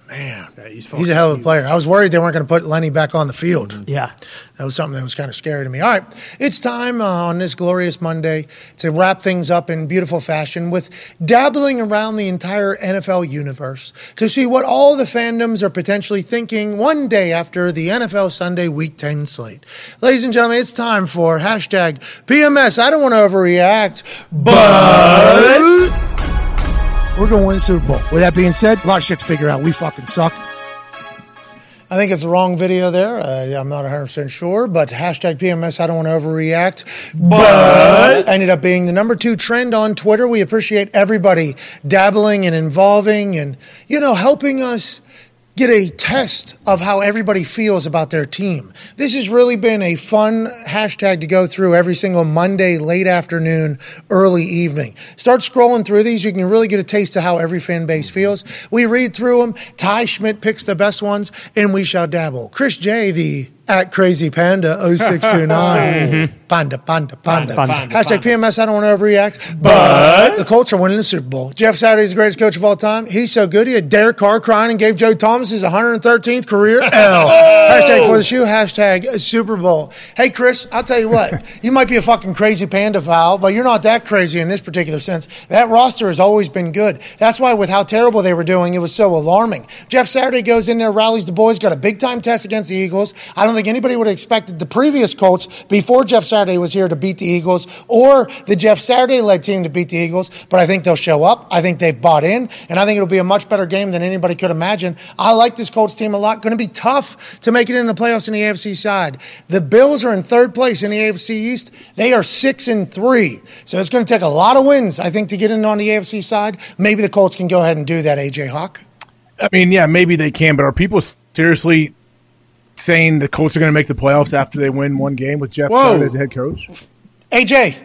[SPEAKER 1] Man,
[SPEAKER 6] Yeah, he's,
[SPEAKER 1] he's a hell of a
[SPEAKER 6] huge.
[SPEAKER 1] player. I was worried they weren't going to put Lenny back on the field.
[SPEAKER 3] Yeah.
[SPEAKER 1] That was something that was kind of scary to me. All right, it's time uh, on this glorious Monday to wrap things up in beautiful fashion with dabbling around the entire NFL universe to see what all the fandoms are potentially thinking one day after the NFL Sunday Week 10 slate. Ladies and gentlemen, it's time for hashtag PMS. I don't want to overreact, but we're going to win the Super Bowl. With that being said, a lot of shit to figure out. We fucking suck. I think it's the wrong video there. Uh, I'm not 100% sure, but hashtag PMS, I don't want to overreact. But ended up being the number two trend on Twitter. We appreciate everybody dabbling and involving and, you know, helping us get a test of how everybody feels about their team. This has really been a fun hashtag to go through every single Monday, late afternoon, early evening. Start scrolling through these. You can really get a taste of how every fan base feels. We read through them. Ty Schmit picks the best ones, and we shall dabble. Chris J, the at Crazy Panda 0629. Mm-hmm. Panda, panda, panda.
[SPEAKER 3] Panda,
[SPEAKER 1] Hashtag PMS, I don't want to overreact, but the Colts are winning the Super Bowl. Jeff Saturday is the greatest coach of all time. He's so good, he had Derek Carr crying and gave Joe Thomas his 113th career L. Oh! hashtag for the shoe, hashtag Super Bowl. Hey, Chris, I'll tell you what, you might be a fucking crazy panda pal, but you're not that crazy in this particular sense. That roster has always been good. That's why, with how terrible they were doing, it was so alarming. Jeff Saturday goes in there, rallies the boys, got a big time test against the Eagles. I don't think anybody would have expected the previous Colts before Jeff Saturday was here to beat the Eagles or the Jeff Saturday led team to beat the Eagles, but I think they'll show up. I think they've bought in, and I think it'll be a much better game than anybody could imagine. I like this Colts team a lot. Going to be tough to make it in the playoffs in the AFC side. The Bills are in third place in the AFC East. They are six and three. So it's going to take a lot of wins, I think, to get in on the AFC side. Maybe the Colts can go ahead and do that, AJ Hawk.
[SPEAKER 8] I mean, yeah, maybe they can, but are people seriously saying the Colts are going to make the playoffs after they win one game with Jeff
[SPEAKER 6] Whoa.
[SPEAKER 8] Saturday as the head coach?
[SPEAKER 1] AJ.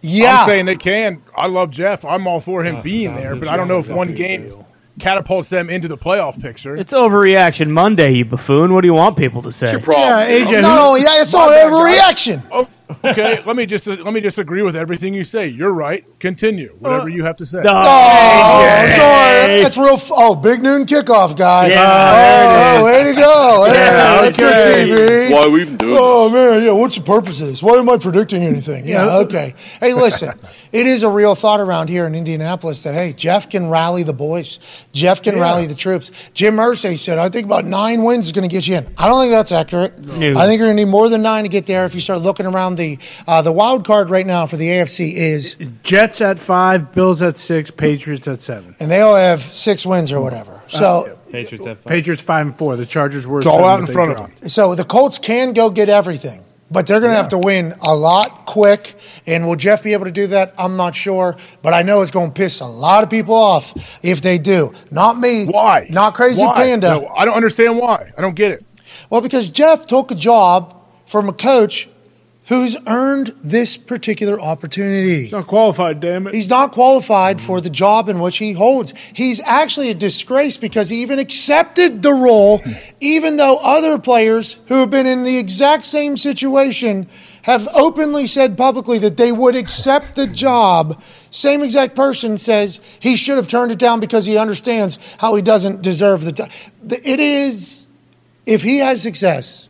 [SPEAKER 1] Yeah.
[SPEAKER 8] I'm saying they can. I love Jeff. I'm all for him being there, but I don't know if one game catapults them into the playoff picture.
[SPEAKER 3] It's overreaction Monday, you buffoon. What do you want people to say?
[SPEAKER 9] Your problem.
[SPEAKER 6] Yeah, AJ.
[SPEAKER 1] no, yeah, it's not
[SPEAKER 8] My bad,
[SPEAKER 1] overreaction.
[SPEAKER 8] Oh, okay, let me just let me just agree with everything you say. You're right. Continue. Whatever you have to say.
[SPEAKER 1] Oh, I'm sorry. That's real. F- oh, big noon kickoff guy.
[SPEAKER 3] Yeah,
[SPEAKER 1] oh, oh way to go. Hey,
[SPEAKER 3] Yeah,
[SPEAKER 1] that's good. TV.
[SPEAKER 4] Why are we even doing
[SPEAKER 1] Oh man, yeah. What's the purpose of this? Why am I predicting anything? Yeah, okay. Hey, listen, it is a real thought around here in Indianapolis that hey, Jeff can rally the boys. Jeff can rally the troops. Jim Irsay said, I think about nine wins is going to get you in. I don't think that's accurate.
[SPEAKER 3] No.
[SPEAKER 1] I think you're going to need more than nine to get there. If you start looking around the uh, the wild card right now for the AFC is,
[SPEAKER 6] Jets at five, Bills at six, Patriots at seven.
[SPEAKER 1] and they all have six wins or whatever. So.
[SPEAKER 2] Patriots have five.
[SPEAKER 6] Patriots five and four. The Chargers were
[SPEAKER 8] It's all out in
[SPEAKER 6] they
[SPEAKER 8] front of them.
[SPEAKER 1] So the Colts can go get everything, but they're going to have to win a lot quick. And will Jeff be able to do that? I'm not sure, but I know it's going to piss a lot of people off if they do. Not me.
[SPEAKER 8] Why?
[SPEAKER 1] Not Crazy
[SPEAKER 8] Why?
[SPEAKER 1] Panda.
[SPEAKER 8] No, I don't understand why. I don't get it.
[SPEAKER 1] Well, because Jeff took a job from a coach who's earned this particular opportunity.
[SPEAKER 6] He's Not qualified, damn it.
[SPEAKER 1] He's not qualified for the job in which he holds. He's actually a disgrace because he even accepted the role, even though other players who have been in the exact same situation have openly said publicly that they would accept the job. Same exact person says he should have turned it down because he understands how he doesn't deserve the. T- it is, if he has success.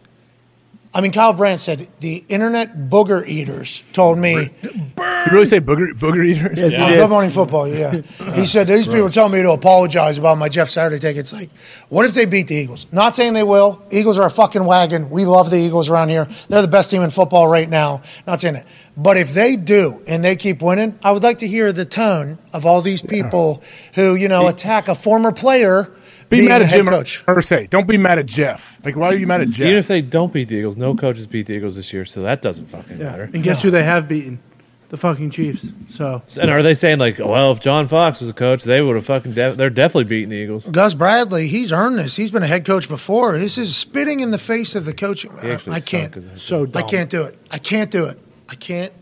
[SPEAKER 1] I mean, Kyle Brandt said the internet booger eaters told me.
[SPEAKER 8] You really say booger booger eaters?
[SPEAKER 1] On Good Morning Football, yeah. he said these people are telling me to apologize about my Jeff Saturday tickets. Like, what if they beat the Eagles? Not saying they will. Eagles are a fucking wagon. We love the Eagles around here. They're the best team in football right now. Not saying that. But if they do and they keep winning, I would like to hear the tone of all these people who, you know, attack a former player
[SPEAKER 8] Be
[SPEAKER 1] being
[SPEAKER 8] mad at
[SPEAKER 1] head
[SPEAKER 8] Jim
[SPEAKER 1] coach.
[SPEAKER 8] Irsay. Don't be mad at Jeff. Like, why are you mad at Jeff?
[SPEAKER 2] Even if they don't beat the Eagles, no coaches beat the Eagles this year, so that doesn't fucking matter.
[SPEAKER 6] And guess who they have beaten? the fucking Chiefs. So
[SPEAKER 2] And are they saying like, well, if John Fox was a coach, they would have fucking. Def- they're definitely beating the Eagles.
[SPEAKER 1] Gus Bradley, he's earned this. He's been a head coach before. This is spitting in the face of the coaching. I can't.
[SPEAKER 2] stunk as a head
[SPEAKER 6] so
[SPEAKER 1] I can't do it. I can't do it. I can't.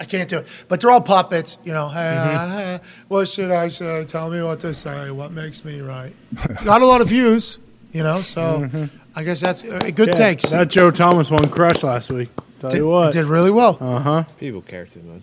[SPEAKER 1] I can't do it. But they're all puppets, you know. Hey,
[SPEAKER 2] Mm-hmm.
[SPEAKER 1] uh, what should I say? Tell me what to say. What makes me right? Got a lot of views, you know. So I guess that's uh, good
[SPEAKER 6] Mm-hmm. Yeah,
[SPEAKER 1] takes.
[SPEAKER 6] That Joe Thomas one crushed last week. Tell
[SPEAKER 1] did,
[SPEAKER 6] you what.
[SPEAKER 1] did really well.
[SPEAKER 6] Uh huh.
[SPEAKER 2] People care too much.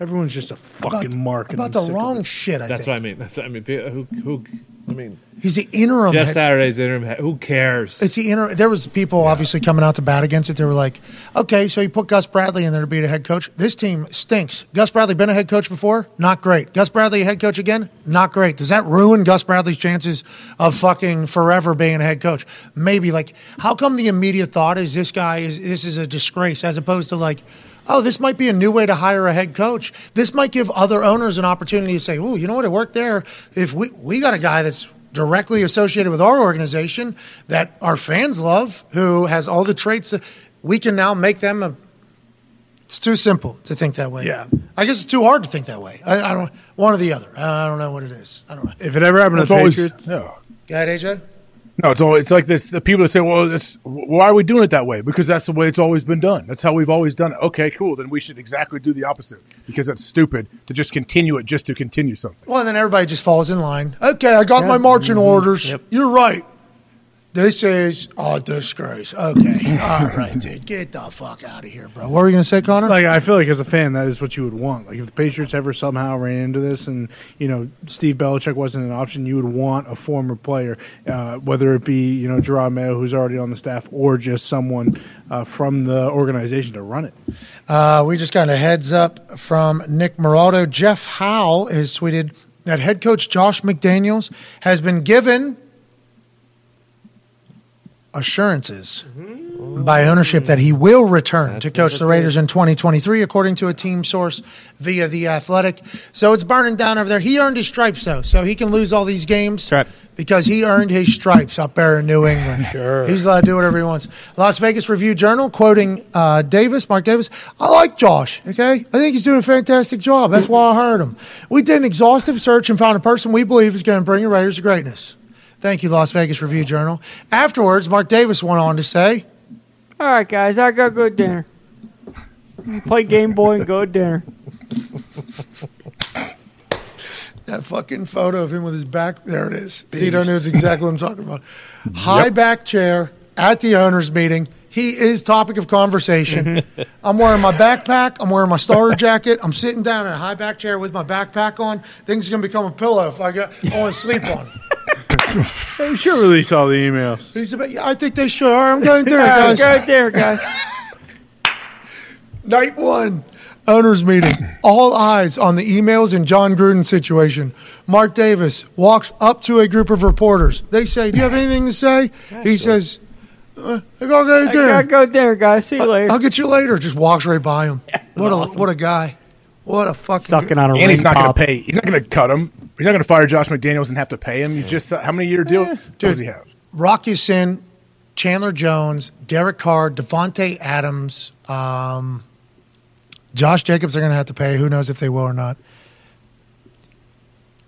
[SPEAKER 6] Everyone's just a fucking
[SPEAKER 1] about,
[SPEAKER 6] mark.
[SPEAKER 1] about
[SPEAKER 6] I'm
[SPEAKER 1] the wrong shit. I
[SPEAKER 2] That's
[SPEAKER 1] think
[SPEAKER 2] what I mean. That's what I mean. Who? Who? I mean,
[SPEAKER 1] he's the interim.
[SPEAKER 2] Jeff
[SPEAKER 1] head-
[SPEAKER 2] Saturday's interim. head- Who cares?
[SPEAKER 1] It's the inter. There was people obviously coming out to bat against it. They were like, "Okay, so you put Gus Bradley in there to be the head coach. This team stinks. Gus Bradley been a head coach before? Not great. Gus Bradley a head coach again? Not great. Does that ruin Gus Bradley's chances of fucking forever being a head coach? Maybe. Like, how come the immediate thought is this guy is this is a disgrace as opposed to like. Oh, this might be a new way to hire a head coach. This might give other owners an opportunity to say, "Oh, you know what? It worked there. If we we got a guy that's directly associated with our organization that our fans love, who has all the traits we can now make them a. It's too simple to think that way.
[SPEAKER 6] Yeah.
[SPEAKER 1] I guess it's too hard to think that way. I, I don't one or the other. I, I don't know what it is. I don't know.
[SPEAKER 6] If it ever happened
[SPEAKER 8] It's
[SPEAKER 6] to the
[SPEAKER 8] always
[SPEAKER 6] Patriots,
[SPEAKER 8] no.
[SPEAKER 1] Go ahead, AJ.
[SPEAKER 8] No, it's all it's like this. The people that say, "Well, it's, why are we doing it that way?" Because that's the way it's always been done. That's how we've always done it. Okay, cool. Then we should exactly do the opposite because that's stupid to just continue it just to continue something.
[SPEAKER 1] Well, and then everybody just falls in line. Okay, I got my marching mm-hmm. orders. You're right. This is a disgrace. Okay, all right, dude, get the fuck out of here, bro. What were you gonna say, Connor?
[SPEAKER 6] like I feel like as a fan, that is what you would want. Like if the Patriots ever somehow ran into this, and you know Steve Belichick wasn't an option, you would want a former player, uh, whether it be you know Jerod Mayo, who's already on the staff, or just someone uh, from the organization to run it.
[SPEAKER 1] Uh, we just got a heads up from Nick Morado. Jeff Howe has tweeted that head coach Josh McDaniels has been given assurances by ownership that he will return to coach the Raiders in 2023, according to a team source via The Athletic. So it's burning down over there. He earned his stripes, though, so he can lose all these games
[SPEAKER 3] right.
[SPEAKER 1] because he earned his stripes up there in New England. Sure. He's allowed to do whatever he wants. Las Vegas Review Journal, quoting uh, Davis, Mark Davis, I like Josh, okay? I think he's doing a fantastic job. That's why I hired him. We did an exhaustive search and found a person we believe is going to bring the Raiders to greatness. Thank you, Las Vegas Review Journal. Afterwards, Mark Davis went on to say,
[SPEAKER 12] All right, guys, I gotta go to dinner. Play Game Boy and go to dinner.
[SPEAKER 1] That fucking photo of him with his back. There it is. Zito knows exactly what I'm talking about. High back chair at the owners' meeting. He is topic of conversation. Mm-hmm. I'm wearing my backpack. I'm wearing my starter jacket. I'm sitting down in a high back chair with my backpack on. Things are gonna become a pillow if I get I want to sleep on. it.
[SPEAKER 6] They should release all the emails.
[SPEAKER 1] He's about, I think they should. All right, I'm going there,
[SPEAKER 12] All right,
[SPEAKER 1] guys.
[SPEAKER 12] go to dinner, guys.
[SPEAKER 1] Night one, owners meeting. All eyes on the emails and Jon Gruden situation. Mark Davis walks up to a group of reporters. They say, "Do you have anything to say?" He says, uh, "I gotta go to
[SPEAKER 12] I gotta go to dinner, guys. See you later.
[SPEAKER 1] I'll get you later." Just walks right by him. What a what a guy. What a fucking.
[SPEAKER 3] Sucking on a
[SPEAKER 8] And he's not going to pay. He's not going to cut him. He's not going to fire Josh McDaniels and have to pay him. You just how many year deal does he have?
[SPEAKER 1] Rock Sin, Chandler Jones, Derek Carr, Davante Adams, um, Josh Jacobs are going to have to pay. Who knows if they will or not.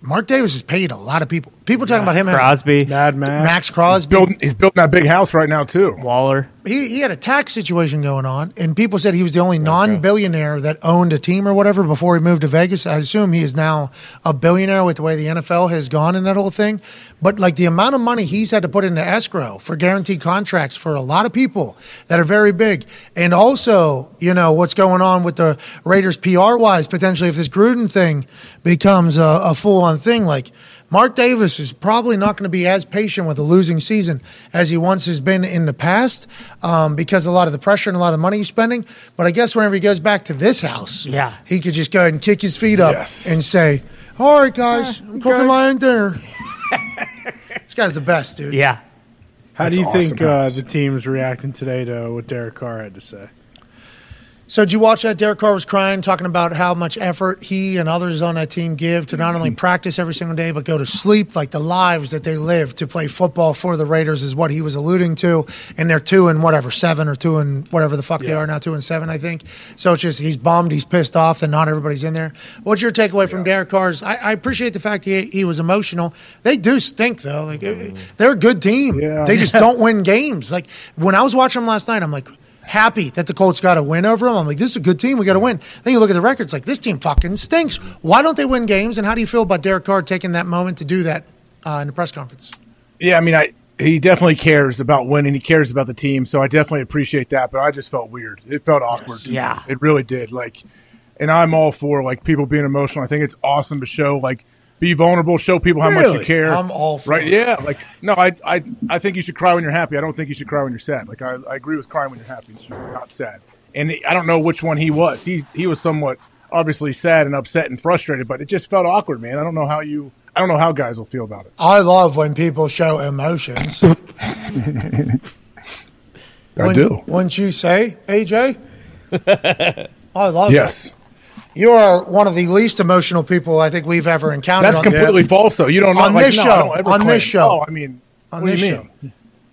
[SPEAKER 1] Mark Davis has paid a lot of people. People are talking about him.
[SPEAKER 3] Crosby,
[SPEAKER 6] Mad Max.
[SPEAKER 1] Maxx Crosby.
[SPEAKER 8] Building, he's building that big house right now too.
[SPEAKER 3] Waller.
[SPEAKER 1] He, he had a tax situation going on, and people said he was the only non-billionaire that owned a team or whatever before he moved to Vegas. I assume he is now a billionaire with the way the NFL has gone and that whole thing. But like the amount of money he's had to put into escrow for guaranteed contracts for a lot of people that are very big, and also you know what's going on with the Raiders PR wise potentially if this Gruden thing becomes a, a full-on thing like. Mark Davis is probably not going to be as patient with a losing season as he once has been in the past um, because of a lot of the pressure and a lot of money he's spending. But I guess whenever he goes back to this house,
[SPEAKER 3] Yeah.
[SPEAKER 1] he could just go ahead and kick his feet up
[SPEAKER 8] Yes.
[SPEAKER 1] and say, All right, guys, I'm cooking
[SPEAKER 12] okay."
[SPEAKER 1] my own dinner. this guy's the best, dude.
[SPEAKER 3] Yeah.
[SPEAKER 6] How
[SPEAKER 8] That's
[SPEAKER 6] do you
[SPEAKER 8] awesome
[SPEAKER 6] think uh,
[SPEAKER 8] house.
[SPEAKER 6] the team's reacting today to what Derek Carr had to say?
[SPEAKER 1] So did you watch that? Derek Carr was crying, talking about how much effort he and others on that team give to not only practice every single day but go to sleep, like the lives that they live to play football for the Raiders is what he was alluding to. And they're two and whatever seven or two and whatever the fuck they are now, two and seven, I think. So it's just he's bummed, he's pissed off that not everybody's in there. What's your takeaway from Derek Carr's? I, I appreciate the fact he he was emotional. They do stink though. Like uh, they're a good team.
[SPEAKER 6] Yeah.
[SPEAKER 1] They just don't win games. Like when I was watching them last night, I'm like happy that the Colts got a win over them. I'm like, this is a good team. We got to win. Then you look at the records, like this team fucking stinks. Why don't they win games? And how do you feel about Derek Carr taking that moment to do that uh, in the press conference?
[SPEAKER 8] Yeah, I mean, I he definitely cares about winning. He cares about the team, so I definitely appreciate that. But I just felt weird. It felt awkward.
[SPEAKER 3] Yeah.
[SPEAKER 8] it really did. Like, and I'm all for like people being emotional. I think it's awesome to show like be vulnerable, show people how much you care.
[SPEAKER 1] I'm all for
[SPEAKER 8] right.
[SPEAKER 1] it.
[SPEAKER 8] Yeah, like no, I I I think you should cry when you're happy. I don't think you should cry when you're sad. Like I, I agree with crying when you're happy, not sad. And I don't know which one he was. He he was somewhat obviously sad and upset and frustrated, but it just felt awkward, man. I don't know how you. I don't know how guys will feel about it.
[SPEAKER 1] I love when people show emotions.
[SPEAKER 8] I
[SPEAKER 1] Wouldn't-
[SPEAKER 8] do.
[SPEAKER 1] Wouldn't you say, AJ? I love
[SPEAKER 8] Yes.
[SPEAKER 1] that. You are one of the least emotional people I think we've ever encountered.
[SPEAKER 8] That's
[SPEAKER 1] on-
[SPEAKER 8] completely false, though. You don't know
[SPEAKER 1] on
[SPEAKER 8] like,
[SPEAKER 1] this
[SPEAKER 8] no,
[SPEAKER 1] show. On
[SPEAKER 8] claim-
[SPEAKER 1] this show.
[SPEAKER 8] Oh, I mean,
[SPEAKER 1] on
[SPEAKER 8] what
[SPEAKER 1] this
[SPEAKER 8] do you
[SPEAKER 1] show.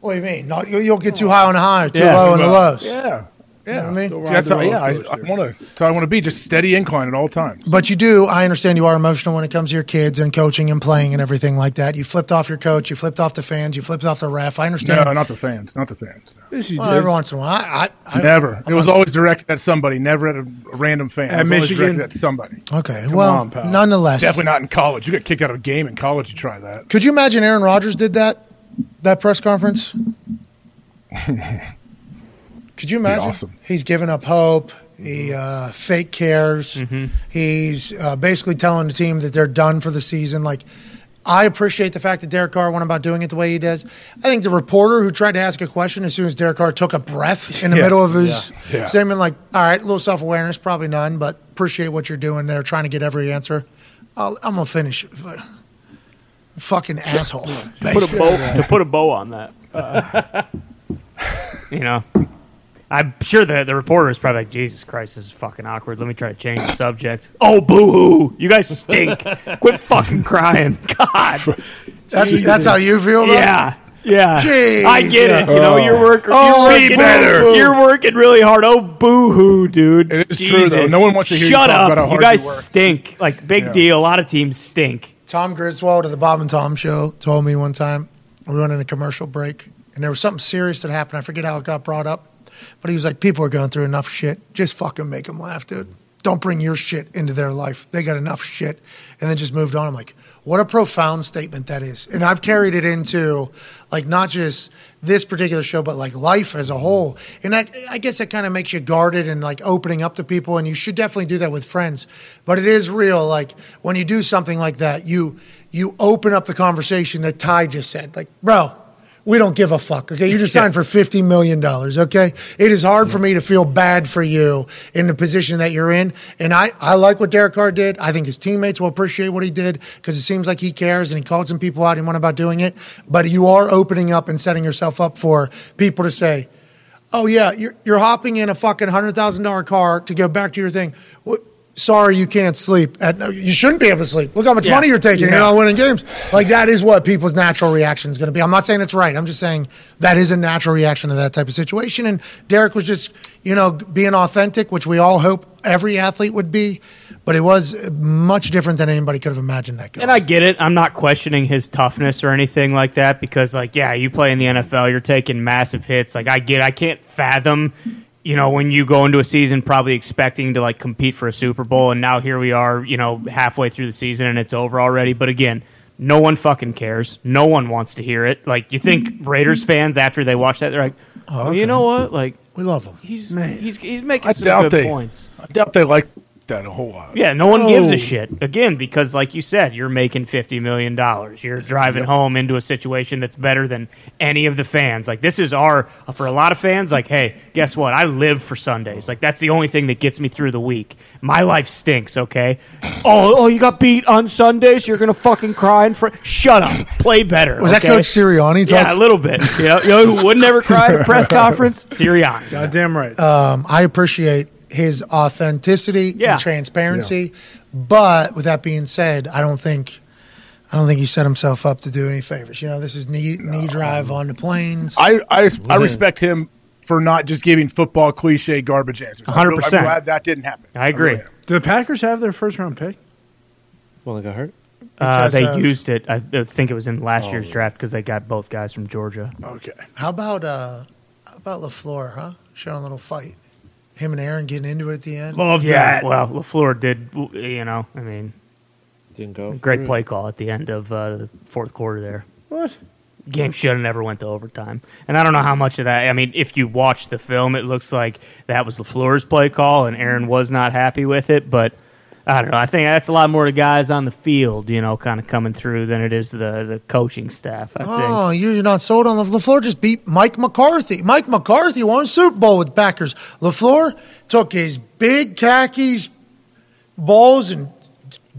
[SPEAKER 1] What do you mean? No, you- you'll get too high on the highs, too
[SPEAKER 8] Yeah.
[SPEAKER 1] low on the lows.
[SPEAKER 8] Yeah.
[SPEAKER 1] You know I mean?
[SPEAKER 8] That's how, yeah, I, I want to. So I want to be just steady incline at all times.
[SPEAKER 1] But you do. I understand you are emotional when it comes to your kids and coaching and playing and everything like that. You flipped off your coach. You flipped off the fans. You flipped off the ref. I understand.
[SPEAKER 8] No, not the fans. Not the fans.
[SPEAKER 1] well, every once in a while, I, I, I
[SPEAKER 8] never.
[SPEAKER 1] I'm
[SPEAKER 8] it was
[SPEAKER 1] not-
[SPEAKER 8] always directed at somebody. Never at a, a random fan.
[SPEAKER 6] At
[SPEAKER 8] it was always
[SPEAKER 6] Michigan?
[SPEAKER 8] directed at somebody.
[SPEAKER 1] Okay.
[SPEAKER 8] Come
[SPEAKER 1] well,
[SPEAKER 8] on, pal.
[SPEAKER 1] nonetheless,
[SPEAKER 8] definitely not in college. You got kicked out of a game in college. You try that.
[SPEAKER 1] Could you imagine Aaron Rodgers did that that press conference? Could you imagine?
[SPEAKER 8] awesome.
[SPEAKER 1] He's giving up hope. He uh, fake cares. He's uh, basically telling the team that they're done for the season. Like, I appreciate the fact that Derek Carr went about doing it the way he does. I think the reporter who tried to ask a question as soon as Derek Carr took a breath in the
[SPEAKER 8] Yeah.
[SPEAKER 1] middle of his
[SPEAKER 8] Yeah. Yeah.
[SPEAKER 1] statement, like, all right, a little self awareness, probably none, but appreciate what you're doing there, trying to get every answer. I'll, I'm gonna finish. Fucking asshole.
[SPEAKER 3] to put a bow to put a bow on that. Uh, you know, I'm sure the the reporter is probably like, Jesus Christ, this is fucking awkward. Let me try to change the subject. Oh, boo hoo! You guys stink. Quit fucking crying. God.
[SPEAKER 1] That's, that's how you feel. Though?
[SPEAKER 3] Yeah. Yeah,
[SPEAKER 1] Jeez.
[SPEAKER 3] I get it. You know, you're oh. working.
[SPEAKER 1] Oh,
[SPEAKER 3] you're,
[SPEAKER 1] be
[SPEAKER 3] working
[SPEAKER 1] better.
[SPEAKER 3] you're working really hard. Oh, boo hoo, dude.
[SPEAKER 8] It is true, though. No one wants to hear you
[SPEAKER 3] Shut
[SPEAKER 8] talk
[SPEAKER 3] up.
[SPEAKER 8] about
[SPEAKER 3] you guys
[SPEAKER 8] you work.
[SPEAKER 3] stink. Like big
[SPEAKER 8] Yeah.
[SPEAKER 3] deal. A lot of teams stink.
[SPEAKER 1] Tom Griswold of the Bob and Tom Show told me one time we were running a commercial break and there was something serious that happened. I forget how it got brought up, but he was like, "People are going through enough shit. Just fucking make them laugh, dude. Don't bring your shit into their life. They got enough shit." And then just moved on. I'm like, what a profound statement that is. And I've carried it into like not just this particular show, but like life as a whole. And I, I guess that kind of makes you guarded and like opening up to people. And you should definitely do that with friends. But it is real. Like when you do something like that, you you open up the conversation that Ty just said. Like, bro, we don't give a fuck. Okay, you just signed for fifty million dollars. Okay, it is hard for me to feel bad for you in the position that you're in, and I I like what Derek Carr did. I think his teammates will appreciate what he did because it seems like he cares and he called some people out and went about doing it. But you are opening up and setting yourself up for people to say, "Oh yeah, you're you're hopping in a fucking hundred thousand dollar car to go back to your thing." What, sorry, you can't sleep. At, you shouldn't be able to sleep. Look how much
[SPEAKER 3] Yeah.
[SPEAKER 1] money you're taking. You're not winning games. Like that is what people's natural reaction is going to be. I'm not saying it's right. I'm just saying that is a natural reaction to that type of situation. And Derek was just, you know, being authentic, which we all hope every athlete would be. But it was much different than anybody could have imagined that. Guy.
[SPEAKER 3] And I get it. I'm not questioning his toughness or anything like that because, like, yeah, you play in the NFL, you're taking massive hits. Like, I get. I can't fathom, you know, when you go into a season probably expecting to like compete for a Super Bowl, and now here we are, you know, halfway through the season and it's over already. But again. No one fucking cares. No one wants to hear it. Like you think mm-hmm. Raiders fans after they watch that, they're like, "Oh, you know what? Like
[SPEAKER 1] we love him.
[SPEAKER 3] He's he's he's making
[SPEAKER 8] I
[SPEAKER 3] some
[SPEAKER 8] doubt
[SPEAKER 3] good
[SPEAKER 8] they.
[SPEAKER 3] points."
[SPEAKER 8] I doubt they like that a whole lot.
[SPEAKER 3] Yeah, no one gives a shit. Again, because like you said, you're making fifty million dollars. You're driving home into a situation that's better than any of the fans. Like this is our for a lot of fans. Like, hey, guess what? I live for Sundays. Like that's the only thing that gets me through the week. My life stinks. Okay. Oh, oh, you got beat on Sundays. You're gonna fucking cry in front. Shut up. Play better.
[SPEAKER 1] Was that? Coach Sirianni
[SPEAKER 3] Yeah, a little bit. You know, you know who would never cry at a press conference? Sirianni.
[SPEAKER 6] Goddamn right.
[SPEAKER 1] Um, I appreciate his authenticity
[SPEAKER 3] Yeah.
[SPEAKER 1] and transparency. But with that being said, I don't think I don't think he set himself up to do any favors. You know, this is knee knee drive on the planes.
[SPEAKER 8] I I, I respect him for not just giving football cliche garbage answers. I'm
[SPEAKER 3] 100%.
[SPEAKER 8] I'm glad that didn't happen.
[SPEAKER 3] I agree.
[SPEAKER 8] really.
[SPEAKER 6] Do the Packers have their first round pick?
[SPEAKER 2] Well, they got hurt.
[SPEAKER 3] Uh, they
[SPEAKER 1] of-
[SPEAKER 3] used it. I I think it was in last
[SPEAKER 2] Oh,
[SPEAKER 3] year's draft because they got both guys from Georgia.
[SPEAKER 6] Okay.
[SPEAKER 1] How about uh how about LaFleur, huh? Showing a little fight. Him and Aaron getting into it at the end.
[SPEAKER 6] Love
[SPEAKER 3] Yeah,
[SPEAKER 6] that.
[SPEAKER 3] well, LaFleur did. You know, I mean,
[SPEAKER 2] Didn't go.
[SPEAKER 3] great
[SPEAKER 2] through.
[SPEAKER 3] play call at the end of uh, the fourth quarter there.
[SPEAKER 2] What?
[SPEAKER 3] Game should have never went to overtime, and I don't know how much of that. I mean, if you watch the film, it looks like that was LaFleur's play call, and Aaron was not happy with it. But I don't know. I think that's a lot more the guys on the field, you know, kind of coming through than it is the the coaching staff. I think.
[SPEAKER 1] Oh, you're not sold on the LaFleur just beat Mike McCarthy. Mike McCarthy won a Super Bowl with the Packers. LaFleur took his big khakis balls and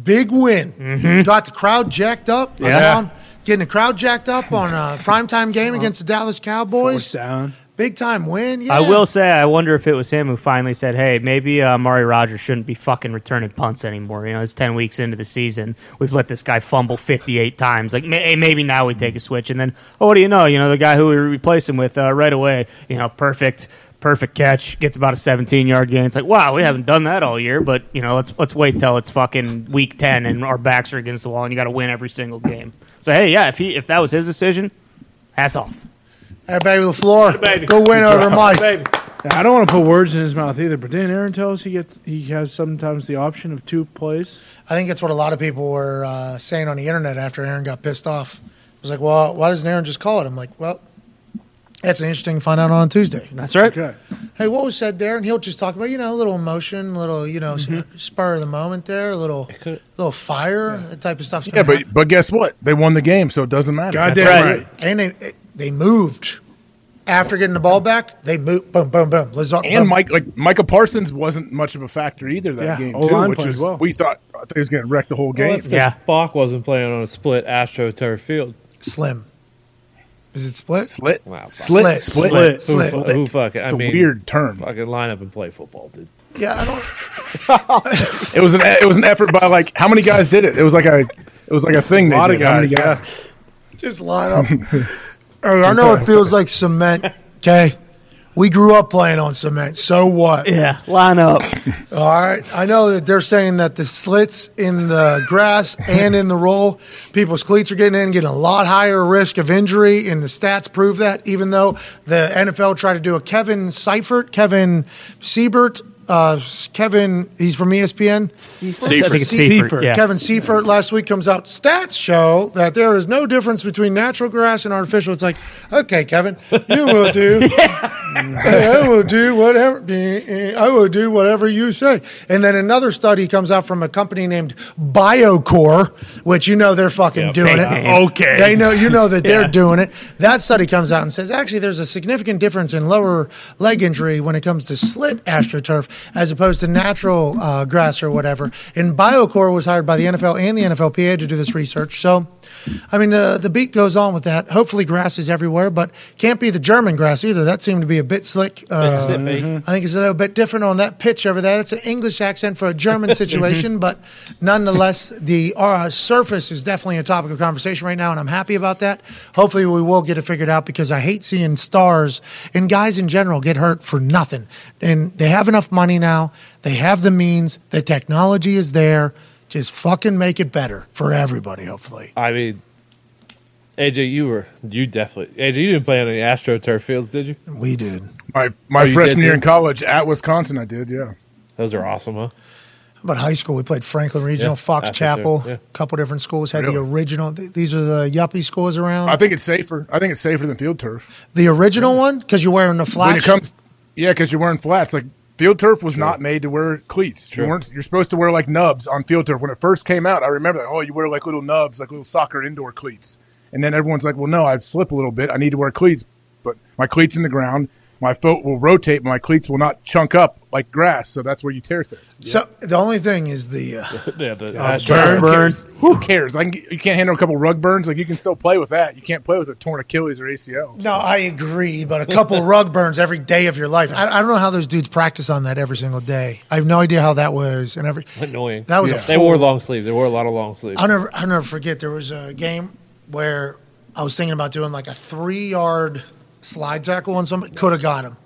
[SPEAKER 1] big win. Got the crowd jacked up. I
[SPEAKER 3] Mm-hmm. Yeah.
[SPEAKER 1] saw him getting the crowd jacked up on a primetime game against the Dallas Cowboys.
[SPEAKER 6] Fourth down.
[SPEAKER 1] Big time win. Yeah.
[SPEAKER 3] I will say, I wonder if it was him who finally said, "Hey, maybe uh, Mari Rodgers shouldn't be fucking returning punts anymore." You know, it's ten weeks into the season. We've let this guy fumble fifty-eight times. Like, may- maybe now we take a switch, and then, oh, what do you know? You know, the guy who we replace him with uh, right away. You know, perfect, perfect catch, gets about a seventeen-yard gain. It's like, wow, we haven't done that all year, but you know, let's let's wait till it's fucking week ten and our backs are against the wall, and you got to win every single game. So, hey, yeah, if he if that was his decision, hats off.
[SPEAKER 1] Hey, baby LaFleur.
[SPEAKER 3] baby.
[SPEAKER 1] Go win over Mike.
[SPEAKER 3] Baby.
[SPEAKER 6] I don't want to put words in his mouth either, but didn't Aaron tell us he gets he has sometimes the option of two plays?
[SPEAKER 1] I think that's what a lot of people were uh, saying on the internet after Aaron got pissed off. It was like, well, why doesn't Aaron just call it? I'm like, well, that's an interesting to find out on Tuesday.
[SPEAKER 3] That's right.
[SPEAKER 6] Okay.
[SPEAKER 1] Hey, what was said there? And he'll just talk about, you know, a little emotion, a little, you know,
[SPEAKER 8] Mm-hmm.
[SPEAKER 1] spur of the moment there, a little, little fire, that type of stuff.
[SPEAKER 8] Yeah, but but guess what? They won the game, so it doesn't matter.
[SPEAKER 6] Goddamn
[SPEAKER 3] That's
[SPEAKER 6] right.
[SPEAKER 3] right.
[SPEAKER 1] and they they moved after getting the ball back. They moved, boom, boom, boom. Lazard,
[SPEAKER 8] And
[SPEAKER 1] boom.
[SPEAKER 8] Mike, like Micah Parsons, wasn't much of a factor either that
[SPEAKER 6] Yeah,
[SPEAKER 8] game
[SPEAKER 6] O-line
[SPEAKER 8] too, which
[SPEAKER 6] played
[SPEAKER 8] is
[SPEAKER 6] well.
[SPEAKER 8] we thought I thought he was going to wreck the whole
[SPEAKER 2] oh,
[SPEAKER 8] game.
[SPEAKER 2] that's 'cause
[SPEAKER 3] Yeah.
[SPEAKER 2] Bach wasn't playing on a split AstroTurf field.
[SPEAKER 1] slim. Is it split?
[SPEAKER 8] Slit,
[SPEAKER 2] Wow.
[SPEAKER 8] slit,
[SPEAKER 1] Slit.
[SPEAKER 8] split,
[SPEAKER 1] Slit.
[SPEAKER 2] Who, who it.
[SPEAKER 8] It's
[SPEAKER 2] I
[SPEAKER 8] a
[SPEAKER 2] mean,
[SPEAKER 8] weird term.
[SPEAKER 2] Fucking line up and play football, dude.
[SPEAKER 1] Yeah, I don't.
[SPEAKER 8] It was an it was an effort by like how many guys did it? It was like a it was like a thing.
[SPEAKER 6] A lot
[SPEAKER 8] they
[SPEAKER 6] of
[SPEAKER 8] did. How many
[SPEAKER 6] guys,
[SPEAKER 1] Just line up. hey, I know it feels like cement. Okay, we grew up playing on cement. So what?
[SPEAKER 3] Yeah, line up.
[SPEAKER 1] All right. I know that they're saying that the slits in the grass and in the roll, people's cleats are getting in, getting a lot higher risk of injury, and the stats prove that. Even though the NFL tried to do a Kevin Seifert, Kevin Siebert, uh, Kevin, he's from ESPN.
[SPEAKER 3] I think it's
[SPEAKER 1] Seifert.
[SPEAKER 3] Seifert. Yeah.
[SPEAKER 1] Kevin Seifert last week comes out. Stats show that there is no difference between natural grass and artificial. It's like, okay, Kevin, you will do. I will do whatever. I will do whatever you say. And then another study comes out from a company named Biocore, which you know they're fucking doing it.
[SPEAKER 3] name.
[SPEAKER 6] Okay.
[SPEAKER 1] They know you know that they're
[SPEAKER 3] Yeah.
[SPEAKER 1] doing it. That study comes out and says actually there's a significant difference in lower leg injury when it comes to slit astroturf as opposed to natural uh, grass or whatever. And Biocore was hired by the NFL and the NFLPA to do this research. So, I mean, the the beat goes on with that. Hopefully, grass is everywhere, but can't be the German grass either. That seemed to be a bit slick. Uh. I think it's a little bit different on that pitch over there. It's an English accent for a German situation, but nonetheless, the uh, surface is definitely a topic of conversation right now, and I'm happy about that. Hopefully, we will get it figured out because I hate seeing stars and guys in general get hurt for nothing. And they have enough money now, they have the means, the technology is there. Just fucking make it better for everybody, hopefully.
[SPEAKER 2] I mean, AJ, you were you definitely AJ. You didn't play on any AstroTurf fields, did you?
[SPEAKER 1] We did.
[SPEAKER 8] My my
[SPEAKER 2] Oh,
[SPEAKER 8] freshman
[SPEAKER 2] did,
[SPEAKER 8] year
[SPEAKER 2] too?
[SPEAKER 8] in college at Wisconsin, I did. Yeah,
[SPEAKER 2] Those are awesome, huh?
[SPEAKER 1] How about high school? We played Franklin Regional,
[SPEAKER 2] Yeah,
[SPEAKER 1] Fox Chapel.
[SPEAKER 2] too, yeah.
[SPEAKER 1] A couple different schools had the original. th- These are the yuppie schools around.
[SPEAKER 8] I think it's safer. I think it's safer than field turf.
[SPEAKER 1] the original one because you're wearing the
[SPEAKER 8] When
[SPEAKER 1] flats.
[SPEAKER 8] it comes, yeah, because you're wearing flats. Like field turf was not made to wear cleats.
[SPEAKER 2] True.
[SPEAKER 8] You weren't. You're supposed to wear like nubs on field turf. When it first came out, I remember that. Oh, you wear like little nubs, like little soccer indoor cleats. And then everyone's like, "Well, no, I slip a little bit. I need to wear cleats." But my cleats in the ground. My foot will rotate, my cleats will not chunk up like grass. So that's where you tear things.
[SPEAKER 1] So the only thing is the uh,
[SPEAKER 2] yeah, the
[SPEAKER 8] Uh,
[SPEAKER 2] hash
[SPEAKER 8] burn,
[SPEAKER 2] burn.
[SPEAKER 8] burn. Who cares? Like you can't handle a couple rug burns. Like you can still play with that. You can't play with a torn Achilles or ACL.
[SPEAKER 1] No, I agree, but a couple rug burns every day of your life. I, I don't know how those dudes practice on that every single day. I have no idea how that was. And every
[SPEAKER 2] Annoying.
[SPEAKER 1] That was a
[SPEAKER 2] They wore long sleeves. They wore a lot of long sleeves.
[SPEAKER 1] I'll never, I'll never forget. There was a game where I was thinking about doing like a three yard slide tackle on somebody. Could have got him.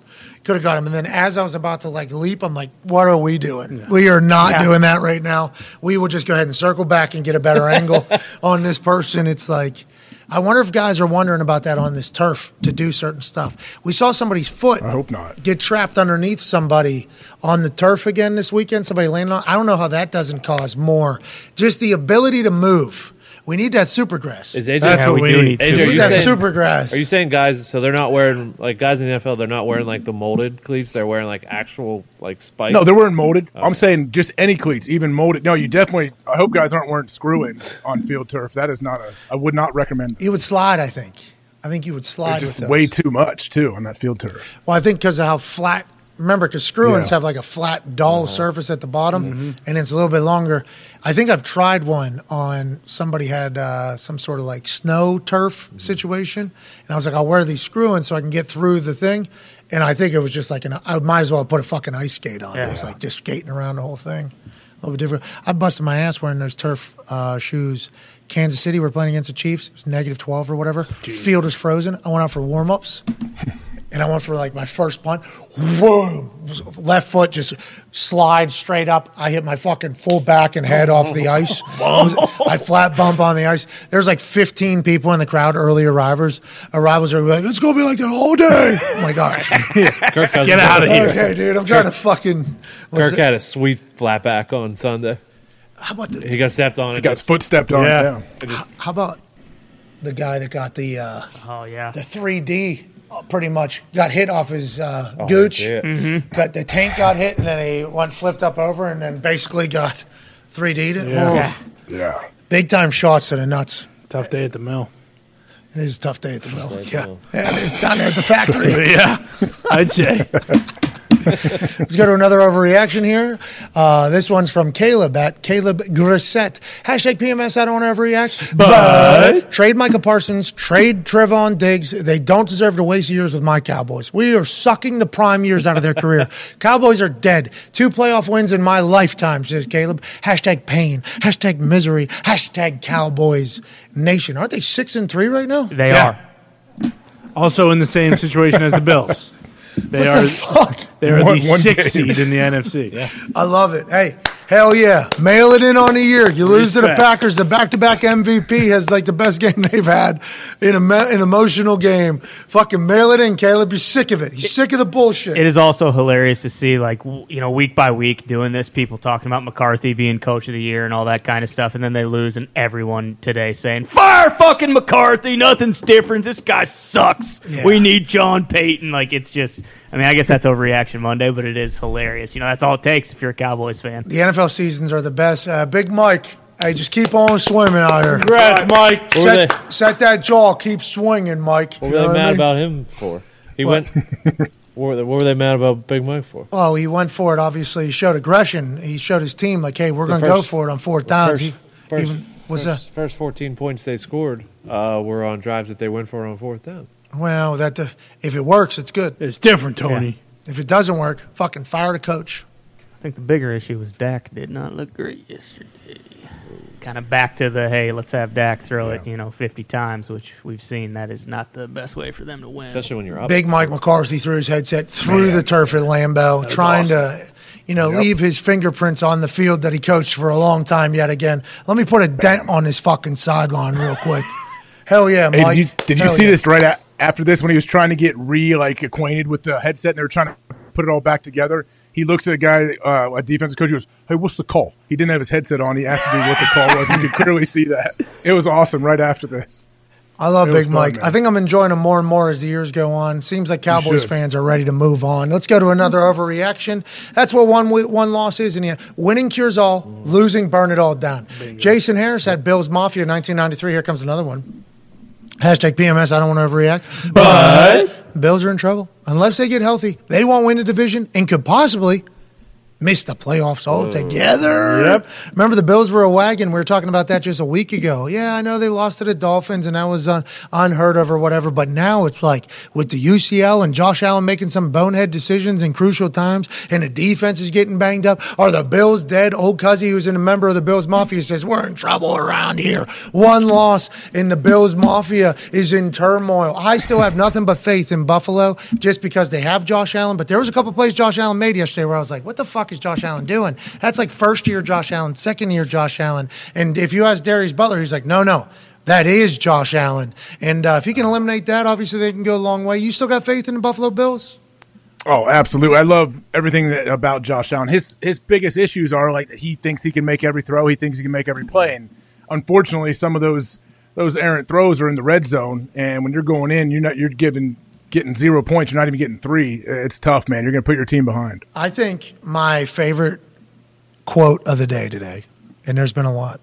[SPEAKER 1] Could have got him. And then as I was about to like leap, I'm like, what are we doing? We are not
[SPEAKER 13] Yeah.
[SPEAKER 1] doing that right now. We will just go ahead and circle back and get a better angle on this person. It's like, I wonder if guys are wondering about that on this turf to do certain stuff. We saw somebody's foot. I
[SPEAKER 8] hope not.
[SPEAKER 1] Get trapped underneath somebody on the turf again this weekend. Somebody landed on. I don't know how that doesn't cause more. Just the ability to move. We need that super grass.
[SPEAKER 2] Is AJ?
[SPEAKER 1] That's what we need.
[SPEAKER 2] AJ,
[SPEAKER 1] We need that
[SPEAKER 2] saying-
[SPEAKER 1] super grass.
[SPEAKER 2] Are you saying guys? So they're not wearing like guys in the NFL. They're not wearing like the molded cleats. They're wearing like actual like spikes.
[SPEAKER 8] No, they weren't molded. I'm saying just any cleats, even molded. No, you definitely. I hope guys aren't wearing screw-ins on field turf. That is not a. I would not recommend.
[SPEAKER 1] You would slide, I think. I think you would slide
[SPEAKER 8] It's
[SPEAKER 1] with
[SPEAKER 8] just
[SPEAKER 1] those.
[SPEAKER 8] way too much too on that field turf.
[SPEAKER 1] Well, I think because of how flat. Remember, because screw-ins
[SPEAKER 8] Yeah.
[SPEAKER 1] have like a flat, dull surface at the bottom,
[SPEAKER 8] Mhm.
[SPEAKER 1] and it's a little bit longer. I think I've tried one on somebody had uh, some sort of like snow turf situation, and I was like, I'll wear these screw-ins so I can get through the thing. And I think it was just like an. I might as well put a fucking ice skate on. It was like just skating around the whole thing. A little bit different. I busted my ass wearing those turf uh, shoes. Kansas City, we're playing against the Chiefs. It was negative 12 or whatever. Field was frozen. I went out for warm ups. And I went for like my first punt. Whoa! Left foot just slides straight up. I hit my fucking full back and head off the ice. I flat bump on the ice. There's like 15 people in the crowd, early arrivals. Arrivals are like, it's going to be like that all day. I'm like, all right.
[SPEAKER 2] Get out of here.
[SPEAKER 1] Okay, dude. I'm trying to fucking. what's
[SPEAKER 2] Kirk
[SPEAKER 1] it-
[SPEAKER 2] had a sweet flat back on Sunday.
[SPEAKER 1] How about the,
[SPEAKER 2] He got stepped on.
[SPEAKER 8] He got his foot stepped on, yeah.
[SPEAKER 2] It just-
[SPEAKER 1] How about the guy that got the uh,
[SPEAKER 3] oh yeah
[SPEAKER 1] the 3D uh, pretty much got hit off his uh,
[SPEAKER 2] Oh,
[SPEAKER 1] gooch.
[SPEAKER 2] yeah.
[SPEAKER 3] Mm-hmm.
[SPEAKER 1] Got the tank got hit and then he went flipped up over and then basically got 3D'd it.
[SPEAKER 6] Yeah.
[SPEAKER 8] Yeah.
[SPEAKER 1] Big time shots to the nuts.
[SPEAKER 6] Tough day at the mill.
[SPEAKER 1] It is a tough day at the mill.
[SPEAKER 6] Yeah.
[SPEAKER 1] Yeah, it's down there at the factory.
[SPEAKER 6] yeah, I'd say.
[SPEAKER 1] Let's go to another overreaction here. Uh, this one's from Caleb at Caleb Grissett. Hashtag PMS, I don't want to overreact. But, trade Micah Parsons, trade Trevon Diggs. They don't deserve to waste years with my Cowboys. We are sucking the prime years out of their career. Cowboys are dead. Two playoff wins in my lifetime, says Caleb. Hashtag pain. Hashtag misery. Hashtag Cowboys Nation. Aren't they six and three right now?
[SPEAKER 3] They
[SPEAKER 6] Yeah. Also in the same situation as the Bills. They
[SPEAKER 1] What
[SPEAKER 6] are
[SPEAKER 1] the fuck?
[SPEAKER 6] they are
[SPEAKER 1] One-
[SPEAKER 6] the
[SPEAKER 1] one
[SPEAKER 6] sixth
[SPEAKER 1] game.
[SPEAKER 6] seed in the NFC.
[SPEAKER 1] I love it. Hey, hell yeah. Mail it in on the year. You lose to the Packers. The back to back MVP has like the best game they've had in a me- an emotional game. Fucking mail it in, Caleb. You're sick of it. He's sick of the bullshit.
[SPEAKER 3] It is also hilarious to see, like, w- you know, week by week doing this, people talking about McCarthy being coach of the year and all that kind of stuff, and then they lose, and everyone today saying, Fire fucking McCarthy, nothing's different, this guy sucks.
[SPEAKER 1] Yeah.
[SPEAKER 3] We need Sean Payton. Like, it's just, I mean, I guess that's overreaction Monday, but it is hilarious. You know, that's all it takes if you're a Cowboys fan.
[SPEAKER 1] the NFL seasons are the best. Uh, Big Mike. Hey, just keep on swimming out here.
[SPEAKER 2] Congrats, Mike.
[SPEAKER 1] Set, set that jaw. Keep swinging, Mike.
[SPEAKER 2] What
[SPEAKER 1] You
[SPEAKER 2] were they
[SPEAKER 1] what I
[SPEAKER 2] mad
[SPEAKER 1] mean?
[SPEAKER 2] about him for? He
[SPEAKER 1] What?
[SPEAKER 2] went. what, were they, what were they mad about Big Mike for?
[SPEAKER 1] Oh, he went for it. Obviously, he showed aggression. He showed his team like, "Hey, we're going to go for it on fourth downs."
[SPEAKER 2] First,
[SPEAKER 1] He,
[SPEAKER 2] first,
[SPEAKER 1] even was
[SPEAKER 2] first, first 14 points they scored uh, were on drives that they went for on fourth down.
[SPEAKER 1] A well. That uh, if it works, it's good.
[SPEAKER 6] It's different, Tony.
[SPEAKER 1] If it doesn't work, fucking fire the coach.
[SPEAKER 3] I think the bigger issue was Dak did not look great yesterday. Kind of back to the hey, let's have Dak throw it, you know, fifty times, which we've seen that is not the best way for them to win.
[SPEAKER 2] Especially when you're up.
[SPEAKER 1] Big Mike McCarthy threw his headset through the turf at Lambeau, trying to, you know,
[SPEAKER 8] Yep.
[SPEAKER 1] leave his fingerprints on the field that he coached for a long time yet again. Let me put a dent on his fucking sideline real quick. Hell yeah,
[SPEAKER 8] Hey,
[SPEAKER 1] Mike.
[SPEAKER 8] did you, did you
[SPEAKER 1] Hell
[SPEAKER 8] see
[SPEAKER 1] yeah.
[SPEAKER 8] this right a- after this when he was trying to get re like acquainted with the headset and they were trying to put it all back together? He looks at a guy, uh, a defensive coach, he goes, Hey, what's the call? He didn't have his headset on. He asked to do what the call was. And You could clearly see that. It was awesome right after this.
[SPEAKER 1] I love
[SPEAKER 8] It
[SPEAKER 1] Big Mike.
[SPEAKER 8] man.
[SPEAKER 1] I think I'm enjoying him more and more as the years go on. Seems like Cowboys fans are ready to move on. Let's go to another overreaction. That's what one one loss is. And winning cures all, losing burn it all down. Jason Harris had Bills Mafia in 1993. Here comes another one. Hashtag PMS. I don't want to overreact. But the Bills are in trouble unless they get healthy. They won't win the division and could possibly miss the playoffs oh. altogether.
[SPEAKER 6] Yep.
[SPEAKER 1] Remember the Bills were a wagon. We were talking about that just a week ago. Yeah, I know they lost to the Dolphins and that was un- unheard of or whatever. But now it's like with the UCL and Josh Allen making some bonehead decisions in crucial times and the defense is getting banged up. Are the Bills dead? Old Cuzzy, who's in a member of the Bills Mafia, says we're in trouble around here. One loss and the Bills Mafia is in turmoil. I still have nothing but faith in Buffalo just because they have Josh Allen. But there was a couple plays Josh Allen made yesterday where I was like, what the fuck is Josh Allen doing? That's like first year Josh Allen, second year Josh Allen. And if you ask Darius Butler, he's like, no, no. That is Josh Allen. And uh, if he can eliminate that, obviously they can go a long way. You still got faith in the Buffalo Bills?
[SPEAKER 8] Oh, absolutely. I love everything that, about Josh Allen. His his biggest issues are like that he thinks he can make every throw, he thinks he can make every play, and unfortunately, some of those those errant throws are in the red zone. And when you're going in, you're not you're giving getting zero points. You're not even getting three. It's tough, man. You're going to put your team behind.
[SPEAKER 1] I think my favorite quote of the day today, and there's been a lot.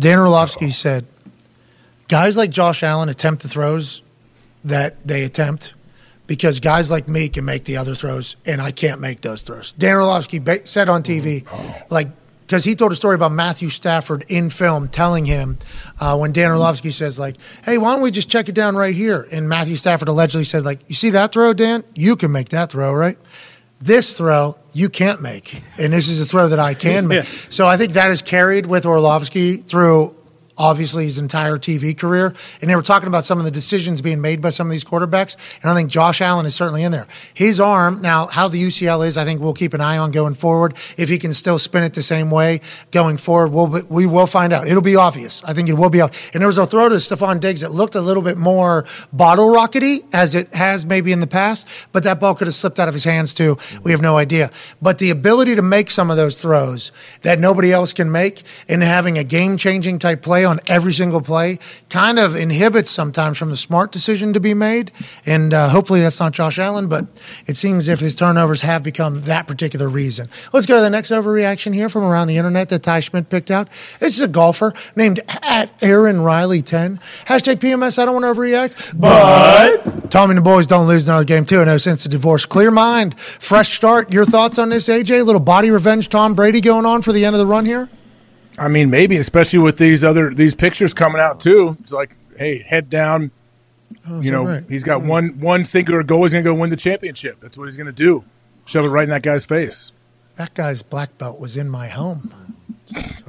[SPEAKER 1] Dan Orlovsky said, "Guys like Josh Allen attempt the throws that they attempt." Because guys like me can make the other throws, and I can't make those throws. Dan Orlovsky ba- said on TV, mm-hmm. oh. like, because he told a story about Matthew Stafford in film telling him uh, when Dan Orlovsky says like, "Hey, why don't we just check it down right here?" And Matthew Stafford allegedly said like, "You see that throw, Dan? You can make that throw, right? This throw you can't make, and this is a throw that I can make." So I think that is carried with Orlovsky through obviously his entire TV career. And they were talking about some of the decisions being made by some of these quarterbacks. And I think Josh Allen is certainly in there. His arm, now, how the UCL is, I think we'll keep an eye on going forward. If he can still spin it the same way going forward, we'll, we will find out. It'll be obvious. I think it will be obvious. And there was a throw to Stefon Diggs that looked a little bit more bottle rockety as it has maybe in the past, but that ball could have slipped out of his hands too. We have no idea. But the ability to make some of those throws that nobody else can make and having a game changing type play on every single play kind of inhibits sometimes from the smart decision to be made. And uh, hopefully that's not Josh Allen, but it seems if his turnovers have become that particular reason. Let's go to the next overreaction here from around the internet that Ty Schmit picked out. This is a golfer named at Aaron Riley 10. Hashtag PMS, I don't want to overreact, but Tommy and the boys don't lose another game 2 0 since the divorce. Clear mind, fresh start. Your thoughts on this, AJ? A little body revenge Tom Brady going on for the end of the run here?
[SPEAKER 8] I mean, maybe, especially with these other these pictures coming out too. It's like, hey, head down.
[SPEAKER 1] Oh,
[SPEAKER 8] you know,
[SPEAKER 1] right?
[SPEAKER 8] he's got hmm. one one singular goal. He's going to go win the championship. That's what he's going to do. Shove it right in that guy's face.
[SPEAKER 1] That guy's black belt was in my home.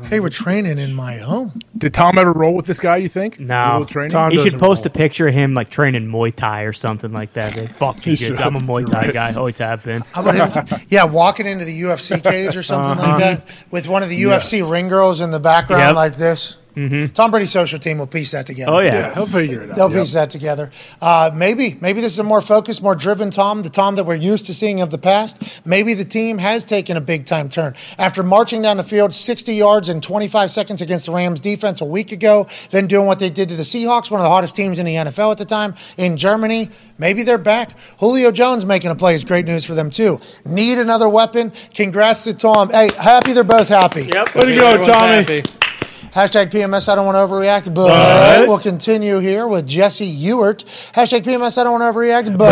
[SPEAKER 1] They were training in my home.
[SPEAKER 8] Did Tom ever roll with this guy? You think?
[SPEAKER 3] No,
[SPEAKER 8] little training?
[SPEAKER 3] he should post a picture of him like training Muay Thai or something like that. They, Fuck you, kids. I'm a Muay
[SPEAKER 8] You're
[SPEAKER 3] Thai guy. Always have been.
[SPEAKER 1] How about him? Yeah, walking into the UFC cage or something
[SPEAKER 3] Uh-huh.
[SPEAKER 1] like that with one of the
[SPEAKER 3] Yes.
[SPEAKER 1] UFC ring girls in the background
[SPEAKER 3] Yep.
[SPEAKER 1] like this.
[SPEAKER 3] Mhm.
[SPEAKER 1] Tom Brady's social team will piece that together.
[SPEAKER 3] Oh, yeah. Yes. He'll figure it out.
[SPEAKER 1] They'll
[SPEAKER 3] Yep.
[SPEAKER 1] piece that together. Uh, maybe, maybe this is a more focused, more driven Tom, the Tom that we're used to seeing of the past. Maybe the team has taken a big time turn after marching down the field 60 yards in 25 seconds against the Rams defense a week ago, then doing what they did to the Seahawks, one of the hottest teams in the NFL at the time in Germany. Maybe they're back. Julio Jones making a play is great news for them too. Need another weapon. Congrats to Tom. Hey, happy they're both happy.
[SPEAKER 2] Yep. Way to go, Everyone's Tommy. happy.
[SPEAKER 1] Hashtag PMS, I don't want to overreact, but,
[SPEAKER 2] But-
[SPEAKER 1] we'll continue here with Jesse Ewert. Hashtag PMS, I don't want to overreact, but,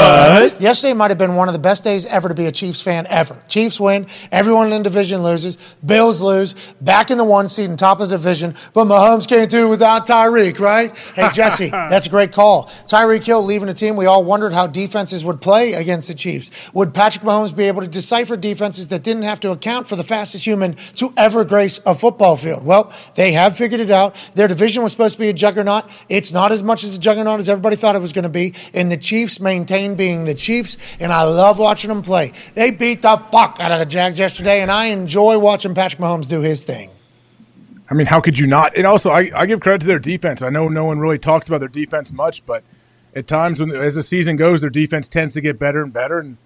[SPEAKER 2] But-
[SPEAKER 1] yesterday might have been one of the best days ever to be a Chiefs fan ever. Chiefs win, everyone in the division loses, Bills lose, back in the one seed and top of the division, but Mahomes can't do it without Tyreek, right? Hey, Jesse, that's a great call. Tyreek Hill leaving the team, we all wondered how defenses would play against the Chiefs. Would Patrick Mahomes be able to decipher defenses that didn't have to account for the fastest human to ever grace a football field? Well, they have figured it out. Their division was supposed to be a juggernaut. It's not as much as a juggernaut as everybody thought it was going to be. And the Chiefs maintain being the Chiefs, and I love watching them play. They beat the fuck out of the Jags yesterday, and I enjoy watching Patrick Mahomes do his thing.
[SPEAKER 8] I mean, how could you not? And also, I, I give credit to their defense. I know no one really talks about their defense much, but at times, when as the season goes, their defense tends to get better and better. And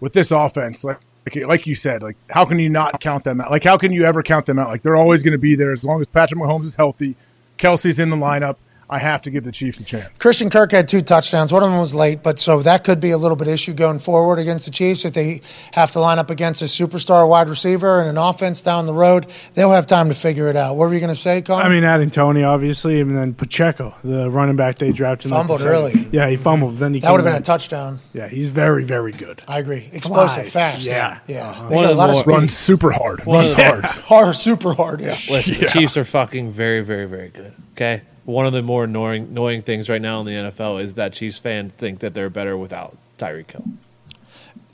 [SPEAKER 8] with this offense, like like, like you said, like how can you not count them out? Like how can you ever count them out? Like they're always going to be there as long as Patrick Mahomes is healthy, Kelce's in the lineup. I have to give the Chiefs a chance.
[SPEAKER 1] Christian Kirk had two touchdowns. One of them was late, but so that could be a little bit issue going forward against the Chiefs if they have to line up against a superstar wide receiver and an offense down the road. They'll have time to figure it out. What were you going to say, Colin?
[SPEAKER 6] I mean, adding Toney, obviously, and then Pacheco, the running back they drafted. in the
[SPEAKER 1] Fumbled early.
[SPEAKER 6] Yeah, he fumbled. Then he
[SPEAKER 1] that would have
[SPEAKER 6] came
[SPEAKER 1] been a touchdown.
[SPEAKER 6] Yeah, he's very, very good.
[SPEAKER 1] I agree. Explosive,
[SPEAKER 6] Flies.
[SPEAKER 1] fast.
[SPEAKER 6] Yeah.
[SPEAKER 1] yeah.
[SPEAKER 6] Uh-huh.
[SPEAKER 1] They
[SPEAKER 2] One
[SPEAKER 1] got a
[SPEAKER 2] of the
[SPEAKER 1] lot of speed.
[SPEAKER 8] Runs super hard.
[SPEAKER 2] One
[SPEAKER 8] Runs
[SPEAKER 2] of the-
[SPEAKER 8] hard.
[SPEAKER 1] hard, super hard. Yeah.
[SPEAKER 2] Listen, the
[SPEAKER 8] Yeah.
[SPEAKER 2] Chiefs are fucking very, very, very good. Okay, one of the more annoying, annoying things right now in the NFL is that Chiefs fans think that they're better without Tyreek Hill.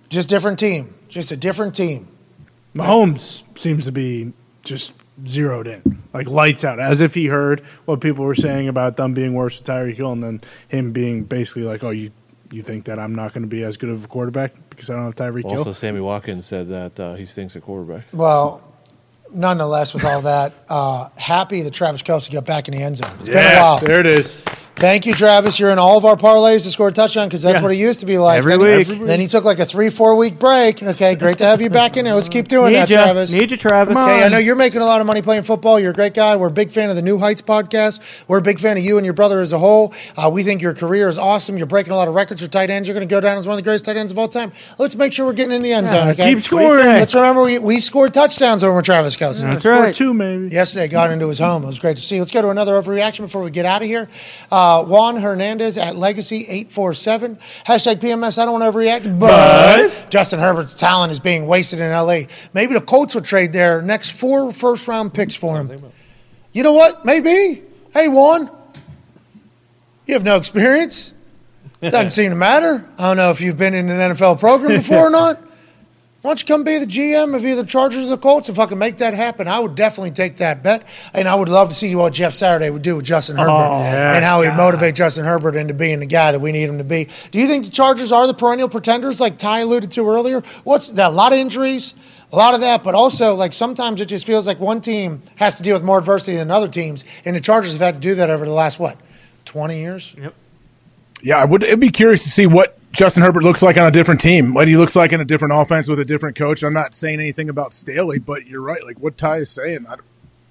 [SPEAKER 1] Just different team. Just a different team.
[SPEAKER 6] Mahomes seems to be just zeroed in, like lights out, as if he heard what people were saying about them being worse with Tyreek Hill, and then him being basically like, "Oh, you you think that I'm not going to be as good of a quarterback because I don't have Tyreek Hill?"
[SPEAKER 2] Also, Sammy Watkins said that uh, he thinks a quarterback.
[SPEAKER 1] Well, nonetheless, with all that, uh, happy that Travis Kelce got back in the end zone. It's been a
[SPEAKER 6] Yeah,
[SPEAKER 1] while.
[SPEAKER 6] there it is.
[SPEAKER 1] Thank you, Travis. You're in all of our parlays to score a touchdown because that's
[SPEAKER 6] Yeah.
[SPEAKER 1] what it used to be like.
[SPEAKER 3] Every
[SPEAKER 1] then He,
[SPEAKER 3] week. Every
[SPEAKER 1] Then he took like a three, four week break. Okay, great to have you back in here. Let's keep doing
[SPEAKER 12] Need
[SPEAKER 1] that,
[SPEAKER 12] ya.
[SPEAKER 1] Travis.
[SPEAKER 12] Need you, Travis.
[SPEAKER 1] Okay, I know you're making a lot of money playing football. You're a great guy. We're a big fan of the New Heights podcast. We're a big fan of you and your brother as a whole. Uh, we think your career is awesome. You're breaking a lot of records for tight ends. You're going to go down as one of the greatest tight ends of all time. Let's make sure we're getting in the end zone. Okay,
[SPEAKER 6] keep scoring.
[SPEAKER 1] Let's remember we, we scored touchdowns over Travis Kelce.
[SPEAKER 12] That's right.
[SPEAKER 6] two, maybe.
[SPEAKER 1] Yesterday, got into his home. It was great to see. Let's go to another overreaction before we get out of here. Uh, Uh, Juan Hernandez at Legacy 847. Hashtag PMS. I don't want to overreact, but, Justin Herbert's talent is being wasted in LA. Maybe the Colts will trade their next four first round picks for him. You know what? Maybe. Hey, Juan, you have no experience. Doesn't seem to matter. I don't know if you've been in an NFL program before or not. Why don't you come be the GM of either the Chargers or the Colts and I can make that happen? I would definitely take that bet. And I would love to see what Jeff Saturday would do with Justin Herbert oh, and how he'd motivate Justin Herbert into being the guy that we need him to be. Do you think the Chargers are the perennial pretenders like Ty alluded to earlier? What's that? A lot of injuries, a lot of that, but also like sometimes it just feels like one team has to deal with more adversity than other teams. And the Chargers have had to do that over the last, what, 20 years?
[SPEAKER 12] Yep.
[SPEAKER 8] Yeah, I would. It'd be curious to see what Justin Herbert looks like on a different team. What he looks like in a different offense with a different coach. I'm not saying anything about Staley, but you're right. Like what Ty is saying, I,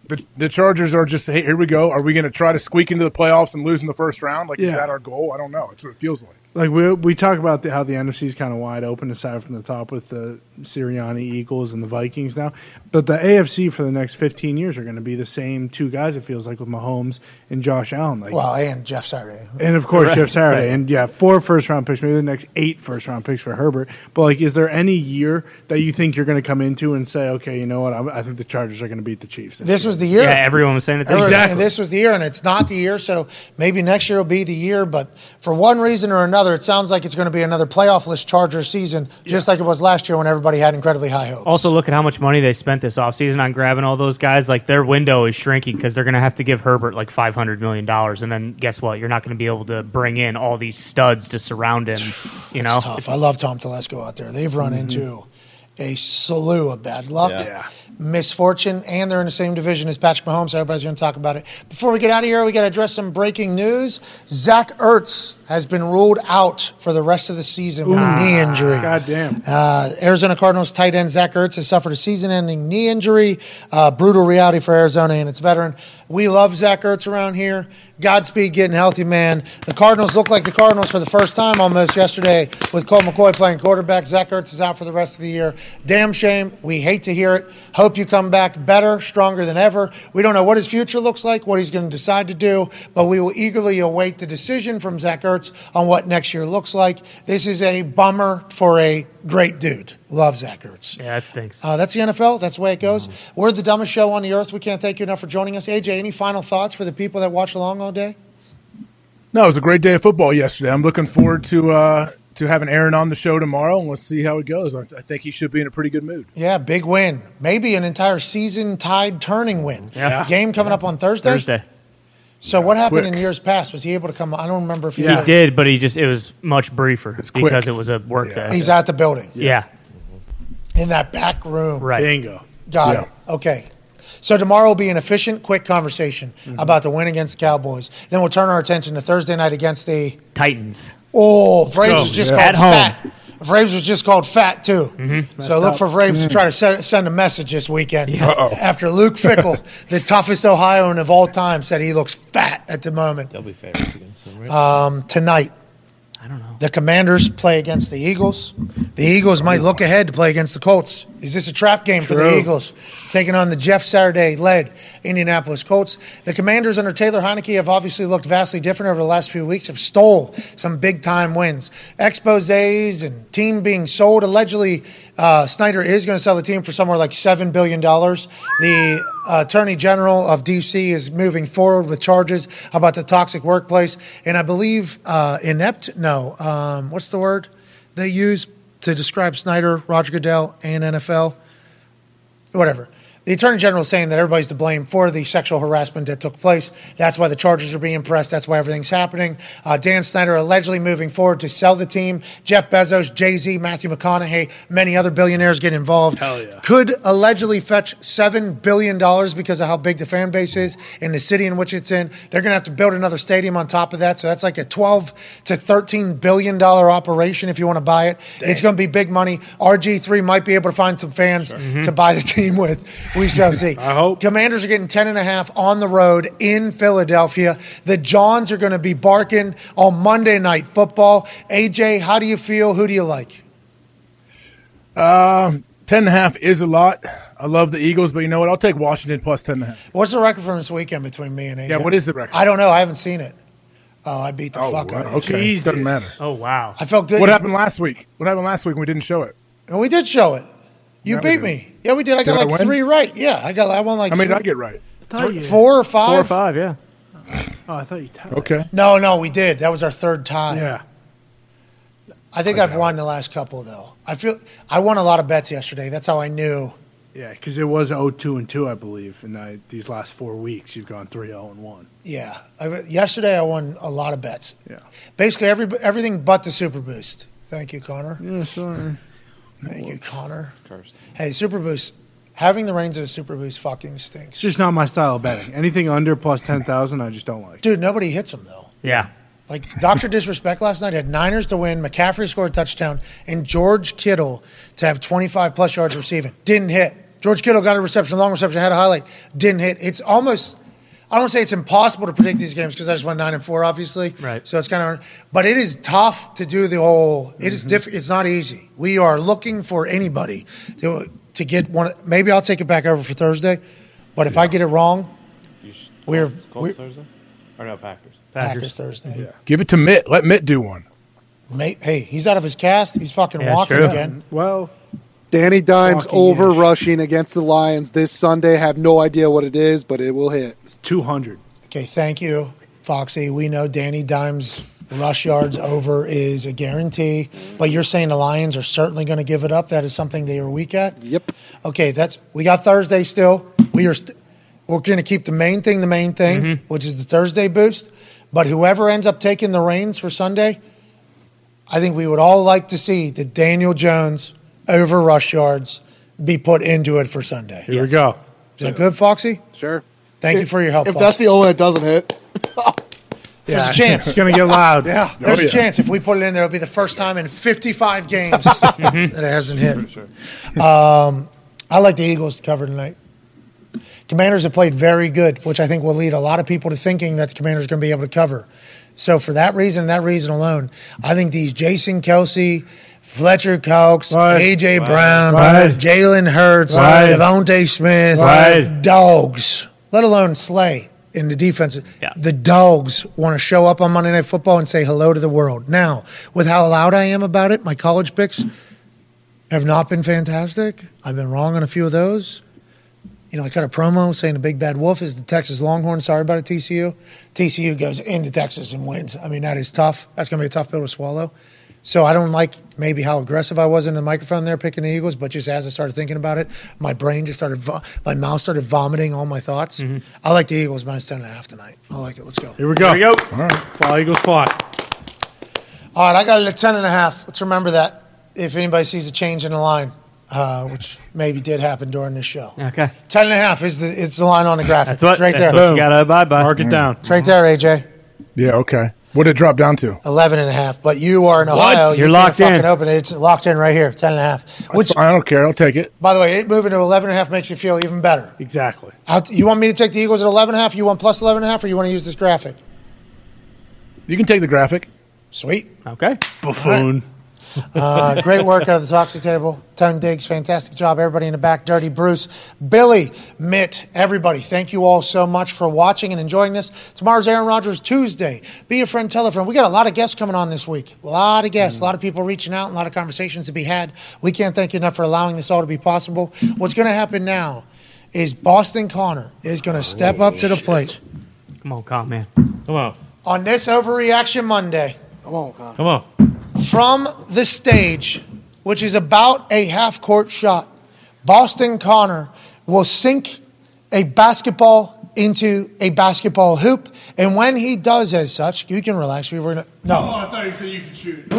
[SPEAKER 8] the the Chargers are just hey, here we go. Are we going to try to squeak into the playoffs and lose in the first round? Like is that our goal? I don't know. It's what it feels like.
[SPEAKER 6] Like we we talk about the, how the NFC is kind of wide open aside from the top with the Sirianni Eagles and the Vikings now, but the AFC for the next 15 years are going to be the same two guys. It feels like with Mahomes and Josh Allen. Like,
[SPEAKER 1] Well, and Jeff Saturday.
[SPEAKER 6] and of course
[SPEAKER 2] Right,
[SPEAKER 6] Jeff Saturday,
[SPEAKER 2] right.
[SPEAKER 6] and yeah, four first round picks, maybe the next eight first round picks for Herbert. But like, is there any year that you think you're going to come into and say, okay, you know what, I, I think the Chargers are going to beat the Chiefs?
[SPEAKER 1] This
[SPEAKER 6] year.
[SPEAKER 1] was the year.
[SPEAKER 3] Yeah, everyone was saying it.
[SPEAKER 6] Exactly.
[SPEAKER 1] and This was the year, and it's not the year, so maybe next year will be the year. But for one reason or another, it sounds like it's going to be another playoff-less Chargers season, just like it was last year when everybody had incredibly high hopes.
[SPEAKER 3] Also, look at how much money they spent this offseason on grabbing all those guys. Like, their window is shrinking because they're going to have to give Herbert like $500 million. And then guess what? You're not going to be able to bring in all these studs to surround him. You know?
[SPEAKER 1] It's tough. I love Tom Telesco out there. They've run mm-hmm. into a slew of bad luck,
[SPEAKER 2] Yeah.
[SPEAKER 1] Misfortune, and they're in the same division as Patrick Mahomes. So everybody's going to talk about it. Before we get out of here, we got to address some breaking news. Zach Ertz has been ruled out for the rest of the season with a knee injury.
[SPEAKER 6] God damn.
[SPEAKER 1] Uh, Arizona Cardinals tight end Zach Ertz has suffered a season-ending knee injury. Uh, brutal reality for Arizona and its veteran. We love Zach Ertz around here. Godspeed getting healthy, man. The Cardinals look like the Cardinals for the first time almost yesterday with Colt McCoy playing quarterback. Zach Ertz is out for the rest of the year. Damn shame. We hate to hear it. Hope you come back better, stronger than ever. We don't know what his future looks like, what he's going to decide to do, but we will eagerly await the decision from Zach Ertz on what next year looks like. This is a bummer for a great dude. Love Zach Ertz.
[SPEAKER 3] Yeah, that stinks.
[SPEAKER 1] Uh, that's the NFL. That's the way it goes. We're the dumbest show on the earth. We can't thank you enough for joining us. AJ, any final thoughts for the people that watch along all day?
[SPEAKER 8] No, it was a great day of football yesterday. I'm looking forward to uh, to having Aaron on the show tomorrow, and let's see how it goes. I, I think he should be in a pretty good mood.
[SPEAKER 1] Yeah, big win. Maybe an entire season tide turning win.
[SPEAKER 3] Yeah.
[SPEAKER 1] Game coming up on Thursday.
[SPEAKER 3] Thursday.
[SPEAKER 1] So what happened
[SPEAKER 8] quick.
[SPEAKER 1] in years past? Was he able to come? I don't remember if he
[SPEAKER 3] He did, but he just, it was much briefer
[SPEAKER 8] quick.
[SPEAKER 3] because it was a work day.
[SPEAKER 1] He's at the building
[SPEAKER 3] yeah,
[SPEAKER 1] in that back room.
[SPEAKER 3] right.
[SPEAKER 6] Bingo.
[SPEAKER 1] Got
[SPEAKER 8] Yeah.
[SPEAKER 1] it. Okay. So tomorrow will be an efficient, quick conversation about the win against the Cowboys. Then we'll turn our attention to Thursday night against the
[SPEAKER 3] Titans.
[SPEAKER 1] Oh, Vrabes is just
[SPEAKER 3] Yeah.
[SPEAKER 1] called
[SPEAKER 3] At home.
[SPEAKER 1] fat. Vrabes was just called fat too.
[SPEAKER 3] Mm-hmm.
[SPEAKER 1] So look for Vrabes to try to send, send a message this weekend. After Luke Fickell, the toughest Ohioan of all time, said he looks fat at the moment.
[SPEAKER 2] They'll be favorites against them, right?
[SPEAKER 1] Um, tonight,
[SPEAKER 3] I don't know.
[SPEAKER 1] The Commanders play against the Eagles. The Eagles might look ahead to play against the Colts. Is this a trap game for the Eagles? Taking on the Jeff Saturday led Indianapolis Colts. The Commanders under Taylor Heinicke have obviously looked vastly different over the last few weeks, have stole some big time wins. Exposes and team being sold. Allegedly, uh, Snyder is going to sell the team for somewhere like $7 billion. The uh, Attorney General of D.C. is moving forward with charges about the toxic workplace. And I believe uh, inept, no, um, what's the word they use to describe Snyder, Roger Goodell, and NFL? Whatever. The Attorney General is saying that everybody's to blame for the sexual harassment that took place. That's why the charges are being pressed. That's why everything's happening. Uh, Dan Snyder allegedly moving forward to sell the team. Jeff Bezos, Jay Z, Matthew McConaughey, many other billionaires get involved.
[SPEAKER 6] Hell yeah.
[SPEAKER 1] Could allegedly fetch $7 billion because of how big the fan base is in the city in which it's in. They're going to have to build another stadium on top of that. So that's like a 12 to $13 billion operation if you want to buy it. It's going to be big money. RG3 might be able to find some fans to buy the team with. We shall see.
[SPEAKER 6] I hope.
[SPEAKER 1] Commanders are getting 10 and a half on the road in Philadelphia. The Johns are going to be barking on Monday night football. AJ, how do you feel? Who do you like?
[SPEAKER 8] Um, 10 and a half is a lot. I love the Eagles, but you know what? I'll take Washington plus 10 and a half.
[SPEAKER 1] What's the record from this weekend between me and AJ?
[SPEAKER 8] Yeah, what is the record?
[SPEAKER 1] I don't know. I haven't seen it. Oh, I beat the
[SPEAKER 8] Oh,
[SPEAKER 1] fuck out of
[SPEAKER 8] okay.
[SPEAKER 6] Jesus.
[SPEAKER 8] Doesn't matter.
[SPEAKER 3] Oh wow.
[SPEAKER 1] I felt good.
[SPEAKER 8] What happened last week? What happened last week when we didn't show it?
[SPEAKER 1] And we did show it. You
[SPEAKER 8] Yeah,
[SPEAKER 1] beat me. Yeah, we did. I got
[SPEAKER 8] Did I
[SPEAKER 1] like
[SPEAKER 8] win?
[SPEAKER 1] three right. Yeah, I got. I won like.
[SPEAKER 8] How many did I get right?
[SPEAKER 1] three- four or five?
[SPEAKER 12] Four or five, yeah.
[SPEAKER 6] Oh, I thought you tied.
[SPEAKER 8] Okay.
[SPEAKER 1] No, no, we did. That was our third time.
[SPEAKER 6] Yeah.
[SPEAKER 1] I think I've won the last couple though. I feel I won a lot of bets yesterday. That's how I knew.
[SPEAKER 6] Yeah, because it was 0-2 and 2, I believe. And I, these last four weeks, you've gone 3-0 and 1.
[SPEAKER 1] Yeah, I, yesterday I won a lot of bets.
[SPEAKER 6] Yeah.
[SPEAKER 1] Basically, every everything but the Super Boost. Thank you, Connor.
[SPEAKER 6] Yeah, sorry.
[SPEAKER 1] Thank you, Connor. Hey, Super Boost. Having the reins of the Super Boost fucking stinks.
[SPEAKER 6] It's just not my style of betting. Anything under plus 10,000, I just don't like.
[SPEAKER 1] Dude, nobody hits them though.
[SPEAKER 3] Yeah.
[SPEAKER 1] Like Doctor Disrespect last night had Niners to win, McCaffrey scored a touchdown, and George Kittle to have 25 plus yards receiving. Didn't hit. George Kittle got a reception, long reception, had a highlight. Didn't hit. It's almost. I don't say it's impossible to predict these games because I just went nine and four, obviously.
[SPEAKER 3] Right.
[SPEAKER 1] So it's kind of, but it is tough to do the whole. It is mm-hmm. different. It's not easy. We are looking for anybody to to get one. Maybe I'll take it back over for Thursday, but if I get it wrong, we're,
[SPEAKER 2] Colts
[SPEAKER 1] we're
[SPEAKER 2] Thursday? Or no, Packers.
[SPEAKER 1] Packers Thursday.
[SPEAKER 8] Give it to Mitt. Let Mitt do one.
[SPEAKER 1] Mate, hey, he's out of his cast. He's fucking
[SPEAKER 3] Yeah,
[SPEAKER 1] walking
[SPEAKER 3] true.
[SPEAKER 1] again.
[SPEAKER 6] Well,
[SPEAKER 10] Danny Dimes
[SPEAKER 6] Walking
[SPEAKER 10] over rushing against the Lions this Sunday. Have no idea what it is, but it will hit.
[SPEAKER 6] 200.
[SPEAKER 1] Okay, thank you, Foxy. We know Danny Dimes rush yards over is a guarantee, but you're saying the Lions are certainly going to give it up. That is something they are weak at.
[SPEAKER 10] Yep.
[SPEAKER 1] Okay, that's we got Thursday still. We are st- we're going to keep the main thing the main thing, mm-hmm. which is the Thursday boost. But whoever ends up taking the reins for Sunday, I think we would all like to see the Daniel Jones over rush yards be put into it for Sunday.
[SPEAKER 6] Here we go.
[SPEAKER 1] Is that good, Foxy?
[SPEAKER 10] Sure.
[SPEAKER 1] Thank you for your help.
[SPEAKER 11] If
[SPEAKER 1] Foxy.
[SPEAKER 11] that's the only one that doesn't hit,
[SPEAKER 1] There's a chance.
[SPEAKER 6] It's going to get loud.
[SPEAKER 1] Yeah, there's
[SPEAKER 8] yeah.
[SPEAKER 1] a chance if we put it in there, it'll be the first time in 55 games that it hasn't hit. Um, I like the Eagles to cover tonight. Commanders have played very good, which I think will lead a lot of people to thinking that the Commanders are going to be able to cover. So for that reason, and that reason alone, I think these Jason Kelce, Fletcher Cox,
[SPEAKER 6] Right.
[SPEAKER 1] AJ Brown,
[SPEAKER 6] Right.
[SPEAKER 1] Jalen Hurts,
[SPEAKER 6] Right.
[SPEAKER 1] DeVonta Smith,
[SPEAKER 6] Right.
[SPEAKER 1] dogs, let alone Slay in the defense.
[SPEAKER 3] Yeah.
[SPEAKER 1] The dogs want to show up on Monday Night Football and say hello to the world. Now, with how loud I am about it, my college picks have not been fantastic. I've been wrong on a few of those. You know, I cut a promo saying the big bad wolf is the Texas Longhorn. Sorry about it, TCU. TCU goes into Texas and wins. I mean, that is tough. That's going to be a tough pill to swallow. So I don't like maybe how aggressive I was in the microphone there picking the Eagles, but just as I started thinking about it, my brain just started, vo- my mouth started vomiting all my thoughts. I like the Eagles minus 10 and a half tonight. I like it. Let's go.
[SPEAKER 6] Here we go.
[SPEAKER 3] Here we go.
[SPEAKER 6] All right. Fly, Eagles, fly.
[SPEAKER 1] All right, I got it at 10 and a half. Let's remember that if anybody sees a change in the line, uh, which maybe did happen during this show.
[SPEAKER 3] Okay.
[SPEAKER 1] 10 and a half is the, it's the line on the graphic.
[SPEAKER 3] That's what,
[SPEAKER 1] It's right
[SPEAKER 3] that's
[SPEAKER 1] there.
[SPEAKER 3] what you got to abide by.
[SPEAKER 6] Mark it down.
[SPEAKER 1] It's right there, AJ.
[SPEAKER 8] Yeah, okay. What did it drop down to?
[SPEAKER 1] 11 and a half. But you are in Ohio.
[SPEAKER 3] You're
[SPEAKER 1] you
[SPEAKER 3] locked
[SPEAKER 1] can't
[SPEAKER 3] in.
[SPEAKER 1] fucking Open it. It's locked in right here, 10 and a half. Which,
[SPEAKER 8] I don't care. I'll take it.
[SPEAKER 1] by the way, it moving to 11 and a half makes you feel even better.
[SPEAKER 6] Exactly.
[SPEAKER 1] Out- You want me to take the Eagles at 11 and a half? You want plus 11 and a half, or you want to use this graphic?
[SPEAKER 8] You can take the graphic.
[SPEAKER 1] Sweet.
[SPEAKER 3] Okay.
[SPEAKER 6] Buffoon.
[SPEAKER 1] Uh, great work out of the Toxic Table. Tone Digz, fantastic job. Everybody in the back, Dirty Bruce, Billy, Mitt, everybody. Thank you all so much for watching and enjoying this. Tomorrow's Aaron Rodgers Tuesday. Be a friend, tell a friend. We got a lot of guests coming on this week. A lot of guests, a lot of people reaching out, a lot of conversations to be had. We can't thank you enough for allowing this all to be possible. What's going to happen now is Boston Connor is going to step up to the plate
[SPEAKER 3] Come on, Con man.
[SPEAKER 2] Come on.
[SPEAKER 1] on this Overreaction Monday.
[SPEAKER 11] Come on, Con.
[SPEAKER 2] Come on.
[SPEAKER 1] from the stage, which is about a half court shot, Boston Connor will sink a basketball into a basketball hoop. And when he does as such, you can relax. We were gonna, no.
[SPEAKER 6] Oh, I thought you said you could shoot.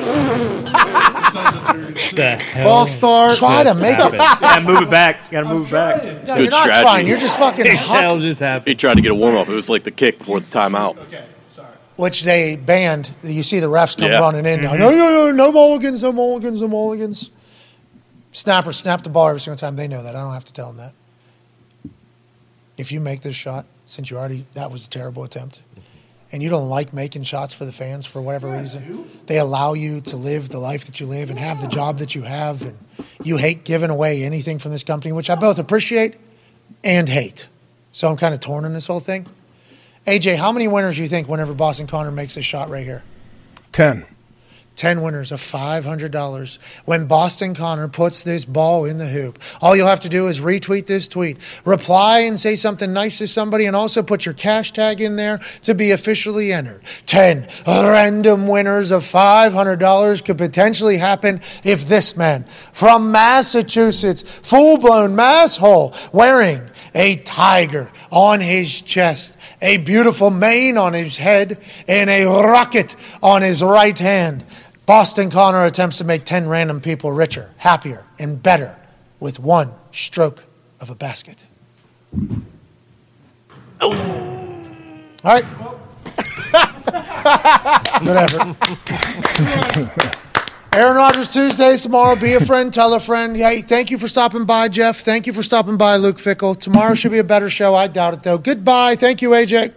[SPEAKER 2] The hell?
[SPEAKER 11] False start.
[SPEAKER 1] Try to make it.
[SPEAKER 3] Gotta move it back. Gotta move it back.
[SPEAKER 1] No,
[SPEAKER 4] Good
[SPEAKER 1] you're not
[SPEAKER 4] strategy.
[SPEAKER 1] trying. You're just fucking
[SPEAKER 2] What the hell
[SPEAKER 1] huck,
[SPEAKER 2] just happened?
[SPEAKER 4] He tried to get a warm up. It was like the kick before the timeout.
[SPEAKER 1] Which they banned. You see the refs come
[SPEAKER 4] Yeah.
[SPEAKER 1] running in. No, no, no, no mulligans, no mulligans, no mulligans. Snapper, snap the ball every single time. They know that. I don't have to tell them that. If you make this shot, since you already, that was a terrible attempt, and you don't like making shots for the fans for whatever reason, they allow you to live the life that you live and have the job that you have, and you hate giving away anything from this company, which I both appreciate and hate. So I'm kind of torn on this whole thing. AJ, how many winners do you think whenever Boston Connor makes this shot right here?
[SPEAKER 8] 10.
[SPEAKER 1] 10 winners of $500 when Boston Connor puts this ball in the hoop. All you'll have to do is retweet this tweet, reply and say something nice to somebody, and also put your cash tag in there to be officially entered. 10 random winners of $500 could potentially happen if this man from Massachusetts, full blown masshole, wearing a tiger on his chest, a beautiful mane on his head, and a rocket on his right hand. Boston Connor attempts to make 10 random people richer, happier, and better with one stroke of a basket. Oh. All right. Whatever. Aaron Rodgers Tuesdays tomorrow. Be a friend, tell a friend. Hey, thank you for stopping by, Jeff. Thank you for stopping by, Luke Fickell. Tomorrow should be a better show. I doubt it, though. Goodbye. Thank you, AJ.